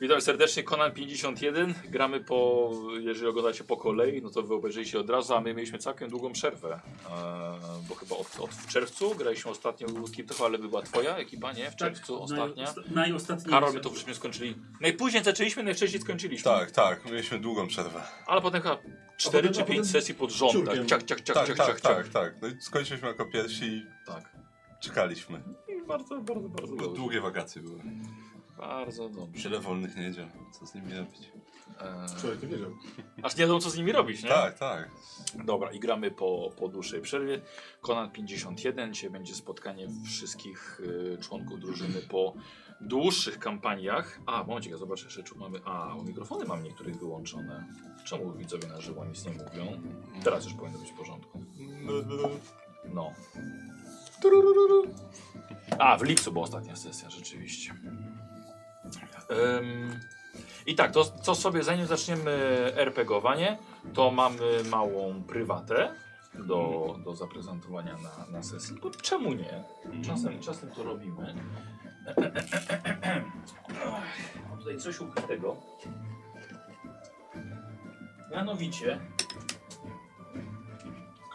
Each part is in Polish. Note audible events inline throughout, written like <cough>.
Witam serdecznie, Conan 51. Gramy po, jeżeli oglądacie po kolei, no to wy obejrzyjcie od razu, a my mieliśmy całkiem długą przerwę. Eee, bo chyba od, od w czerwcu graliśmy ostatnio u Skiptocha, ale była twoja ekipa, nie? W czerwcu ostatnia. Najosta- najostatniejsza. Karol, my to żeśmy skończyli. Najpóźniej zaczęliśmy, najwcześniej skończyliśmy. Tak, tak, mieliśmy długą przerwę. Ale potem chyba 4 potem- czy a 5 potem sesji pod rząd. Tak, ciurkiem. ciach, ciach, ciach, Tak, ciach, tak, ciach, tak, ciach. tak. No i skończyliśmy jako pierwsi i tak. czekaliśmy. I bardzo, bardzo, bardzo długie wakacje były. Bardzo dobrze. Tyle wolnych niedziel. Co z nimi robić? Eee, Człowiek to wiedział. aż nie wiadomo co z nimi robić, nie? Tak, tak. Dobra, i gramy po, po dłuższej przerwie. Conan 51. Dzisiaj będzie spotkanie wszystkich y, członków drużyny po dłuższych kampaniach. A, momencik, ja zobaczę jeszcze, czy mamy... A, mikrofony mam niektórych wyłączone. Czemu widzowie na żywo nic nie mówią? Teraz już powinno być w porządku. No. A, w lipcu była ostatnia sesja, rzeczywiście. I tak, to sobie, zanim zaczniemy RPGowanie, to mamy małą prywatę do, do zaprezentowania na, na sesji. Bo czemu nie? Czasem, czasem to robimy. <clears throat> Mam tutaj coś ukrytego. Mianowicie,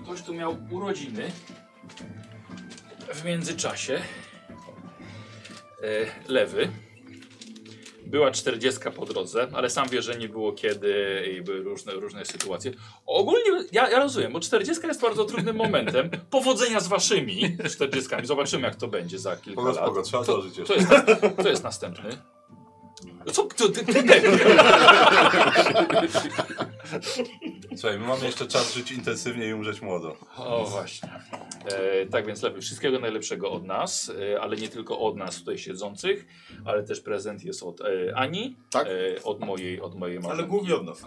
ktoś tu miał urodziny w międzyczasie. E, lewy. Była 40 po drodze, ale sam wie, że nie było kiedy i były różne, różne sytuacje. Ogólnie ja, ja rozumiem, bo 40 jest bardzo trudnym momentem. Powodzenia z waszymi 40. Zobaczymy, jak to będzie za kilka lat. spoko, trzeba To, dożyć to, jest, to jest następny. Co? To, ty, ty, ty, Słuchaj, my mamy jeszcze czas żyć intensywnie i umrzeć młodo. O właśnie. E, tak więc lepiej. Wszystkiego najlepszego od nas, e, ale nie tylko od nas tutaj siedzących, ale też prezent jest od e, Ani, Tak. e, od mojej, od mojej Ale małżonki. głównie od nas.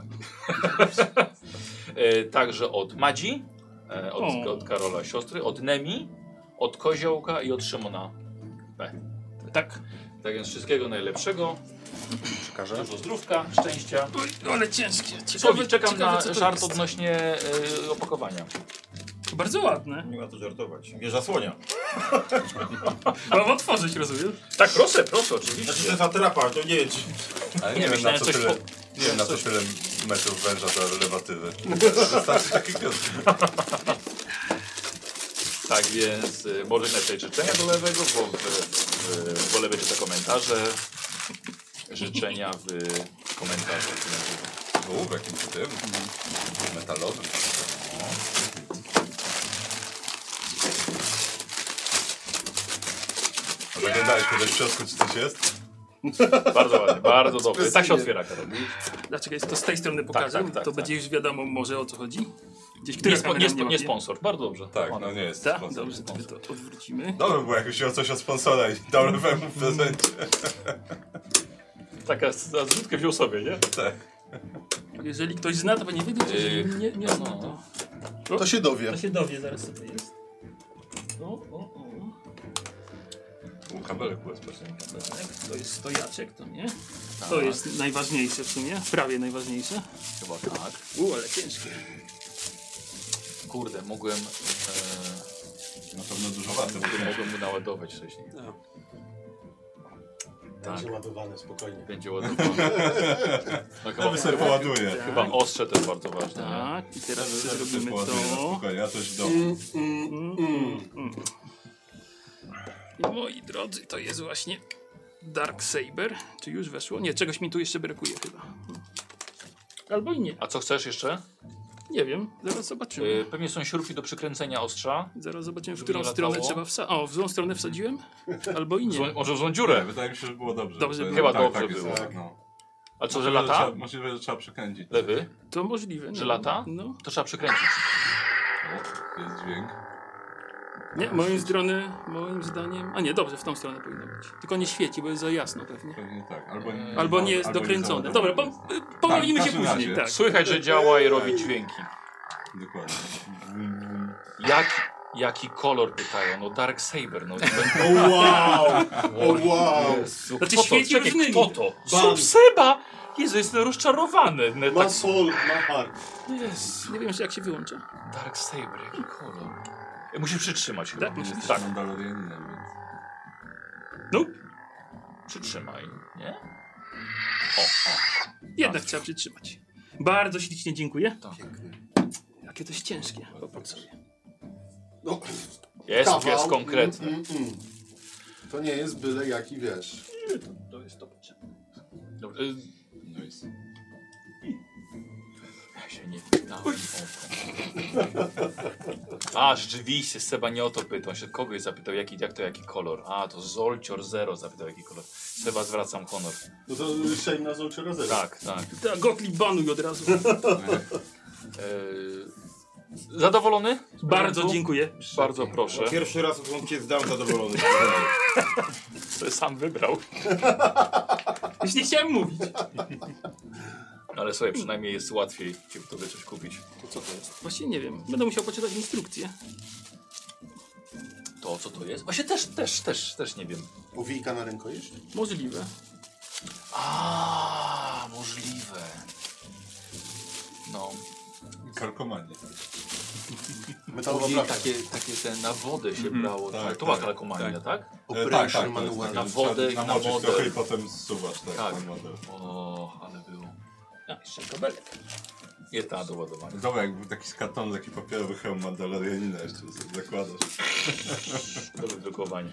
E, także od Madzi, e, od, od Karola siostry, od Nemi, od Koziołka i od Szymona. P. Tak. Tak więc wszystkiego najlepszego, Przekażę. dużo zdrówka, szczęścia. Oj, ale ciężkie. Słowik, czekam ciekawe, na żart jest. odnośnie e, opakowania. Bardzo ładne. Nie ma to żartować. Wieża słonia. <laughs> Mam otworzyć, rozumiem? Tak, proszę, proszę, Znaczy to oczywiście. jest atrapa, to nie wiem czy... Ale Nie, nie, wiem na co coś tyle, po- nie wiem na co coś- tyle metrów węża do lewatywy. Wystarczy taki kiosk. Tak więc y, może napisać życzenia do lewego, bo w, w, w lewej czyta komentarze. Życzenia w komentarzach. O, w jakimś tym metalowym. A Zaglądałeś kiedyś w środku, czy coś jest? Bardzo ładnie, bardzo dobrze. Tak się otwiera, Karol. Dlaczego jest to z tej strony pokażę? tak, tak, to tak. będzie już wiadomo może o co chodzi. Gdzieś Nie, która spo, kamera nie, mnie spo, nie łapie? sponsor, bardzo dobrze. Tak, Ładnie. no nie jest. Tak? sponsor. Dobrze, to, to odwrócimy. Dobrze by było, jakby się coś od sponsora i dał lewemu w prezencie. Taka zrzutkę wziął sobie, nie? Tak. Jeżeli ktoś zna, to będzie wiedział, jeżeli Yy, nie, nie zna, no. to... To się dowie. To się dowie zaraz co to jest. O, o, o. U, kabelek bezpiecznie. To jest stojaczek, to nie? Tak, To jest najważniejsze w sumie, prawie najważniejsze. Chyba tak. U, ale ciężkie. Kurde, mogłem, e, Na pewno dużo warto. mogłem, mogłem mu naładować wcześniej. Tak, Będzie ładowane spokojnie. będzie ładowane. <laughs> No, chyba, sobie chyba, poładuję. chyba ostrze to jest bardzo ważne. Tak, i teraz zrobimy to. spokojnie, ja też w domu. Mm, mm, mm. Moi drodzy, to jest właśnie Dark Saber. Czy już weszło? Nie, czegoś mi tu jeszcze brakuje chyba. Albo i nie. A co chcesz jeszcze? Nie wiem, zaraz zobaczymy. Y, pewnie są śrubki do przykręcenia ostrza. Zaraz zobaczymy, w którą stronę trzeba wsadzić. O, w złą stronę wsadziłem? Albo i nie. Złą, może w złą dziurę. Wydaje mi się, że było dobrze. Dobrze To- było. Chyba tak, dobrze tak jest, było. tak, no. A co, że lata? trzeba- Możliwe, że trzeba przekręcić. Lewy? To możliwe. Że no. lata? No. To trzeba przykręcić. O, Jest dźwięk. Nie, moim, strony, moim zdaniem... A nie, dobrze, w tą stronę powinno być. Tylko nie świeci, bo jest za jasno pewnie. Pewnie tak. Albo nie, Albo nie jest albo dokręcone. nie Dobra, po, pomówimy Tak, się później. Tak. Słychać, że działa i robi dźwięki. Dokładnie. Jak, jaki kolor pytają? No Dark Saber. No, O wow! O wow! Jezu, Znaczy kto to? świeci Czekaj. Kto to? Ban. Sub-Seba! Jezu, jestem rozczarowany. Ma tak... sol, ma heart. Jezu. Nie wiem jeszcze jak się wyłącza. Dark Saber, jaki kolor? Musisz przytrzymać chyba. Tak, Jesteś tak. Mandalorianinem, więc... No, Przytrzymaj, nie? O, o. Jednak trzeba przytrzymać. Bardzo ślicznie dziękuję. Piękny. Jakie to jest ciężkie. Popatrz sobie. No, Jest, kawał. jest konkretny. Mm, mm, mm. To nie jest byle jaki, wiesz. To jest to potrzebne. Ja się nie pytałem o to. A, rzeczywiście, Seba nie o to pytał. się kogoś zapytał, jaki, jak to jaki kolor. A, to Zolcior Zero zapytał, jaki kolor. Seba, zwracam honor. No to Shane na Zolciera Zero. Tak, tak. Ta Gottlieb banuj od razu. Eee, zadowolony? Bardzo dziękuję. Bardzo proszę. Pierwszy raz w cię zdam zadowolony. <laughs> Sobie sam wybrał. Już nie chciałem mówić. Ale sobie przynajmniej jest łatwiej ci tobie coś kupić. To co to jest? Właśnie nie wiem. Będę musiał poczytać instrukcję. To co to jest? Właśnie też, też, też, też nie wiem. Uwijka na rękojeść? Możliwe. A, możliwe. No. Kalkomanie. Metalowa blachia. takie, takie te na wodę się brało. Tak, tak, to była tak, kalkomania, tak? E, Operation to jest manualny. Na wodę trzeba na namoczyć wodę. trochę i potem zsuwasz, tak, Tak. model. O, ale było. A, jeszcze kabelek. Jedna do ładowania. Dobra, jakby taki z kartonu, taki papierowy hełm Mandalorianina jeszcze sobie zakładasz. <laughs> Do wydrukowania.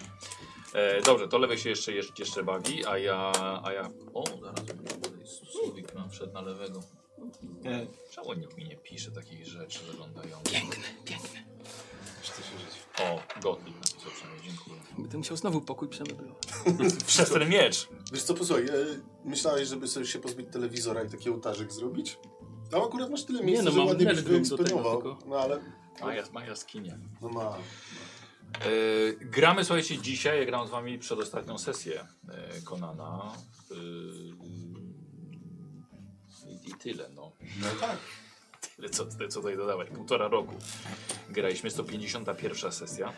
E, dobrze, to lewy się jeszcze, jeszcze, jeszcze bawi, a ja, a ja... O, zaraz słowik mam wszedł na lewego. E, Czemu nikt mi nie pisze takich rzeczy zaglądających? Piękne, piękne. O, Gottlieb napisał przynajmniej, dziękuję. Będę musiał znowu pokój przemeblować. <laughs> Przez ten miecz! Wiesz co, posłuchaj, e, myślałeś, żeby sobie się pozbyć telewizora i taki ołtarzyk zrobić? Tam akurat masz tyle miejsca, no, że mam ładnie byś Meldrum do tego wyeksponował. tylko. No ale, Ma, jas, ma jaskinia. no ma. E, gramy, słuchajcie, dzisiaj, ja gram z wami przedostatnią sesję e, Konana. E, i, I tyle, no. No tak. Tyle, co, tyle, co tutaj dodawać. Półtora roku. Graliśmy, jest to 51 sesja,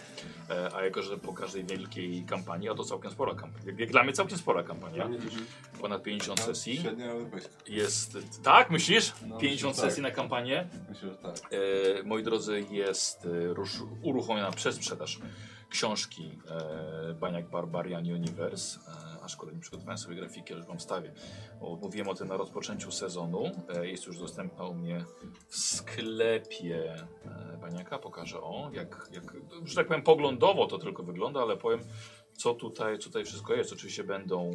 e, a jako, że po każdej wielkiej kampanii, a to całkiem spora kampania, jak dla mnie całkiem spora kampania, ponad 50 sesji, Średnia europejska. jest, tak myślisz? No, 50 myślę, sesji na kampanię, Myślę, że tak. E, moi drodzy, jest e, rusz, uruchomiona przez sprzedaż książki e, Baniak Barbarian Universe. E, a szkoda, nie przygotowałem sobie grafiki, ale już wam stawię. Mówiłem o tym na rozpoczęciu sezonu. E, jest już dostępna u mnie w sklepie e, Baniaka. Pokażę o, jak, jak, że tak powiem, poglądowo to tylko wygląda, ale powiem, co tutaj, co tutaj wszystko jest. Oczywiście będą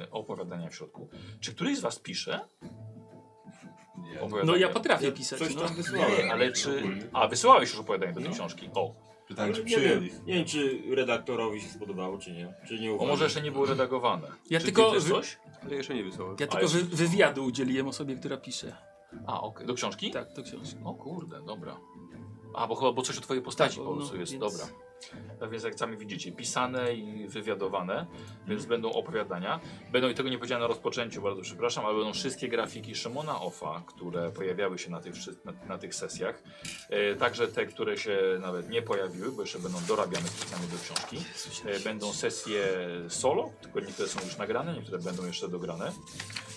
e, opowiadania w środku. Czy któryś z was pisze? Nie. No ja potrafię pisać. Coś No. tam wysłałem. Ale czy. A, wysyłałeś już opowiadanie do tej No. książki. O, Pytanie, czy nie, wiem, przyjęli. nie wiem, czy redaktorowi się spodobało, czy nie. Czy nie o uważa. może jeszcze nie było redagowane. Ja czy tylko ty wy- coś? Ale jeszcze nie wysłałem. Ja A, tylko wy, wywiadu udzieliłem osobie, która pisze. A, okej. Do książki? Tak, to książka. O kurde, dobra. A, bo chyba bo coś o twojej postaci Tak, po no, prostu jest. więc- Dobra. Tak więc jak sami widzicie, pisane i wywiadowane, więc będą opowiadania. Będą, i tego nie powiedziałem na rozpoczęciu, bardzo przepraszam, ale będą wszystkie grafiki Szymona Offa, które pojawiały się na tych, na, na tych sesjach. E, także te, które się nawet nie pojawiły, bo jeszcze będą dorabiane specjalnie do książki. E, będą sesje solo, tylko niektóre są już nagrane, niektóre będą jeszcze dograne.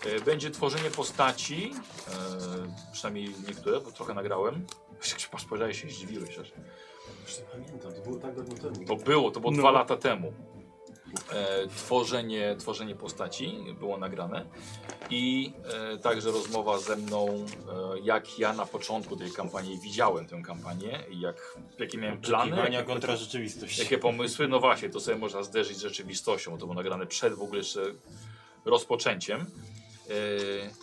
E, będzie tworzenie postaci, e, przynajmniej niektóre, bo trochę nagrałem. Patrz, powiedziałeś, się zdziwiłeś aż. Już nie pamiętam, to było tak dawno temu. To było, to było No. dwa lata temu. E, tworzenie, tworzenie postaci było nagrane i e, także rozmowa ze mną, e, jak ja na początku tej kampanii widziałem tę kampanię i jak, jakie miałem plany, jakie, kontra rzeczywistość. jakie pomysły. No właśnie, to sobie można zderzyć z rzeczywistością, to było nagrane przed w ogóle jeszcze rozpoczęciem.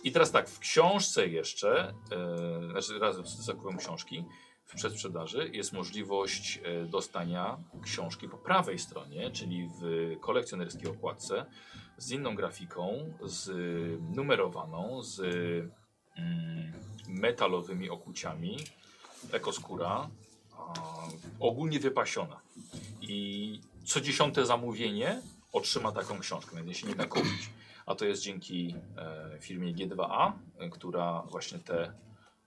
I teraz tak, w książce jeszcze, e, znaczy raz z zakupem książki, w przedsprzedaży jest możliwość e, dostania książki po prawej stronie, czyli w kolekcjonerskiej okładce, z inną grafiką, z numerowaną, z mm, metalowymi okuciami, ekoskóra, ogólnie wypasiona. I co dziesiąte zamówienie otrzyma taką książkę, więc się nie da kupić. A to jest dzięki e, firmie G2A, e, która właśnie te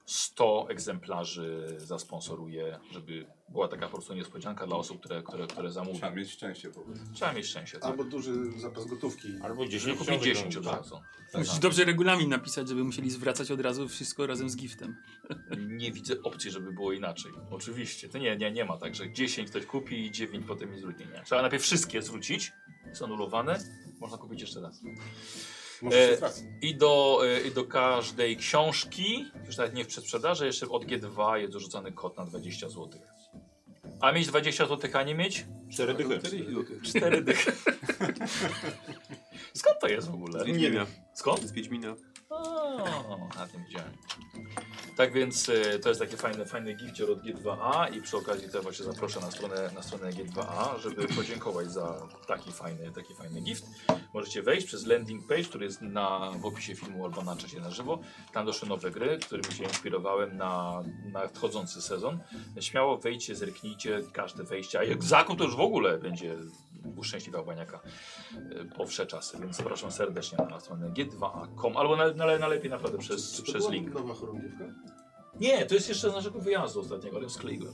100 egzemplarzy zasponsoruje, żeby była taka po prostu niespodzianka dla osób, które, które, które zamówią. Trzeba mieć szczęście po prostu. Trzeba mieć szczęście. Tak? Albo duży zapas gotówki. Albo 10 Kupić 10 od razu. Musisz dobrze regulamin napisać, żeby musieli zwracać od razu wszystko razem z giftem. <laughs> Nie widzę opcji, żeby było inaczej. Oczywiście. To nie, nie, nie ma tak, że 10 ktoś kupi i 9 potem mi zwróci. Nie. Trzeba najpierw wszystkie zwrócić, są anulowane, można kupić jeszcze raz. Może E. I do, e, I do każdej książki, już nawet nie w przedsprzedaży, jeszcze od G2 jest dorzucany kod na 20 zł. A mieć 20 zł, a nie mieć? Cztery dychy. 4 dychy. <laughs> <laughs> Skąd to jest w ogóle? Nie wiem. Skąd? Z Wiedźmina. O, na tym widziałem. Tak więc e, to jest taki fajny, fajny gifcior od G2A i przy okazji też właśnie zaproszę na stronę, na stronę G2A, żeby podziękować za taki fajny, taki fajny gift. Możecie wejść przez landing page, który jest na, w opisie filmu albo na czacie na żywo. Tam doszły nowe gry, którymi się inspirowałem na nadchodzący sezon. Śmiało wejdźcie, zerknijcie, każde wejście, a jak zakup to już w ogóle będzie uszczęśliwa baniaka e, po wsze czasy, więc zapraszam serdecznie na stronę g2a.com albo na, na, najlepiej naprawdę przez, Czy to przez link. nowa chorągiewka? Nie, to jest jeszcze z naszego wyjazdu ostatniego, ale ją skleiłem.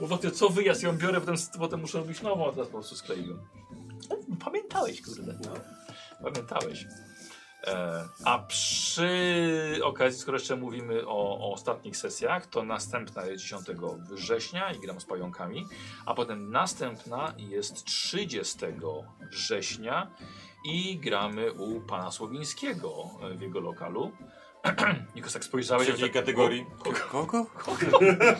Bo co wyjazd ją biorę, potem, potem muszę robić nową, a teraz po prostu skleiłem. Pamiętałeś, kurde. No. Pamiętałeś. E, a przy okazji, skoro jeszcze mówimy o, o ostatnich sesjach, to następna jest 10 września i gram z pająkami, a potem następna jest 30 września i gramy u pana Słowińskiego e, w jego lokalu. <clears throat> Nikos, tak spojrzałeś... Trzeciej jak tak- kategorii. Kogo?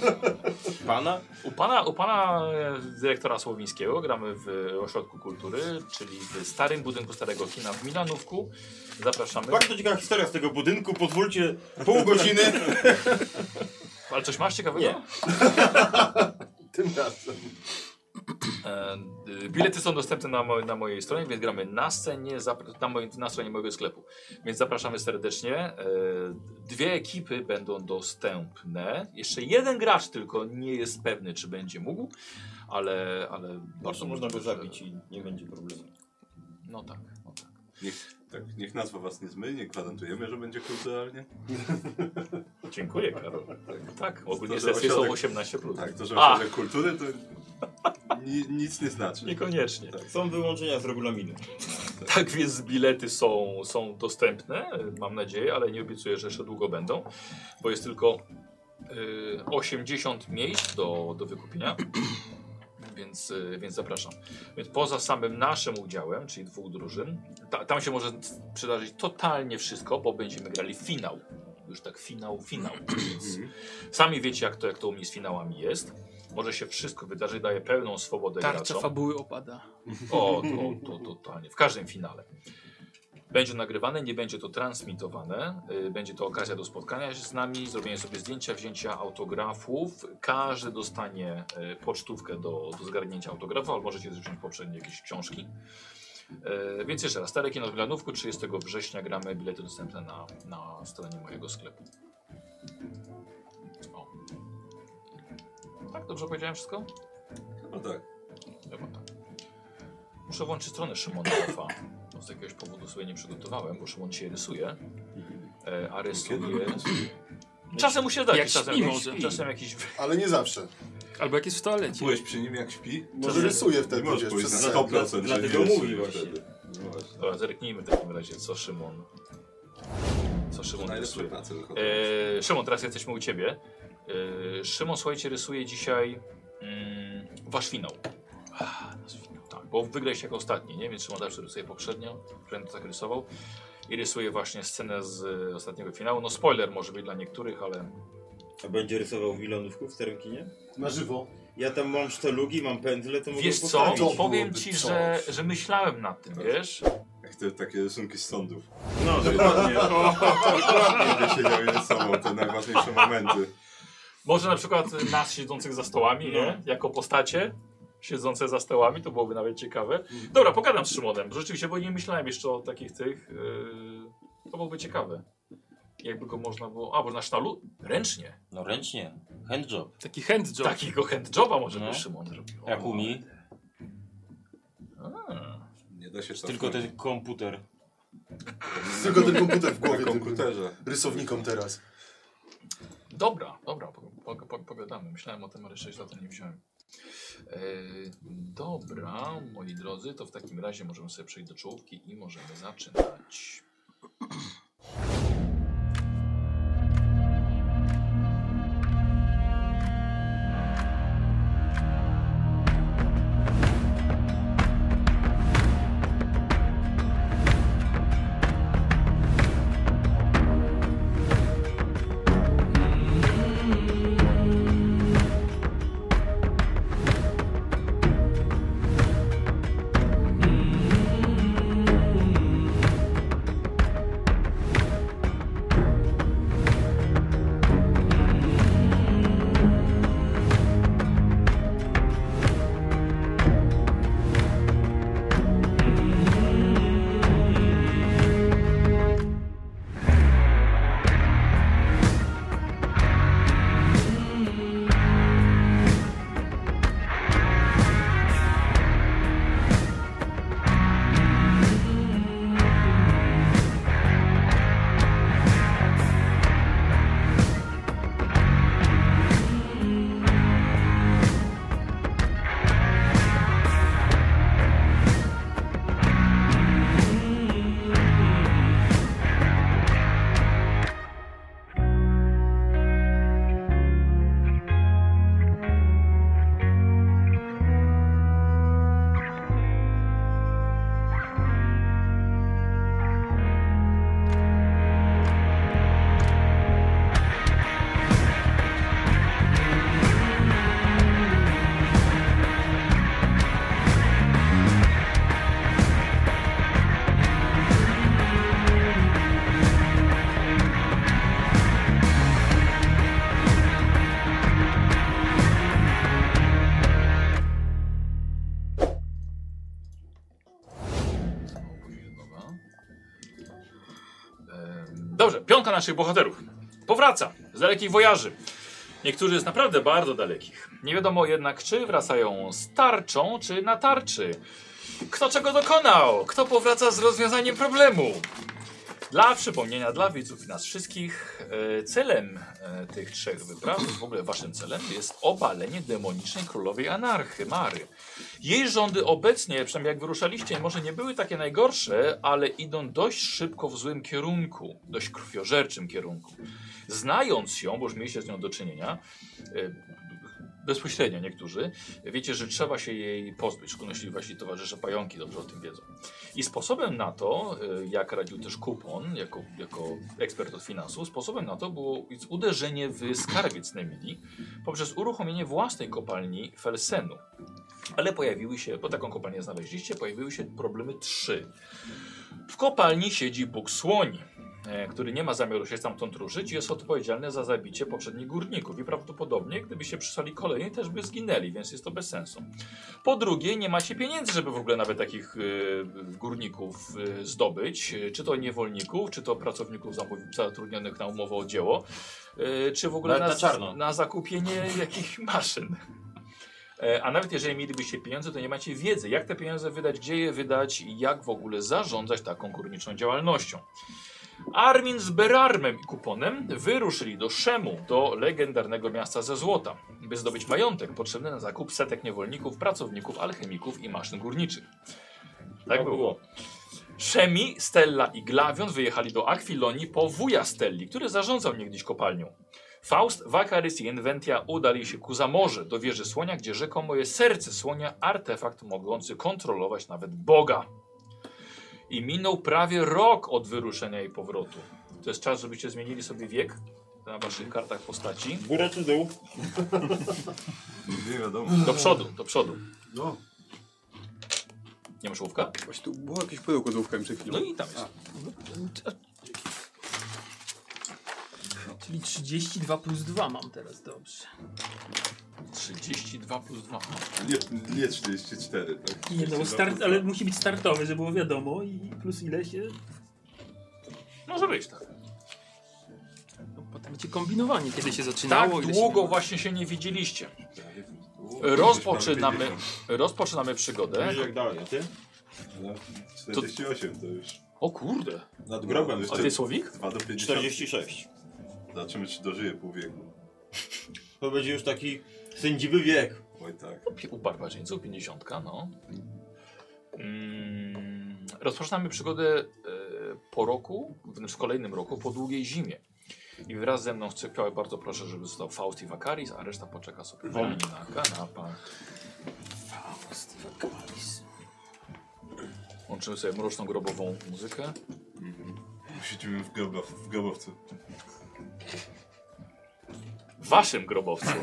<laughs> Pana? U pana, u pana e, dyrektora Słowińskiego gramy w Ośrodku Kultury, czyli w starym budynku Starego Kina w Milanówku. Zapraszamy. Bardzo ciekawa historia z tego budynku. Pozwólcie pół godziny. <laughs> Ale coś masz ciekawego? Nie. <laughs> Tym razem. E, y, bilety są dostępne na, mo na mojej stronie, więc gramy na scenie, na, moim, na stronie mojego sklepu. Więc zapraszamy serdecznie. E, dwie ekipy będą dostępne. Jeszcze jeden gracz tylko nie jest pewny, czy będzie mógł, ale, ale bardzo Bardzo można go zabić i nie będzie problemu. No tak, no tak. Niech, tak, niech nazwa was nie zmyli, nie gwarantujemy, że będzie kulturalnie. Dziękuję, Karol. Tak, tak. ogólnie To, sesje są ośrodek- 18. Plus. Tak, to, że A. ośrodek kultury to ni, nic nie znaczy. Niekoniecznie. Tak. Są wyłączenia z regulaminu. Tak więc bilety są, są dostępne, mam nadzieję, ale nie obiecuję, że jeszcze długo będą, bo jest tylko y, 80 miejsc do, do wykupienia. Więc, y, więc zapraszam. Więc poza samym naszym udziałem, czyli dwóch drużyn, ta, tam się może przydarzyć totalnie wszystko, bo będziemy grali finał. Już tak finał, finał. Więc sami wiecie, jak to, jak to u mnie z finałami jest. Może się wszystko wydarzyć, daje pełną swobodę Tarcza graczom. fabuły opada. O, to, to, totalnie. W każdym finale. Będzie nagrywane, nie będzie to transmitowane. y, Będzie to okazja do spotkania się z nami, zrobienia sobie zdjęcia, wzięcia autografów. Każdy dostanie y, pocztówkę do, do zgarnięcia autografu, albo możecie wziąć poprzednie jakieś książki. Y, Więc jeszcze raz, Stare Kino w Glanówku, 30 września gramy, bilety dostępne na, na stronie mojego sklepu. O. Tak, dobrze powiedziałem wszystko? No tak. Chyba tak. Muszę włączyć stronę Szymona. Z jakiegoś powodu sobie nie przygotowałem, bo Szymon dzisiaj rysuje. E, a rysuje... Czasem mu się da, Jak czasem, śpi może. czasem jakiś... Ale nie zawsze. Albo jak jest w toalecie. Byłeś przy nim jak śpi? Może rysuje wtedy, Nie możesz wiesz, przez na sen. 100%, że Dlatego nie mówi właśnie. wtedy. No właśnie. Dobra, zerknijmy w takim razie, co Szymon... Co Szymon Najlepsze rysuje. prace wychodzą. E, Szymon, teraz jesteśmy u Ciebie. E, Szymon, słuchajcie, rysuje dzisiaj mm, Wasz finał. Ah, nasz finał. Tak, bo wygrałeś jako ostatni, nie? Więc Szymon zawsze rysuje poprzednio, poprzednio tak rysował. I rysuje właśnie scenę z e, ostatniego finału. No spoiler może być dla niektórych, ale A będzie rysował Milanówku w starym kinie? Na żywo. Ja tam mam sztalugi, mam pędzle, to mogę wiesz co, postawić. To powiem Ci, że, że myślałem nad tym, wiesz? Jak te takie rysunki z sądów. No, dokładnie. Dokładnie. Gdzie siedział i rysował te najważniejsze momenty. Może na przykład nas siedzących za stołami, nie? Jako postacie siedzące za stołami, to byłoby nawet ciekawe. Dobra, pogadam z Szymonem. Rzeczywiście, bo nie myślałem jeszcze o takich tych. Yy, to byłoby ciekawe. Jakby go można było. A, bo na sztalu? Ręcznie. No ręcznie. Handjob. Taki handjob. Takiego handjoba może by No. Szymon zrobił. Jak umi. A. Nie da się Tylko ten komputer. Tylko ten komputer w głowie komputerze. rysownikom teraz. Dobra, dobra, po, po, po, pogadamy. Myślałem o tym, ale 6 lat nie wziąłem. E, dobra, moi drodzy, to w takim razie możemy sobie przejść do czołówki i możemy zaczynać. Naszych bohaterów. Powraca z dalekich wojaży. Niektórzy z naprawdę bardzo dalekich. Nie wiadomo jednak, czy wracają z tarczą, czy na tarczy. Kto czego dokonał? Kto powraca z rozwiązaniem problemu? Dla przypomnienia, dla widzów i nas wszystkich, e, celem e, tych trzech wypraw, w ogóle waszym celem, jest obalenie demonicznej królowej anarchy, Mary. Jej rządy obecnie, przynajmniej jak wyruszaliście, może nie były takie najgorsze, ale idą dość szybko w złym kierunku, dość krwiożerczym kierunku. Znając ją, bo już mieliście z nią do czynienia, e, bezpośrednio niektórzy, wiecie, że trzeba się jej pozbyć, w szczególności wasi towarzysze pająki dobrze o tym wiedzą. I sposobem na to, y, jak radził też Kupon, jako, jako ekspert od finansów, sposobem na to było uderzenie w skarbiec Nemili poprzez uruchomienie własnej kopalni Felsenu. Ale pojawiły się, bo taką kopalnię znaleźliście, pojawiły się problemy trzy. W kopalni siedzi Bóg Słoń, e, który nie ma zamiaru się stamtąd ruszyć jest odpowiedzialny za zabicie poprzednich górników i prawdopodobnie, gdybyście przysłali kolejni, też by zginęli, więc jest to bez sensu. Po drugie, nie macie pieniędzy, żeby w ogóle nawet takich y, górników y, zdobyć, czy to niewolników, czy to pracowników zatrudnionych na umowę o dzieło, czy w ogóle na, na na zakupienie jakichś maszyn. E, A nawet jeżeli mielibyście pieniądze, to nie macie wiedzy, jak te pieniądze wydać, gdzie je wydać i jak w ogóle zarządzać taką górniczą działalnością. Armin z Berarmem i Kuponem wyruszyli do Szemu, do legendarnego miasta ze złota, by zdobyć majątek potrzebny na zakup setek niewolników, pracowników, alchemików i maszyn górniczych. Tak było. Szemi, Stella i Glawion wyjechali do Akwilonii po wuja Stelli, który zarządzał niegdyś kopalnią. Faust, Wakaris i Inventia udali się ku zamorze, do wieży słonia, gdzie rzekomo jest serce słonia, artefakt mogący kontrolować nawet Boga. I minął prawie rok od wyruszenia i powrotu. To jest czas, żebyście zmienili sobie wiek na waszych kartach postaci. Góra czy dół? Nie wiadomo. Do przodu, do przodu. No, Nie masz łówka? właśnie tu było jakieś pudełko z łówkami przed chwilą. No i tam jest. Czyli 32 plus 2 mam teraz, dobrze. 32 plus 2. Nie, nie 44, tak? Nie no, start, ale musi być startowy, żeby było wiadomo i plus ile się... Może być tak. No, potem będzie kombinowanie, kiedy się zaczynało. Tak ile długo się... właśnie się nie widzieliście. Rozpoczynamy, rozpoczynamy przygodę. Wiesz jak dalej, a ty? No, 48 to już. O kurde. Nad grobem. No, A ty Słowik? 2 do 50. 46. Zobaczymy, czy dożyje pół wieku. To będzie już taki sędziwy wiek. Oj tak. U barbarzyńców 50, no. Mm, rozpoczynamy przygodę e, po roku, w, w kolejnym roku, po długiej zimie. I wraz ze mną chcę, bardzo proszę, żeby został Faust i Wakaris, a reszta poczeka sobie wolnie na kanapach. Faust, Wakaris. Łączymy sobie mroczną grobową muzykę. Siedzimy w, grobow, w grobowcu. W waszym grobowcu.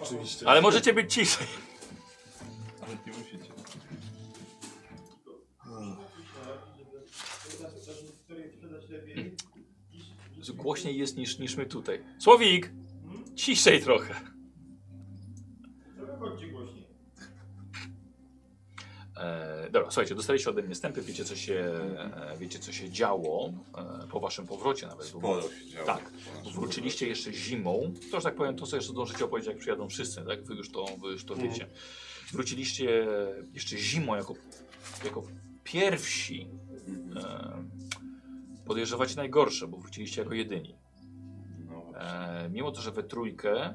Oczywiście. Ale możecie być ciszej. Ale nie musicie. Głośniej jest niż, niż my tutaj. Słowik! Ciszej trochę. E, dobra, słuchajcie, dostaliście ode mnie stępy, wiecie co się, e, wiecie, co się działo e, po waszym powrocie nawet. bo- Sporo się działo. Tak, bo wróciliście jeszcze zimą. To, że tak powiem, to sobie jeszcze zdążycie opowiedzieć, jak przyjadą wszyscy, tak? Wy już to, wy już to wiecie. Wróciliście jeszcze zimą jako, jako pierwsi. E, podejrzewacie najgorsze, bo wróciliście jako jedyni. No, E, mimo to, że we trójkę, e,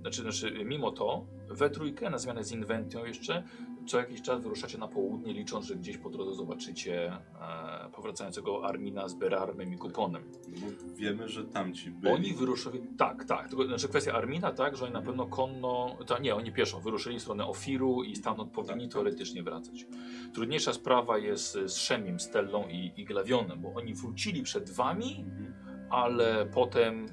znaczy, znaczy mimo to, we trójkę na zmianę z Inventią jeszcze, co jakiś czas wyruszacie na południe, licząc, że gdzieś po drodze zobaczycie e, powracającego Armina z Berarmem i Kuponem. no bo wiemy, że tamci byli. Oni wyruszyli, tak, tak, tylko znaczy kwestia Armina, tak, że oni na pewno konno, to, nie, oni pieszo, wyruszyli w stronę Ofiru i stamtąd powinni Tak. teoretycznie wracać. Trudniejsza sprawa jest z Szemim, Stellą i, i Glawionem, bo oni wrócili przed wami, Mhm. ale potem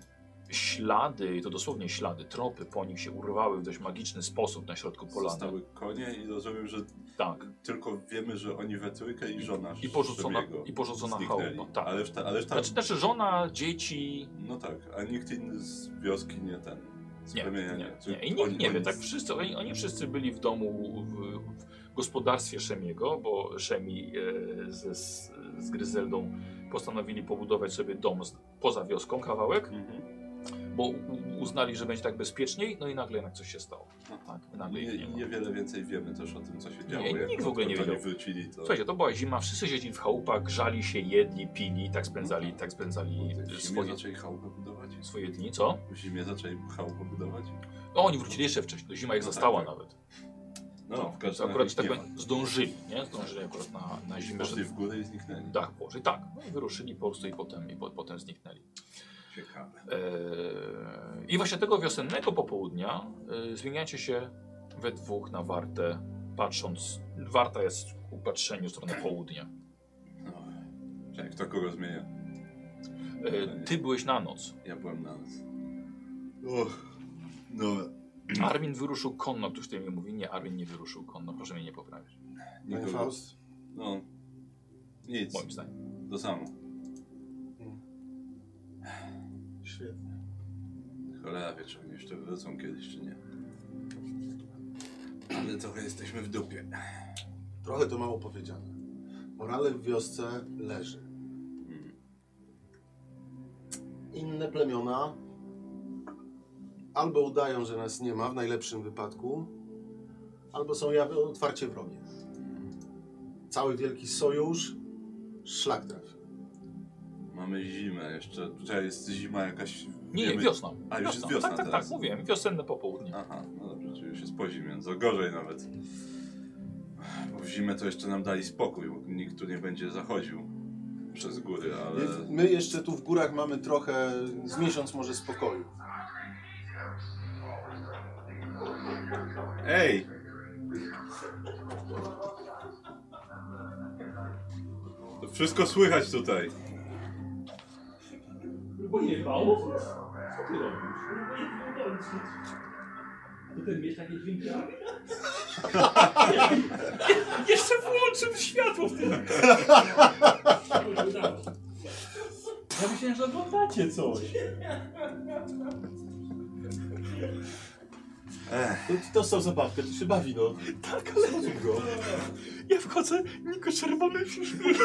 ślady, i to dosłownie ślady, tropy po nich się urwały w dość magiczny sposób na środku polany. Zostały konie i rozumiem, że Tak. tylko wiemy, że oni we trójkę i żona I porzucona, i porzucona chałupa. Tak. Ale, reszta, ale reszta, Znaczy, znaczy żona, dzieci, no tak, a nikt inny z wioski nie ten. Nie, nie, nie. I nikt nie wie, tak wszyscy, oni, oni wszyscy byli w domu, w, w gospodarstwie Szemiego, bo Szemi e, z, z, z Gryzeldą postanowili pobudować sobie dom z, poza wioską, kawałek, Mhm. Bo uznali, że będzie tak bezpieczniej, no i nagle jednak coś się stało. Tak, i nagle Nie, nie niewiele więcej wiemy też o tym, co się działo. Nie, jak nikt w ogóle nie wiedział. wrócili, to... Słuchajcie, to była zima, wszyscy siedzieli w chałupach, grzali się, jedli, pili, tak spędzali, tak spędzali W zimie swoje, zaczęli chałupę budować? swoje dni, co? W zimie zaczęli chałupę budować? No, oni wrócili jeszcze wcześniej, zima ich No tak, zastała tak. nawet. No, No, w każdym akurat, tak nie zdążyli, nie? Zdążyli akurat na, na zimę, Poszli w górę i zniknęli. dach położyć. Tak, no i wyruszyli po prostu i potem, i po, potem zniknęli. Ciekawe. Eee, I właśnie tego wiosennego popołudnia e, zmieniacie się we dwóch na wartę, patrząc. Warta jest ku patrzeniu w stronę południa. No. Czekaj, kto kogo zmienia? E, ty byłeś na noc. Ja byłem na nas. Och, no, Armin wyruszył konno. Ktoś tutaj mi mówi, nie, Armin nie wyruszył konno. Proszę mnie nie poprawić. Nikogo. Faust? No, nic. Moim zdaniem. To samo. Świetnie. Cholera wie, czy oni jeszcze wrócą kiedyś, czy nie. Ale trochę jesteśmy w dupie. Trochę to mało powiedziane. Morale w wiosce leży. Mm. Inne plemiona albo udają, że nas nie ma w najlepszym wypadku, albo są jawy otwarcie wrogie. Cały wielki sojusz szlak trafi. Mamy zimę jeszcze. Tutaj jest zima jakaś. Nie, wiemy- wiosna. A, już jest wiosna Tak, tak, teraz. tak, mówiłem. Wiosenne popołudnie. Aha, no dobrze, czyli już jest po zimie, co gorzej nawet. Bo w zimę to jeszcze nam dali spokój, bo nikt tu nie będzie zachodził przez góry, ale... My jeszcze tu w górach mamy trochę, z miesiąc może spokoju. Ej! To wszystko słychać tutaj. Bo nie bało? Co ty robisz? Ty ten mieć takie dźwięki? Jeszcze włączył światło w tym. Ja myślałem, że oglądacie coś. To, to są zabawkę, to się bawi, no. Tak, ale go. Ja wchodzę, Niko czerwony się śmieje.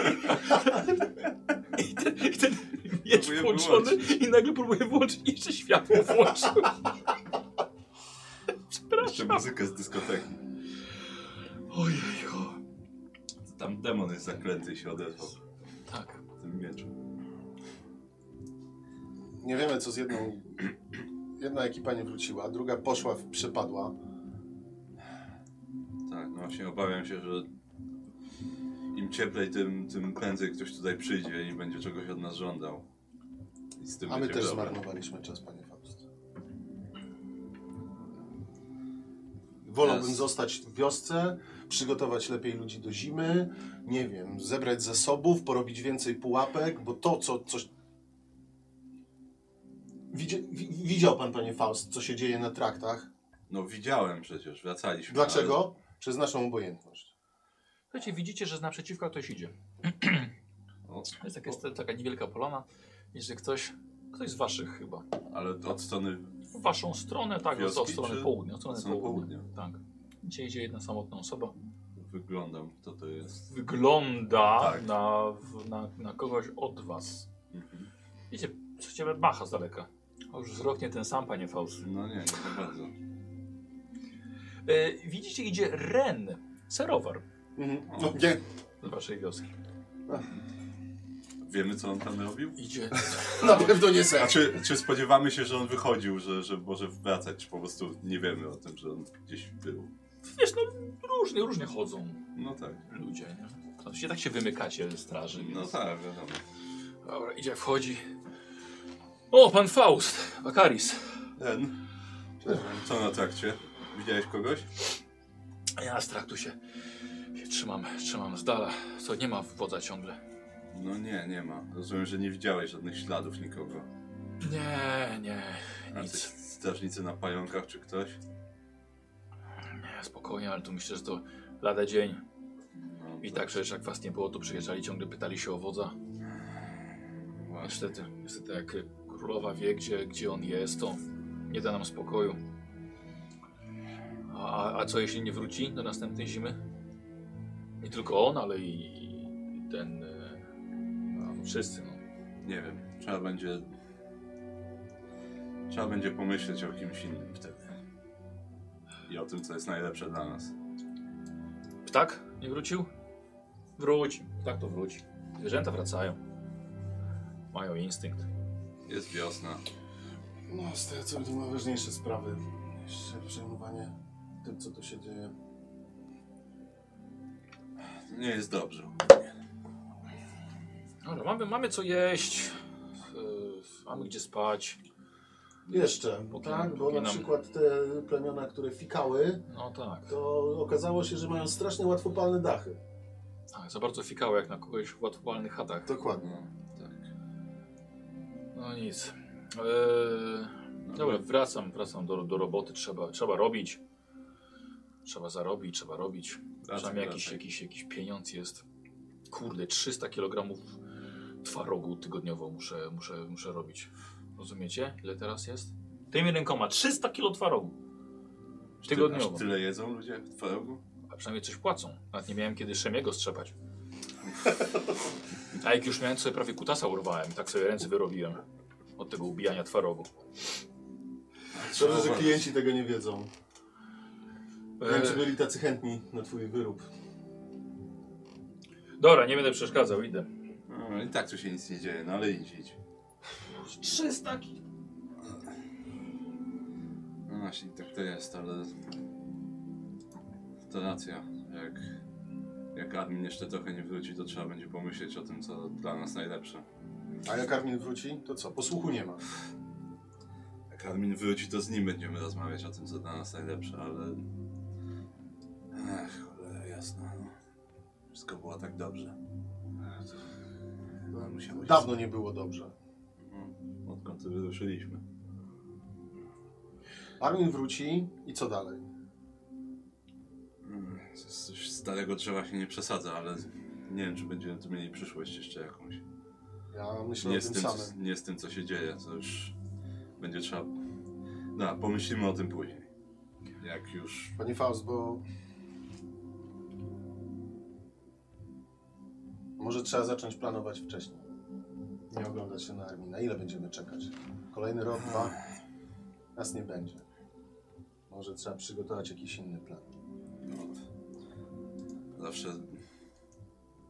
I ten, i ten miecz Próbuję włączony i nagle próbuję włączyć i jeszcze światło włączył. jeszcze Przepraszam. muzykę z dyskoteki. Ojej, Tam demon jest zaklęty i się odezwał Tak. w tym mieczu. Nie wiemy, co z jedną... Jedna ekipa nie wróciła, druga poszła, przepadła. Tak, no właśnie obawiam się, że im cieplej, tym, tym prędzej ktoś tutaj przyjdzie i będzie czegoś od nas żądał. I z tym A my też problem. zmarnowaliśmy czas, panie Faust. Wolałbym Jest. zostać w wiosce, przygotować lepiej ludzi do zimy, nie wiem, zebrać zasobów, porobić więcej pułapek, bo to, co coś... Widzie, wi, widział pan, panie Faust, co się dzieje na traktach? No widziałem przecież, wracaliśmy. Dlaczego? Przez naszą obojętność. Słuchajcie, widzicie, że z naprzeciwka ktoś idzie. Ale... O, To jest, taka, jest taka niewielka polana. Jest ktoś, ktoś z waszych chyba. ale od strony W waszą stronę, tak, Wioski, od strony czy- południa. Od strony od strony południa. południa? Tak. Gdzie idzie jedna samotna osoba. wyglądam, kto to jest. Wygląda Tak. na, w- na, na kogoś od was. Mhm. Wiecie, co ciebie macha z daleka. A już wzrok nie ten sam, panie Faust. No nie, nie za bardzo. E, widzicie, idzie Ren, serowar Mhm. No, nie. z waszej wioski. Wiemy, co on tam robił? Idzie. <laughs> Na pewno nie A ser. czy, czy spodziewamy się, że on wychodził, że, że może wracać, czy po prostu nie wiemy o tym, że on gdzieś był? Wiesz, no różnie, różnie chodzą No tak. ludzie, nie? Oczywiście tak się wymykacie straży. No więc- tak, wiadomo. Dobra, idzie, wchodzi. O, pan Faust, Bakaris. Ten. Co na trakcie? Widziałeś kogoś? Ja z traktu się trzymam, trzymam z dala. Co, nie ma wodza ciągle? No nie, nie ma. Rozumiem, że nie widziałeś żadnych śladów nikogo. Nie, nie, A nic. strażnicy na pająkach czy ktoś? Nie, spokojnie, ale tu myślę, że to lada dzień. No, I tak przecież jak was nie było, to przyjeżdżali, ciągle pytali się o wodza. Właśnie. Niestety, niestety jak królowa wie, gdzie, gdzie on jest, to nie da nam spokoju. A, a co jeśli nie wróci do następnej zimy? Nie tylko on, ale i ten... e, Wszyscy, no. Nie wiem, trzeba będzie... Trzeba będzie pomyśleć o kimś innym wtedy. I o tym, co jest najlepsze dla nas. Ptak nie wrócił? Wróci. Ptak to wróci. Zwierzęta wracają. Mają instynkt. Jest wiosna. No, z tego co tu ma ważniejsze sprawy niż przejmowanie tym, co tu się dzieje. Nie jest dobrze. Dobra, mamy, mamy co jeść. Yy, mamy gdzie spać. Jeszcze, Póki tak? Bo na przykład te plemiona, które fikały, No tak. to okazało się, że mają strasznie łatwopalne dachy. tak. Za bardzo fikało jak na kogoś w łatwopalnych chatach. Dokładnie. No, nic. Eee, dobra, wracam, wracam do, do roboty. Trzeba, trzeba robić. Trzeba zarobić, trzeba robić. Przynajmniej jakiś, jakiś, jakiś pieniądz jest. Kurde, 300 kg twarogu tygodniowo muszę, muszę, muszę robić. Rozumiecie? Ile teraz jest? Tymi rękoma 300 kg twarogu. Tygodniowo. Aż tyle jedzą ludzie w twarogu? A przynajmniej coś płacą. Nawet nie miałem kiedy Szemiego strzepać. A jak już miałem, to sobie prawie kutasa urwałem. Tak sobie ręce wyrobiłem. Od tego ubijania twarogu. Dobrze, że klienci tego nie wiedzą. Nie wiem, czy byli tacy chętni na twój wyrób. dobra, nie będę przeszkadzał, idę. No, I tak tu się nic nie dzieje, no ale idź, idź. 300 kg. No właśnie, tak to jest, ale... To racja. Jak, jak admin jeszcze trochę nie wróci, to trzeba będzie pomyśleć o tym, co dla nas najlepsze. A jak Armin wróci, to co? Posłuchu nie ma. Jak admin wróci, to z nim będziemy rozmawiać o tym, co dla nas najlepsze, ale... Ech, cholera jasna, no. Wszystko było tak dobrze. No, musiało się Dawno nie było dobrze. No, Odkąd wyruszyliśmy. Armin wróci i co dalej? Z- starego drzewa się nie przesadza, ale nie wiem, czy będziemy tu mieli przyszłość jeszcze jakąś. Ja myślę Nie o tym tym, co, samym. nie z tym, co się dzieje, to już będzie trzeba... No, pomyślimy o tym później. Jak już... Panie Faust, bo... Może trzeba zacząć planować wcześniej. Nie oglądać się na Armin. Na ile będziemy czekać? Kolejny rok, dwa? Nas nie będzie. Może trzeba przygotować jakiś inny plan. No, zawsze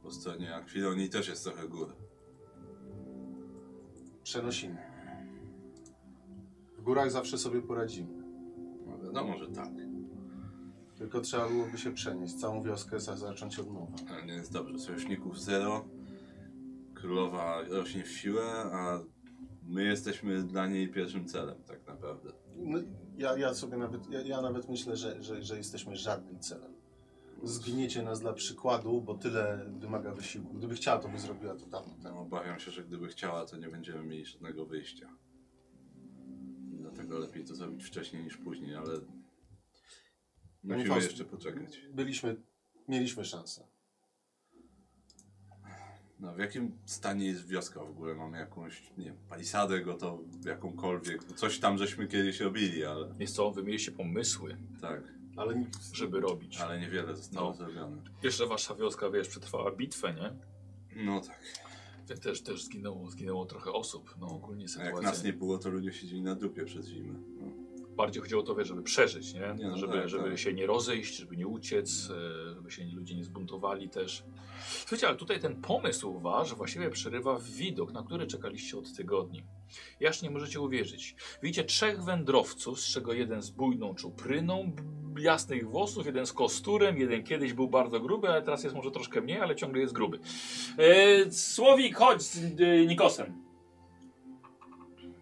po stronie Akwilonii też jest trochę gór. Przenosimy. W górach zawsze sobie poradzimy. No wiadomo, że tak. Tylko trzeba byłoby się przenieść. Całą wioskę za- zacząć od nowa. Ale nie jest dobrze. Sojuszników zero. Królowa rośnie w siłę, a my jesteśmy dla niej pierwszym celem, tak naprawdę. No, ja, ja sobie nawet, ja, ja nawet myślę, że, że, że jesteśmy żadnym celem. Zgniecie nas dla przykładu, bo tyle wymaga wysiłku. Gdyby chciała, to by zrobiła to dawno Tam temu. obawiam się, że gdyby chciała, to nie będziemy mieli żadnego wyjścia. Dlatego lepiej to zrobić wcześniej niż później, ale Panie musimy Faust, jeszcze poczekać. Byliśmy, mieliśmy szansę. No, w jakim stanie jest wioska w ogóle? Mamy jakąś, nie wiem, palisadę gotową, jakąkolwiek. Coś tam żeśmy kiedyś robili, ale Jest co, wy mieliście pomysły, tak. Ale nikt, żeby robić. Ale niewiele zostało No. zrobione. Jeszcze wasza wioska, wiesz, przetrwała bitwę, nie? No tak. Te- Też, też zginęło, zginęło trochę osób. No ogólnie A sytuacja. jak nas nie było, to ludzie siedzieli na dupie przez zimę. No. Bardziej chodziło o to, wiesz, żeby przeżyć, nie? Nie, no żeby tak, żeby tak. się nie rozejść, żeby nie uciec, e, żeby się ludzie nie zbuntowali też. Słuchajcie, ale tutaj ten pomysł wasz właściwie przerywa widok, na który czekaliście od tygodni. Jaż nie możecie uwierzyć. Widzicie trzech wędrowców, z czego jeden z bujną czupryną, jasnych włosów, jeden z kosturem, jeden kiedyś był bardzo gruby, ale teraz jest może troszkę mniej, ale ciągle jest gruby. E, Słowik, chodź z e, Nikosem.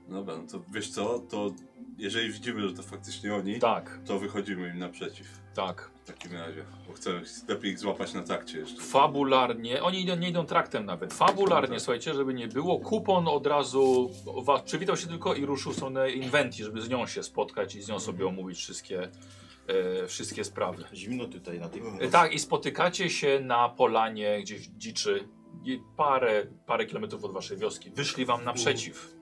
Dobra, no to wiesz co, to jeżeli widzimy, że to faktycznie oni, Tak, to wychodzimy im naprzeciw. tak. W takim razie, bo chcę lepiej ich złapać na trakcie jeszcze. fabularnie, oni idą, nie idą traktem nawet, fabularnie, Tak. słuchajcie, żeby nie było, kupon od razu was przywitał się tylko i ruszył w stronę Inventi, żeby z nią się spotkać i z nią sobie omówić wszystkie, e, wszystkie sprawy. Zimno tutaj na tych... E, tak, i spotykacie się na polanie gdzieś w dziczy, parę, parę kilometrów od waszej wioski. Wyszli wam naprzeciw.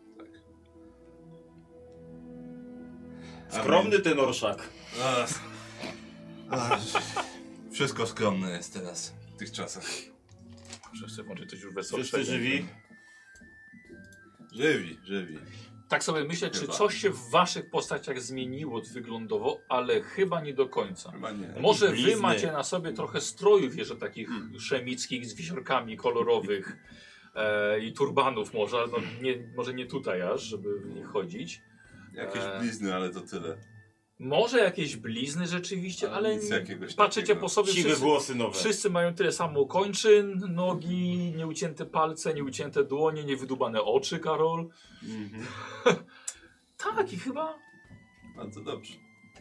Skromny ten orszak. Ach, wszystko skromne jest teraz w tych czasach. Wszyscy włączyć coś już Wszyscy weselszego. żywi. Żywi, żywi. Tak sobie myślę, czy Chyba. coś się w waszych postaciach zmieniło wyglądowo, ale chyba nie do końca. Chyba nie. Może wy macie na sobie trochę strojów jeszcze takich szemickich z wisiorkami kolorowych e, i turbanów może, ale no nie, może nie tutaj aż, żeby w nich chodzić. Jakieś Eee. blizny, ale to tyle. Może jakieś blizny rzeczywiście, Ale ale nic nie- jakiegoś patrzycie takiego. po sobie Siwe wszyscy, włosy nowe. wszyscy mają tyle samo kończyn, nogi, nieucięte palce, nieucięte dłonie, niewydubane oczy, Karol. Mhm. <laughs> Tak i chyba Bardzo dobrze.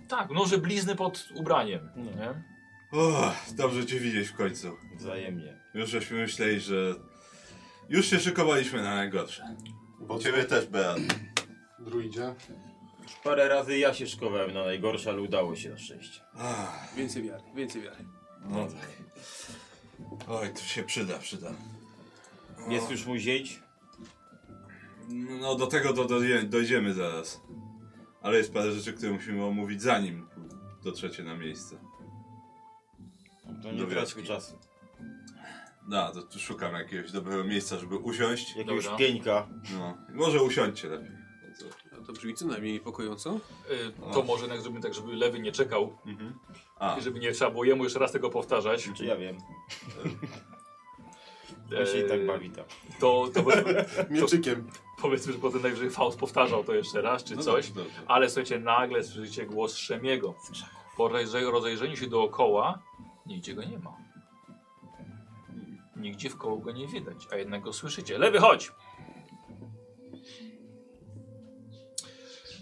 tak, może blizny pod ubraniem. No. Nie? O, dobrze cię widzieć w końcu. Wzajemnie. Już żeśmy myśleli, że... Już się szykowaliśmy na najgorsze. Bo Ciebie też, Beat. druidzie. Już parę razy ja się szkowałem na najgorsze, ale udało się na szczęście. Ach, Więcej wiary, więcej wiary. no tak. Oj, to się przyda, przyda. Jest już mój zięć? No do tego do, do, dojdziemy zaraz. Ale jest parę rzeczy, które musimy omówić zanim dotrzecie na miejsce. To nie Do traćmy czasu. No, to tu szukam jakiegoś dobrego miejsca, żeby usiąść. Jakiegoś Dobra. pieńka. No, może usiądźcie lepiej. To co? No to brzmi co najmniej niepokojąco. Y, to może jednak zrobimy tak, żeby lewy nie czekał A, i żeby nie trzeba było jemu jeszcze raz tego powtarzać. Czy ja wiem. <laughs> On się i tak bawi tam. To, to powiedzmy, <laughs> Mieczykiem. powiedzmy, że potem najwyżej Faust powtarzał to jeszcze raz czy no coś. Dobrze, dobrze. Ale słuchajcie, nagle słyszycie głos Szemiego. Po rozej- rozejrzeniu się dookoła, nigdzie go nie ma. Nigdzie w koło go nie widać, a jednak go słyszycie. Lewy, chodź!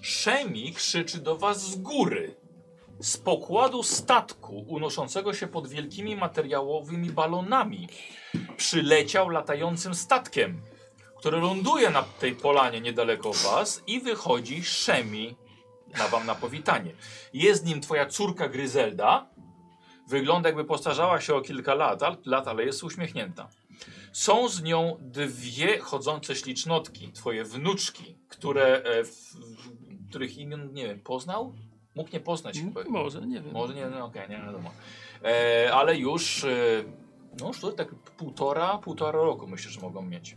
Szemi krzyczy do was z góry. Z pokładu statku unoszącego się pod wielkimi materiałowymi balonami przyleciał latającym statkiem, który ląduje na tej polanie niedaleko was i wychodzi Szemi na wam na powitanie. Jest nim twoja córka Gryzelda. Wygląda jakby postarzała się o kilka lat, lat, ale jest uśmiechnięta. Są z nią dwie chodzące ślicznotki, twoje wnuczki, które, e, w, w, których imion nie wiem, poznał? Mógł nie poznać chyba. M- Może, nie wiem. Może nie, no okej, nie wiadomo. E, ale już, e, no już to tak półtora, półtora roku myślę, że mogą mieć.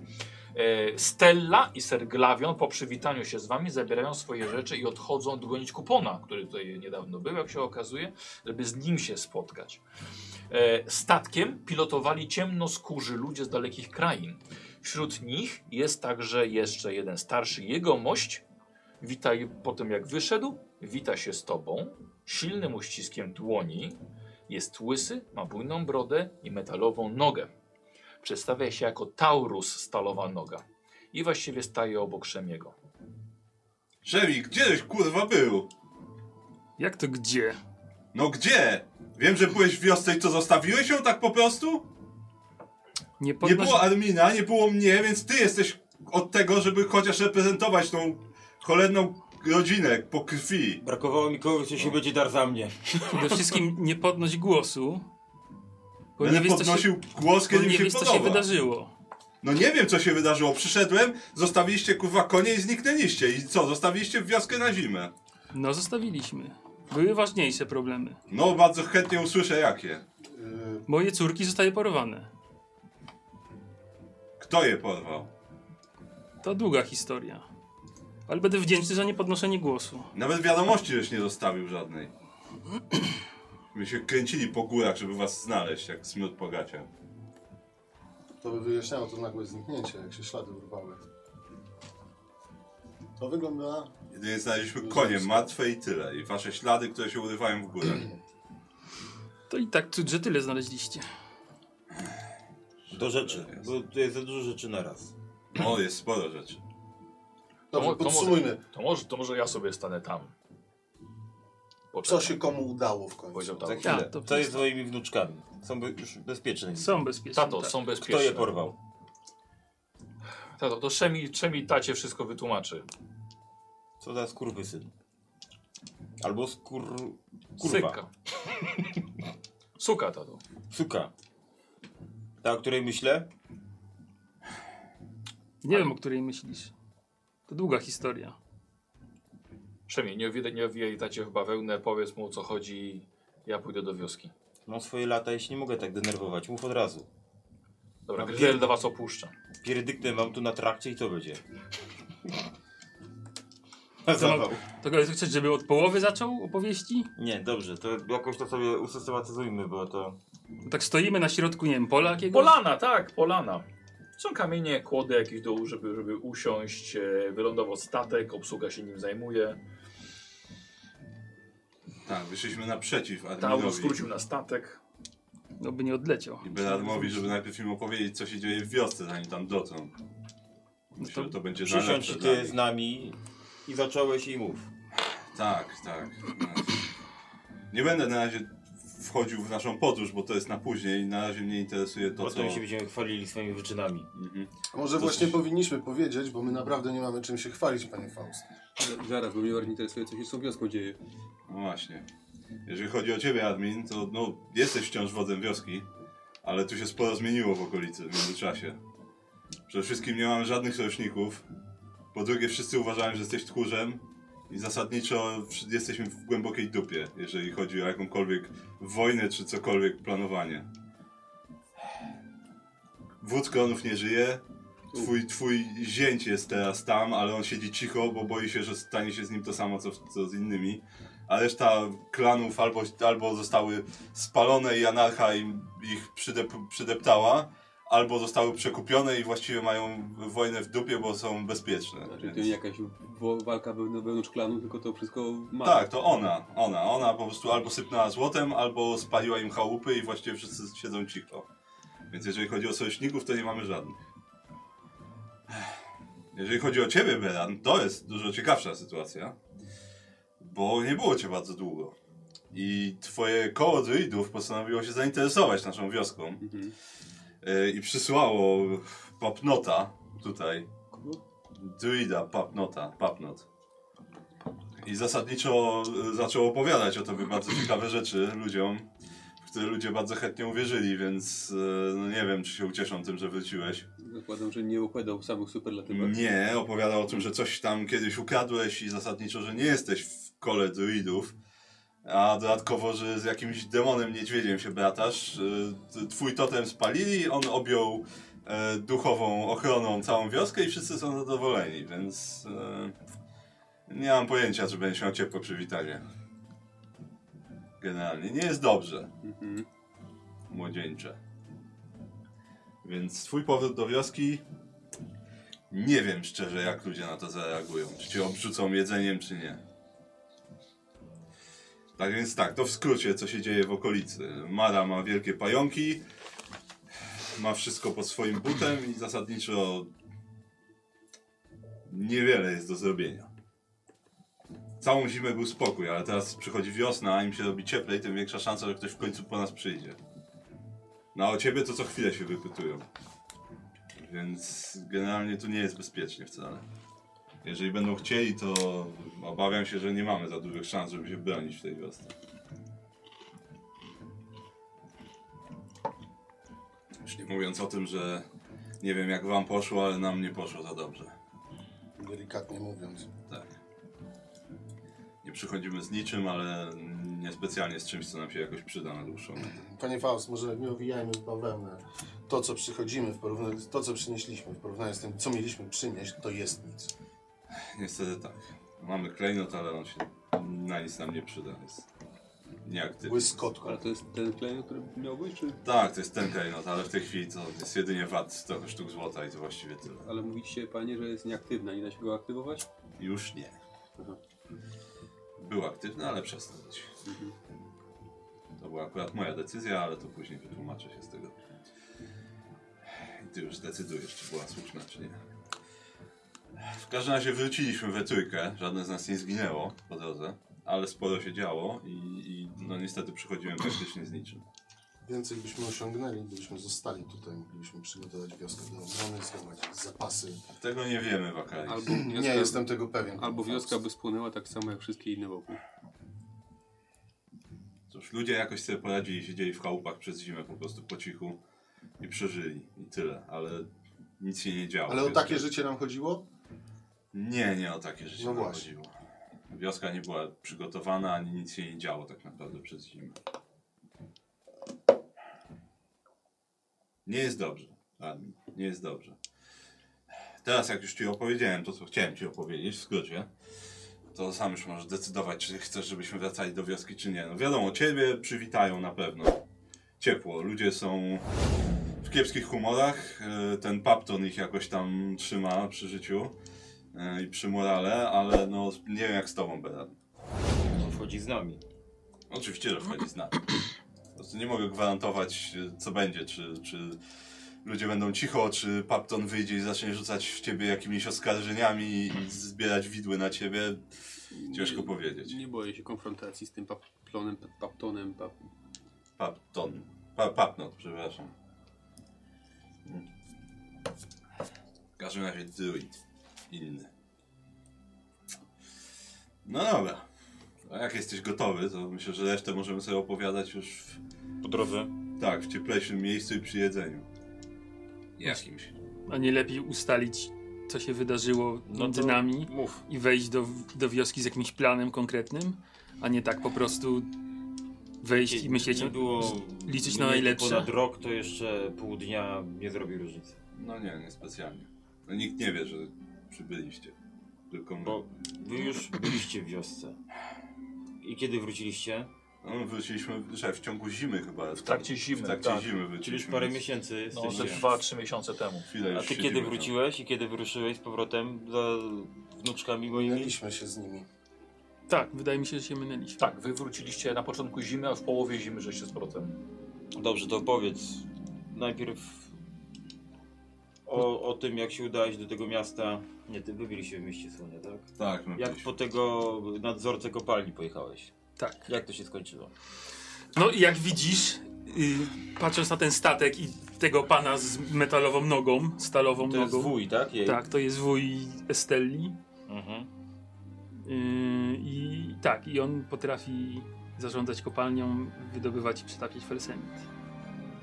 E, Stella i Ser Glavion po przywitaniu się z wami zabierają swoje rzeczy i odchodzą odgonić kupona, który tutaj niedawno był, jak się okazuje, żeby z nim się spotkać. E, statkiem pilotowali ciemnoskórzy ludzie z dalekich krain. Wśród nich jest także jeszcze jeden starszy jegomość. Witaj po tym jak wyszedł, wita się z tobą, silnym uściskiem dłoni. Jest łysy, ma bujną brodę i metalową nogę. Przedstawia się jako Taurus stalowa noga. I właściwie staje obok Szemiego. Szemi, gdzieś kurwa był? Jak to gdzie? No gdzie? Wiem, że byłeś w wiosce i co, zostawiłeś ją tak po prostu? Nie Nie było Armina, nie było mnie, więc ty jesteś od tego, żeby chociaż reprezentować tą cholerną rodzinę po krwi. Brakowało mi kogoś, co się będzie dar za mnie. Przede wszystkim nie podnoś głosu. Bo nie Będę wiesz, co się, podnosił głos, bo kiedy mi nie się wiesz, co podoba. się wydarzyło. No nie wiem, co się wydarzyło. Przyszedłem, zostawiliście kurwa konie i zniknęliście. I co, zostawiliście wioskę na zimę? No, zostawiliśmy. Były ważniejsze problemy. No, bardzo chętnie usłyszę jakie. Yy, Moje córki zostały porowane. Kto je porwał? To długa historia. Ale będę wdzięczny za niepodnoszenie głosu. Nawet wiadomości żeś nie zostawił żadnej. My się kręcili po górach, żeby was znaleźć, jak smród po gaciach. to by wyjaśniało to nagłe zniknięcie, jak się ślady urwały. To wygląda... Jedynie znaleźliśmy konie martwe i tyle. I wasze ślady, które się urywają w górach. To i tak cud, że tyle znaleźliście. Do rzeczy, bo tu jest za dużo rzeczy na raz. O, jest sporo rzeczy. Dobrze, to podsumujmy. Może, to, może, to może ja sobie stanę tam. Co Poczekaj. się komu udało w końcu? Za chwilę. Ja, to Co jest z moimi wnuczkami? Są be- już bezpieczne. Są bezpieczne. Tato, tak. są Kto bezpieczne. je porwał? Tato, to Szemi, Szemi tacie wszystko wytłumaczy. Co za skurwysyn? Albo skur... kurwa. Syka. Suka, tato. Suka. Ta, o której myślę? Nie wiem, o której myślisz. To długa historia. Szemi, nie owijaj, nie owijaj tacie w bawełnę, powiedz mu o co chodzi. Ja pójdę do wioski. Mam swoje lata, jeśli nie mogę tak denerwować. Mów od razu. Dobra, No, Gryzelda was opuszcza. Pierdyknę mam tu na trakcie i co będzie? <laughs> Zawał. To chcesz, żeby od połowy zaczął opowieści? Nie, dobrze, to jakoś to sobie usystematyzujmy, bo to... To tak stoimy na środku, nie wiem, pola jakiegoś? Polana, tak, polana. Są kamienie, kłody jakieś do, żeby, żeby usiąść, e, wylądował statek, obsługa się nim zajmuje. Tak, wyszliśmy naprzeciw Adminowi skrócił na statek. No by nie odleciał. i Bernard mówi, żeby najpierw im opowiedzieć, co się dzieje w wiosce, zanim tam dotrą. Myślę, że to będzie Przysiądź ty dla z nami i zacząłeś i mów. Tak, tak. No. Nie będę na razie wchodził w naszą podróż, bo to jest na później. Na razie mnie interesuje to, co... Potem się będziemy chwalili swoimi wyczynami. Mhm. Może To właśnie coś- powinniśmy powiedzieć, bo my naprawdę nie mamy czym się chwalić, panie Faust. Zaraz, bo mnie bardziej interesuje, co się z tą wioską dzieje. No właśnie. Jeżeli chodzi o ciebie, admin, to no, jesteś wciąż wodzem wioski, ale tu się sporo zmieniło w okolicy w międzyczasie. Przede wszystkim nie mamy żadnych sojuszników. Po drugie, wszyscy uważają, że jesteś tchórzem i zasadniczo jesteśmy w głębokiej dupie, jeżeli chodzi o jakąkolwiek wojnę czy cokolwiek planowanie. Wódz Kronów nie żyje. Twój, twój zięć jest teraz tam, ale on siedzi cicho, bo boi się, że stanie się z nim to samo, co, co z innymi. A reszta klanów albo, albo zostały spalone i anarcha im ich przydep, przydeptała, albo zostały przekupione i właściwie mają wojnę w dupie, bo są bezpieczne. Znaczy, to Więc- nie jakaś walka wewn- wewnątrz klanu, tylko to wszystko ma. Tak, to ona, ona, ona po prostu albo sypnęła złotem, albo spaliła im chałupy i właściwie wszyscy siedzą cicho. Więc jeżeli chodzi o sojuszników, to nie mamy żadnych. Jeżeli chodzi o ciebie, Beran, to jest dużo ciekawsza sytuacja, bo nie było cię bardzo długo. I twoje koło druidów postanowiło się zainteresować naszą wioską Mhm. Yy, i przysłało papnota tutaj, druida, papnota, papnot. I zasadniczo y, zaczął opowiadać o tobie bardzo ciekawe rzeczy ludziom, w które ludzie bardzo chętnie uwierzyli, więc y, no nie wiem, czy się ucieszą tym, że wróciłeś. Zakładam, że nie układał samych superlatywach. Nie, opowiadał o tym, że coś tam kiedyś ukradłeś i zasadniczo, że nie jesteś w kole druidów, a dodatkowo, że z jakimś demonem niedźwiedziem się bratasz. T- Twój totem spalili, on objął e, duchową ochroną całą wioskę i wszyscy są zadowoleni, więc e, nie mam pojęcia, czy będzie miał ciepłe przywitanie. Generalnie nie jest dobrze, Mhm. młodzieńcze. Więc twój powrót do wioski nie wiem szczerze, jak ludzie na to zareagują. Czy cię obrzucą jedzeniem, czy nie. Tak więc tak, to w skrócie, co się dzieje w okolicy. Mara ma wielkie pająki, ma wszystko pod swoim butem i zasadniczo niewiele jest do zrobienia. Całą zimę był spokój, ale teraz przychodzi wiosna, a im się robi cieplej, tym większa szansa, że ktoś w końcu po nas przyjdzie. No a o ciebie to co chwilę się wypytują. Więc generalnie tu nie jest bezpiecznie wcale. Jeżeli będą chcieli, to obawiam się, że nie mamy za dużych szans, żeby się bronić w tej wiosce. Już nie mówiąc o tym, że nie wiem jak wam poszło, ale nam nie poszło za dobrze. Delikatnie mówiąc. Tak. Nie przychodzimy z niczym, ale niespecjalnie z czymś, co nam się jakoś przyda na dłuższą metę. Panie Faust, może nie owijajmy w bawełnę. To, co przychodzimy w porównaniu, to, co przynieśliśmy w porównaniu z tym, co mieliśmy przynieść, to jest nic. Niestety tak. Mamy klejnot, ale on się na nic nam nie przyda. Jest nieaktywny. Błyskotko. Ale to jest ten klejn, który miał być, czy... Tak, to jest ten klejnot, ale w tej chwili to jest jedynie wad, trochę sztuk złota i to właściwie tyle. Ale mówicie panie, że jest nieaktywna, nie da się go aktywować? Już nie. Aha. Był aktywny, ale przestał być. To była akurat moja decyzja, ale to później wytłumaczę się z tego. I ty już zdecydujesz, czy była słuszna, czy nie. W każdym razie wróciliśmy we trójkę, żadne z nas nie zginęło po drodze, ale sporo się działo i, i no niestety przychodziłem praktycznie z niczym. Więcej byśmy osiągnęli, gdybyśmy zostali tutaj. Moglibyśmy przygotować wioskę do obrony, zgromadzić zapasy. Tego nie wiemy, Wakari. Albo wioska, Nie jestem tego pewien. albo wioska by spłynęła tak samo jak wszystkie inne wokół. Cóż, ludzie jakoś sobie poradzili, siedzieli w chałupach przez zimę po prostu po cichu i przeżyli i tyle, ale nic się nie działo. Ale o takie życie nam chodziło? Nie, nie o takie życie No właśnie. chodziło. Wioska nie była przygotowana, ani nic się nie działo tak naprawdę przez zimę. Nie jest dobrze, Admin. Nie jest dobrze. teraz jak już ci opowiedziałem to, co chciałem ci opowiedzieć w skrócie, to sam już możesz decydować, czy chcesz, żebyśmy wracali do wioski, czy nie. No wiadomo, ciebie przywitają na pewno. Ciepło, ludzie są w kiepskich humorach, ten Papton ich jakoś tam trzyma przy życiu i przy morale, ale no nie wiem jak z tobą, Beran. On wchodzi z nami. Oczywiście, że wchodzi z nami. Po prostu nie mogę gwarantować, e, co będzie, czy, czy ludzie będą cicho, czy Papton wyjdzie i zacznie rzucać w ciebie jakimiś oskarżeniami i zbierać widły na ciebie. Ciężko powiedzieć. Nie boję się konfrontacji z tym paplonem, paptonem, pap... Papton. Pa, papnot, przepraszam. Mm. W każdym razie druid. Inny. No dobra. A jak jesteś gotowy, to myślę, że resztę możemy sobie opowiadać już w, Po drodze. tak, w cieplejszym miejscu i przy jedzeniu. Jakimś. A nie lepiej ustalić, co się wydarzyło No między nami Mów. i wejść do, do wioski z jakimś planem konkretnym, a nie tak po prostu wejść i myśleć, nie było liczyć na najlepsze. Ponad rok to jeszcze pół dnia nie zrobi różnicy. No nie, nie specjalnie. No, nikt nie wie, że przybyliście. Tylko my. Bo wy już byliście w wiosce. I kiedy wróciliście? No, wróciliśmy że w ciągu zimy chyba. W trakcie zimy, W trakcie tak. zimy Czyli już wróciliśmy. parę miesięcy No, ze 2-3 miesiące temu. Chwilę A ty kiedy tam. wróciłeś i kiedy wyruszyłeś z powrotem za wnuczkami moimi? Minęliśmy się z nimi. Tak, wydaje mi się, że się mynęliśmy. Tak, wy wróciliście na początku zimy, a w połowie zimy żeście z powrotem. Dobrze, to powiedz najpierw o, o tym, jak się udałeś do tego miasta. Nie, ty wy byliście w mieście Słonia, tak? Tak, my Jak byliśmy. po tego nadzorcę kopalni pojechałeś? Tak. Jak to się skończyło? No i jak widzisz, y, patrząc na ten statek i tego pana z metalową nogą, stalową To jest nogą. wuj, tak? Jej? Tak, to jest wuj Estelli. Mhm. Y, I tak, i on potrafi zarządzać kopalnią, wydobywać i przetapiać felsenit.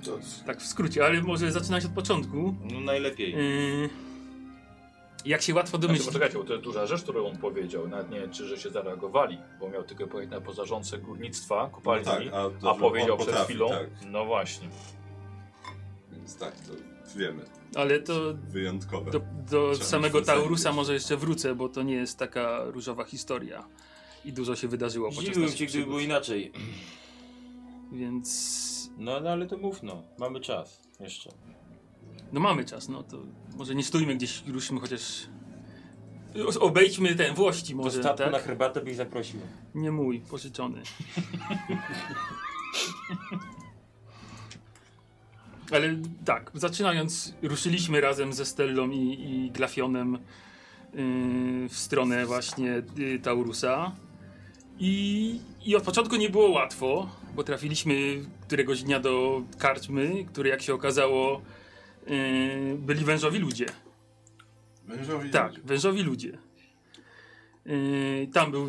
To, Tak w skrócie, ale może zaczynać od początku. No najlepiej. Y, jak się łatwo Znaczy, domyślić. poczekajcie, bo to jest duża rzecz, którą on powiedział. Nawet nie wiem, czy że się zareagowali, bo miał tylko powiedzieć na po zarządce górnictwa, kopalni, No tak, a to, a powiedział on przed potrafi, chwilą. tak. No właśnie. Więc tak, to wiemy. Ale to Wyjątkowe. do, do samego Taurusa może jeszcze wrócę, bo to nie jest taka różowa historia. I dużo się wydarzyło podczas Zdziwiłem naszych cię, gdyby było inaczej. Więc No, no ale to mów no. Mamy czas jeszcze. No mamy czas, no to może nie stójmy gdzieś, ruszmy chociaż... Obejdźmy ten, Włości może, statku na tak? herbatę byś zaprosił. Nie mój, pożyczony. <laughs> Ale tak, zaczynając, ruszyliśmy razem ze Stellą i, i Glafionem yy, w stronę właśnie yy, Taurusa. I, I od początku nie było łatwo, bo trafiliśmy któregoś dnia do karczmy, które jak się okazało yy, byli wężowi ludzie. Wężowi Tak, ludzie. wężowi ludzie. Yy, tam był,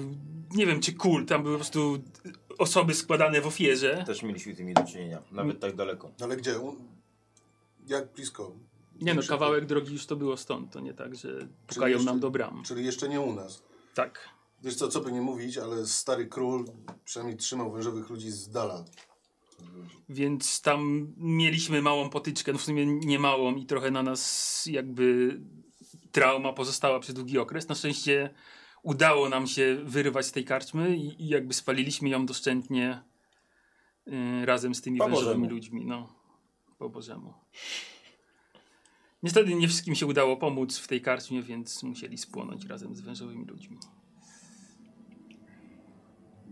nie wiem czy kult, tam były po prostu osoby składane w ofierze. Też mieliśmy z nimi do czynienia. Nawet tak daleko. ale gdzie? Jak blisko? Nie no, kawałek drogi już to było stąd, to nie tak, że pukają jeszcze- nam do bram. Czyli jeszcze nie u nas. Tak. Wiesz co, co by nie mówić, ale stary król przynajmniej trzymał wężowych ludzi z dala. Więc tam mieliśmy małą potyczkę, no w sumie nie małą i trochę na nas jakby trauma pozostała przez długi okres. Na szczęście udało nam się wyrwać z tej karczmy i, i jakby spaliliśmy ją doszczętnie yy, razem z tymi Po wężowymi Bożemu. ludźmi. No, po Bożemu. Niestety nie wszystkim się udało pomóc w tej karczmie, więc musieli spłonąć razem z wężowymi ludźmi.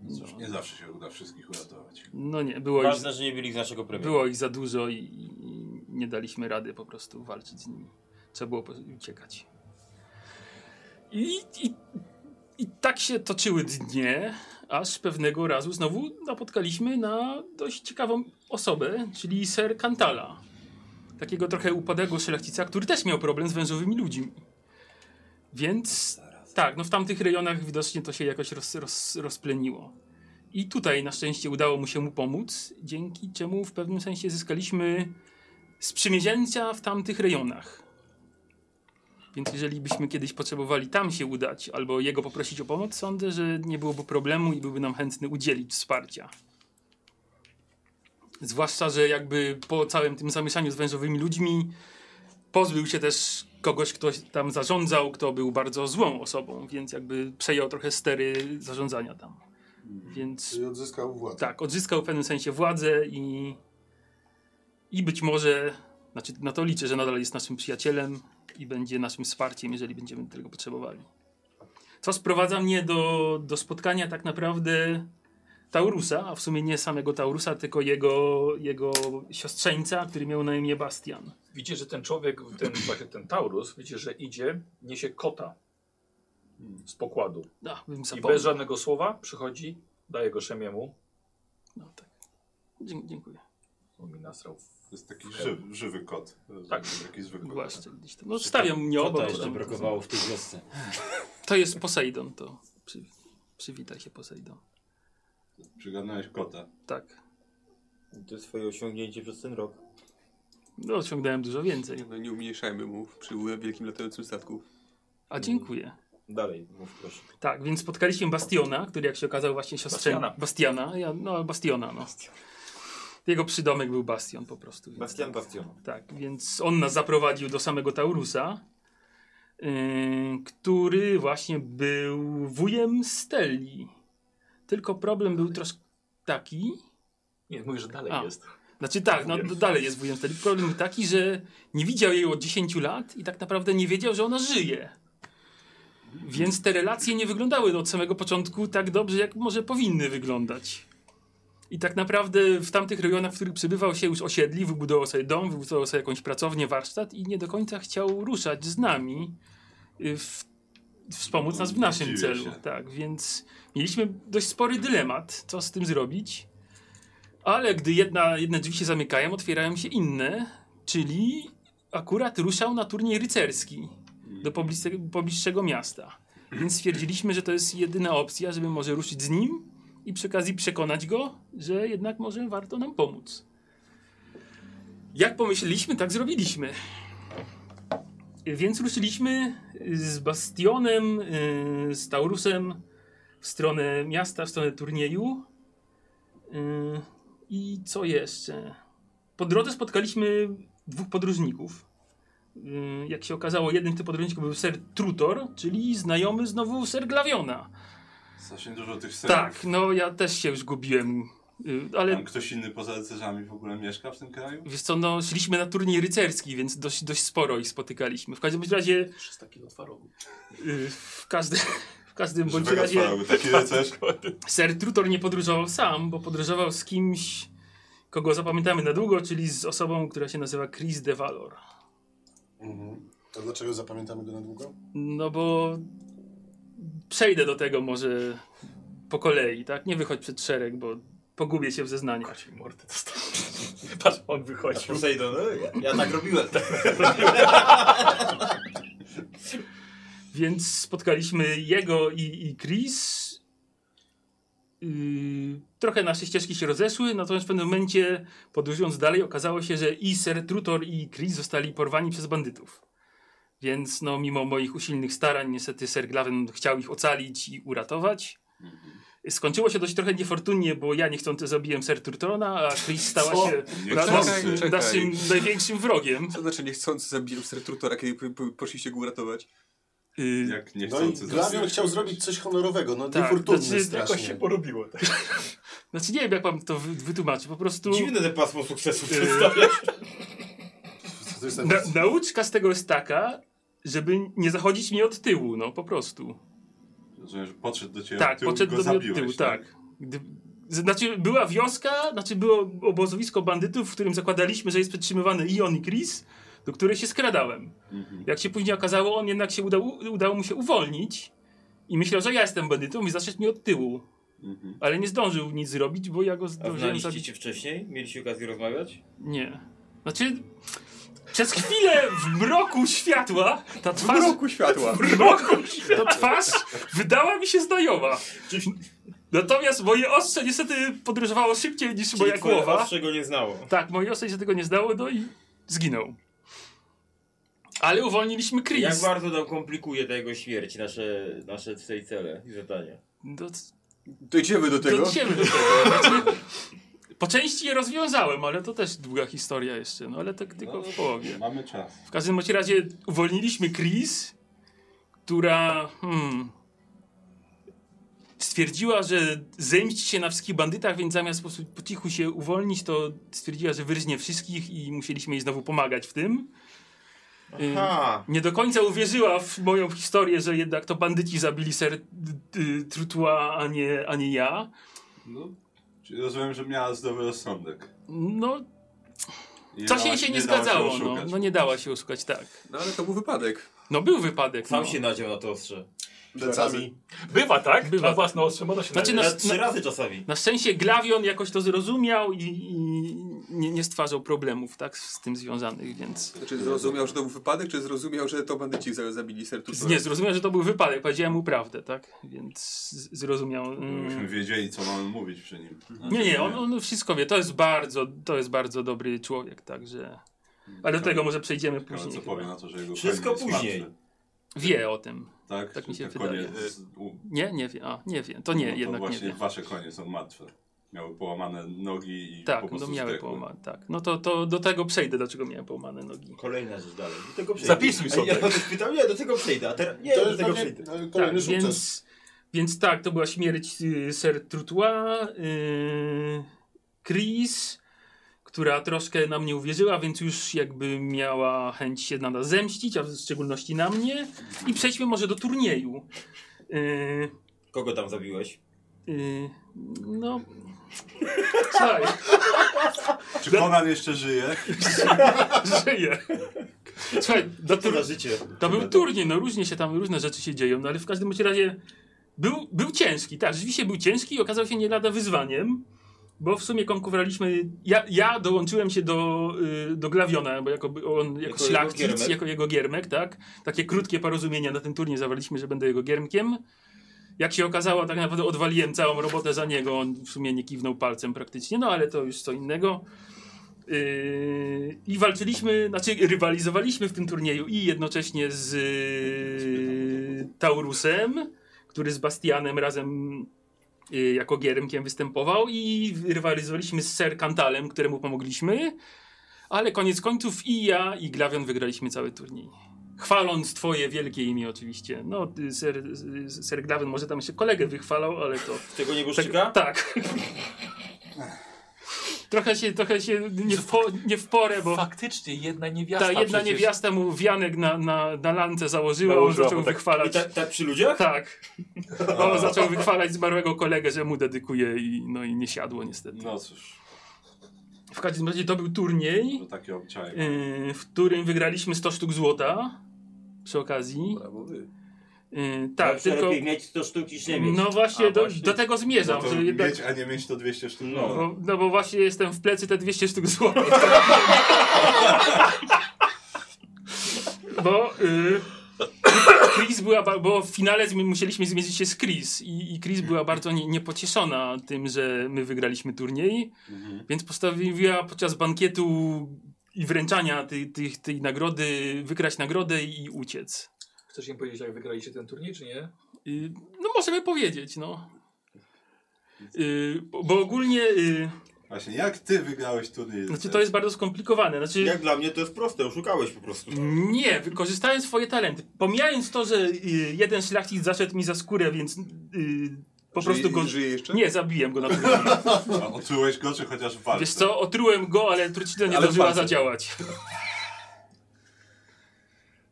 Cóż, nie zawsze się uda wszystkich uratować. No nie, było ich, Ważne, że nie byli z naszego premiera. było ich za dużo i, i nie daliśmy rady po prostu walczyć z nimi. Trzeba było uciekać. I, i, I tak się toczyły dnie, aż pewnego razu znowu napotkaliśmy na dość ciekawą osobę, czyli Ser Cantala. Takiego trochę upadłego szlachcica, który też miał problem z wężowymi ludźmi. Więc tak, no w tamtych rejonach widocznie to się jakoś roz, roz, rozpleniło. I tutaj na szczęście udało mu się mu pomóc, dzięki czemu w pewnym sensie zyskaliśmy sprzymierzeńca w tamtych rejonach. Więc jeżeli byśmy kiedyś potrzebowali tam się udać, albo jego poprosić o pomoc, sądzę, że nie byłoby problemu i byłby nam chętny udzielić wsparcia. Zwłaszcza, że jakby po całym tym zamieszaniu z wężowymi ludźmi pozbył się też kogoś, kto tam zarządzał, kto był bardzo złą osobą, więc jakby przejął trochę stery zarządzania tam. Więc Czyli odzyskał władzę. tak, odzyskał w pewnym sensie władzę i, i być może, znaczy na to liczę, że nadal jest naszym przyjacielem i będzie naszym wsparciem, jeżeli będziemy tego potrzebowali. Co sprowadza mnie do, do spotkania tak naprawdę Taurusa, a w sumie nie samego Taurusa, tylko jego, jego siostrzeńca, który miał na imię Bastian. Widzicie, że ten człowiek, ten, właśnie ten Taurus, widzicie, że idzie, niesie kota z pokładu. A, bym I bez żadnego słowa przychodzi, daje go Szemiemu. No, tak. Dzie- dziękuję. On mi nasrał. To jest taki żywy, żywy kot. Tak. Taki zwykły kot. Głaszczę gdzieś tam. No, stawiam mnie obok. jeszcze brakowało w tej wiosce. To jest Poseidon, to przy, przywita się Poseidon. Przygarnąłeś kota. Tak. To jest twoje osiągnięcie przez ten rok. No, osiągnąłem dużo więcej. Nie, no, nie umniejszajmy mu przy wielkim latającym statku. A dziękuję. Dalej, mów proszę. Tak, więc spotkaliśmy Bastiona, który jak się okazał właśnie siostrze... Bastiana. Bastiana. Ja, no, Bastiona, no. Jego przydomek był Bastion po prostu. więc- Bastian Bastion. Tak, więc on nas zaprowadził do samego Taurusa, yy, który właśnie był wujem Stelli. Tylko problem był troszkę taki, Nie, mówisz, że dalej A. jest. Znaczy tak, no dalej jest wujem Steli. Problem był taki, że nie widział jej od 10 lat i tak naprawdę nie wiedział, że ona żyje. Więc te relacje nie wyglądały od samego początku tak dobrze, jak może powinny wyglądać. I tak naprawdę w tamtych rejonach, w których przybywał się już osiedli, wybudował sobie dom, wybudował sobie jakąś pracownię, warsztat i nie do końca chciał ruszać z nami, y, w, wspomóc nas w naszym Dziwię celu. się. Tak, więc mieliśmy dość spory dylemat, co z tym zrobić. Ale gdy jedna, jedne drzwi się zamykają, otwierają się inne, czyli akurat ruszał na turniej rycerski do pobliższego, pobliższego miasta. Więc stwierdziliśmy, że to jest jedyna opcja, żeby może ruszyć z nim i przy okazji przekonać go, że jednak może warto nam pomóc. Jak pomyśleliśmy, tak zrobiliśmy. Więc ruszyliśmy z Bastionem, yy, z Taurusem w stronę miasta, w stronę turnieju. Yy, I co jeszcze? Po drodze spotkaliśmy dwóch podróżników. Jak się okazało, jednym z tych podróżników był Ser Trutor, czyli znajomy znowu Ser Glaviona. Strasznie dużo tych serów. Tak, no ja też się już gubiłem, ale Tam ktoś inny poza rycerzami w ogóle mieszka w tym kraju? wiesz co, no szliśmy na turniej rycerski, więc dość, dość sporo ich spotykaliśmy. W każdym razie, 300 kilo twarogu. yy, w, każdy, w każdym bądź razie twarogu, taki rycerz. Ser Trutor nie podróżował sam, bo podróżował z kimś, kogo zapamiętamy na długo, czyli z osobą, która się nazywa Chris de Valor. Mhm. A dlaczego zapamiętamy go na długo? No bo przejdę do tego może po kolei, tak? Nie wychodź przed szereg, bo pogubię się w zeznaniach. Koci mordę dostał. <laughs> Patrz, on wychodził. Poseidon, no, ja, ja tak robiłem. <laughs> Więc spotkaliśmy jego i, i Chris. Yy, trochę nasze ścieżki się rozeszły, natomiast w pewnym momencie, podróżując dalej, okazało się, że i Ser Trutor i Chris zostali porwani przez bandytów. Więc no, mimo moich usilnych starań, niestety Ser Glaven chciał ich ocalić i uratować. Skończyło się dość trochę niefortunnie, bo ja niechcący zabiłem Ser Trutorna, a Chris stała Co? się naszym, naszym największym wrogiem. Co znaczy niechcący zabiłem Sertrutora, kiedy p- p- poszliście go uratować? Yy, Jak No i niechcący. Glavion chciał zrobić coś honorowego, no Tak, niefortunny znaczy, strasznie. Jakoś się porobiło. Tak. <laughs> Znaczy nie wiem, jak mam to wy- wytłumaczyć. Po prostu Dziwne te pasmo sukcesu przedstawiać. <laughs> To jest na, nauczka z tego jest taka, żeby nie zachodzić mnie od tyłu, no po prostu. Rozumiem, że podszedł do ciebie tak, od tyłu, podszedł go do zabiłeś, tyłu, tak. Gdy, znaczy była wioska, znaczy było obozowisko bandytów, w którym zakładaliśmy, że jest przetrzymywany i on i Chris, do których się skradałem. Mhm. Jak się później okazało, on jednak się udał, udało mu się uwolnić i myślał, że ja jestem bandytą i zaszedł mi od tyłu. Mhm. Ale nie zdążył nic zrobić, bo ja go A zdążyłem znaliście zabić. wcześniej? Mieliście okazję rozmawiać? Nie. Znaczy, przez chwilę w mroku światła ta twarz... W roku światła! <laughs> W mroku ta twarz wydała mi się znajoma. Natomiast moje ostrze niestety podróżowało szybciej niż moja twoje głowa. ostrze go nie znało. Tak, moje ostrze się tego nie zdało, no i zginął. Ale uwolniliśmy Jak Chris. bardzo nam komplikuje ta jego śmierć, nasze, nasze tutaj cele i zadania. Do, Dojdziemy do tego. dojdziemy do tego. Po części je rozwiązałem, ale to też długa historia jeszcze, no ale tak tylko w połowie. Mamy czas. W każdym bądź razie uwolniliśmy Chris, która hmm, stwierdziła, że zemści się na wszystkich bandytach, więc zamiast po, po cichu się uwolnić, to stwierdziła, że wyrznie wszystkich i musieliśmy jej znowu pomagać w tym. Y, Aha. Nie do końca uwierzyła w moją historię, że jednak to bandyci zabili ser y, Trutua, a nie, a nie ja. No, czyli rozumiem, że miała zdrowy rozsądek. No, coś jej się nie dała zgadzało, no. oszukać. no nie dała się oszukać, tak. No ale to był wypadek. No był wypadek. Sam no. się nadział na to ostrze. Plecami. Bywa, tak? Bywa. Na własne ostrze można się Znaczy, na- Na trzy razy czasami. Na szczęście Glavion jakoś to zrozumiał i, i nie, nie stwarzał problemów tak, z tym związanych, więc Znaczy zrozumiał, że to był wypadek, czy zrozumiał, że to bandyci za- zabili Sertusa? nie zrozumiał, że to był wypadek. Powiedziałem mu prawdę, tak? Więc zrozumiał. Byśmy Mm. wiedzieli, co mamy mówić przy nim. Znaczy, Nie, nie, on, on wszystko wie. To jest bardzo, to jest bardzo dobry człowiek, także. Ale do tego może przejdziemy później. co powie na to, że jego Wszystko później. Wie o tym. Tak, Tak mi się wydaje. konie z- Nie, nie wie. A, nie wie. To nie, no to jednak nie właśnie wie. wasze konie są martwe. Miały połamane nogi i po Tak, prostu no miały połamane. Tak. No to, to do tego przejdę, dlaczego miałem połamane nogi. Kolejna rzecz dalej. Do tego przejdę. Zapisuj A sobie. Ja będę pytał, nie, do tego przejdę, a teraz nie, To do tego przejdę. e, Tak, kolejny sukces. więc, więc tak, to była śmierć y, Ser Trutois, y, Chris, która troszkę na mnie uwierzyła, więc już jakby miała chęć się na nas zemścić, a w szczególności na mnie. I przejdźmy może do turnieju. Y, Kogo tam zabiłeś? y, no... Słuchaj, Czy Konan jeszcze żyje? <laughs> żyję. Słuchaj, do tur-? To był turniej, no różnie się tam, różne rzeczy się dzieją, no ale w każdym razie był, był ciężki, tak, rzeczywiście był ciężki i okazał się nie lada wyzwaniem, bo w sumie konkurowaliśmy, ja, ja dołączyłem się do, y, do Glawiona, bo jako, on, jako, Jako szlachcic, jego jako jego giermek, tak, takie krótkie porozumienia na ten turniej zawaliśmy, że będę jego giermkiem. Jak się okazało, tak naprawdę odwaliłem całą robotę za niego, on w sumie nie kiwnął palcem praktycznie, no ale to już co innego. Yy, I walczyliśmy, znaczy rywalizowaliśmy w tym turnieju i jednocześnie z yy, Taurusem, który z Bastianem razem jako giermkiem występował i rywalizowaliśmy z Ser Kantalem, któremu pomogliśmy, ale koniec końców i ja i Glawion wygraliśmy cały turniej. Chwaląc twoje wielkie imię oczywiście. No, ty, Ser, Ser Glawion może tam jeszcze kolegę wychwalał, ale to... Tego nie tak. <laughs> trochę się, trochę się nie w, po, nie w porę, bo Faktycznie, jedna niewiasta ta jedna przecież. niewiasta mu wianek na, na, na lance założyła, on Założyła, zaczął bo tak- wychwalać. tak, tak przy ludziach? Tak. <laughs> On zaczął wychwalać zmarłego kolegę, że mu dedykuje i, no i nie siadło niestety. No cóż, W każdym razie to był turniej, to takie yy, w którym wygraliśmy 100 sztuk złota przy okazji. Brawo wy. Yy, tak, Zawsze tylko... lepiej mieć 100 sztuk niż nie mieć. No właśnie, A, do, właśnie. do tego No zmierzam. to że jednak, mieć, a nie mieć to 200 sztuk. No. No. bo, no bo właśnie jestem w plecy te 200 sztuk złota. bo y, Chris była, bo w finale musieliśmy zmierzyć się z Chris i, i Chris była bardzo nie, niepocieszona tym, że my wygraliśmy turniej, Mhm. więc postanowiła podczas bankietu i wręczania tej, tej, tej nagrody wygrać nagrodę i uciec. Chcesz im powiedzieć, jak wygraliście ten turniej, czy nie? Y, no możemy powiedzieć, no. Y, bo, ogólnie, y, Właśnie, jak ty wygrałeś turniej? znaczy to jest bardzo skomplikowane, znaczy Jak dla mnie to jest proste, oszukałeś po prostu. nie, wykorzystałem swoje talenty. Pomijając to, że y, jeden szlachcic zaszedł mi za skórę, więc y, po prostu go... Żyje jeszcze? Nie, zabiłem go na turnieju. A otrułeś go, czy chociaż w walce? Wiesz co, otrułem go, ale trucizna nie Ale zdążyła zadziałać. <laughs>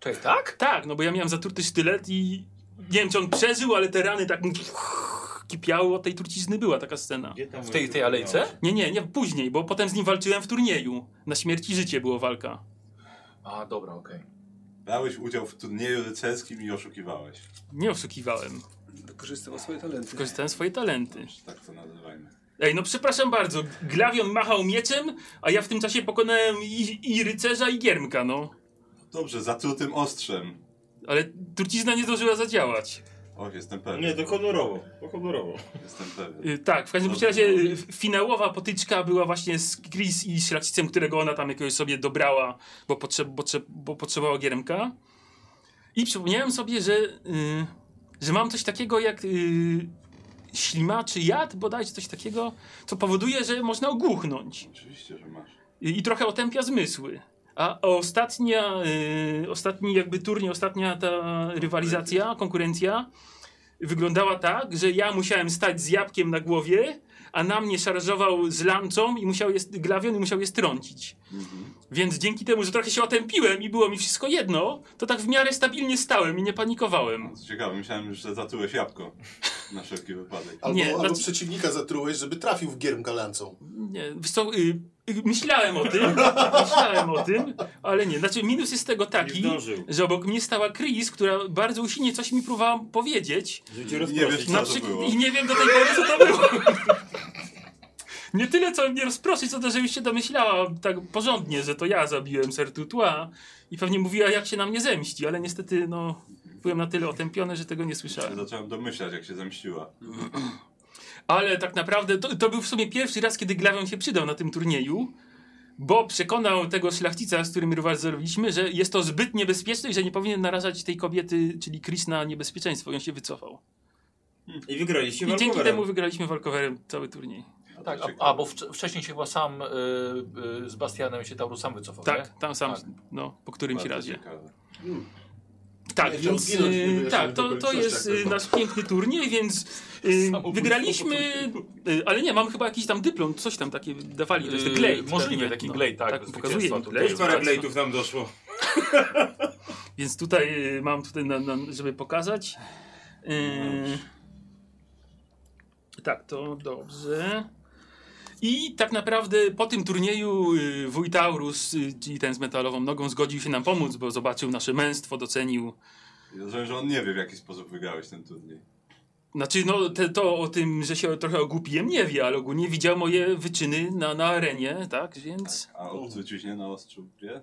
Cześć, tak? Tak, no bo ja miałem zatruty sztylet i nie wiem, czy on przeżył, ale te rany tak mu kipiały od tej trucizny. Była taka scena. W tej, tej alejce? Nie, nie, nie, później, bo potem z nim walczyłem w turnieju. Na śmierć i życie było walka. A, dobra, okej. Brałeś udział w turnieju rycerskim i oszukiwałeś. Nie oszukiwałem. Wykorzystywał swoje talenty. Wykorzystałem swoje talenty. Tak to nazywajmy. Ej, no przepraszam bardzo. Glawion machał mieczem, a ja w tym czasie pokonałem i, i rycerza, i giermka, no. Dobrze, zatrutym ostrzem. Ale trucizna nie zdążyła zadziałać. Och, jestem pewien. Nie, to honorowo. To honorowo. Jestem pewien. Y, tak, w każdym Dobrze. razie y, finałowa potyczka była właśnie z Chris i szlachcicem, którego ona tam jakiegoś sobie dobrała, bo, potrzeb, bo, bo potrzebowała giermka. I przypomniałem sobie, że, y, że mam coś takiego jak y, ślimaczy jad, bodajże coś takiego, co powoduje, że można ogłuchnąć Oczywiście, że masz. i, i trochę otępia zmysły. A ostatnia, y, ostatni jakby turniej, ostatnia ta rywalizacja, konkurencja wyglądała tak, że ja musiałem stać z jabłkiem na głowie, a na mnie szarżował z lancą i musiał je, glawion i musiał je strącić. Więc dzięki temu, że trochę się otępiłem i było mi wszystko jedno, to tak w miarę stabilnie stałem i nie panikowałem. Co ciekawe, myślałem, że zatrułeś jabłko. Na wszelki wypadek. Albo, Nie, albo znaczy- przeciwnika zatrułeś, żeby trafił w giermka lancą. Nie, wiesz co, y, myślałem o tym, myślałem o tym, ale nie. Znaczy minus jest tego taki, że obok mnie stała Chris, która bardzo usilnie coś mi próbowała powiedzieć. Cię Nie wiesz, Co to było? I nie wiem do tej pory, co to było. Nie tyle, co mnie rozproszyć, co to, że już się domyślała tak porządnie, że to ja zabiłem Sertutua i pewnie mówiła, jak się na mnie zemści, ale niestety, no, byłem na tyle otępiony, że tego nie słyszałem. Zacząłem domyślać, jak się zemściła. Ale tak naprawdę to, to był w sumie pierwszy raz, kiedy Glawion się przydał na tym turnieju, bo przekonał tego szlachcica, z którym rywalizowaliśmy, że jest to zbyt niebezpieczne i że nie powinien narażać tej kobiety, czyli Chris, na niebezpieczeństwo. I on się wycofał. I wygraliście I dzięki temu wygraliśmy walkowerem cały turniej. Tak, a, a bo wcz- wcześniej się chyba sam y, y, z Bastianem się Taurus sam wycofał, nie? Tak, tam sam, Tak. no, po którymś Bardzo razie. ciekawe. Tak, więc zginąć y, tak, to, to jest y, nasz piękny turniej, więc y, Samobójstwo wygraliśmy, ale nie, mamy chyba jakiś tam dyplom, coś tam takie dawali, to jest Yy, glade. możliwe, taki no. glade, tak, Tak, pokazuje glade. Parę tak, blade'ów nam doszło. <laughs> Więc tutaj mam tutaj, na, na, żeby pokazać. Y, tak, to dobrze. I tak naprawdę po tym turnieju y, Wójtaurus, czyli ten z metalową nogą, zgodził się nam pomóc, bo zobaczył nasze męstwo, docenił. I Rozumiem, że on nie wie, w jaki sposób wygrałeś ten turniej. Znaczy, no te, to o tym, że się trochę ogłupiłem, nie wie, ale ogólnie widział moje wyczyny na, na arenie, tak? Więc A odwróciłeś nie na ostrzu wie?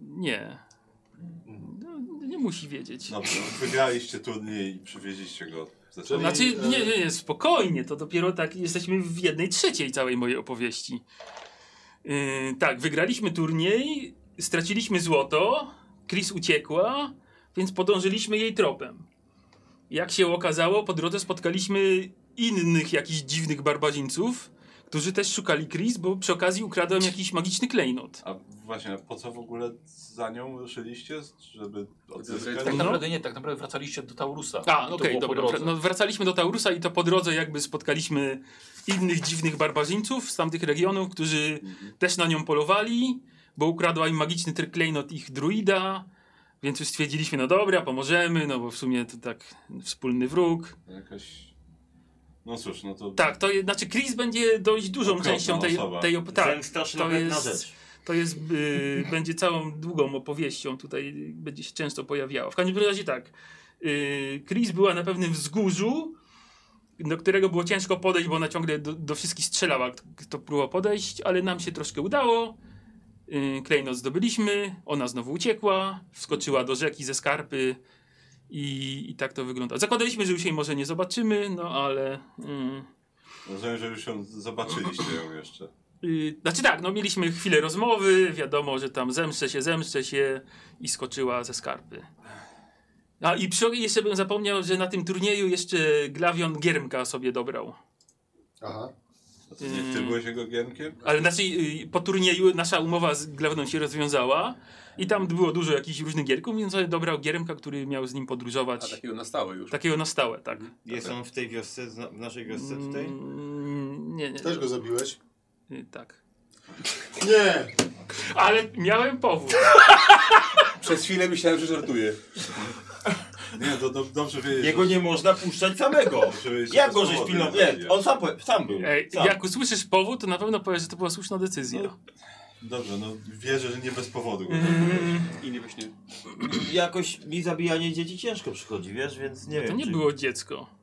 nie. No, nie musi wiedzieć. Dobrze, wygraliście turniej i przywieźliście go. Zasadzie. Znaczy, e, nie, nie, nie, spokojnie, to dopiero tak jesteśmy w jednej trzeciej całej mojej opowieści. Yy, tak, wygraliśmy turniej, straciliśmy złoto, Chris uciekła, więc podążyliśmy jej tropem. Jak się okazało, po drodze spotkaliśmy innych jakichś dziwnych barbarzyńców, którzy też szukali Chris, bo przy okazji ukradłem jakiś magiczny klejnot. A właśnie, po co w ogóle za nią ruszyliście? Żeby odzyskać? Tak No. naprawdę nie, tak naprawdę wracaliście do Taurusa. A, okej, po dobra. No, wracaliśmy do Taurusa i to po drodze jakby spotkaliśmy innych dziwnych barbarzyńców z tamtych regionów, którzy też na nią polowali, bo ukradła im magiczny tryk klejnot ich druida, więc już stwierdziliśmy, no dobra, pomożemy, no bo w sumie to tak wspólny wróg. Jakaś... No cóż, no to... Tak, to jest, znaczy Chris będzie dość dużą Okropna częścią tej, osoba. tej op- tak, to jest, rzecz. to jest, y, <laughs> będzie całą długą opowieścią, tutaj będzie się często pojawiała. W każdym razie tak, y, Chris była na pewnym wzgórzu, do którego było ciężko podejść, bo ona ciągle do, do wszystkich strzelała, kto, kto próbował podejść, ale nam się troszkę udało. Yy, klejnot zdobyliśmy, ona znowu uciekła, wskoczyła do rzeki ze skarpy i, i tak to wygląda. Zakładaliśmy, że już jej może nie zobaczymy, no ale... Yy, Rozumiem, że już ją zobaczyliście ją jeszcze. Yy, znaczy tak, no mieliśmy chwilę rozmowy, wiadomo, że tam zemszczę się, zemszczę się i skoczyła ze skarpy. A i przy okazji jeszcze bym zapomniał, że na tym turnieju jeszcze Glawion Giermka sobie dobrał. Aha. A to nie ty byłeś jego giermkiem? Ale znaczy yy, po turnieju nasza umowa z Glawionem się rozwiązała i tam było dużo jakichś różnych gierków, więc sobie dobrał Giermka, który miał z nim A podróżować. takiego na stałe już. Takiego na stałe, tak. Jest on w tej wiosce, w naszej wiosce tutaj? Mm, nie, nie, Też go zabiłeś? nie, tak. Nie! Ale miałem powód. <laughs> Przez chwilę myślałem, że żartuje. <laughs> Nie, to do, dobrze wiedzieć. Jego nie można puszczać samego. Jak go żeś pilnował? nie on sam, sam był. Ej, Sam. jak usłyszysz powód, to na pewno powiesz, że to była słuszna decyzja. No, Dobrze, no wierzę, że nie bez powodu. Mm, I nie właśnie. Jakoś mi zabijanie dzieci ciężko przychodzi, wiesz, więc nie to wiem. nie czy... było dziecko.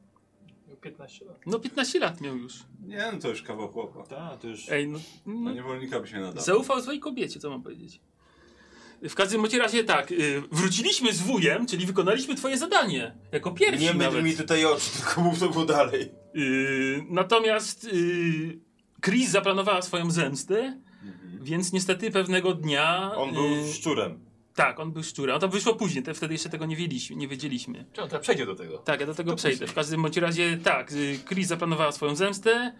15 lat. No 15 lat miał już. Nie, no to już kawał chłopa. Tak, to już... Ej, no, no niewolnika by się nadawał. zaufał swojej kobiecie, co mam powiedzieć. W każdym bądź razie tak, y, wróciliśmy z wujem, czyli wykonaliśmy twoje zadanie. Jako pierwsi Nie nawet. mi tutaj oczy, tylko mów to było dalej. Y, natomiast y, Chris zaplanowała swoją zemstę, Mhm. więc niestety pewnego dnia... On był y, szczurem. Tak, on był szczurem. A to wyszło później, te, wtedy jeszcze tego nie wiedzieliśmy. Nie wiedzieliśmy. Czemu, teraz przejdzie do tego. Tak, ja do tego To przejdę. później. W każdym bądź razie tak, y, Chris zaplanowała swoją zemstę,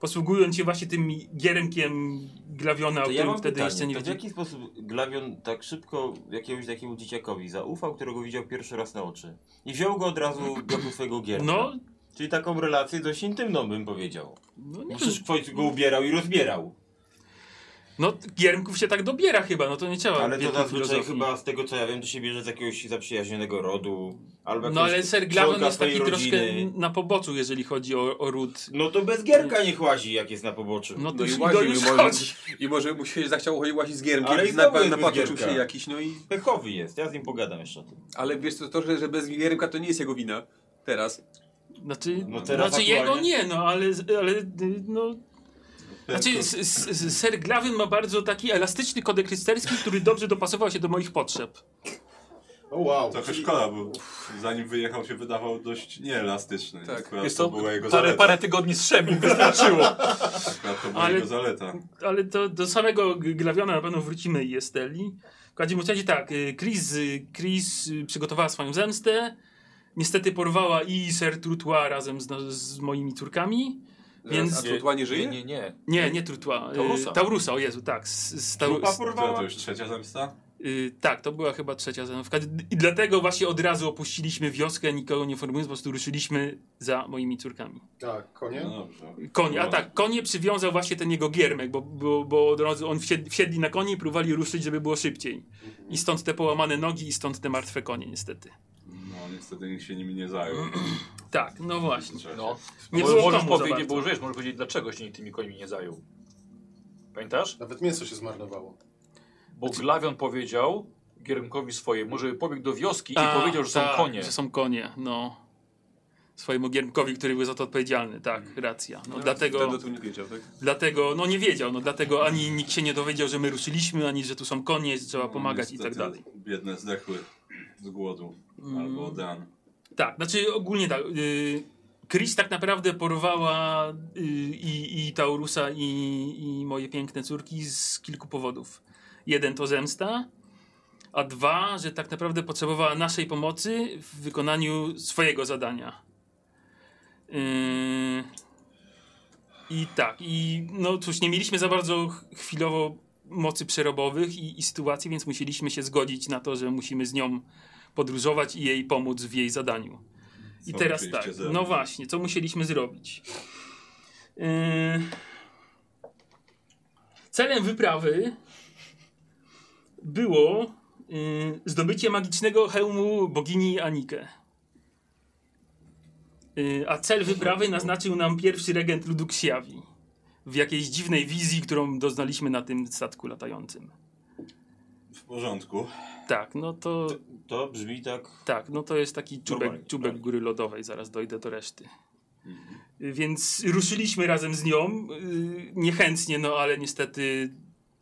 posługując się właśnie tym giermkiem Glawiona, o To ja którym mam wtedy pytanie, jeszcze nie to w wiedzieliśmy. jaki sposób Glawion tak szybko jakiegoś takiemu dzieciakowi zaufał, którego widział pierwszy raz na oczy? I wziął go od razu do swojego gierka. No, Czyli taką relację dość intymną bym powiedział. no, nie przecież końcu go ubierał i rozbierał. No giermków się tak dobiera chyba, no to nie trzeba Ale to zazwyczaj chyba z tego co ja wiem, to się bierze z jakiegoś zaprzyjaźnionego rodu. Albo No ale Ser Glawion członka jest taki swojej troszkę rodziny. na poboczu, jeżeli chodzi o, o ród. No to bez gierka niech łazi, jak jest na poboczu. No to No i już, to łaził, już i może, chodzi. i może mu się zachciało łazić z giermkiem, Ale i na, na gierka. się jakiś, no i... Pechowy jest, ja z nim pogadam jeszcze o tym. Ale wiesz co, to, że, że bez giermka to nie jest jego wina. Teraz. Znaczy, No teraz znaczy jego nie, no ale, ale y, no... Znaczy, s, s, s, Ser Glawion ma bardzo taki elastyczny kodek rycerski, który dobrze dopasował się do moich potrzeb. O wow. Trochę szkoda, bo zanim wyjechał się wydawał dość nieelastyczny. Tak. Akurat Jest to to była jego parę, zaleta. parę tygodni z Szemim wystarczyło. Akurat to była Ale- jego zaleta. Ale to do samego Glawiona na pewno wrócimy i Esteli. W każdym razie tak, y, Chris, y, Chris y, przygotowała swoją zemstę. Niestety porwała i Ser Trutois razem z, no, z moimi córkami. Więc- A Trutła nie żyje? Nie, nie, nie. Nie, nie Trutois. y, Taurusa. Taurusa, o Jezu, tak. Z, z, porwała? to już trzecia zemsta? y, tak, to była chyba trzecia zemstka. I dlatego właśnie od razu opuściliśmy wioskę, nikogo nie formując, po prostu ruszyliśmy za moimi córkami. Tak, konie? No dobrze. Konie, a No. tak, konie przywiązał właśnie ten jego giermek, bo, bo, bo od razu on wsiedli, wsiedli na konie i próbowali ruszyć, żeby było szybciej. I stąd te połamane nogi i stąd te martwe konie niestety. No niestety nikt się nimi nie zajął. <clears throat> Tak, no właśnie. No. Nie możesz powiedzieć, bo możesz powiedzieć, dlaczego się nikt tymi końmi nie zajął. Pamiętasz? Nawet mięso się zmarnowało. Bo Glawion powiedział Giermkowi swojemu, żeby pobiegł do wioski A, i powiedział, że są tak, konie. Że są konie, no. Swojemu giermkowi, który był za to odpowiedzialny, tak, racja. No, dlatego, Wtedy tym nie wiedział, tak? dlatego, no nie wiedział, no dlatego ani nikt się nie dowiedział, że my ruszyliśmy, ani że tu są konie, że trzeba pomagać i tak No, Niestety dalej. Biedne zdechły z głodu. Mm. Albo Dan. Tak, znaczy ogólnie tak. Y, Chris tak naprawdę porwała y, i, i Taurusa i, i moje piękne córki z kilku powodów. Jeden to zemsta, a dwa, że tak naprawdę potrzebowała naszej pomocy w wykonaniu swojego zadania. Y, I tak, i no cóż, nie mieliśmy za bardzo ch- chwilowo mocy przerobowych i, i sytuacji, więc musieliśmy się zgodzić na to, że musimy z nią podróżować i jej pomóc w jej zadaniu. I Co teraz tak, zrobić? no właśnie, co musieliśmy zrobić? Yy... Celem wyprawy było yy, zdobycie magicznego hełmu bogini Anike. Yy, a cel wyprawy naznaczył nam pierwszy regent ludu Ksiawi w jakiejś dziwnej wizji, którą doznaliśmy na tym statku latającym. W porządku. Tak, no to... To brzmi tak... Tak, no to jest taki czubek, czubek tak. góry lodowej, zaraz dojdę do reszty. Y, Więc ruszyliśmy razem z nią, y, niechętnie, no ale niestety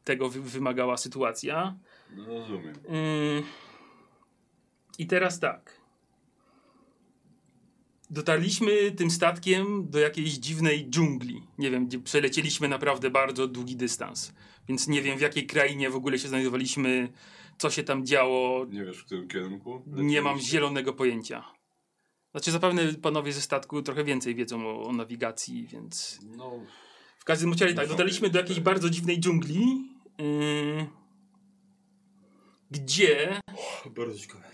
tego wy wymagała sytuacja. No rozumiem. Y, I teraz tak. Dotarliśmy tym statkiem do jakiejś dziwnej dżungli. Nie wiem, gdzie przelecieliśmy naprawdę bardzo długi dystans. Więc nie wiem, w jakiej krainie w ogóle się znajdowaliśmy, co się tam działo, Nie wiesz w którym kierunku? nie mam zielonego pojęcia. Znaczy, zapewne panowie ze statku trochę więcej wiedzą o, o nawigacji, więc. No, W każdym razie, tak, dotarliśmy do jakiejś bardzo dziwnej dżungli, yy, gdzie. Bardzo ciekawe.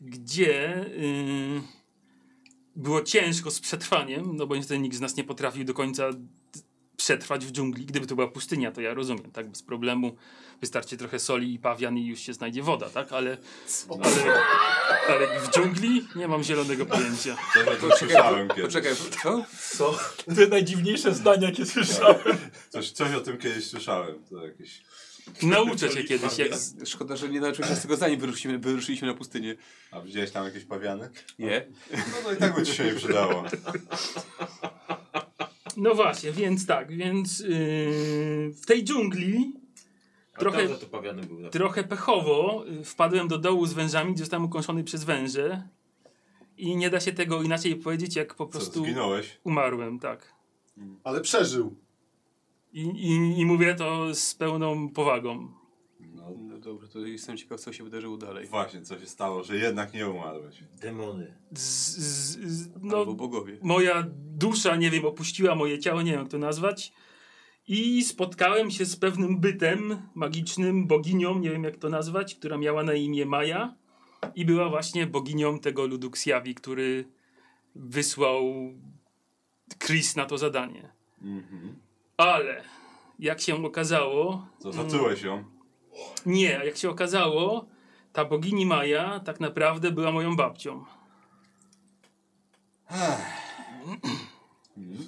gdzie yy, było ciężko z przetrwaniem, no bo niestety nikt z nas nie potrafił do końca przetrwać w dżungli. Gdyby to była pustynia, to ja rozumiem, tak, bez problemu. Wystarczy trochę soli i pawian i już się znajdzie woda, tak, ale, ale, ale w dżungli nie mam zielonego pojęcia. coś o tym słyszałem kiedyś. Poczekaj, co? Co? To najdziwniejsze zdania, jakie słyszałem. Coś, coś o tym kiedyś słyszałem. To jakieś... Nauczę cię kiedyś, jak... Szkoda, że nie nauczyłem się z tego zanim wyruszyliśmy, wyruszyliśmy na pustynię. A widziałeś tam jakieś pawiany? Nie. No, no i tak by ci się nie przydało. No właśnie, więc tak, więc yy, w tej dżungli Trochę- Trochę... był. pechowo y, wpadłem do dołu z wężami, gdzie zostałem ukąszony przez węże i nie da się tego inaczej powiedzieć, jak po Co, prostu zginąłeś? umarłem, tak. Ale przeżył. I, i, I mówię to z pełną powagą. Dobrze, to jestem ciekaw, co się wydarzyło dalej. Właśnie, co się stało, że jednak nie umarłeś. Demony. Z, z, z, No, Albo bogowie. moja dusza, nie wiem, opuściła moje ciało, nie wiem jak to nazwać. I spotkałem się z pewnym bytem magicznym, boginią, nie wiem jak to nazwać, która miała na imię Maja i była właśnie boginią tego ludu Ksjawi, który wysłał Chris na to zadanie. Mhm. Ale jak się okazało, Co, zatrułeś ją? Nie, jak się okazało, ta bogini Maja tak naprawdę była moją babcią.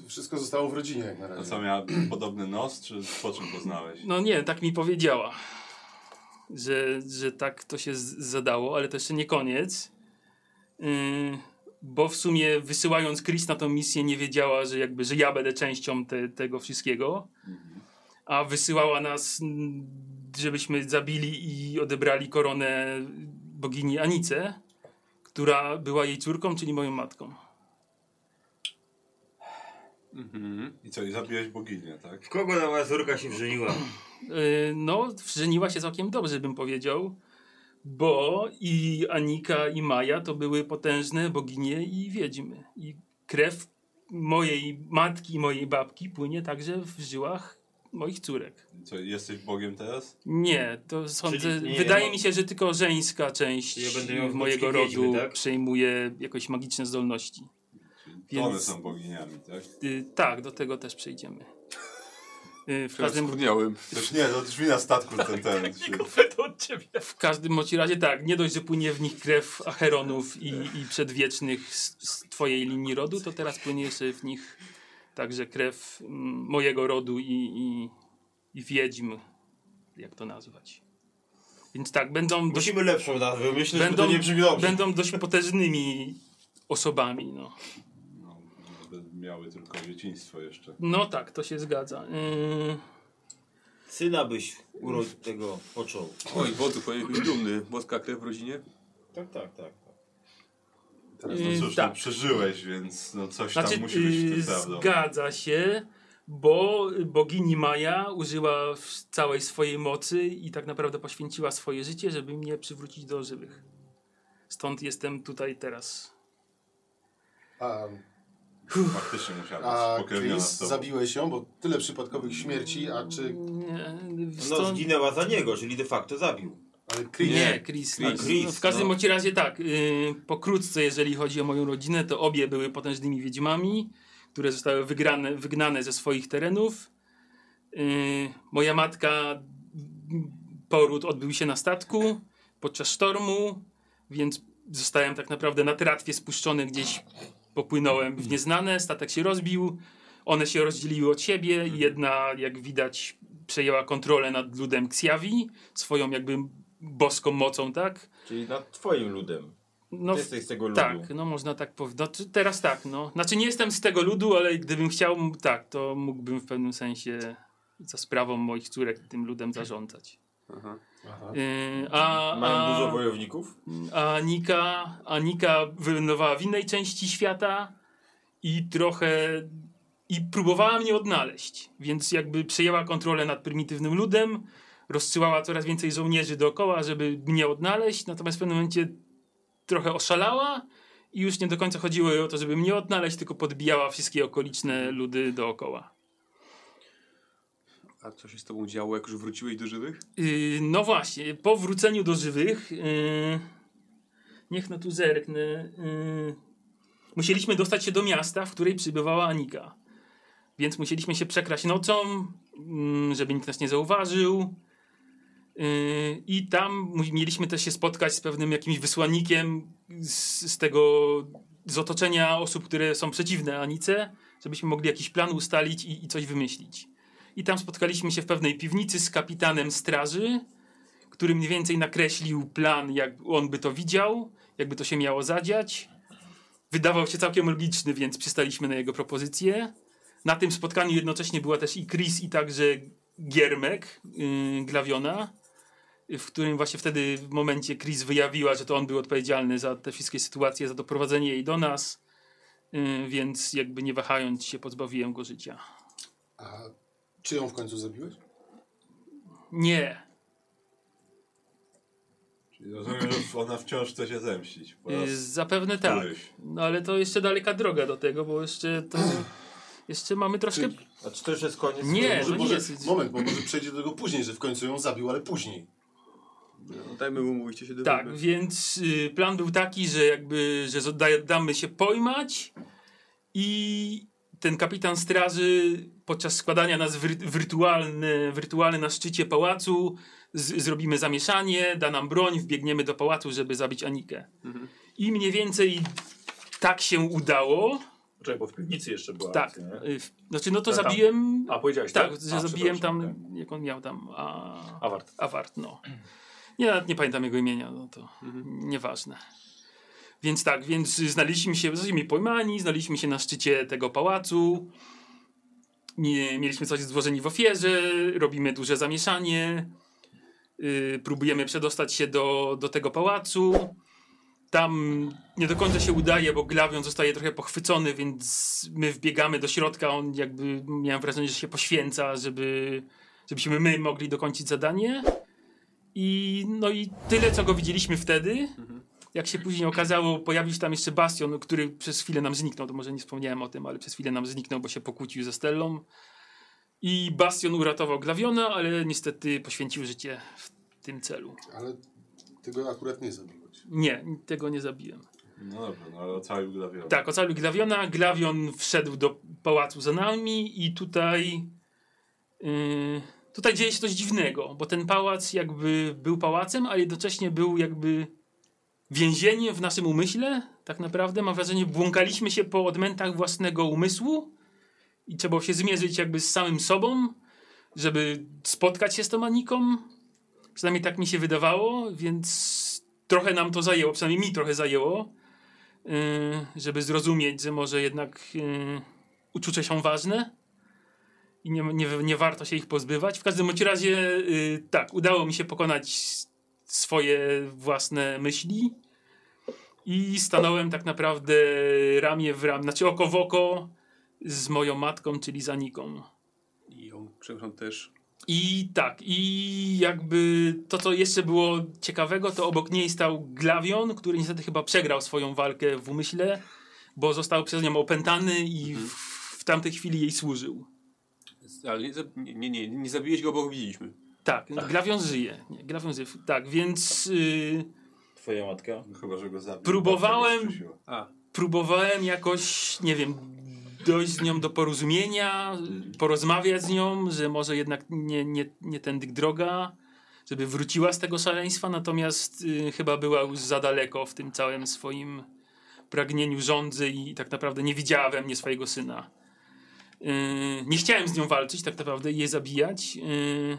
Wszystko zostało w rodzinie jak na A razie. co, miała podobny nos, czy po czym poznałeś? No nie, tak mi powiedziała, że, że tak to się zadało, ale to jeszcze nie koniec. Yy, bo w sumie wysyłając Chris na tą misję nie wiedziała, że jakby, że ja będę częścią te, tego wszystkiego. A wysyłała nas, mm, żebyśmy zabili i odebrali koronę bogini Anice, która była jej córką, czyli moją matką. Mhm. I co, i zabiłeś boginię, tak? W kogo ta moja córka się wrzeniła? Yy, <clears throat> no, wrzeniła się całkiem dobrze, bym powiedział, bo i Anika, i Maja to były potężne boginie i wiedźmy. I krew mojej matki i mojej babki płynie także w żyłach moich córek. Co, jesteś Bogiem teraz? Nie, to sądzę. nie, wydaje no- mi się, że tylko żeńska część ja będę miał mojego rodu wiedźmy, tak? przejmuje jakieś magiczne zdolności. To one Więc- są boginiami, tak? Y, tak, do tego też przejdziemy. Y, w każdym skudniałem. Też nie, to drzwi na statku ten, ten. <laughs> W każdym bądź razie tak, nie dość, że płynie w nich krew Acheronów i, i przedwiecznych z, z twojej linii rodu, to teraz płynie jeszcze w nich także krew mm, mojego rodu i, i, i wiedźm, jak to nazwać. Więc tak, będą dość, Musimy lepszą nazwę, myślę, że będą, to nie brzmi dobrze. będą dość potężnymi osobami. No. No, miały tylko dzieciństwo jeszcze. no tak, to się zgadza. Yy, Syna byś urodził tego począł. Oj, wodzu, powinien być dumny. Boska krew w rodzinie. Tak, tak, tak. Teraz, Yy, no cóż, tak. no, przeżyłeś, więc no coś Znaczy, tam musi być w yy, tym prawdą. zgadza się, bo bogini Maja użyła w całej swojej mocy i tak naprawdę poświęciła swoje życie, żeby mnie przywrócić do żywych. Stąd jestem tutaj teraz. A, Faktycznie musiała być pokrewniona z tobą. zabiłeś ją, bo tyle przypadkowych śmierci, a czy... Nie, No stąd... zginęła za niego, czyli de facto zabił. Ale Chris... Nie, Chris. Chris, no, Chris, w każdym no. razie tak, yy, pokrótce jeżeli chodzi o moją rodzinę, to obie były potężnymi wiedźmami, które zostały wygrane, wygnane ze swoich terenów. Yy, moja matka, poród odbył się na statku podczas sztormu, więc zostałem tak naprawdę na tratwie spuszczony gdzieś, popłynąłem w nieznane, statek się rozbił, one się rozdzieliły od siebie i jedna, jak widać, przejęła kontrolę nad ludem Ksjawi, swoją jakby boską mocą, tak? Czyli nad twoim ludem. No, Ty jesteś z tego ludu. tak, no można tak powiedzieć. No, teraz tak, no. Znaczy nie jestem z tego ludu, ale gdybym chciał, tak, to mógłbym w pewnym sensie za sprawą moich córek tym ludem zarządzać. Aha. Aha. Yy, a, Mają a, dużo wojowników? a Anika, Anika wylądowała w innej części świata i trochę i próbowała mnie odnaleźć, więc jakby przejęła kontrolę nad prymitywnym ludem, rozsyłała coraz więcej żołnierzy dookoła, żeby mnie odnaleźć, natomiast w pewnym momencie trochę oszalała i już nie do końca chodziło jej o to, żeby mnie odnaleźć, tylko podbijała wszystkie okoliczne ludy dookoła. A co się z tobą działo, jak już wróciłeś do żywych? Yy, no właśnie, po wróceniu do żywych, yy, niech no tu zerknę, yy, musieliśmy dostać się do miasta, w której przybywała Anika. Więc musieliśmy się przekraść nocą, mm, żeby nikt nas nie zauważył. Yy, I tam mieliśmy też się spotkać z pewnym jakimś wysłannikiem z, z tego, z otoczenia osób, które są przeciwne Anice, żebyśmy mogli jakiś plan ustalić i, i coś wymyślić. I tam spotkaliśmy się w pewnej piwnicy z kapitanem straży, który mniej więcej nakreślił plan, jak on by to widział, jakby to się miało zadziać. Wydawał się całkiem logiczny, więc przystaliśmy na jego propozycję. Na tym spotkaniu jednocześnie była też i Chris, i także Giermek, yy, Glawiona, w którym właśnie wtedy w momencie Chris wyjawiła, że to on był odpowiedzialny za te wszystkie sytuacje, za doprowadzenie jej do nas, yy, więc jakby nie wahając się pozbawiłem go życia. A czy ją w końcu zabiłeś? Nie. Rozumiem, że ona wciąż chce się zemścić. Y, Zapewne tak. któryś. No ale to jeszcze daleka droga do tego, bo jeszcze to. <clears throat> Jeszcze mamy troszkę. A czy to już jest koniec? Nie, może, no nie może, jest. Moment, bo może przejdzie do tego później, że w końcu ją zabił, ale później. No, dajmy mu mówić, się Tak, dowiemy. więc y, plan był taki, że jakby, że damy się pojmać i ten kapitan straży podczas składania nas wir, wirtualne, wirtualne na szczycie pałacu z, zrobimy zamieszanie, da nam broń, wbiegniemy do pałacu, żeby zabić Anikę. Mhm. I mniej więcej tak się udało. Czekaj, bo w piwnicy jeszcze była Tak. akcja, nie? Y, w- Znaczy, no to tam- zabiłem. A, powiedziałeś tak, tak? że A, zabiłem tam. okej. Jak on miał tam. A, Awart. Awart, no. Nie, nawet nie pamiętam jego imienia, no to Mhm. nieważne. Więc tak, więc znaleźliśmy się, zostaliśmy pojmani, znaleźliśmy się na szczycie tego pałacu. Nie, mieliśmy coś złożeni w ofierze, robimy duże zamieszanie. Yy, próbujemy przedostać się do, do tego pałacu. Tam nie do końca się udaje, bo Glawion zostaje trochę pochwycony, więc my wbiegamy do środka. On jakby, miałem wrażenie, że się poświęca, żeby, żebyśmy my mogli dokończyć zadanie. I no i tyle, co go widzieliśmy wtedy. Jak się później okazało, pojawił się tam jeszcze Bastion, który przez chwilę nam zniknął. To może nie wspomniałem o tym, ale przez chwilę nam zniknął, bo się pokłócił ze Stellą. I Bastion uratował Glawiona, ale niestety poświęcił życie w tym celu. Ale ty go akurat nie zabiłeś. Nie, tego nie zabiłem. No dobra, no ale ocalił glawiona. Tak, ocalił Glawiona. Glawion wszedł do pałacu za nami i tutaj. Yy, tutaj dzieje się coś dziwnego, bo ten pałac jakby był pałacem, a jednocześnie był jakby więzieniem w naszym umyśle. Tak naprawdę mam wrażenie, błąkaliśmy się po odmętach własnego umysłu i trzeba było się zmierzyć jakby z samym sobą, żeby spotkać się z tą Aniką. Przynajmniej tak mi się wydawało, więc trochę nam to zajęło, przynajmniej mi trochę zajęło yy, żeby zrozumieć, że może jednak yy, uczucia są ważne i nie, nie, nie warto się ich pozbywać. W każdym bądź razie yy, tak, udało mi się pokonać swoje własne myśli i stanąłem tak naprawdę ramię w ramię, znaczy oko w oko z moją matką, czyli z Aniką. I ją, przepraszam, też. I tak, i jakby to, co jeszcze było ciekawego, to obok niej stał Glawion, który niestety chyba przegrał swoją walkę w umyśle, bo został przez nią opętany i w, w tamtej chwili jej służył. Ale nie, nie, nie, nie, zabiłeś go, bo go widzieliśmy. Tak, Glawion żyje. Nie, Glawion żyje. Tak, więc y, Twoja matka? Chyba, że go zabił. Próbowałem- próbowałem jakoś, nie wiem, dojść z nią do porozumienia, porozmawiać z nią, że może jednak nie, nie, nie tędy droga, żeby wróciła z tego szaleństwa, natomiast y, chyba była już za daleko w tym całym swoim pragnieniu rządzy i tak naprawdę nie widziała we mnie swojego syna. Y, nie chciałem z nią walczyć, tak naprawdę i jej zabijać, y,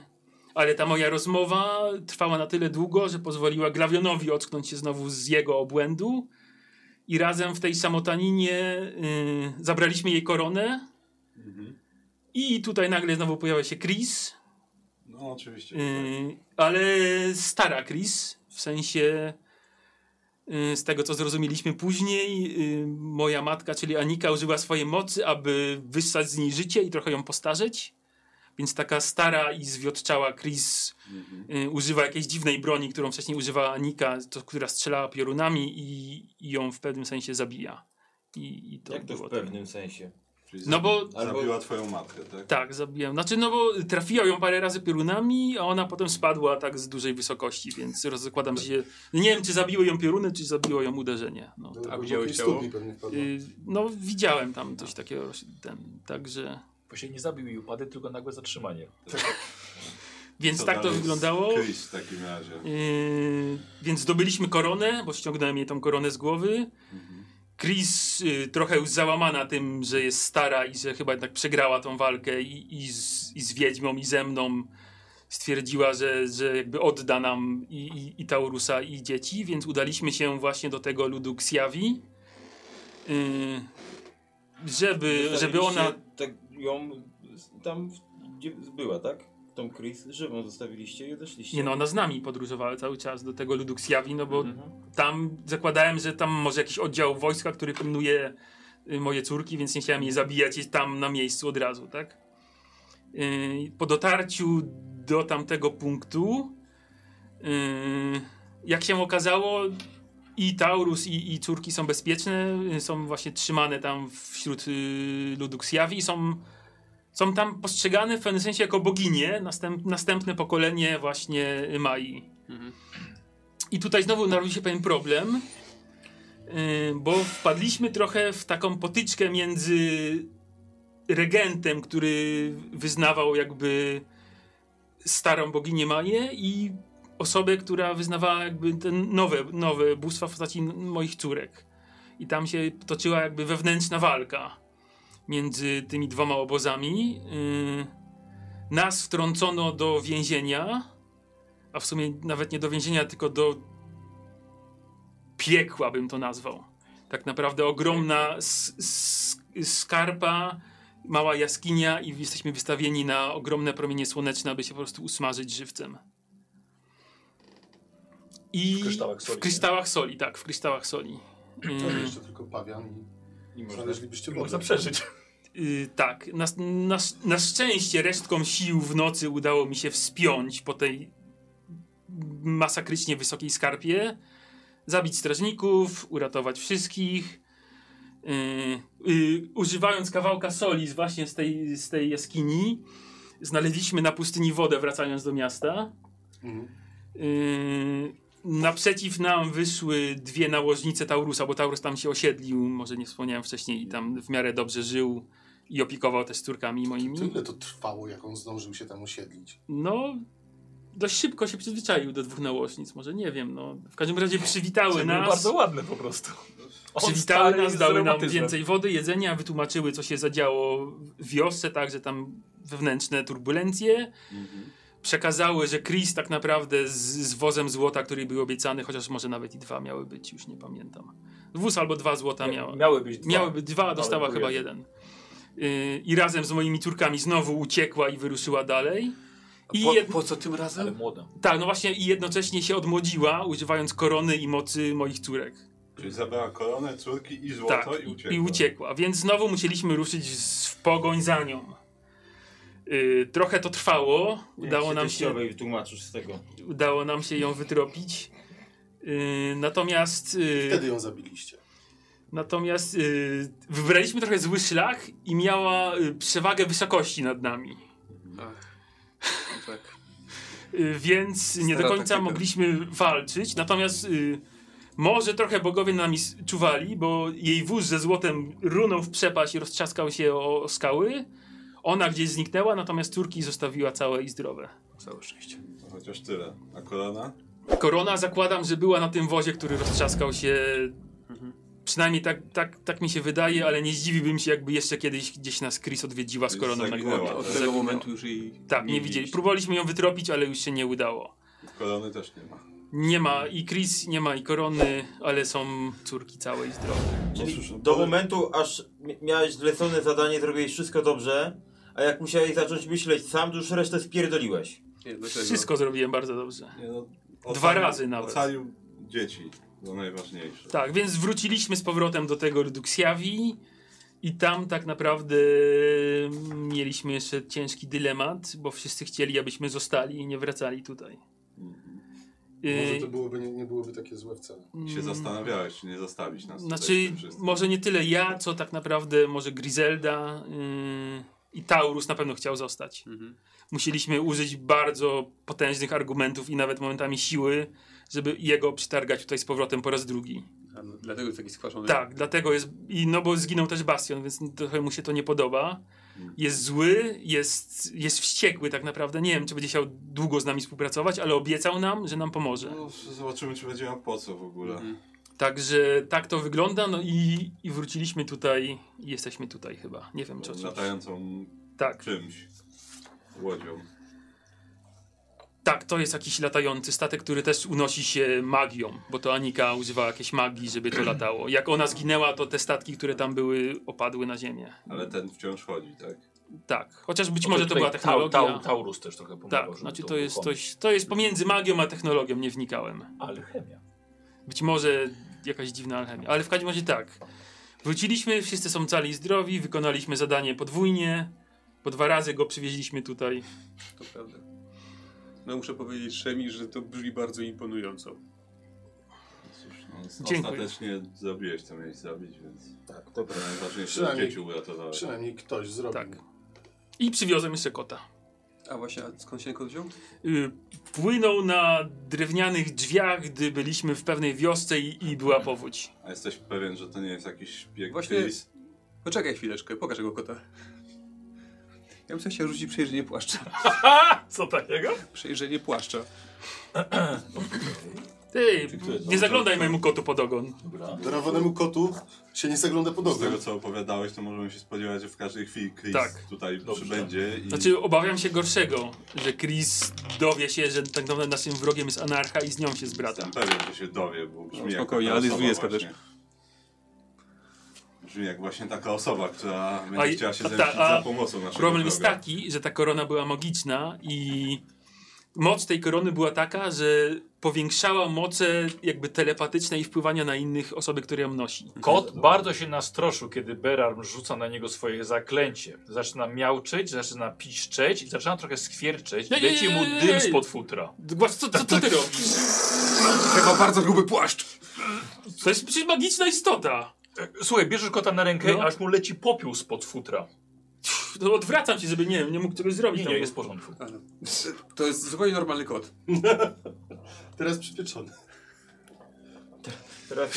ale ta moja rozmowa trwała na tyle długo, że pozwoliła Glawionowi ocknąć się znowu z jego obłędu i razem w tej samotaninie y, zabraliśmy jej koronę. I tutaj nagle znowu pojawia się Chris, No oczywiście. ale stara Chris, w sensie z tego co zrozumieliśmy później, y, moja matka, czyli Anika, użyła swojej mocy, aby wyssać z niej życie i trochę ją postarzeć. Więc taka stara i zwiotczała Chris y, używa jakiejś dziwnej broni, którą wcześniej używała Anika, to, która strzelała piorunami i, i ją w pewnym sensie zabija. I, i to Jak to w pewnym sensie? Czyli No bo- zabi- Zabiła twoją matkę, tak? Tak, zabiłem. Znaczy, no bo trafiła ją parę razy piorunami, a ona potem spadła tak z dużej wysokości, więc zakładam, że się... Nie wiem, czy zabiły ją pioruny, czy zabiło ją uderzenie. No, Do- A do widziałeś ciało? y, no widziałem tam coś takiego, ten, także... Bo się nie zabił i upadek, tylko nagłe zatrzymanie. Więc Co tak to wyglądało. Chris w takim razie. Yy, więc zdobyliśmy koronę, bo ściągnąłem jej tą koronę z głowy. Chris y, trochę już załamana tym, że jest stara i że chyba jednak przegrała tą walkę i, i, z, i z Wiedźmą i ze mną stwierdziła, że, że jakby odda nam i, i, i Taurusa i dzieci, więc udaliśmy się właśnie do tego ludu Xiavi, yy, żeby, żeby ona... Tak ją tam, była, tak? Tą Chris żywą zostawiliście i odeszliście. Nie no, ona z nami podróżowała cały czas do tego ludu Xiavi, no bo Mhm. tam zakładałem, że tam może jakiś oddział wojska, który pilnuje y, moje córki, więc nie chciałem jej zabijać i tam na miejscu od razu, tak? Y, Po dotarciu do tamtego punktu y, jak się okazało, i Taurus, i, i córki są bezpieczne, są właśnie trzymane tam wśród y, ludu Ksjawi i są, są tam postrzegane w pewnym sensie jako boginie, następ, następne pokolenie właśnie Mai. Mhm. I tutaj znowu narodził się pewien problem, y, bo wpadliśmy trochę w taką potyczkę między regentem, który wyznawał jakby starą boginię Maję i osobę, która wyznawała jakby te nowe, nowe bóstwa w postaci moich córek. I tam się toczyła jakby wewnętrzna walka między tymi dwoma obozami. Yy, nas wtrącono do więzienia, a w sumie nawet nie do więzienia, tylko do piekła bym to nazwał. Tak naprawdę ogromna skarpa, mała jaskinia i jesteśmy wystawieni na ogromne promienie słoneczne, aby się po prostu usmażyć żywcem. I W kryształach soli, W kryształach soli, tak, w kryształach soli. To Yy, jeszcze tylko pawian i I znaleźlibyście wodę. można przeżyć. Yy, tak, na, na, na szczęście resztką sił w nocy udało mi się wspiąć po tej masakrycznie wysokiej skarpie, zabić strażników, uratować wszystkich. Yy, yy, używając kawałka soli z właśnie z tej, z tej jaskini, znaleźliśmy na pustyni wodę wracając do miasta. Mhm. Yy, naprzeciw nam wyszły dwie nałożnice Taurusa, bo Taurus tam się osiedlił, może nie wspomniałem wcześniej, i tam w miarę dobrze żył i opiekował też córkami moimi. To ile to trwało, jak on zdążył się tam osiedlić? No, dość szybko się przyzwyczaił do dwóch nałożnic, może nie wiem, no. W każdym razie przywitały Były nas. bardzo ładne po prostu. <laughs> Przywitały nas, dały nam więcej wody, jedzenia, wytłumaczyły, co się zadziało w wiosce, także tam wewnętrzne turbulencje. Przekazały, że Chris tak naprawdę z, z wozem złota, który był obiecany, chociaż może nawet i dwa miały być, już nie pamiętam. Wóz albo dwa złota miała. Miały być dwa. Miały być dwa, a dostała chyba jeden. Yy, I razem z moimi córkami znowu uciekła i wyruszyła dalej. I Po, jed... po co tym razem? Ale młoda. Tak, no właśnie i jednocześnie się odmłodziła, używając korony i mocy moich córek. Czyli zabrała koronę, córki i złoto Tak, i uciekła. i uciekła. Więc znowu musieliśmy ruszyć w pogoń za nią. Yy, trochę to trwało. Udało nam, się, tłumaczysz z tego. udało nam się ją wytropić. Yy, natomiast yy, Wtedy ją zabiliście. Natomiast yy, wybraliśmy trochę zły szlak i miała yy, przewagę wysokości nad nami. Ach, tak. Y, więc nie do końca taktyka. mogliśmy walczyć. Natomiast y, może trochę bogowie na nami czuwali, bo jej wóz ze złotem runął w przepaść i roztrzaskał się o, o skały. Ona gdzieś zniknęła, natomiast córki zostawiła całe i zdrowe. Całe szczęście. No, Chociaż tyle. A korona? Korona zakładam, że była na tym wozie, który roztrzaskał się. Przynajmniej tak, tak, tak mi się wydaje, ale nie zdziwiłbym się, jakby jeszcze kiedyś gdzieś nas Chris odwiedziła z koroną na głowie. Od tego Zaginęła. momentu już jej Tak, nie, widzieli. widzieliście. Próbowaliśmy ją wytropić, ale już się nie udało. Korony też nie ma. Nie ma i Chris, nie ma i korony, ale są córki całe i zdrowe. Czyli No cóż, do momentu, aż mi- miałeś zlecone zadanie, zrobiłeś wszystko dobrze, a jak musiałeś zacząć myśleć sam, to już resztę spierdoliłeś. Nie? Wszystko zrobiłem bardzo dobrze. Nie, no, Dwa razy nawet. Ocalił dzieci. To najważniejsze. Tak, więc wróciliśmy z powrotem do tego Reduksjawi i tam tak naprawdę mieliśmy jeszcze ciężki dylemat, bo wszyscy chcieli, abyśmy zostali i nie wracali tutaj. Mhm. Może Yy, to byłoby, nie, nie byłoby takie złe wcale. Się mm, zastanawiałeś, czy nie zostawić nas Znaczy, może nie tyle ja, co tak naprawdę może Griselda yy, i Taurus na pewno chciał zostać. Mhm. Musieliśmy użyć bardzo potężnych argumentów i nawet momentami siły, żeby jego przytargać tutaj z powrotem po raz drugi. A, no, dlatego jest taki skwaszony. Tak, dlatego jest. I no bo zginął też Bastion, więc trochę mu się to nie podoba. Jest zły, jest, jest wściekły tak naprawdę. Nie wiem, czy będzie chciał długo z nami współpracować, ale obiecał nam, że nam pomoże. No, zobaczymy, czy będzie miał po co w ogóle. Mhm. Także tak to wygląda, no i, i wróciliśmy tutaj i jesteśmy tutaj chyba. Nie wiem, czy o czymś. Latającą Tak, czymś. Łodzią. Tak, to jest jakiś latający statek, który też unosi się magią, bo to Anika używała jakiejś magii, żeby to latało. Jak ona zginęła, to te statki, które tam były, opadły na ziemię. Ale ten wciąż chodzi, tak? Tak, chociaż być No może to była technologia. Tau, tau, Taurus też trochę pomagał. Tak, znaczy to jest coś, to jest pomiędzy magią a technologią, nie wnikałem. Alchemia. Być może jakaś dziwna alchemia, ale w każdym razie tak. Wróciliśmy, wszyscy są cali i zdrowi, wykonaliśmy zadanie podwójnie, po dwa razy go przywieźliśmy tutaj. To prawda. No muszę powiedzieć Szemi, że to brzmi bardzo imponująco. Dziękuję. Ostatecznie zrobiłeś co miałeś zrobić, więc Tak, to najważniejsze, że Przynajmniej- dzieci uratowałeś. przynajmniej ktoś zrobił. Tak. I przywiozłem jeszcze kota. A właśnie, a skąd się kot wziął? Y, Płynął na drewnianych drzwiach, gdy byliśmy w pewnej wiosce i, i była powódź. A jesteś pewien, że to nie jest jakiś szpieg Właśnie- Chris? Poczekaj chwileczkę, pokaż tego kota. Ja bym chciał rzucić przejrzenie płaszcza. <laughs> Co takiego? Przejrzenie płaszcza. <clears throat> Ty, nie zaglądaj mojemu kotu pod ogon. Dobra. Darowanemu kotu się nie zagląda pod Z ogon. tego co opowiadałeś, to możemy się spodziewać, że w każdej chwili Chris Tak. tutaj Dobrze. przybędzie i Znaczy, obawiam się gorszego, że Chris dowie się, że tak naprawdę naszym wrogiem jest anarcha i z nią się zbrata. jestem pewien, że się dowie, bo brzmi No, jak spokojnie, ale jest osoba 20 właśnie. Brzmi jak właśnie taka osoba, która będzie A chciała się ta- zemścić a za pomocą naszego Problem jest taki, że ta korona była magiczna i moc tej korony była taka, że powiększała moce jakby telepatyczne i wpływania na innych osoby, które ją nosi. Kot bardzo się nastroszył, kiedy Berarm rzuca na niego swoje zaklęcie. Zaczyna miauczyć, zaczyna piszczeć i zaczyna trochę skwierczeć. Leci mu dym spod futra. Właśnie, co, co, co ty robisz? Chyba bardzo gruby płaszcz. To jest przecież magiczna istota. Słuchaj, bierzesz kota na rękę, No. aż mu leci popiół spod futra. To odwracam się, żeby nie wiem, nie mógł czegoś zrobić. Nie, tam. nie, jest w porządku. To jest zupełnie normalny kot. <laughs> Teraz przypieczony. Teraz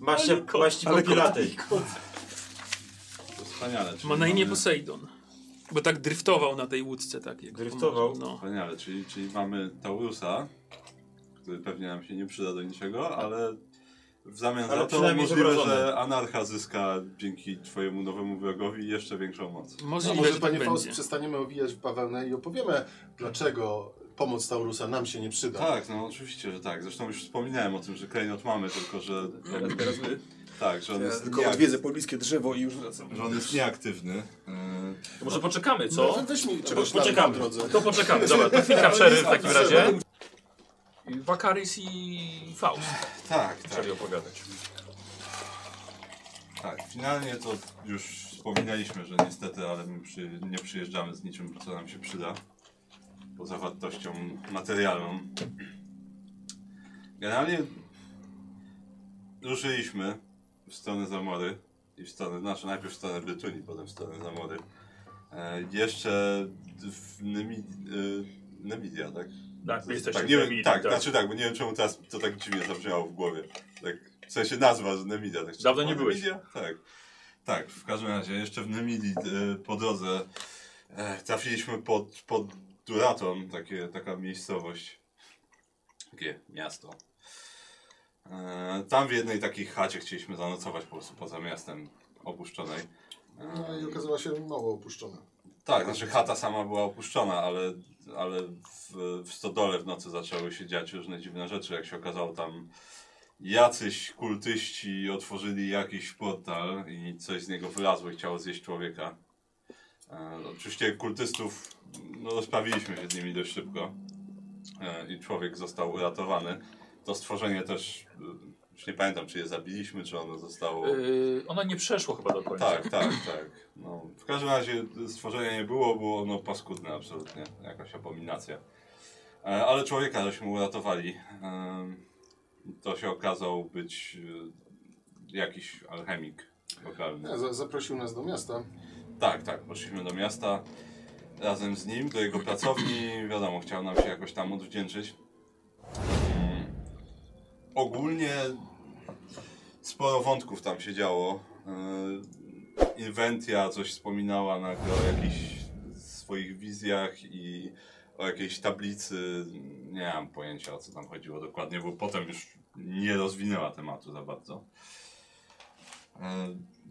masz się, masz ci ale popielaty. To wspaniale. Ma na imię mamy- Poseidon. Bo tak dryftował na tej łódce, tak jak Dryftował? No. Wspaniale, czyli, czyli mamy Taurusa, który pewnie nam się nie przyda do niczego, ale w zamian Ale za to przynajmniej możliwe, zobrażony. że Anarcha zyska dzięki twojemu nowemu wrogowi jeszcze większą moc. A Możliwe, może, że panie tak Faust, będzie. przestaniemy owijać w bawełnę i opowiemy, dlaczego pomoc Taurusa nam się nie przyda. Tak, no oczywiście, że tak. Zresztą już wspominałem o tym, że klejnot mamy, tylko że... Teraz, teraz my. Tak, że on, Ja jest, tylko nieak- odwiedzę pobliskie drzewo i już wracam. że on jest nieaktywny. Yy, To może poczekamy, No, co? weź mi czegoś tam Poczekamy. na drodze. To poczekamy. <laughs> Dobra, to chwilka przerwy w takim razie. I Wakaris i Faust tak, tak. chcieli opowiadać. Tak, finalnie to już wspominaliśmy, że niestety, ale my przy, nie przyjeżdżamy z niczym, co nam się przyda. Poza wartością materialną. Generalnie ruszyliśmy w stronę Zamory i w stronę, znaczy najpierw w stronę Brytunii, potem w stronę Zamory. E, jeszcze w Nemi, e, Nemidia, tak? Tak, tak, nie, Nemidii, tak, tak. znaczy tak, bo nie wiem czemu teraz to tak dziwnie zabrzmiało w głowie. Tak, w sensie nazwa, Nemidia. Tak, Dawno nie byłeś. Nemidia? Tak. Tak, w każdym razie jeszcze w Nemidii e, po drodze e, trafiliśmy pod, pod Duraton, takie, taka miejscowość, takie miasto. E, tam w jednej takiej chacie chcieliśmy zanocować po prostu poza miastem opuszczonej. E, No i okazała się mało opuszczona. Tak, znaczy chata sama była opuszczona, ale, ale w, w stodole w nocy zaczęły się dziać różne dziwne rzeczy. Jak się okazało, tam jacyś kultyści otworzyli jakiś portal i coś z niego wylazło i chciało zjeść człowieka. E, oczywiście kultystów no, rozprawiliśmy się z nimi dość szybko e, i człowiek został uratowany. To stworzenie też, już nie pamiętam czy je zabiliśmy, czy ono zostało... Yy, ono nie przeszło chyba do końca. Tak, tak, tak. No, w każdym razie stworzenia nie było, było ono paskudne absolutnie, jakaś abominacja. E, ale człowieka żeśmy uratowali. E, to się okazał być e, jakiś alchemik lokalny. Za, zaprosił nas do miasta. Tak, tak, poszliśmy do miasta razem z nim, do jego pracowni. Wiadomo, chciał nam się jakoś tam odwdzięczyć. Ogólnie sporo wątków tam się działo. Yy, Inwentia coś wspominała nagle o jakichś swoich wizjach i o jakiejś tablicy. Nie mam pojęcia o co tam chodziło dokładnie, bo potem już nie rozwinęła tematu za bardzo. Yy,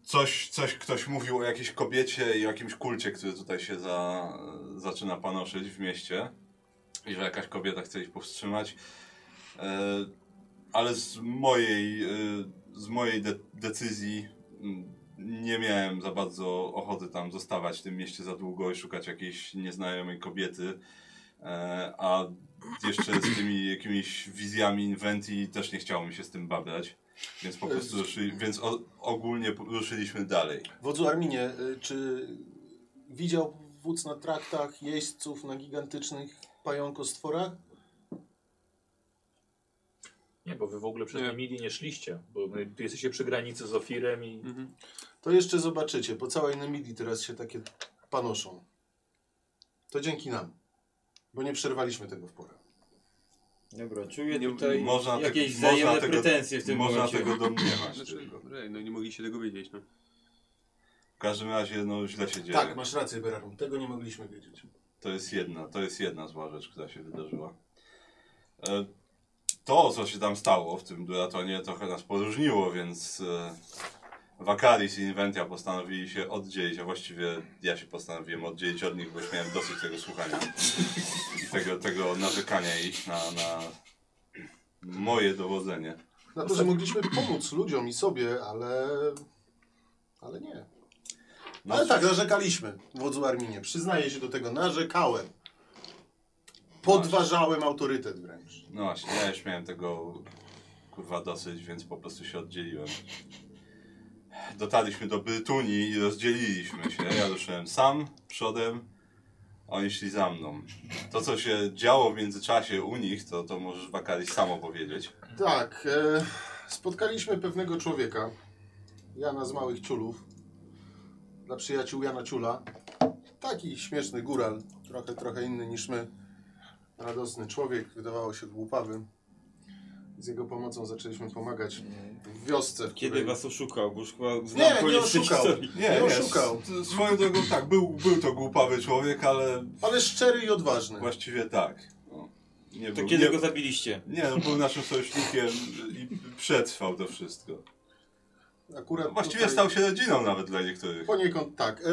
Coś, coś ktoś mówił o jakiejś kobiecie i o jakimś kulcie, który tutaj się za, zaczyna panoszyć w mieście. I że jakaś kobieta chce ich powstrzymać. E, ale z mojej, e, z mojej de decyzji mm, nie miałem za bardzo ochoty tam zostawać w tym mieście za długo i szukać jakiejś nieznajomej kobiety. E, a jeszcze z tymi jakimiś wizjami Inventii też nie chciało mi się z tym babrać. Więc po prostu ruszyli, więc o, ogólnie ruszyliśmy dalej. Wodzu Arminie, y, czy widział wódz na traktach jeźdźców na gigantycznych pająkostworach? Nie, bo wy w ogóle przez Nie. Nie szliście, bo my, tu jesteście przy granicy z Ofirem i... Mhm. To jeszcze zobaczycie, po całej Nemidii teraz się takie panoszą. To dzięki nam, bo nie przerwaliśmy tego w porę. Dobra, czuję Nie- tutaj można te- jakieś można wzajemne tego- pretensje w tym Można momencie. tego domniemać. Znaczy, no nie mogli się tego wiedzieć, no. W każdym razie, no źle się dzieje. Tak, masz rację, Berarum, tego nie mogliśmy wiedzieć. To jest jedna, to jest jedna zła rzecz, która się wydarzyła. E, To, co się tam stało w tym duatonie, trochę nas poróżniło, więc e, Wakaris i Inventia postanowili się oddzielić, a właściwie ja się postanowiłem oddzielić od nich, bo już miałem dosyć tego słuchania i tego, tego narzekania ich na, na moje dowodzenie. Na to, że mogliśmy pomóc ludziom i sobie, ale... Ale nie. No, ale tak, narzekaliśmy, wodzu Arminie. Przyznaję się do tego, narzekałem. Podważałem autorytet wręcz. No właśnie, ja już miałem tego kurwa dosyć, więc po prostu się oddzieliłem. Dotarliśmy do Brytunii i rozdzieliliśmy się. Ja ruszyłem sam, przodem, oni szli za mną. To, co się działo w międzyczasie u nich, to, to możesz Wakaris sam opowiedzieć. Tak, e, spotkaliśmy pewnego człowieka, Jana z Małych Ciulów, dla przyjaciół Jana Ciula. Taki śmieszny góral, trochę, trochę inny niż my. Radosny człowiek, wydawało się głupawy. Z jego pomocą zaczęliśmy pomagać w wiosce. W Kiedy której... was oszukał, bo już chyba Nie, znam nie koniec tej oszukał. historii. Nie oszukał. s- Swoją drogą tak, był, był to głupawy człowiek, ale Ale szczery i odważny. właściwie tak. No, nie To był, kiedy nie, go zabiliście? nie, no, był naszym sojusznikiem i przetrwał to wszystko. Akurat właściwie tutaj- stał się rodziną nawet dla niektórych. Poniekąd tak. E,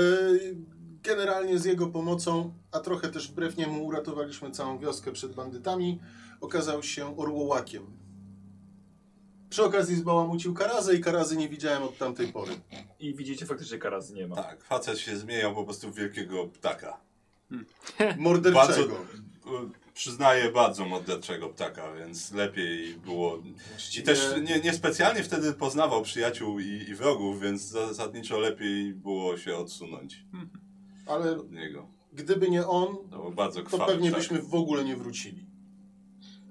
Generalnie z jego pomocą, a trochę też wbrew niemu uratowaliśmy całą wioskę przed bandytami, okazał się orłołakiem. Przy okazji zbałamucił karazę i karazy nie widziałem od tamtej pory. I widzicie, faktycznie karazy nie ma. Tak, facet się zmieniał po prostu w wielkiego ptaka. <laughs> Morderczego. e, Przyznaję bardzo morderczego ptaka, więc lepiej było. I też nie, niespecjalnie wtedy poznawał przyjaciół i, i wrogów, więc zasadniczo lepiej było się odsunąć Ale od niego. gdyby nie on, bardzo to pewnie ptak. byśmy w ogóle nie wrócili.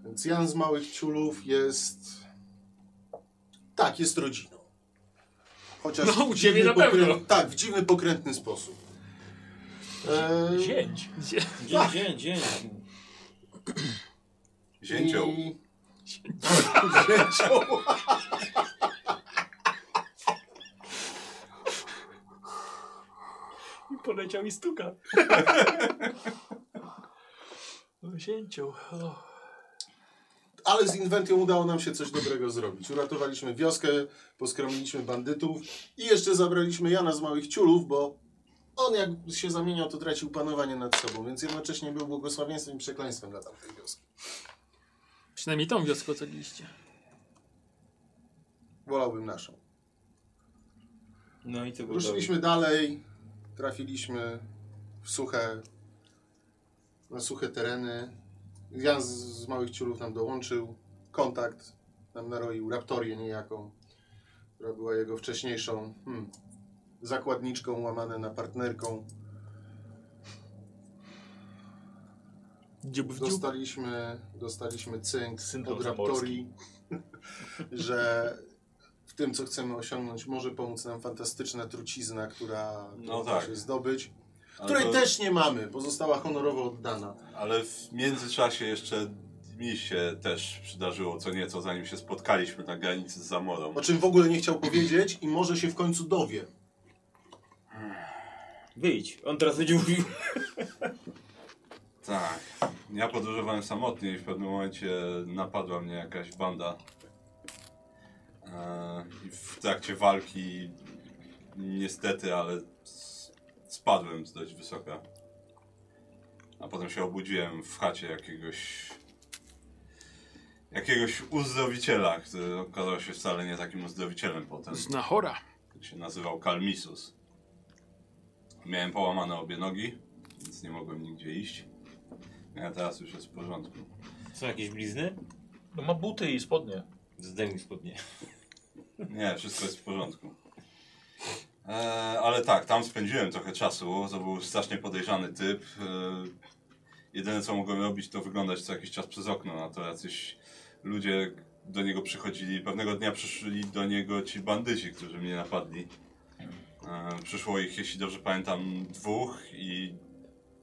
Więc Jan z Małych Ciulów jest... Tak, jest rodziną. Chociaż No, u w ciebie dziwny na pewno. pokrę- Tak, w dziwny, pokrętny sposób. Eee, Zięć. Gdzie? Dzień, dzień, dzień. Zięcioł. I... <laughs> Zięcioł. Poleciał i stuka. <laughs> Zięcią. Ale z Inventią udało nam się coś dobrego zrobić. Uratowaliśmy wioskę, poskromiliśmy bandytów i jeszcze zabraliśmy Jana z Małych Ciulów, bo on jak się zamieniał, to tracił panowanie nad sobą, więc jednocześnie był błogosławieństwem i przekleństwem dla tamtej wioski. Przynajmniej tą wioskę ocaliliście. Wolałbym naszą. No i co było Ruszyliśmy dalej, trafiliśmy w suche, na suche tereny. Jan z, z Małych Ciulów nam dołączył, kontakt nam naroił, raptorię niejaką, która była jego wcześniejszą hmm, zakładniczką, łamane na partnerką. Dziób w dziób. Dostaliśmy, dostaliśmy cynk Syndrom od Raptorii, <laughs> że tym, co chcemy osiągnąć, może pomóc nam fantastyczna trucizna, która No tak. się zdobyć, Ale której to- też nie mamy, bo została honorowo oddana. Ale w międzyczasie jeszcze mi się też przydarzyło co nieco, zanim się spotkaliśmy na granicy z Zamorą. O czym w ogóle nie chciał powiedzieć i może się w końcu dowie. Wyjdź, on teraz będzie mówił. Tak. Ja podróżowałem samotnie i w pewnym momencie napadła mnie jakaś banda. I w trakcie walki niestety, ale spadłem z dość wysoka. A potem się obudziłem w chacie jakiegoś jakiegoś uzdrowiciela, który okazał się wcale nie takim uzdrowicielem potem. Znachora. się nazywał Kalmisus. Miałem połamane obie nogi, więc nie mogłem nigdzie iść. A teraz już jest w porządku. Są jakieś blizny? No ma buty i spodnie. Zdejmij spodnie. Nie, wszystko jest w porządku. Eee, ale tak, tam spędziłem trochę czasu. To był strasznie podejrzany typ. Eee, jedyne co mogłem robić to wyglądać co jakiś czas przez okno, a to jacyś ludzie do niego przychodzili. Pewnego dnia przyszli do niego ci bandyci, którzy mnie napadli. E, przyszło ich, jeśli dobrze pamiętam, dwóch i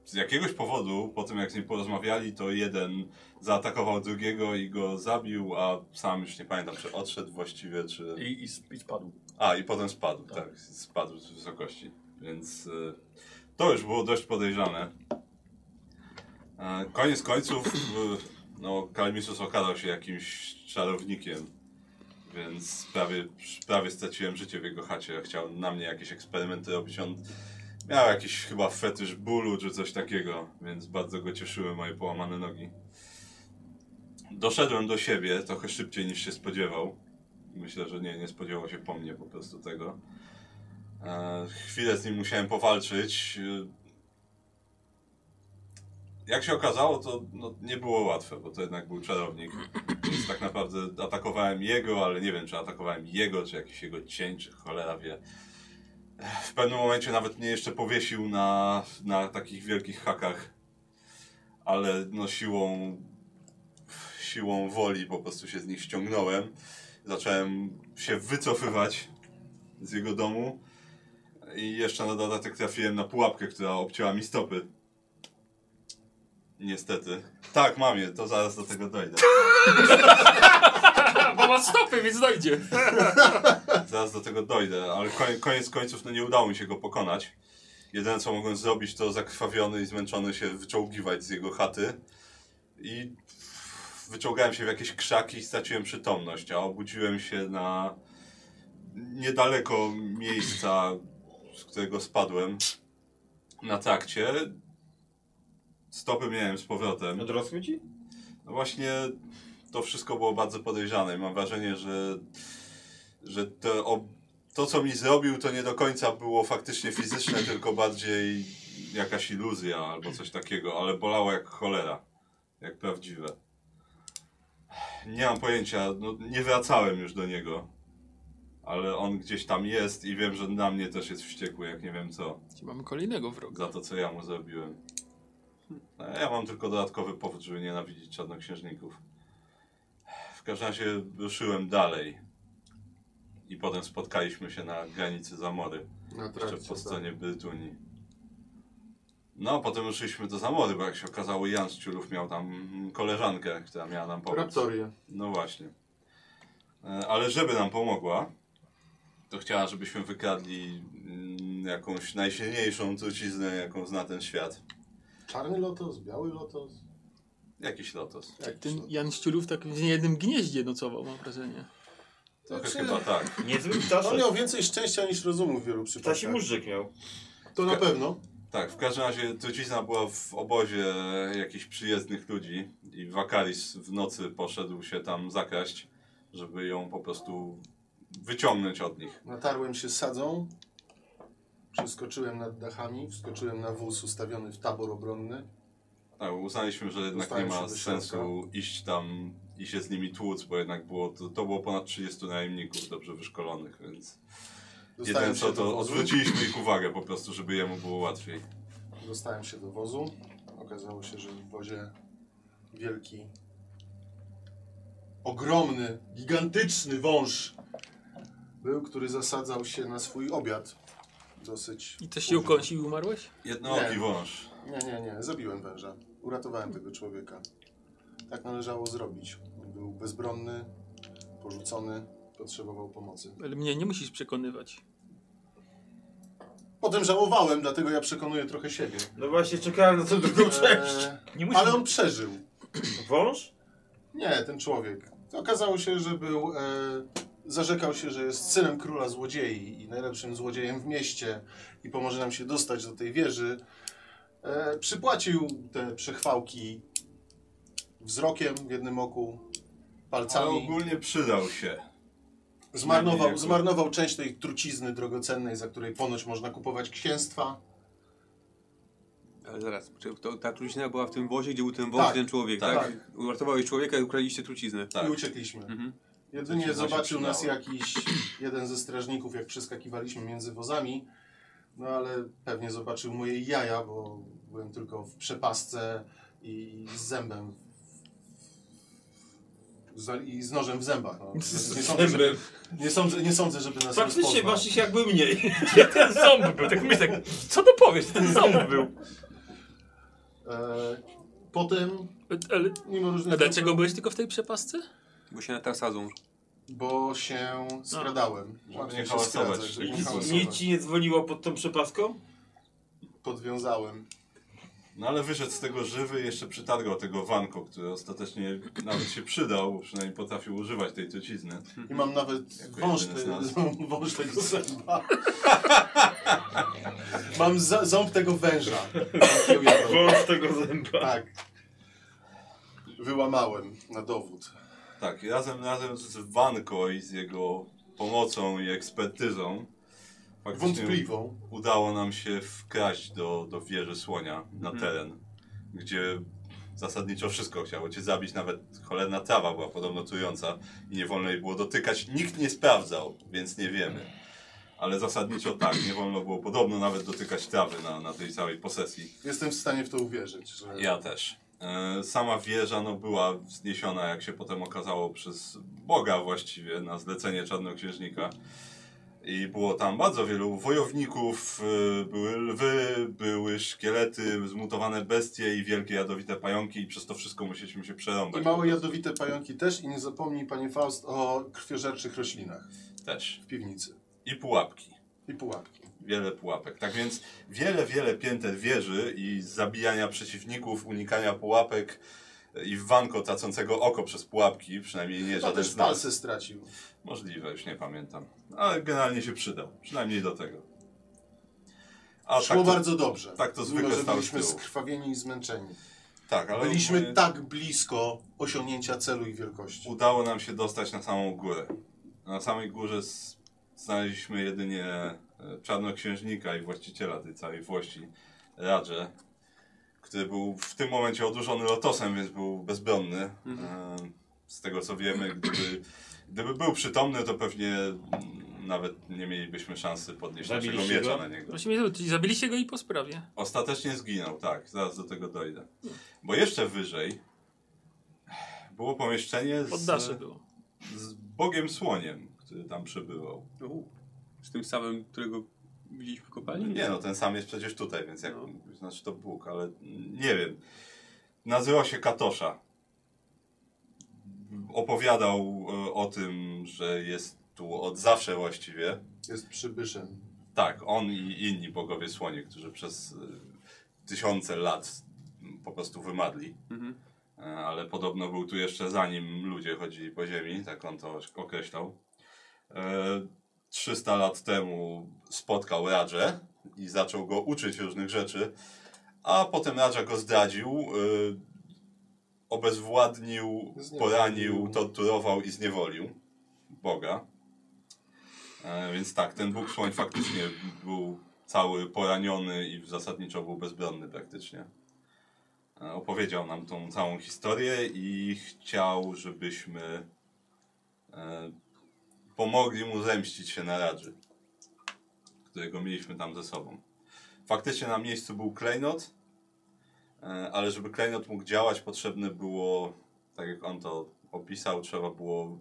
z jakiegoś powodu, po tym jak z nim porozmawiali, to jeden zaatakował drugiego i go zabił, a sam już nie pamiętam, czy odszedł właściwie, czy... I, i, i spadł. A, i potem spadł, tak, spadł z wysokości. Więc y, to już było dość podejrzane. E, koniec końców, y, no, Kalmisus okazał się jakimś czarownikiem, więc prawie, prawie straciłem życie w jego chacie. Chciał na mnie jakieś eksperymenty robić. On miał jakiś chyba fetysz bólu czy coś takiego, więc bardzo go cieszyły moje połamane nogi. Doszedłem do siebie trochę szybciej niż się spodziewał. Myślę, że nie, nie spodziewał się po mnie po prostu tego. E, chwilę z nim musiałem powalczyć. E, Jak się okazało, to no, nie było łatwe, bo to jednak był czarownik. Więc tak naprawdę atakowałem jego, ale nie wiem, czy atakowałem jego, czy jakiś jego cień, czy cholera wie. W pewnym momencie nawet mnie jeszcze powiesił na, na takich wielkich hakach. Ale no siłą, siłą woli po prostu się z nich ściągnąłem. Zacząłem się wycofywać z jego domu. I jeszcze na dodatek trafiłem na pułapkę, która obcięła mi stopy. Niestety. Tak, mam je, to zaraz do tego dojdę. <laughs> Bo ma stopy, więc dojdzie. <laughs> Zaraz do tego dojdę, ale koniec końców no nie udało mi się go pokonać. Jedyne co mogłem zrobić to zakrwawiony i zmęczony się wyczołgiwać z jego chaty. I wyczołgałem się w jakieś krzaki i straciłem przytomność, a obudziłem się na niedaleko miejsca, z którego spadłem na trakcie. Stopy miałem z powrotem. Odrosły ci? No właśnie to wszystko było bardzo podejrzane i mam wrażenie, że, że to, o, to, co mi zrobił, to nie do końca było faktycznie fizyczne, tylko bardziej jakaś iluzja albo coś takiego, ale bolało jak cholera, jak prawdziwe. Nie mam pojęcia, no, nie wracałem już do niego, ale on gdzieś tam jest i wiem, że na mnie też jest wściekły, jak nie wiem co mamy kolejnego wroga. za to, co ja mu zrobiłem. No, ja mam tylko dodatkowy powód, żeby nienawidzić czarnoksiężników. W każdym razie ruszyłem dalej. I potem spotkaliśmy się na granicy Zamory, Na jeszcze trakcie, po tak. stronie Brytunii. No, potem ruszyliśmy do Zamory, bo jak się okazało, Jan z Ciurów miał tam koleżankę, która miała nam pomóc. Raptorię. No właśnie. E, Ale żeby nam pomogła, to chciała, żebyśmy wykradli mm, jakąś najsilniejszą truciznę, jaką zna ten świat. Czarny lotos, biały lotos. Jakiś lotos. Jakiś Ten. Jan Ściurów tak w niejednym gnieździe nocował, mam wrażenie. Trochę Znaczy- chyba tak. Niezły On ptaszek. miał więcej szczęścia niż rozumu w wielu Ptasi przypadkach. móżdżek miał. To na pewno. Tak, w każdym razie trucizna była w obozie jakichś przyjezdnych ludzi i Wakaris w nocy poszedł się tam zakraść, żeby ją po prostu wyciągnąć od nich. Natarłem się sadzą. Przeskoczyłem nad dachami. Wskoczyłem na wóz ustawiony w tabor obronny. Tak, uznaliśmy, że jednak nie ma sensu iść tam i się z nimi tłuc, bo jednak było to, to było ponad 30 najemników dobrze wyszkolonych, więc jedyne co to odwróciliśmy ich uwagę po prostu, żeby jemu było łatwiej. Dostałem się do wozu. Okazało się, że w wozie wielki, ogromny, gigantyczny wąż był, który zasadzał się na swój obiad. Dosyć. I też się ukąsił i umarłeś? Jednooki Nie. wąż. Nie, nie, nie. Zabiłem węża. Uratowałem tego człowieka. Tak należało zrobić. Był bezbronny, porzucony, potrzebował pomocy. Ale mnie nie musisz przekonywać. Potem żałowałem, dlatego ja przekonuję trochę siebie. No właśnie, czekałem na tą drugą część. Eee, Nie musi... ale on przeżył. Wąż? Nie, ten człowiek. Okazało się, że był. E, zarzekał się, że jest synem króla złodziei i najlepszym złodziejem w mieście i pomoże nam się dostać do tej wieży. E, przypłacił te przechwałki wzrokiem w jednym oku, Ale palcami. ogólnie przydał się. Zmarnował, jako- zmarnował część tej trucizny drogocennej, za której ponoć można kupować księstwa. Ale zaraz, to, ta trucizna była w tym wozie, gdzie był ten wąż Tak, ten człowiek, tak. tak? Uratowałeś człowieka i ukradliście truciznę. Tak. I uciekliśmy. Mhm. Jedynie zobaczył nas jakiś <clears throat> jeden ze strażników, jak przeskakiwaliśmy między wozami. No ale pewnie zobaczył moje jaja, bo byłem tylko w przepasce i z zębem I z nożem w zębach. No. <laughs> Nie, sądzę, żeby, nie, sądzę, nie sądzę, żeby nas Faktycznie masz ich jakby mniej. <laughs> Gdzie ten ząb był? Tak myślę, tak, co to powiesz? Ten ząb był. E, potem, Ale, mimo różnych... a dlaczego byłeś tylko w tej przepasce? Bo się na teraz sadzą. Bo się skradałem. Żeby Łatwiej nie hałasować. skradzać, żeby nie hałasować. nic ci nie dzwoniło pod tą przepaską? Podwiązałem. No ale wyszedł z tego żywy i jeszcze przytargał tego Wanko, który ostatecznie nawet się przydał, bo przynajmniej potrafił używać tej trucizny. I mam nawet Jako wąż, te, wąż tego zęba. <laughs> mam za, ząb tego węża. <laughs> Wąż tego zęba. Tak. Wyłamałem na dowód. Tak, razem, razem z Wanko i z jego pomocą i ekspertyzą Wątpliwą. udało nam się wkraść do, do wieży słonia na teren, gdzie zasadniczo wszystko chciało cię zabić, nawet cholerna trawa była podobno trująca i nie wolno jej było dotykać. Nikt nie sprawdzał, więc nie wiemy. Ale zasadniczo tak, nie wolno było podobno nawet dotykać trawy na, na tej całej posesji. Jestem w stanie w to uwierzyć. Że... Ja też. E, Sama wieża no, była wzniesiona, jak się potem okazało, przez Boga właściwie na zlecenie czarnoksiężnika. I było tam bardzo wielu wojowników, e, były lwy, były szkielety, zmutowane bestie i wielkie jadowite pająki i przez to wszystko musieliśmy się przerąbać. I małe jadowite pająki też i nie zapomnij panie Faust o krwiożerczych roślinach Też. w piwnicy. I pułapki. I pułapki. Wiele pułapek. Tak więc wiele, wiele pięter wieży i zabijania przeciwników, unikania pułapek i wanko tracącego oko przez pułapki, przynajmniej nie żaden też z nas. palce stracił. Możliwe, już nie pamiętam. Ale generalnie się przydał. Przynajmniej do tego. A Szło tak to, bardzo dobrze. tak to Mimo, zwykle że stał z byliśmy skrwawieni i zmęczeni. Tak, ale Byliśmy ogólnie tak blisko osiągnięcia celu i wielkości. udało nam się dostać na samą górę. Na samej górze znaleźliśmy jedynie e, czarnoksiężnika i właściciela tej całej włości, Radże, który był w tym momencie odurzony lotosem, więc był bezbronny. E, Z tego co wiemy, gdyby, gdyby był przytomny, to pewnie nawet nie mielibyśmy szansy podnieść naszego miecza go? na niego. Właśnie, czyli zabiliście go i po sprawie. Ostatecznie zginął, tak, zaraz do tego dojdę. Bo jeszcze wyżej było pomieszczenie z, było. z Bogiem Słoniem, który tam przebywał. U, Z tym samym, którego widzieliśmy w kopalni? Nie no, ten sam jest przecież tutaj, więc jak, No. znaczy to Bóg, ale nie wiem. Nazywał się Katosza. Opowiadał e, o tym, że jest tu od zawsze właściwie. Jest przybyszem. Tak, on i inni bogowie słonie, którzy przez e, tysiące lat po prostu wymadli. Mhm. E, ale podobno był tu jeszcze zanim ludzie chodzili po ziemi, tak on to określał. E, 300 lat temu spotkał Radżę i zaczął go uczyć różnych rzeczy, a potem Radża go zdradził, obezwładnił, poranił, torturował i zniewolił Boga. E, więc tak, ten Bóg Słoń faktycznie był cały poraniony i zasadniczo był bezbronny praktycznie. E, Opowiedział nam tą całą historię i chciał, żebyśmy e, pomogli mu zemścić się na Radży, którego mieliśmy tam ze sobą. Faktycznie na miejscu był klejnot, ale żeby klejnot mógł działać, potrzebne było, tak jak on to opisał, trzeba było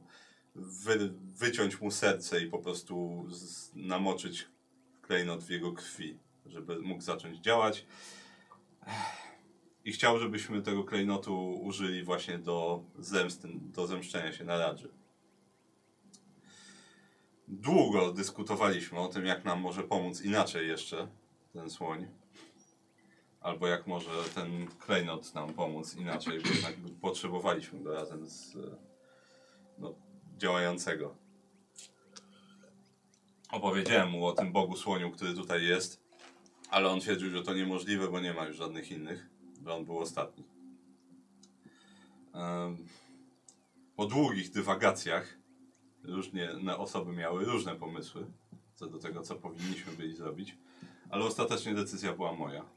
wy, wyciąć mu serce i po prostu z, namoczyć klejnot w jego krwi, żeby mógł zacząć działać. I chciał, żebyśmy tego klejnotu użyli właśnie do zemsty, do zemszczenia się na Radży. Długo dyskutowaliśmy o tym, jak nam może pomóc inaczej jeszcze ten słoń. Albo jak może ten klejnot nam pomóc inaczej, bo jednak potrzebowaliśmy go razem z e, no, działającego. Opowiedziałem mu o tym Bogu Słoniu, który tutaj jest, ale on twierdził, że to niemożliwe, bo nie ma już żadnych innych, że on był ostatni. Po długich dywagacjach różnie na osoby miały różne pomysły co do tego, co powinniśmy byli zrobić, ale ostatecznie decyzja była moja.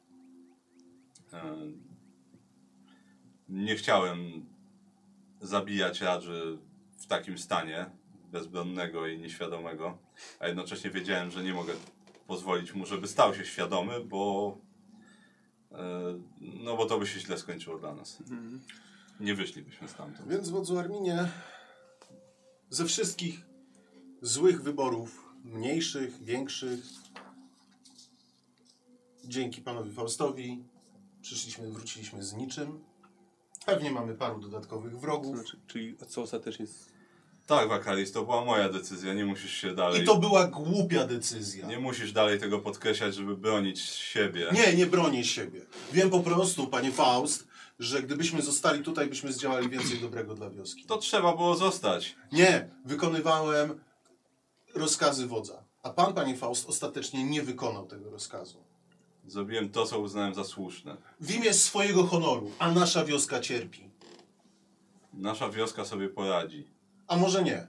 Nie chciałem zabijać Radży w takim stanie, bezbronnego i nieświadomego, a jednocześnie wiedziałem, że nie mogę pozwolić mu, żeby stał się świadomy, bo e, no bo to by się źle skończyło dla nas. Mhm. nie wyszlibyśmy stamtąd. Więc wodzu Arminie, ze wszystkich złych wyborów, mniejszych, większych, dzięki panowi Faustowi, przyszliśmy, wróciliśmy z niczym. Pewnie mamy paru dodatkowych wrogów. znaczy, czyli co ostatecznie jest... Tak, Wakaris, to była moja decyzja, nie musisz się dalej... I to była głupia decyzja. Nie musisz dalej tego podkreślać, żeby bronić siebie. Nie, nie bronię siebie. Wiem po prostu, panie Faust, że gdybyśmy zostali tutaj, byśmy zdziałali więcej dobrego dla wioski. To trzeba było zostać. Nie, wykonywałem rozkazy wodza. A pan, panie Faust, ostatecznie nie wykonał tego rozkazu. Zrobiłem to, co uznałem za słuszne. W imię swojego honoru, a nasza wioska cierpi. Nasza wioska sobie poradzi. A może nie.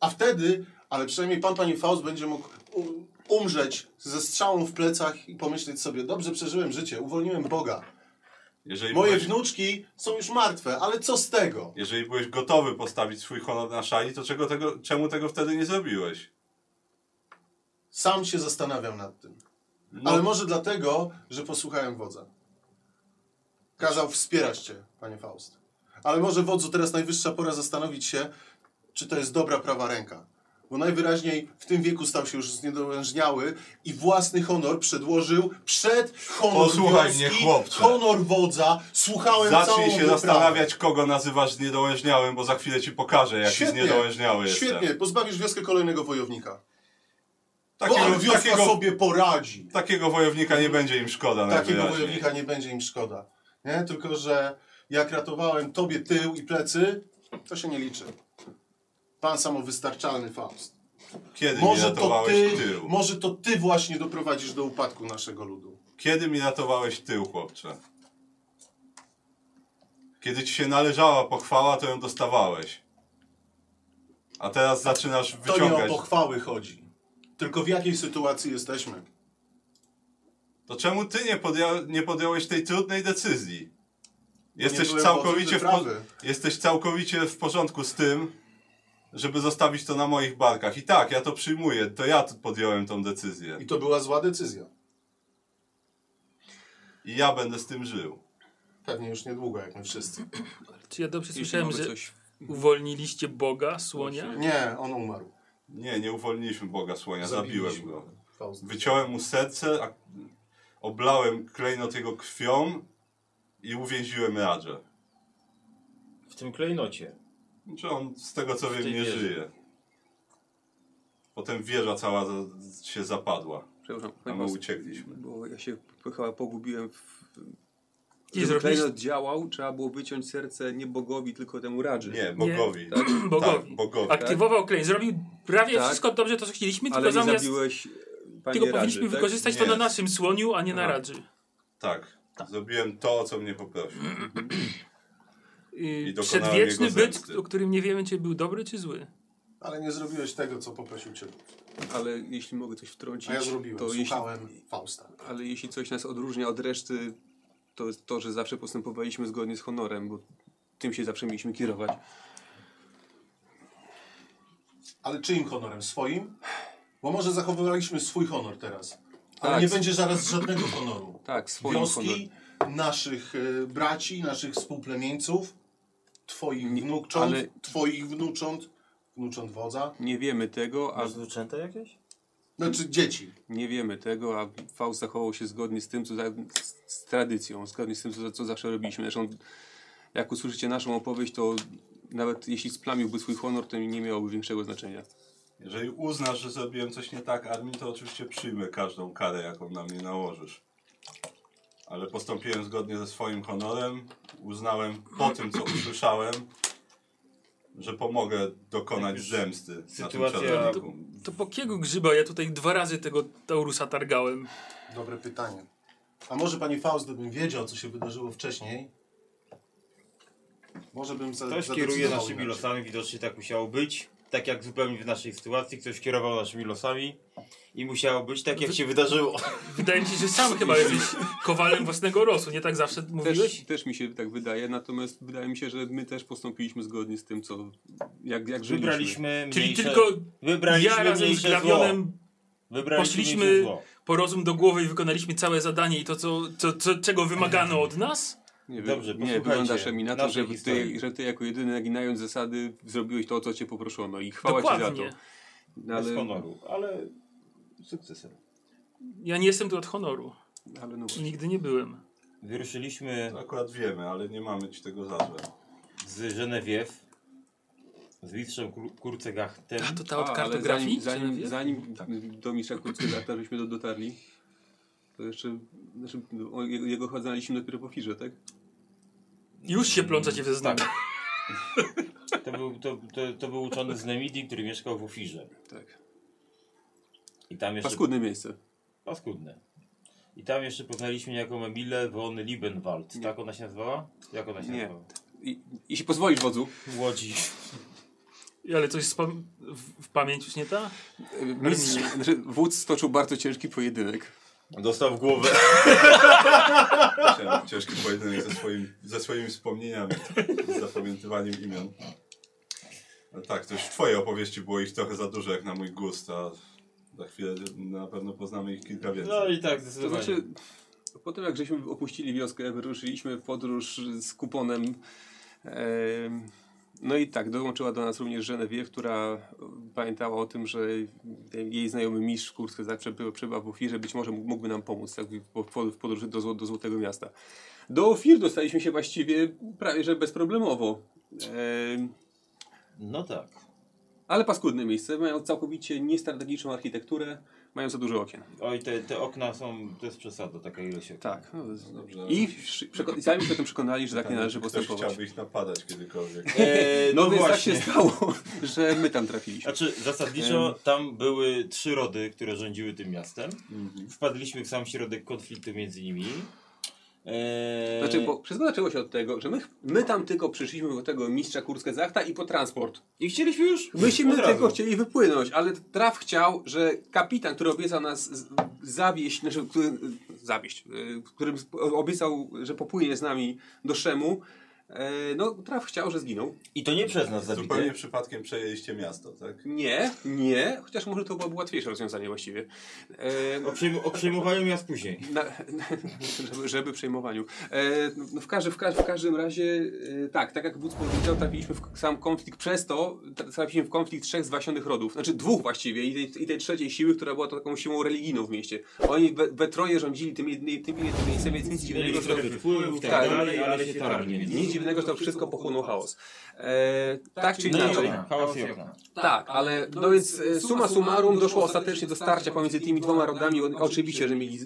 A wtedy, ale przynajmniej pan, panie Faust, będzie mógł umrzeć ze strzałą w plecach i pomyśleć sobie, dobrze przeżyłem życie, uwolniłem Boga. Jeżeli Moje byłeś, wnuczki są już martwe, ale co z tego? jeżeli byłeś gotowy postawić swój honor na szali, to czego tego, czemu tego wtedy nie zrobiłeś? Sam się zastanawiam nad tym. No, Ale może dlatego, że posłuchałem wodza. Kazał wspierać cię, panie Faust. Ale może wodzu teraz najwyższa pora zastanowić się, czy to jest dobra prawa ręka. Bo najwyraźniej w tym wieku stał się już zniedolężniały i własny honor przedłożył przed honor Posłuchaj wioski, mnie, chłopcze. honor wodza. Słuchałem całą Zacznij się wyprawę. zastanawiać, kogo nazywasz zniedołężniałym, bo za chwilę ci pokażę, jaki Świetnie, zniedołężniały jestem. Świetnie, pozbawisz wioskę kolejnego wojownika. Takiego, Bo, takiego, sobie poradzi. takiego wojownika nie będzie im szkoda Takiego wojownika nie będzie im szkoda. Nie? Tylko, że jak ratowałem tobie tył i plecy, to się nie liczy. Pan samowystarczalny Faust. Kiedy mi Może to, ratowałeś ty, tył? może to ty właśnie doprowadzisz do upadku naszego ludu. Kiedy mi ratowałeś tył, chłopcze? Kiedy ci się należała pochwała, to ją dostawałeś. A teraz zaczynasz To nie o wyciągać. pochwały chodzi. Tylko w jakiej sytuacji jesteśmy? To czemu ty nie, podja- nie podjąłeś tej trudnej decyzji? Jesteś byłem całkowicie, w wodzy po- wyprawy. jesteś całkowicie w porządku z tym, żeby zostawić to na moich barkach. I tak, ja to przyjmuję. To ja podjąłem tą decyzję. I to była zła decyzja. I ja będę z tym żył. Pewnie już niedługo, jak my wszyscy. <clears throat> Czy ja dobrze słyszałem, że coś... uwolniliście Boga, słonia? Nie, on umarł. Nie, nie uwolniliśmy Boga Słonia, zabiłem go. Wyciąłem mu serce, a oblałem klejnot jego krwią i uwięziłem Radżę. W tym klejnocie. Czy on z tego co W wiem nie wieży. żyje. Potem wieża cała za- się zapadła, Przepraszam, a my uciekliśmy. Bo ja się chyba pogubiłem w... I Żeby klejnot działał, trzeba było wyciąć serce nie bogowi, tylko temu Radży. Nie, Bogowi. Tak? <clears throat> Bogowi. Tak, Bogowi. Aktywował klejn, zrobił prawie Tak. wszystko dobrze to, co chcieliśmy, tylko Ale nie zamiast zabiłeś Radży, powinniśmy tak? wykorzystać to Nie. na naszym słoniu, a nie na. Radży. Tak. Zrobiłem to, o co mnie poprosił. Dokonałem Przedwieczny byt, o którym nie wiemy, czy był dobry, czy zły. Ale nie zrobiłeś tego, co poprosił cię. Ale jeśli mogę coś wtrącić, A ja zrobiłem. to jeśli, Słuchałem Fausta. ale jeśli coś nas odróżnia od reszty, to jest to, że zawsze postępowaliśmy zgodnie z honorem, bo tym się zawsze mieliśmy kierować. Ale czyim honorem? Swoim? Bo może zachowywaliśmy swój honor teraz. Ale Tak. nie będzie zaraz żadnego honoru. Tak, swoim honor. Wioski, naszych e, braci, naszych współplemieńców, twoich wnucząt, ale- twoich wnucząt, wnucząt wodza, Nie wiemy tego, a Masz wnuczęta jakieś? Znaczy dzieci. nie wiemy tego, a Faust zachował się zgodnie z tym, co za, z, z tradycją, zgodnie z tym, co, co zawsze robiliśmy. Zresztą, jak usłyszycie naszą opowieść, to nawet jeśli splamiłby swój honor, to nie miałoby większego znaczenia. Jeżeli uznasz, że zrobiłem coś nie tak, Armin, to oczywiście przyjmę każdą karę, jaką na mnie nałożysz. Ale postąpiłem zgodnie ze swoim honorem. Uznałem po tym, co usłyszałem, że pomogę dokonać Jak już zemsty na tym sytuacja- czarowniku. To po kiego grzyba ja tutaj dwa razy tego Taurusa targałem? Dobre pytanie. A może pani Faust, gdybym wiedział, co się wydarzyło wcześniej, może bym za, Ktoś kieruje naszymi inaczej. losami, widocznie tak musiało być. Tak jak zupełnie w naszej sytuacji, ktoś kierował naszymi losami i musiało być tak, jak się wydarzyło. Wydaje mi się, że sam chyba jesteś kowalem własnego losu, nie tak zawsze mówiłeś? Też, też mi się tak wydaje, natomiast wydaje mi się, że my też postąpiliśmy zgodnie z tym, co jak, jak żyliśmy. Wybraliśmy Czyli mniejsze, tylko wybraliśmy ja razem z. Wybraliśmy poszliśmy- po rozum do głowy i wykonaliśmy całe zadanie i to, co, co, co, czego wymagano od nas? Nie, Dobrze, nie wyglądasz mi na to, że ty, że ty jako jedyny naginając zasady zrobiłeś to, o co cię poproszono i chwała ci za Dokładnie. to. No, Bez ale, honoru, ale sukcesem. Ja nie jestem tu od honoru. ale no właśnie. nigdy nie byłem. Wyruszyliśmy To akurat wiemy, ale nie mamy ci tego za złe. z Genevieve, z mistrzem Kur- Kurcegachtem. A to ta od A, ale kartografii? Zanim, zanim, zanim do mistrza Kurcygata żeśmy do, dotarli, to jeszcze znaczy, o, jego, jego znaliśmy dopiero po firze, tak? Już się plączacie w zeznaniu. To był, to, to, to był uczony z Nemidii, który mieszkał w Ofirze. Tak. I tam jeszcze... Paskudne miejsce. Paskudne. I tam jeszcze poznaliśmy niejako Emilę von Liebenwald. Tak ona się nazywała? Jak ona się Nie. nazywała? I, jeśli pozwolisz wodzu, Łodzi. Ale coś z pam- w, w pamięć już nie ta? mistrz, znaczy, wódz stoczył bardzo ciężki pojedynek. Dostał w głowę. Cię- Ciężki pojedynek ze, swoim, ze swoimi wspomnieniami, z zapamiętywaniem imion. No tak, to już w twojej opowieści było ich trochę za dużo jak na mój gust, a za chwilę na pewno poznamy ich kilka więcej. No i tak, To zdecydowanie. znaczy, po tym jak żeśmy opuścili wioskę, wyruszyliśmy w podróż z kuponem. em, no i tak, dołączyła do nas również Genevieve, która pamiętała o tym, że jej znajomy mistrz Kurski zawsze przebywa, w Ofirze, być może mógłby nam pomóc tak, w, podróży do, do Złotego Miasta. Do Ofir dostaliśmy się właściwie prawie że bezproblemowo. Em, No tak. Ale paskudne miejsce, mają całkowicie niestrategiczną architekturę, mają za dużo okien. Oj, te, te okna są, to jest przesada, taka ilość okien. Tak. No, Dobrze. I przeko- i sami się o tym przekonali, że tak nie należy Ktoś postępować. chciałby ich napadać kiedykolwiek. Eee, No, no, więc tak właśnie. się stało, <laughs> że my tam trafiliśmy. Znaczy, zasadniczo tam były trzy rody, które rządziły tym miastem. Wpadliśmy w sam środek konfliktu między nimi. Eee, Znaczy, bo wszystko zaczęło się od tego, że my, my tam tylko przyszliśmy do tego mistrza Kurskę Zachta i po transport. I chcieliśmy już Myśmy od razu. tylko chcieli wypłynąć, ale traf chciał, że kapitan, który obiecał nas zawieść, znaczy, który, zawieść, y, który obiecał, że popłynie z nami do Szemu, no traf chciał, że zginął. I to nie przez nas zabite. Zupełnie przypadkiem przejęliście miasto, tak? Nie, nie, chociaż może to byłoby łatwiejsze rozwiązanie właściwie. E, O, przejm o przejmowaniu miast później. Na, żeby, żeby przejmowaniu. E, no w, każdy, w, każ- w każdym razie, e, tak, tak jak wódz powiedział, trafiliśmy w sam konflikt przez to, tra- trafiliśmy w konflikt trzech zwasionych rodów, znaczy dwóch właściwie i tej, i tej trzeciej siły, która była to taką siłą religijną w mieście. Oni we, we troje rządzili tymi, tymi, tymi miejscami, więc nic dziwnego, wpływów tak Tak. dalej, ale się tarli. nic dziwnego, że to wszystko pochłonął chaos. E, tak czy No i inaczej. okna, chaos i okna. Tak, ale no więc e, summa summarum doszło ostatecznie do starcia pomiędzy tymi dwoma rodami. Oczywiście, że mieli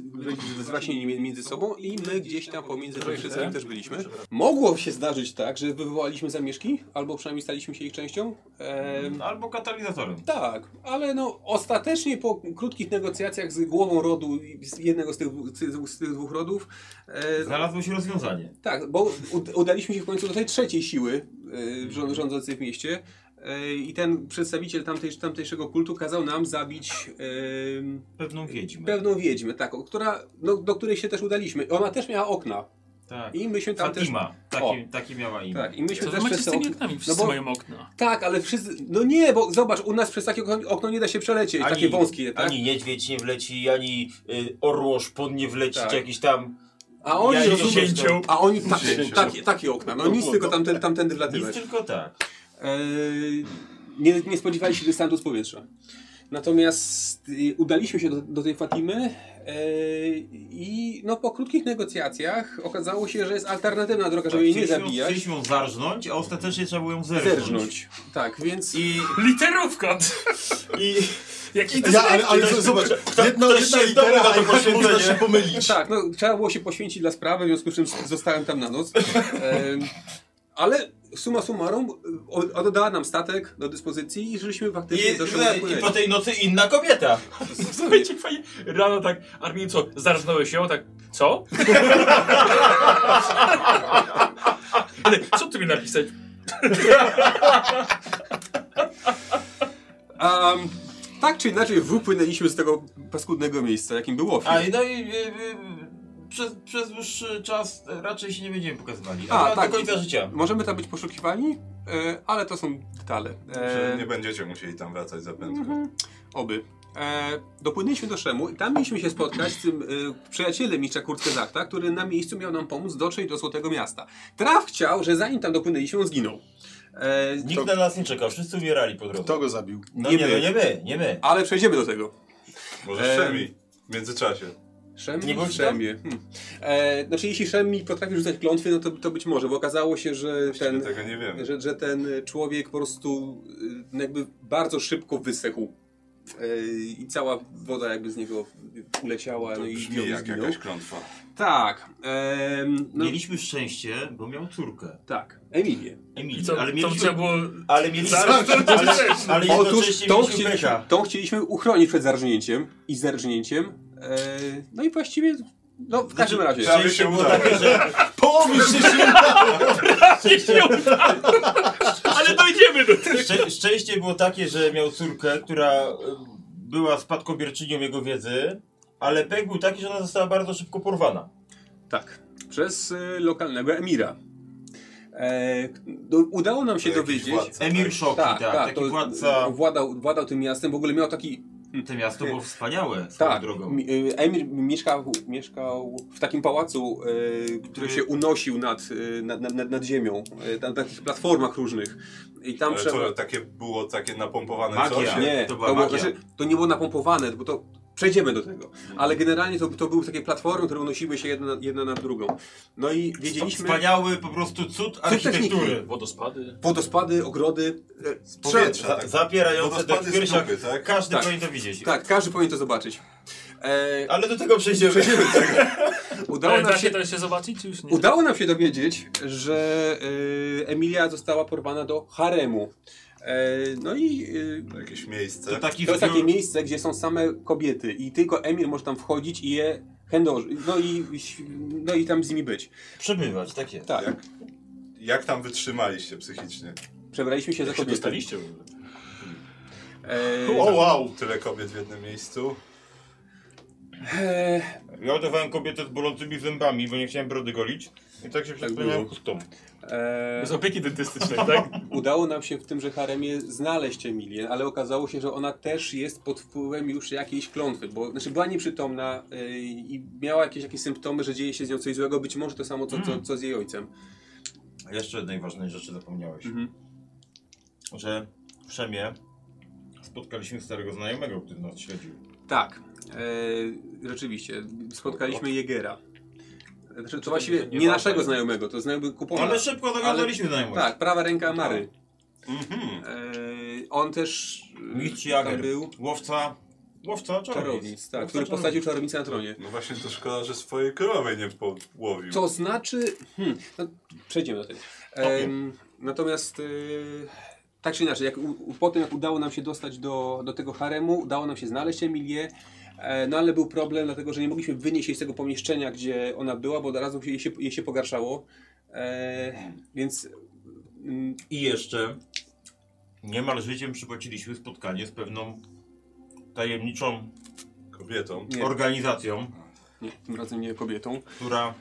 zwaśnieni mi- między sobą i my gdzieś tam pomiędzy Wojszycami też byliśmy. Mogło się zdarzyć tak, że wywołaliśmy zamieszki, albo przynajmniej staliśmy się ich częścią. Em, Albo katalizatorem. tak, ale no ostatecznie po krótkich negocjacjach z głową rodu, z jednego z tych, z, tych dwóch rodów, e, Znalazło się rozwiązanie. tak, bo ud- udaliśmy się w końcu do tej trzeciej siły rząd, rządzącej w mieście y, i ten przedstawiciel tamtej, tamtejszego kultu kazał nam zabić Pewną wiedźmę. pewną wiedźmę, tak, która, no, do której się też udaliśmy. Ona też miała okna Tak. i myśmy tam Fatima. też... Takie, takie miała imię. Tak, i myśmy Co też macie przez z tymi okna... oknami? Wszyscy bo- mają okna. Tak, ale wszyscy... No nie, bo zobacz, u nas przez takie okno, nie da się przelecieć, takie wąskie, tak? Ani niedźwiedź nie wleci, ani y, orło szpon nie wleci, Tak. czy jakiś tam... A oni, Ja a oni ta, Dziesięcią. takie, takie okna, no nic tylko tamten, tamtędy Nic wlatywać. tylko tak. Eee, nie, nie spodziewali się dystansu z powietrza. Natomiast y, udaliśmy się do, do tej Fatimy eee, i no, po krótkich negocjacjach okazało się, że jest alternatywna droga, żeby jej nie Chcieliśmy zabijać. Chcieliśmy ją zarżnąć, a ostatecznie trzeba było ją zerżnąć. Zerżnąć. Tak, więc I, Literówka! i Jaki Ja, ale, ale Ktoś- zobacz, kto- jedna, ktoś jedna się litera, na to poświęcenie. się pomylić. tak, no, trzeba było się poświęcić dla sprawy, w związku z czym zostałem tam na noc. Ale summa summarum oddała nam statek do dyspozycji i żyliśmy faktycznie I, do i, po tej nocy inna kobieta. <laughs> Słuchajcie, fajnie. Rano tak, Armin, co, zarżnąłeś ją? Tak, co? <laughs> Ale co ty mi napisać? Um, tak czy inaczej wypłynęliśmy z tego paskudnego miejsca, jakim było A film. i no i y, y, przez, przez dłuższy czas raczej się nie będziemy pokazywali. A, A, tak. do końca życia. Możemy tam być poszukiwani, e, ale to są detale. E, nie będziecie musieli tam wracać za prędko. mhm, oby. e, dopłynęliśmy do Szemu i tam mieliśmy się spotkać z tym e, przyjacielem mistrza Kurtzakta, który na miejscu miał nam pomóc dotrzeć do Złotego Miasta. Traf chciał, że zanim tam dopłynęliśmy, on zginął. E, Nikt na nas nie czekał, wszyscy umierali po drodze. Kto go zabił? No nie nie, my. no nie my, nie my. ale przejdziemy do tego. Może Em, Szemi w międzyczasie. Szemi? Nie Szemie. Hmm. E, znaczy, jeśli Szemi potrafi rzucać klątwy, no to, to być może, bo okazało się, że Właściwie ten, tego nie wiemy. że, że ten człowiek po prostu y, jakby bardzo szybko wysechł. E, I cała woda jakby z niego uleciała, To no i brzmi jak zginął. jakaś klątwa. Tak. em, no, Mieliśmy szczęście, bo miał córkę. tak. Emilię. Emilię, Co, ale to mieliśmy... trzeba było... Ale mieliśmy... Zaraz <laughs> to ale, Otóż tą chcieliśmy, tą chcieliśmy uchronić przed zarżnięciem i zerżnięciem. E, no i właściwie, no w każdym razie. Prawie się Szczęście było udało. takie, że <laughs> Połowy się Nie się udało. Ale dojdziemy do tego. Szczę, szczęście było takie, że miał córkę, która e, była spadkobierczynią jego wiedzy, ale pech był taki, że ona została bardzo szybko porwana. Tak, przez y, lokalnego emira. E, no, udało nam się To dowiedzieć. władca, Emir tak? Szoki, Tak, tak, tak, taki to władca. władał, władał tym miastem, w ogóle miał taki. To miasto było wspaniałe swoją Tak, drogą. y, emir mieszkał, mieszkał w takim pałacu, y, który się unosił nad, y, nad, nad, nad ziemią, y, na takich platformach różnych. I tam Ale trzeba. to takie było takie napompowane Magia. coś? Nie, To to, była było, magia. znaczy, to nie było napompowane, bo to przejdziemy do tego. Ale generalnie to, to były takie platformy, które unosiły się jedna, jedna nad drugą. No i wiedzieliśmy. Wspaniały po prostu cud architektury. Wodospady. Wodospady, ogrody. e, Z powietrza. Za, tak. zapierające piersiach. dupy, tak? Każdy Tak. powinien to widzieć. Tak, każdy powinien to zobaczyć. E, Ale do tego przejdziemy. <laughs> udało, Ale nam się, się to jeszcze zobaczyć, czy już nie? udało nam się dowiedzieć, że e, Emilia została porwana do haremu. E, no i e, Jakieś miejsce. To taki to jest takie miejsce, gdzie są same kobiety i tylko Emil może tam wchodzić i je chędoży, no i, no i tam z nimi być. Przebywać, takie. Tak, Jak, jak tam wytrzymaliście psychicznie? przebraliśmy się za Jak się kobiety. dostaliście w ogóle? E, O wow! Tyle kobiet w jednym miejscu? E, Ja udawałem kobietę z bolącymi zębami, bo nie chciałem brody golić. I tak się przedstawiałem było. chustą. e, Bez opieki dentystycznej, <laughs> tak? Udało nam się w tymże haremie znaleźć Emilię, ale okazało się, że ona też jest pod wpływem już jakiejś klątwy, bo znaczy była nieprzytomna yy, i miała jakieś, jakieś symptomy, że dzieje się z nią coś złego, być może to samo co, co, co z jej ojcem. A jeszcze jednej ważnej rzeczy zapomniałeś. Mhm. Że w Szemie spotkaliśmy starego znajomego, który nas śledził. Tak, e, rzeczywiście, spotkaliśmy Jegera. Znaczy, to właściwie nie- naszego znajomego, to znajomy kupona. Ale szybko nawiązaliśmy znajomość. Tak, prawa ręka Mary. Mhm. E, on też e, Mistrz tam Jager. był Łowca. Łowca czarownic. czarownic, tak, Łowca który czarownic. posadził czarownicę na tronie. No właśnie to szkoda, że swojej królowej nie połowił. To znaczy. Hmm, no, przejdziemy do tego. Em, natomiast. e, tak czy inaczej, jak, u, u- po tym jak udało nam się dostać do, do tego haremu, udało nam się znaleźć Emilię, no ale był problem, dlatego że nie mogliśmy wynieść jej z tego pomieszczenia, gdzie ona była, bo od razu jej się, jej się pogarszało. E, więc. mm, I jeszcze niemal życiem przypłaciliśmy spotkanie z pewną tajemniczą Kobietą. Nie. organizacją, nie, tym razem nie kobietą. która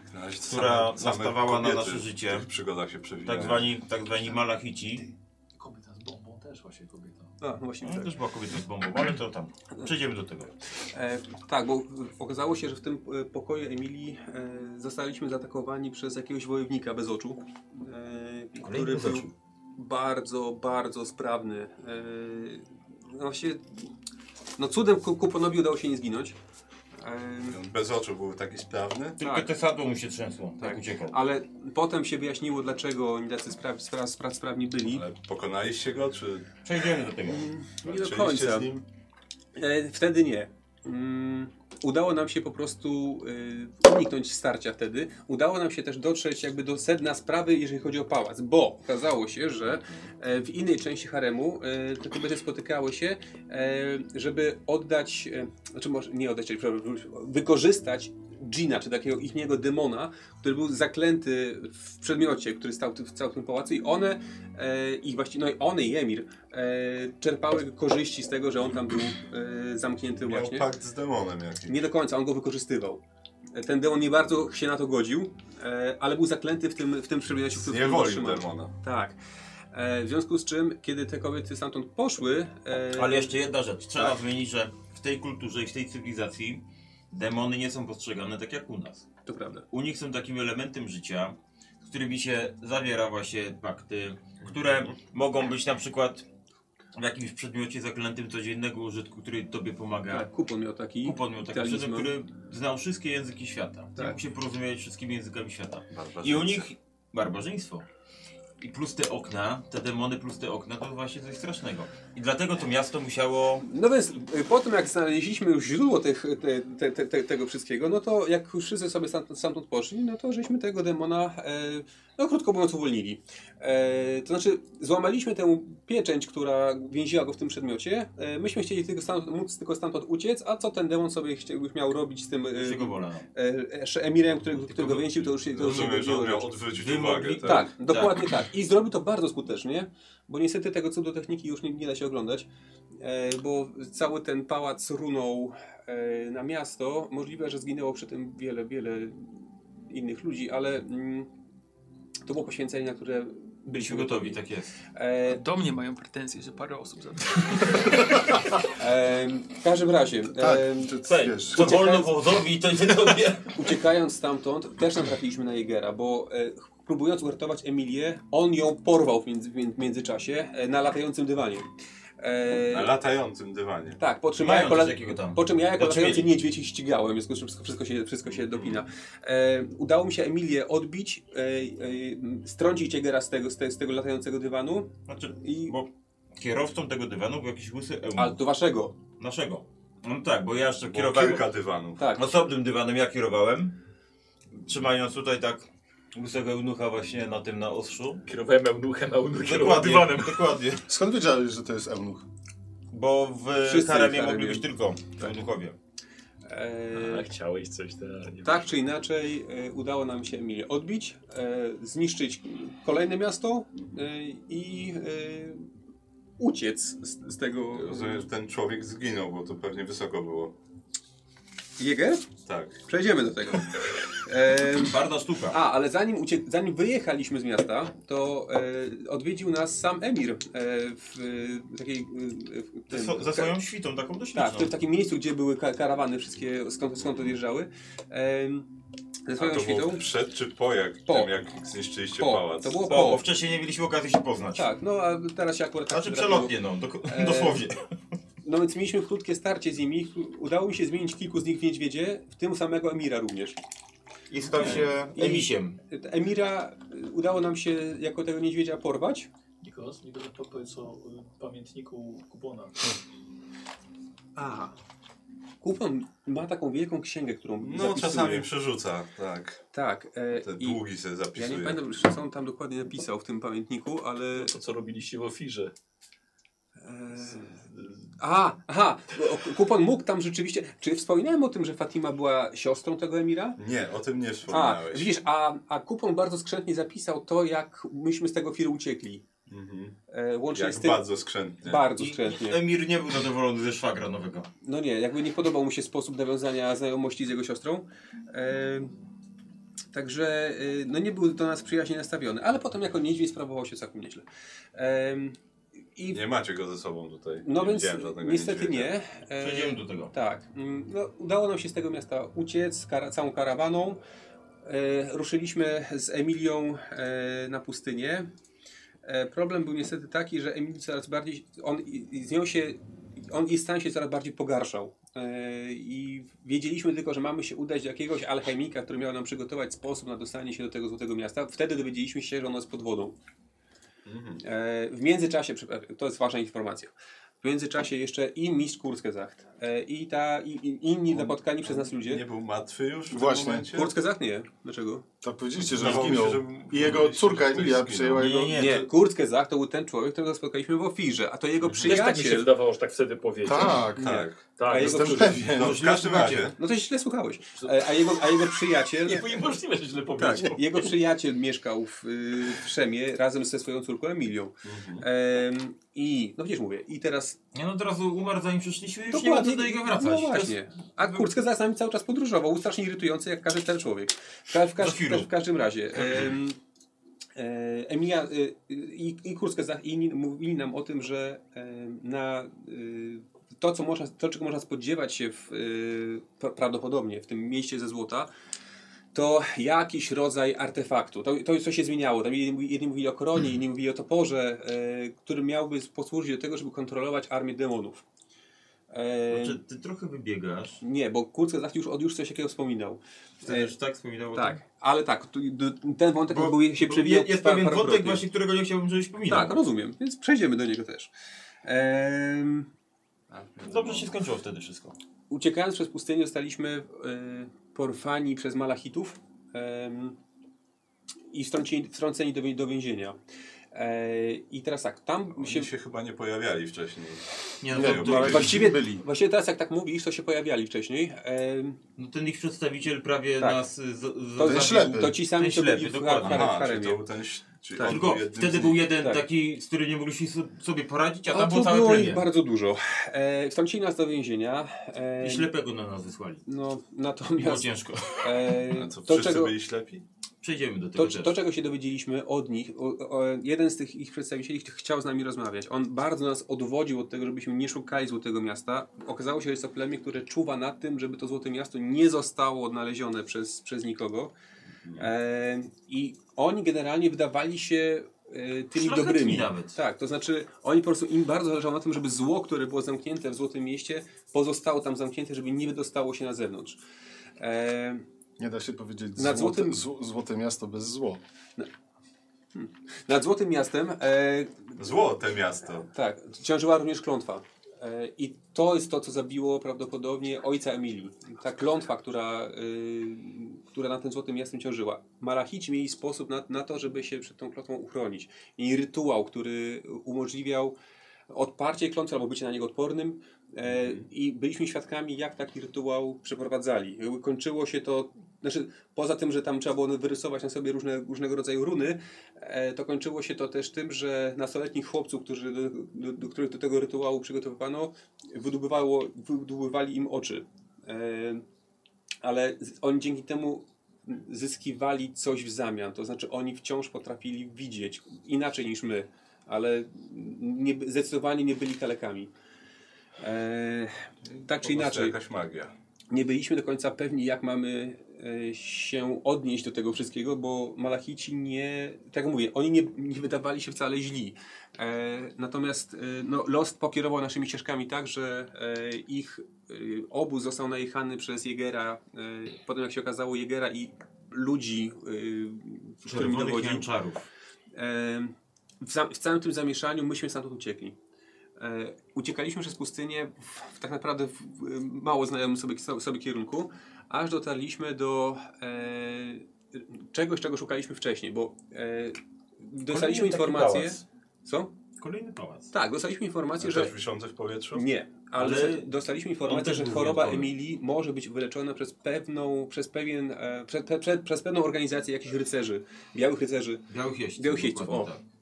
Która same- same nastawała na nasze życie. W tych przygodach się przewijają. tak zwani, tak zwani malachici. Kobieta z bombą też właśnie no właśnie No, tak. też była kobieta z bombą, ale to tam. Przejdziemy do tego. E, tak, bo okazało się, że w tym e, pokoju Emilii e, zostaliśmy zaatakowani przez jakiegoś wojownika bez oczu, e, który bez był oczu. bardzo, bardzo sprawny. E, no właśnie, no cudem ku- kuponowi udało się nie zginąć. Bez oczu był taki sprawny. Tylko Tak. te sadło mu się trzęsło, tak, Tak. uciekał. ale potem się wyjaśniło, dlaczego oni tacy spra spra spra sprawni byli. Ale pokonaliście go, czy Przejdziemy do tego. Nie do końca. z nim? E, wtedy nie. Mm, udało nam się po prostu y, uniknąć starcia wtedy. Udało nam się też dotrzeć jakby do sedna sprawy, jeżeli chodzi o pałac, bo okazało się, że e, w innej części haremu te kobiety spotykały się, e, żeby oddać, e, znaczy może nie oddać, przepraszam, wykorzystać dżina, czy takiego ichniego demona, który był zaklęty w przedmiocie, który stał w całym tym pałacu i one, e, i właściwie, no i one i Emir e, czerpały korzyści z tego, że on tam był e, zamknięty Miał właśnie. pakt z demonem jakimś. Nie do końca, on go wykorzystywał. E, Ten demon nie bardzo się na to godził, e, ale był zaklęty w tym, w tym przedmiocie, w którym go Zniewolił trzymał. demona. Tak. E, w związku z czym, kiedy te kobiety stamtąd poszły, e, Ale jeszcze jedna rzecz. Trzeba Tak. zmienić, że w tej kulturze i w tej cywilizacji demony nie są postrzegane tak jak u nas. To prawda. U nich są takim elementem życia, z którymi się zawiera właśnie pakty, które mogą być na przykład w jakimś przedmiocie zaklętym codziennego użytku, który tobie pomaga. Tak, kupon miał taki. Kupon miał taki przedmiot, który znał wszystkie języki świata. Tak. Mógł się porozumieć wszystkimi językami świata. I u nich barbarzyństwo. I plus te okna, te demony plus te okna, to właśnie coś strasznego. I dlatego to miasto musiało... No więc y, po tym jak znaleźliśmy już źródło tych, te, te, te, te, tego wszystkiego, no to jak już wszyscy sobie stamtąd poszli, no to żeśmy tego demona, e, no krótko mówiąc, uwolnili. E, to znaczy złamaliśmy tę pieczęć, która więziła go w tym przedmiocie. E, myśmy chcieli tylko stamtąd, móc tylko stamtąd uciec, a co ten demon sobie chciał, miał robić z tym e, e, emirem, którego, którego więził, to już, to już Rozumiem, było on miał odwrócić uwagę. mogli- Tak. Tak, dokładnie tak. I zrobił to bardzo skutecznie, bo niestety tego cudu techniki już nie, nie da się oglądać, e, bo cały ten pałac runął e, na miasto. Możliwe, że zginęło przy tym wiele, wiele innych ludzi, ale mm, to było poświęcenie, na które Byliśmy gotowi, tak jest. E, Do mnie mają pretensje, że parę osób zabiło. <laughs> e, w każdym razie, Tak, e, to, wiesz, co wolno wozowi, to nie tobie. <laughs> uciekając stamtąd, też natrafiliśmy na Jegera, bo e, próbując uratować Emilię, on ją porwał w, między, w międzyczasie e, na latającym dywanie. E, Na latającym dywanie. Tak, po czym, ja jako, la- po czym ja jako latający niedźwiedź ich ścigałem, w związku z czym wszystko, wszystko, się, wszystko się dopina. E, udało mi się Emilię odbić, e, e, strącić Jegera z tego, z, te, z tego latającego dywanu, Znaczy, i, bo kierowcą tego dywanu był jakiś łysy eunuch. ale do waszego. Naszego. No tak, bo ja jeszcze kierowałem kilka dywanów. Tak. osobnym dywanem, ja kierowałem. Trzymając tutaj tak łysego eunucha właśnie na tym na ostrzu. Kierowałem eunuchem, a eunuch kierował Dokładnie, dywanem. dokładnie. Skąd wiedziałeś, że to jest eunuch? Bo w Wszyscy haremie w haremie. mogli być tylko eunuchowie. E, A, chciałeś coś teraz. nie tak czy inaczej, e, udało nam się Emilię odbić, e, zniszczyć kolejne miasto e, i e, uciec z, z tego. Rozumiem, że ten człowiek zginął, bo to pewnie wysoko było. Jeger? Tak. Przejdziemy do tego. <laughs> E, Twarda sztuka. A, ale zanim, uciek, zanim wyjechaliśmy z miasta, to e, odwiedził nas sam Emir e, w e, takiej... E, w, Ze, tym- swo- ze swoją świtą, taką dość Tak, w, liczną. tym- w takim miejscu, gdzie były ka karawany wszystkie, skąd, skąd odjeżdżały. E, ze A swoją to było świtą. przed czy po, jak, Po. tym, jak zniszczyliście Po. pałac? To było Bo, bo po. wcześniej nie mieliśmy okazji się poznać. Tak, no a teraz się akurat tak Znaczy trafiło. przelotnie, no, E, dosłownie. <laughs> No więc mieliśmy krótkie starcie z nimi. Udało mi się zmienić kilku z nich w niedźwiedzie, w tym samego Emira również. I stał się I- emisiem. Emira y, udało nam się jako tego niedźwiedzia porwać. Nikos, Nikos, powiedz o y, pamiętniku kupona. A. Kupon ma taką wielką księgę, którą No zapisuje. czasami przerzuca, tak. Tak. E, Te długi sobie ja nie zapisuje. pamiętam, już co on tam dokładnie napisał w tym pamiętniku, ale... To co robiliście w ofirze. E, a, aha, bo kupon mógł tam rzeczywiście... Czy wspominałem o tym, że Fatima była siostrą tego Emira? Nie, o tym nie A, wspominałeś. widzisz, a, a kupon bardzo skrzętnie zapisał to, jak myśmy z tego firu uciekli. Mhm. E, łącznie Jak z tym... bardzo skrzętnie. Bardzo I skrzętnie. Emir nie był zadowolony ze szwagra nowego. No nie, jakby nie podobał mu się sposób nawiązania znajomości z jego siostrą. E, także e, no nie był do nas przyjaźnie nastawiony, ale potem jako niedźwiedź sprawował się całkiem nieźle. E, I Nie macie go ze sobą tutaj. no nie więc niestety nie. E, Przejdziemy do tego. Tak. Mm, No, udało nam się z tego miasta uciec kara, całą karawaną. E, ruszyliśmy z Emilią e, na pustynię. E, problem był niestety taki, że Emil coraz bardziej, on z nią się, on i stan się coraz bardziej pogarszał. E, I wiedzieliśmy tylko, że mamy się udać do jakiegoś alchemika, który miał nam przygotować sposób na dostanie się do tego złotego miasta. Wtedy dowiedzieliśmy się, że ono jest pod wodą. Mhm. E, w międzyczasie, to jest ważna informacja. W międzyczasie jeszcze i mistrz Kurskezacht, e, i, ta, i, i inni napotkani przez nas Nie ludzie. był martwy już w Właśnie. tym momencie? Kurskezacht nie. Dlaczego? Tak powiedzieliście, że zginął. że I jego córka Emilia przejęła jego... Nie, nie, Nie, to- był ten człowiek, którego spotkaliśmy w Ofirze, a to jego Też tak mi się przyjaciel. wydawało, że tak wtedy powiedział. Tak, Tak. tak. A jego Jestem pewien. No, w każdym razie. No to źle słuchałeś. E, A jego, a jego przyjaciel. Nie, bo niemożliwe, że źle Tak, powiedział. jego przyjaciel mieszkał w, y, w Szemie razem ze swoją córką Emilią. Mhm. I, no przecież mówię, i teraz Nie no, teraz umarł zanim przyszliśmy, już nie ma do niego wracać. No właśnie. A Kurcka za nami cały czas podróżował. Był strasznie irytujący, jak każdy ten człowiek. W, ka- w, Do w, każdym razie. e, Emilia y, i, i Kurska i inni mówili nam o tym, że na, y, to, co można, to czego można spodziewać się w, pra- prawdopodobnie w tym mieście ze złota, to jakiś rodzaj artefaktu. To, to co się zmieniało. Tam jedni, jedni mówili o koronie, <clears throat> inni mówili o toporze, e, który miałby posłużyć do tego, żeby kontrolować armię demonów. E, Znaczy, ty trochę wybiegasz. nie, bo Kurzgesagt już, od już coś takiego wspominał. Tak wspominał Tak, tym? ale tak, tu, d- ten wątek Bo- był, się przewijał je- Jest pewien wątek właśnie, którego nie chciałbym, żebyś wspominał. Tak, rozumiem, więc przejdziemy do niego też. Ehm, Dobrze się skończyło wtedy wszystko. uciekając przez pustynię zostaliśmy e, porwani przez Malachitów em, i wtrąceni, wtrąceni do, do więzienia. I teraz tak, tam Oni się... się chyba nie pojawiali wcześniej. Nie, Nie, no, to, ale- Właściwie, byli. właściwie teraz jak tak mówisz, to się pojawiali wcześniej. No ten ich przedstawiciel prawie Tak. nas z, z, to, Ten zabił. ślepy. to ci sami Ten to byli ślepy, w, dokładnie. har- Aha, w czyli haremie. to był ten... Czyli Tak. Tylko był wtedy był jeden Tak. taki, z którym nie mogliśmy so- sobie poradzić, a A tam było to całe było ich bardzo dużo. E, wtrącili nas do więzienia. E, I ślepego na nas wysłali. No, Było natomiast ciężko. e, A co, to, wszyscy czego, byli ślepi? Przejdziemy do tego to, to, czego się dowiedzieliśmy od nich, o, o, jeden z tych ich przedstawicieli ch- chciał z nami rozmawiać. On bardzo nas odwodził od tego, żebyśmy nie szukali Złotego Miasta. Okazało się, że jest to plemię, które czuwa nad tym, żeby to Złote Miasto nie zostało odnalezione przez, przez nikogo. E, I oni generalnie wydawali się e, tymi Szlachetni dobrymi. nawet. Tak, to znaczy oni po prostu im bardzo zależało na tym, żeby zło, które było zamknięte w Złotym Mieście, pozostało tam zamknięte, żeby nie wydostało się na zewnątrz. E, Nie da się powiedzieć Nad złote, złotym- zł- złote miasto bez zło. nad Złotym Miastem e, Złote miasto. Tak, ciążyła również klątwa. E, I to jest to, co zabiło prawdopodobnie ojca Emilii. Ta klątwa, która, y, która nad tym złotym miastem ciążyła. Malachici mieli sposób na, na to, żeby się przed tą klątwą uchronić. Mieli rytuał, który umożliwiał odparcie klątwy albo bycie na niego odpornym. E, I byliśmy świadkami, jak taki rytuał przeprowadzali. Kończyło się to, znaczy poza tym, że tam trzeba było wyrysować na sobie różne, różnego rodzaju runy, e, to kończyło się to też tym, że nastoletnich chłopców, którzy do, do, do których do tego rytuału przygotowywano, wydobywało, wydobywali im oczy. E, ale oni dzięki temu zyskiwali coś w zamian. To znaczy oni wciąż potrafili widzieć inaczej niż my, ale nie, zdecydowanie nie byli kalekami. E, tak czy inaczej, jakaś magia. nie byliśmy do końca pewni, jak mamy się odnieść do tego wszystkiego, bo Malachici nie, tak jak mówię, oni nie, nie wydawali się wcale źli. E, natomiast e, no, los pokierował naszymi ścieżkami tak, że e, ich e, obóz został najechany przez Jegera, e, potem jak się okazało Jegera i ludzi, e, którymi dowodził. E, w, w całym tym zamieszaniu myśmy stamtąd uciekli. E, uciekaliśmy przez pustynię w, w tak naprawdę w, mało znajomym sobie, sobie kierunku, aż dotarliśmy do e, czegoś, czego szukaliśmy wcześniej, bo e, dostaliśmy informację. pałac. Co? Kolejny pałac. Tak, dostaliśmy informację, Też że. wiszący w powietrzu? Nie, ale, Ale dostaliśmy informację, też że choroba. Emilii może być wyleczona przez pewną, przez pewien, e, prze, prze, prze, przez pewną organizację jakichś rycerzy, białych rycerzy, Białych jeźdźców. Białych jeźdźców, o. tak.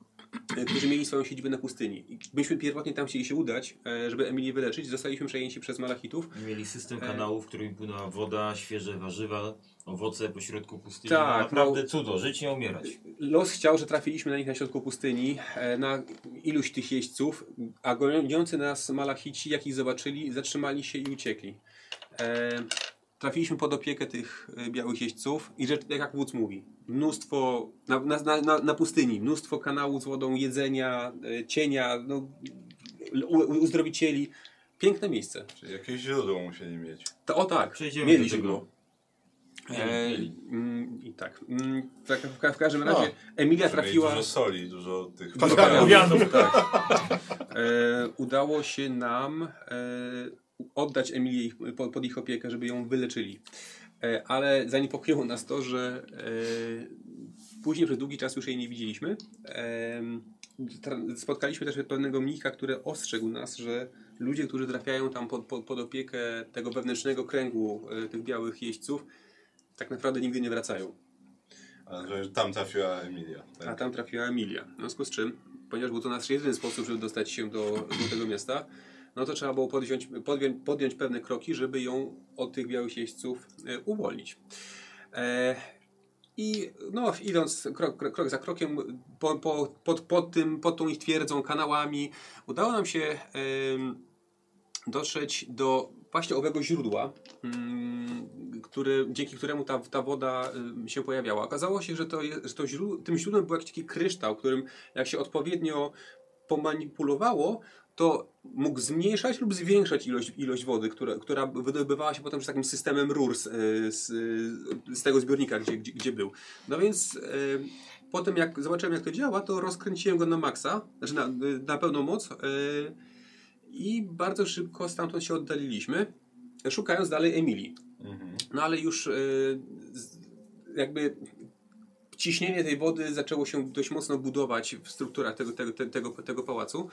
E, którzy mieli swoją siedzibę na pustyni. I myśmy pierwotnie tam chcieli się udać, e, żeby Emilię wyleczyć. Zostaliśmy przejęci przez Malachitów. Mieli system E. kanałów, w którym płynęła woda, świeże warzywa, owoce pośrodku pustyni. Tak, no, naprawdę no. cudo, żyć nie umierać. Los chciał, że trafiliśmy na nich na środku pustyni, e, na iluś tych jeźdźców, a goniący nas Malachici, jak ich zobaczyli, zatrzymali się i uciekli. E, trafiliśmy pod opiekę tych e, białych jeźdźców i rzecz, tak jak wódz mówi, mnóstwo, na, na, na, na pustyni, mnóstwo kanałów z wodą, jedzenia, e, cienia, no, u, uzdrowicieli. Piękne miejsce. Czyli jakieś źródło musieli mieć. To, o tak, Przejdziemy. Mieli, E, mieli. mm, I tak. Mm, w, tak- w, w każdym No. razie Emilia Mieli trafiła. Dużo soli, dużo tych... Pawianów. tak. E, udało się nam e, oddać Emilię ich, pod, ich opiekę, żeby ją wyleczyli. E, ale zaniepokoiło nas to, że e, później przez długi czas już jej nie widzieliśmy. Spotkaliśmy też pewnego mnicha, który ostrzegł nas, że ludzie, którzy trafiają tam pod, pod, pod opiekę tego wewnętrznego kręgu e, tych białych jeźdźców, tak naprawdę nigdy nie wracają. Ale że tam trafiła Emilia. A Tak? tam trafiła Emilia. W związku z czym, ponieważ był to nasz jedyny sposób, żeby dostać się do, do tego miasta, no to trzeba było podjąć, podjąć, podjąć pewne kroki, żeby ją od tych białych jeźdźców e, uwolnić. E, I no, idąc krok, krok, za krokiem po, po, pod, pod, tym, pod tą ich twierdzą, kanałami, udało nam się dotrzeć do właśnie owego źródła, mm, który, dzięki któremu ta, ta woda się pojawiała. Okazało się, że, to że to źródło, tym źródłem był jakiś taki kryształ, którym jak się odpowiednio pomanipulowało, to mógł zmniejszać lub zwiększać ilość, ilość wody, która, która wydobywała się potem z takim systemem rur z, y, z, z tego zbiornika, gdzie, gdzie, gdzie był. No więc y, potem jak zobaczyłem jak to działa, to rozkręciłem go na maksa, znaczy na, na pełną moc i bardzo szybko stamtąd się oddaliliśmy, szukając dalej Emilii. No ale już z- jakby ciśnienie tej wody zaczęło się dość mocno budować w strukturach tego, tego, te- tego, tego pałacu.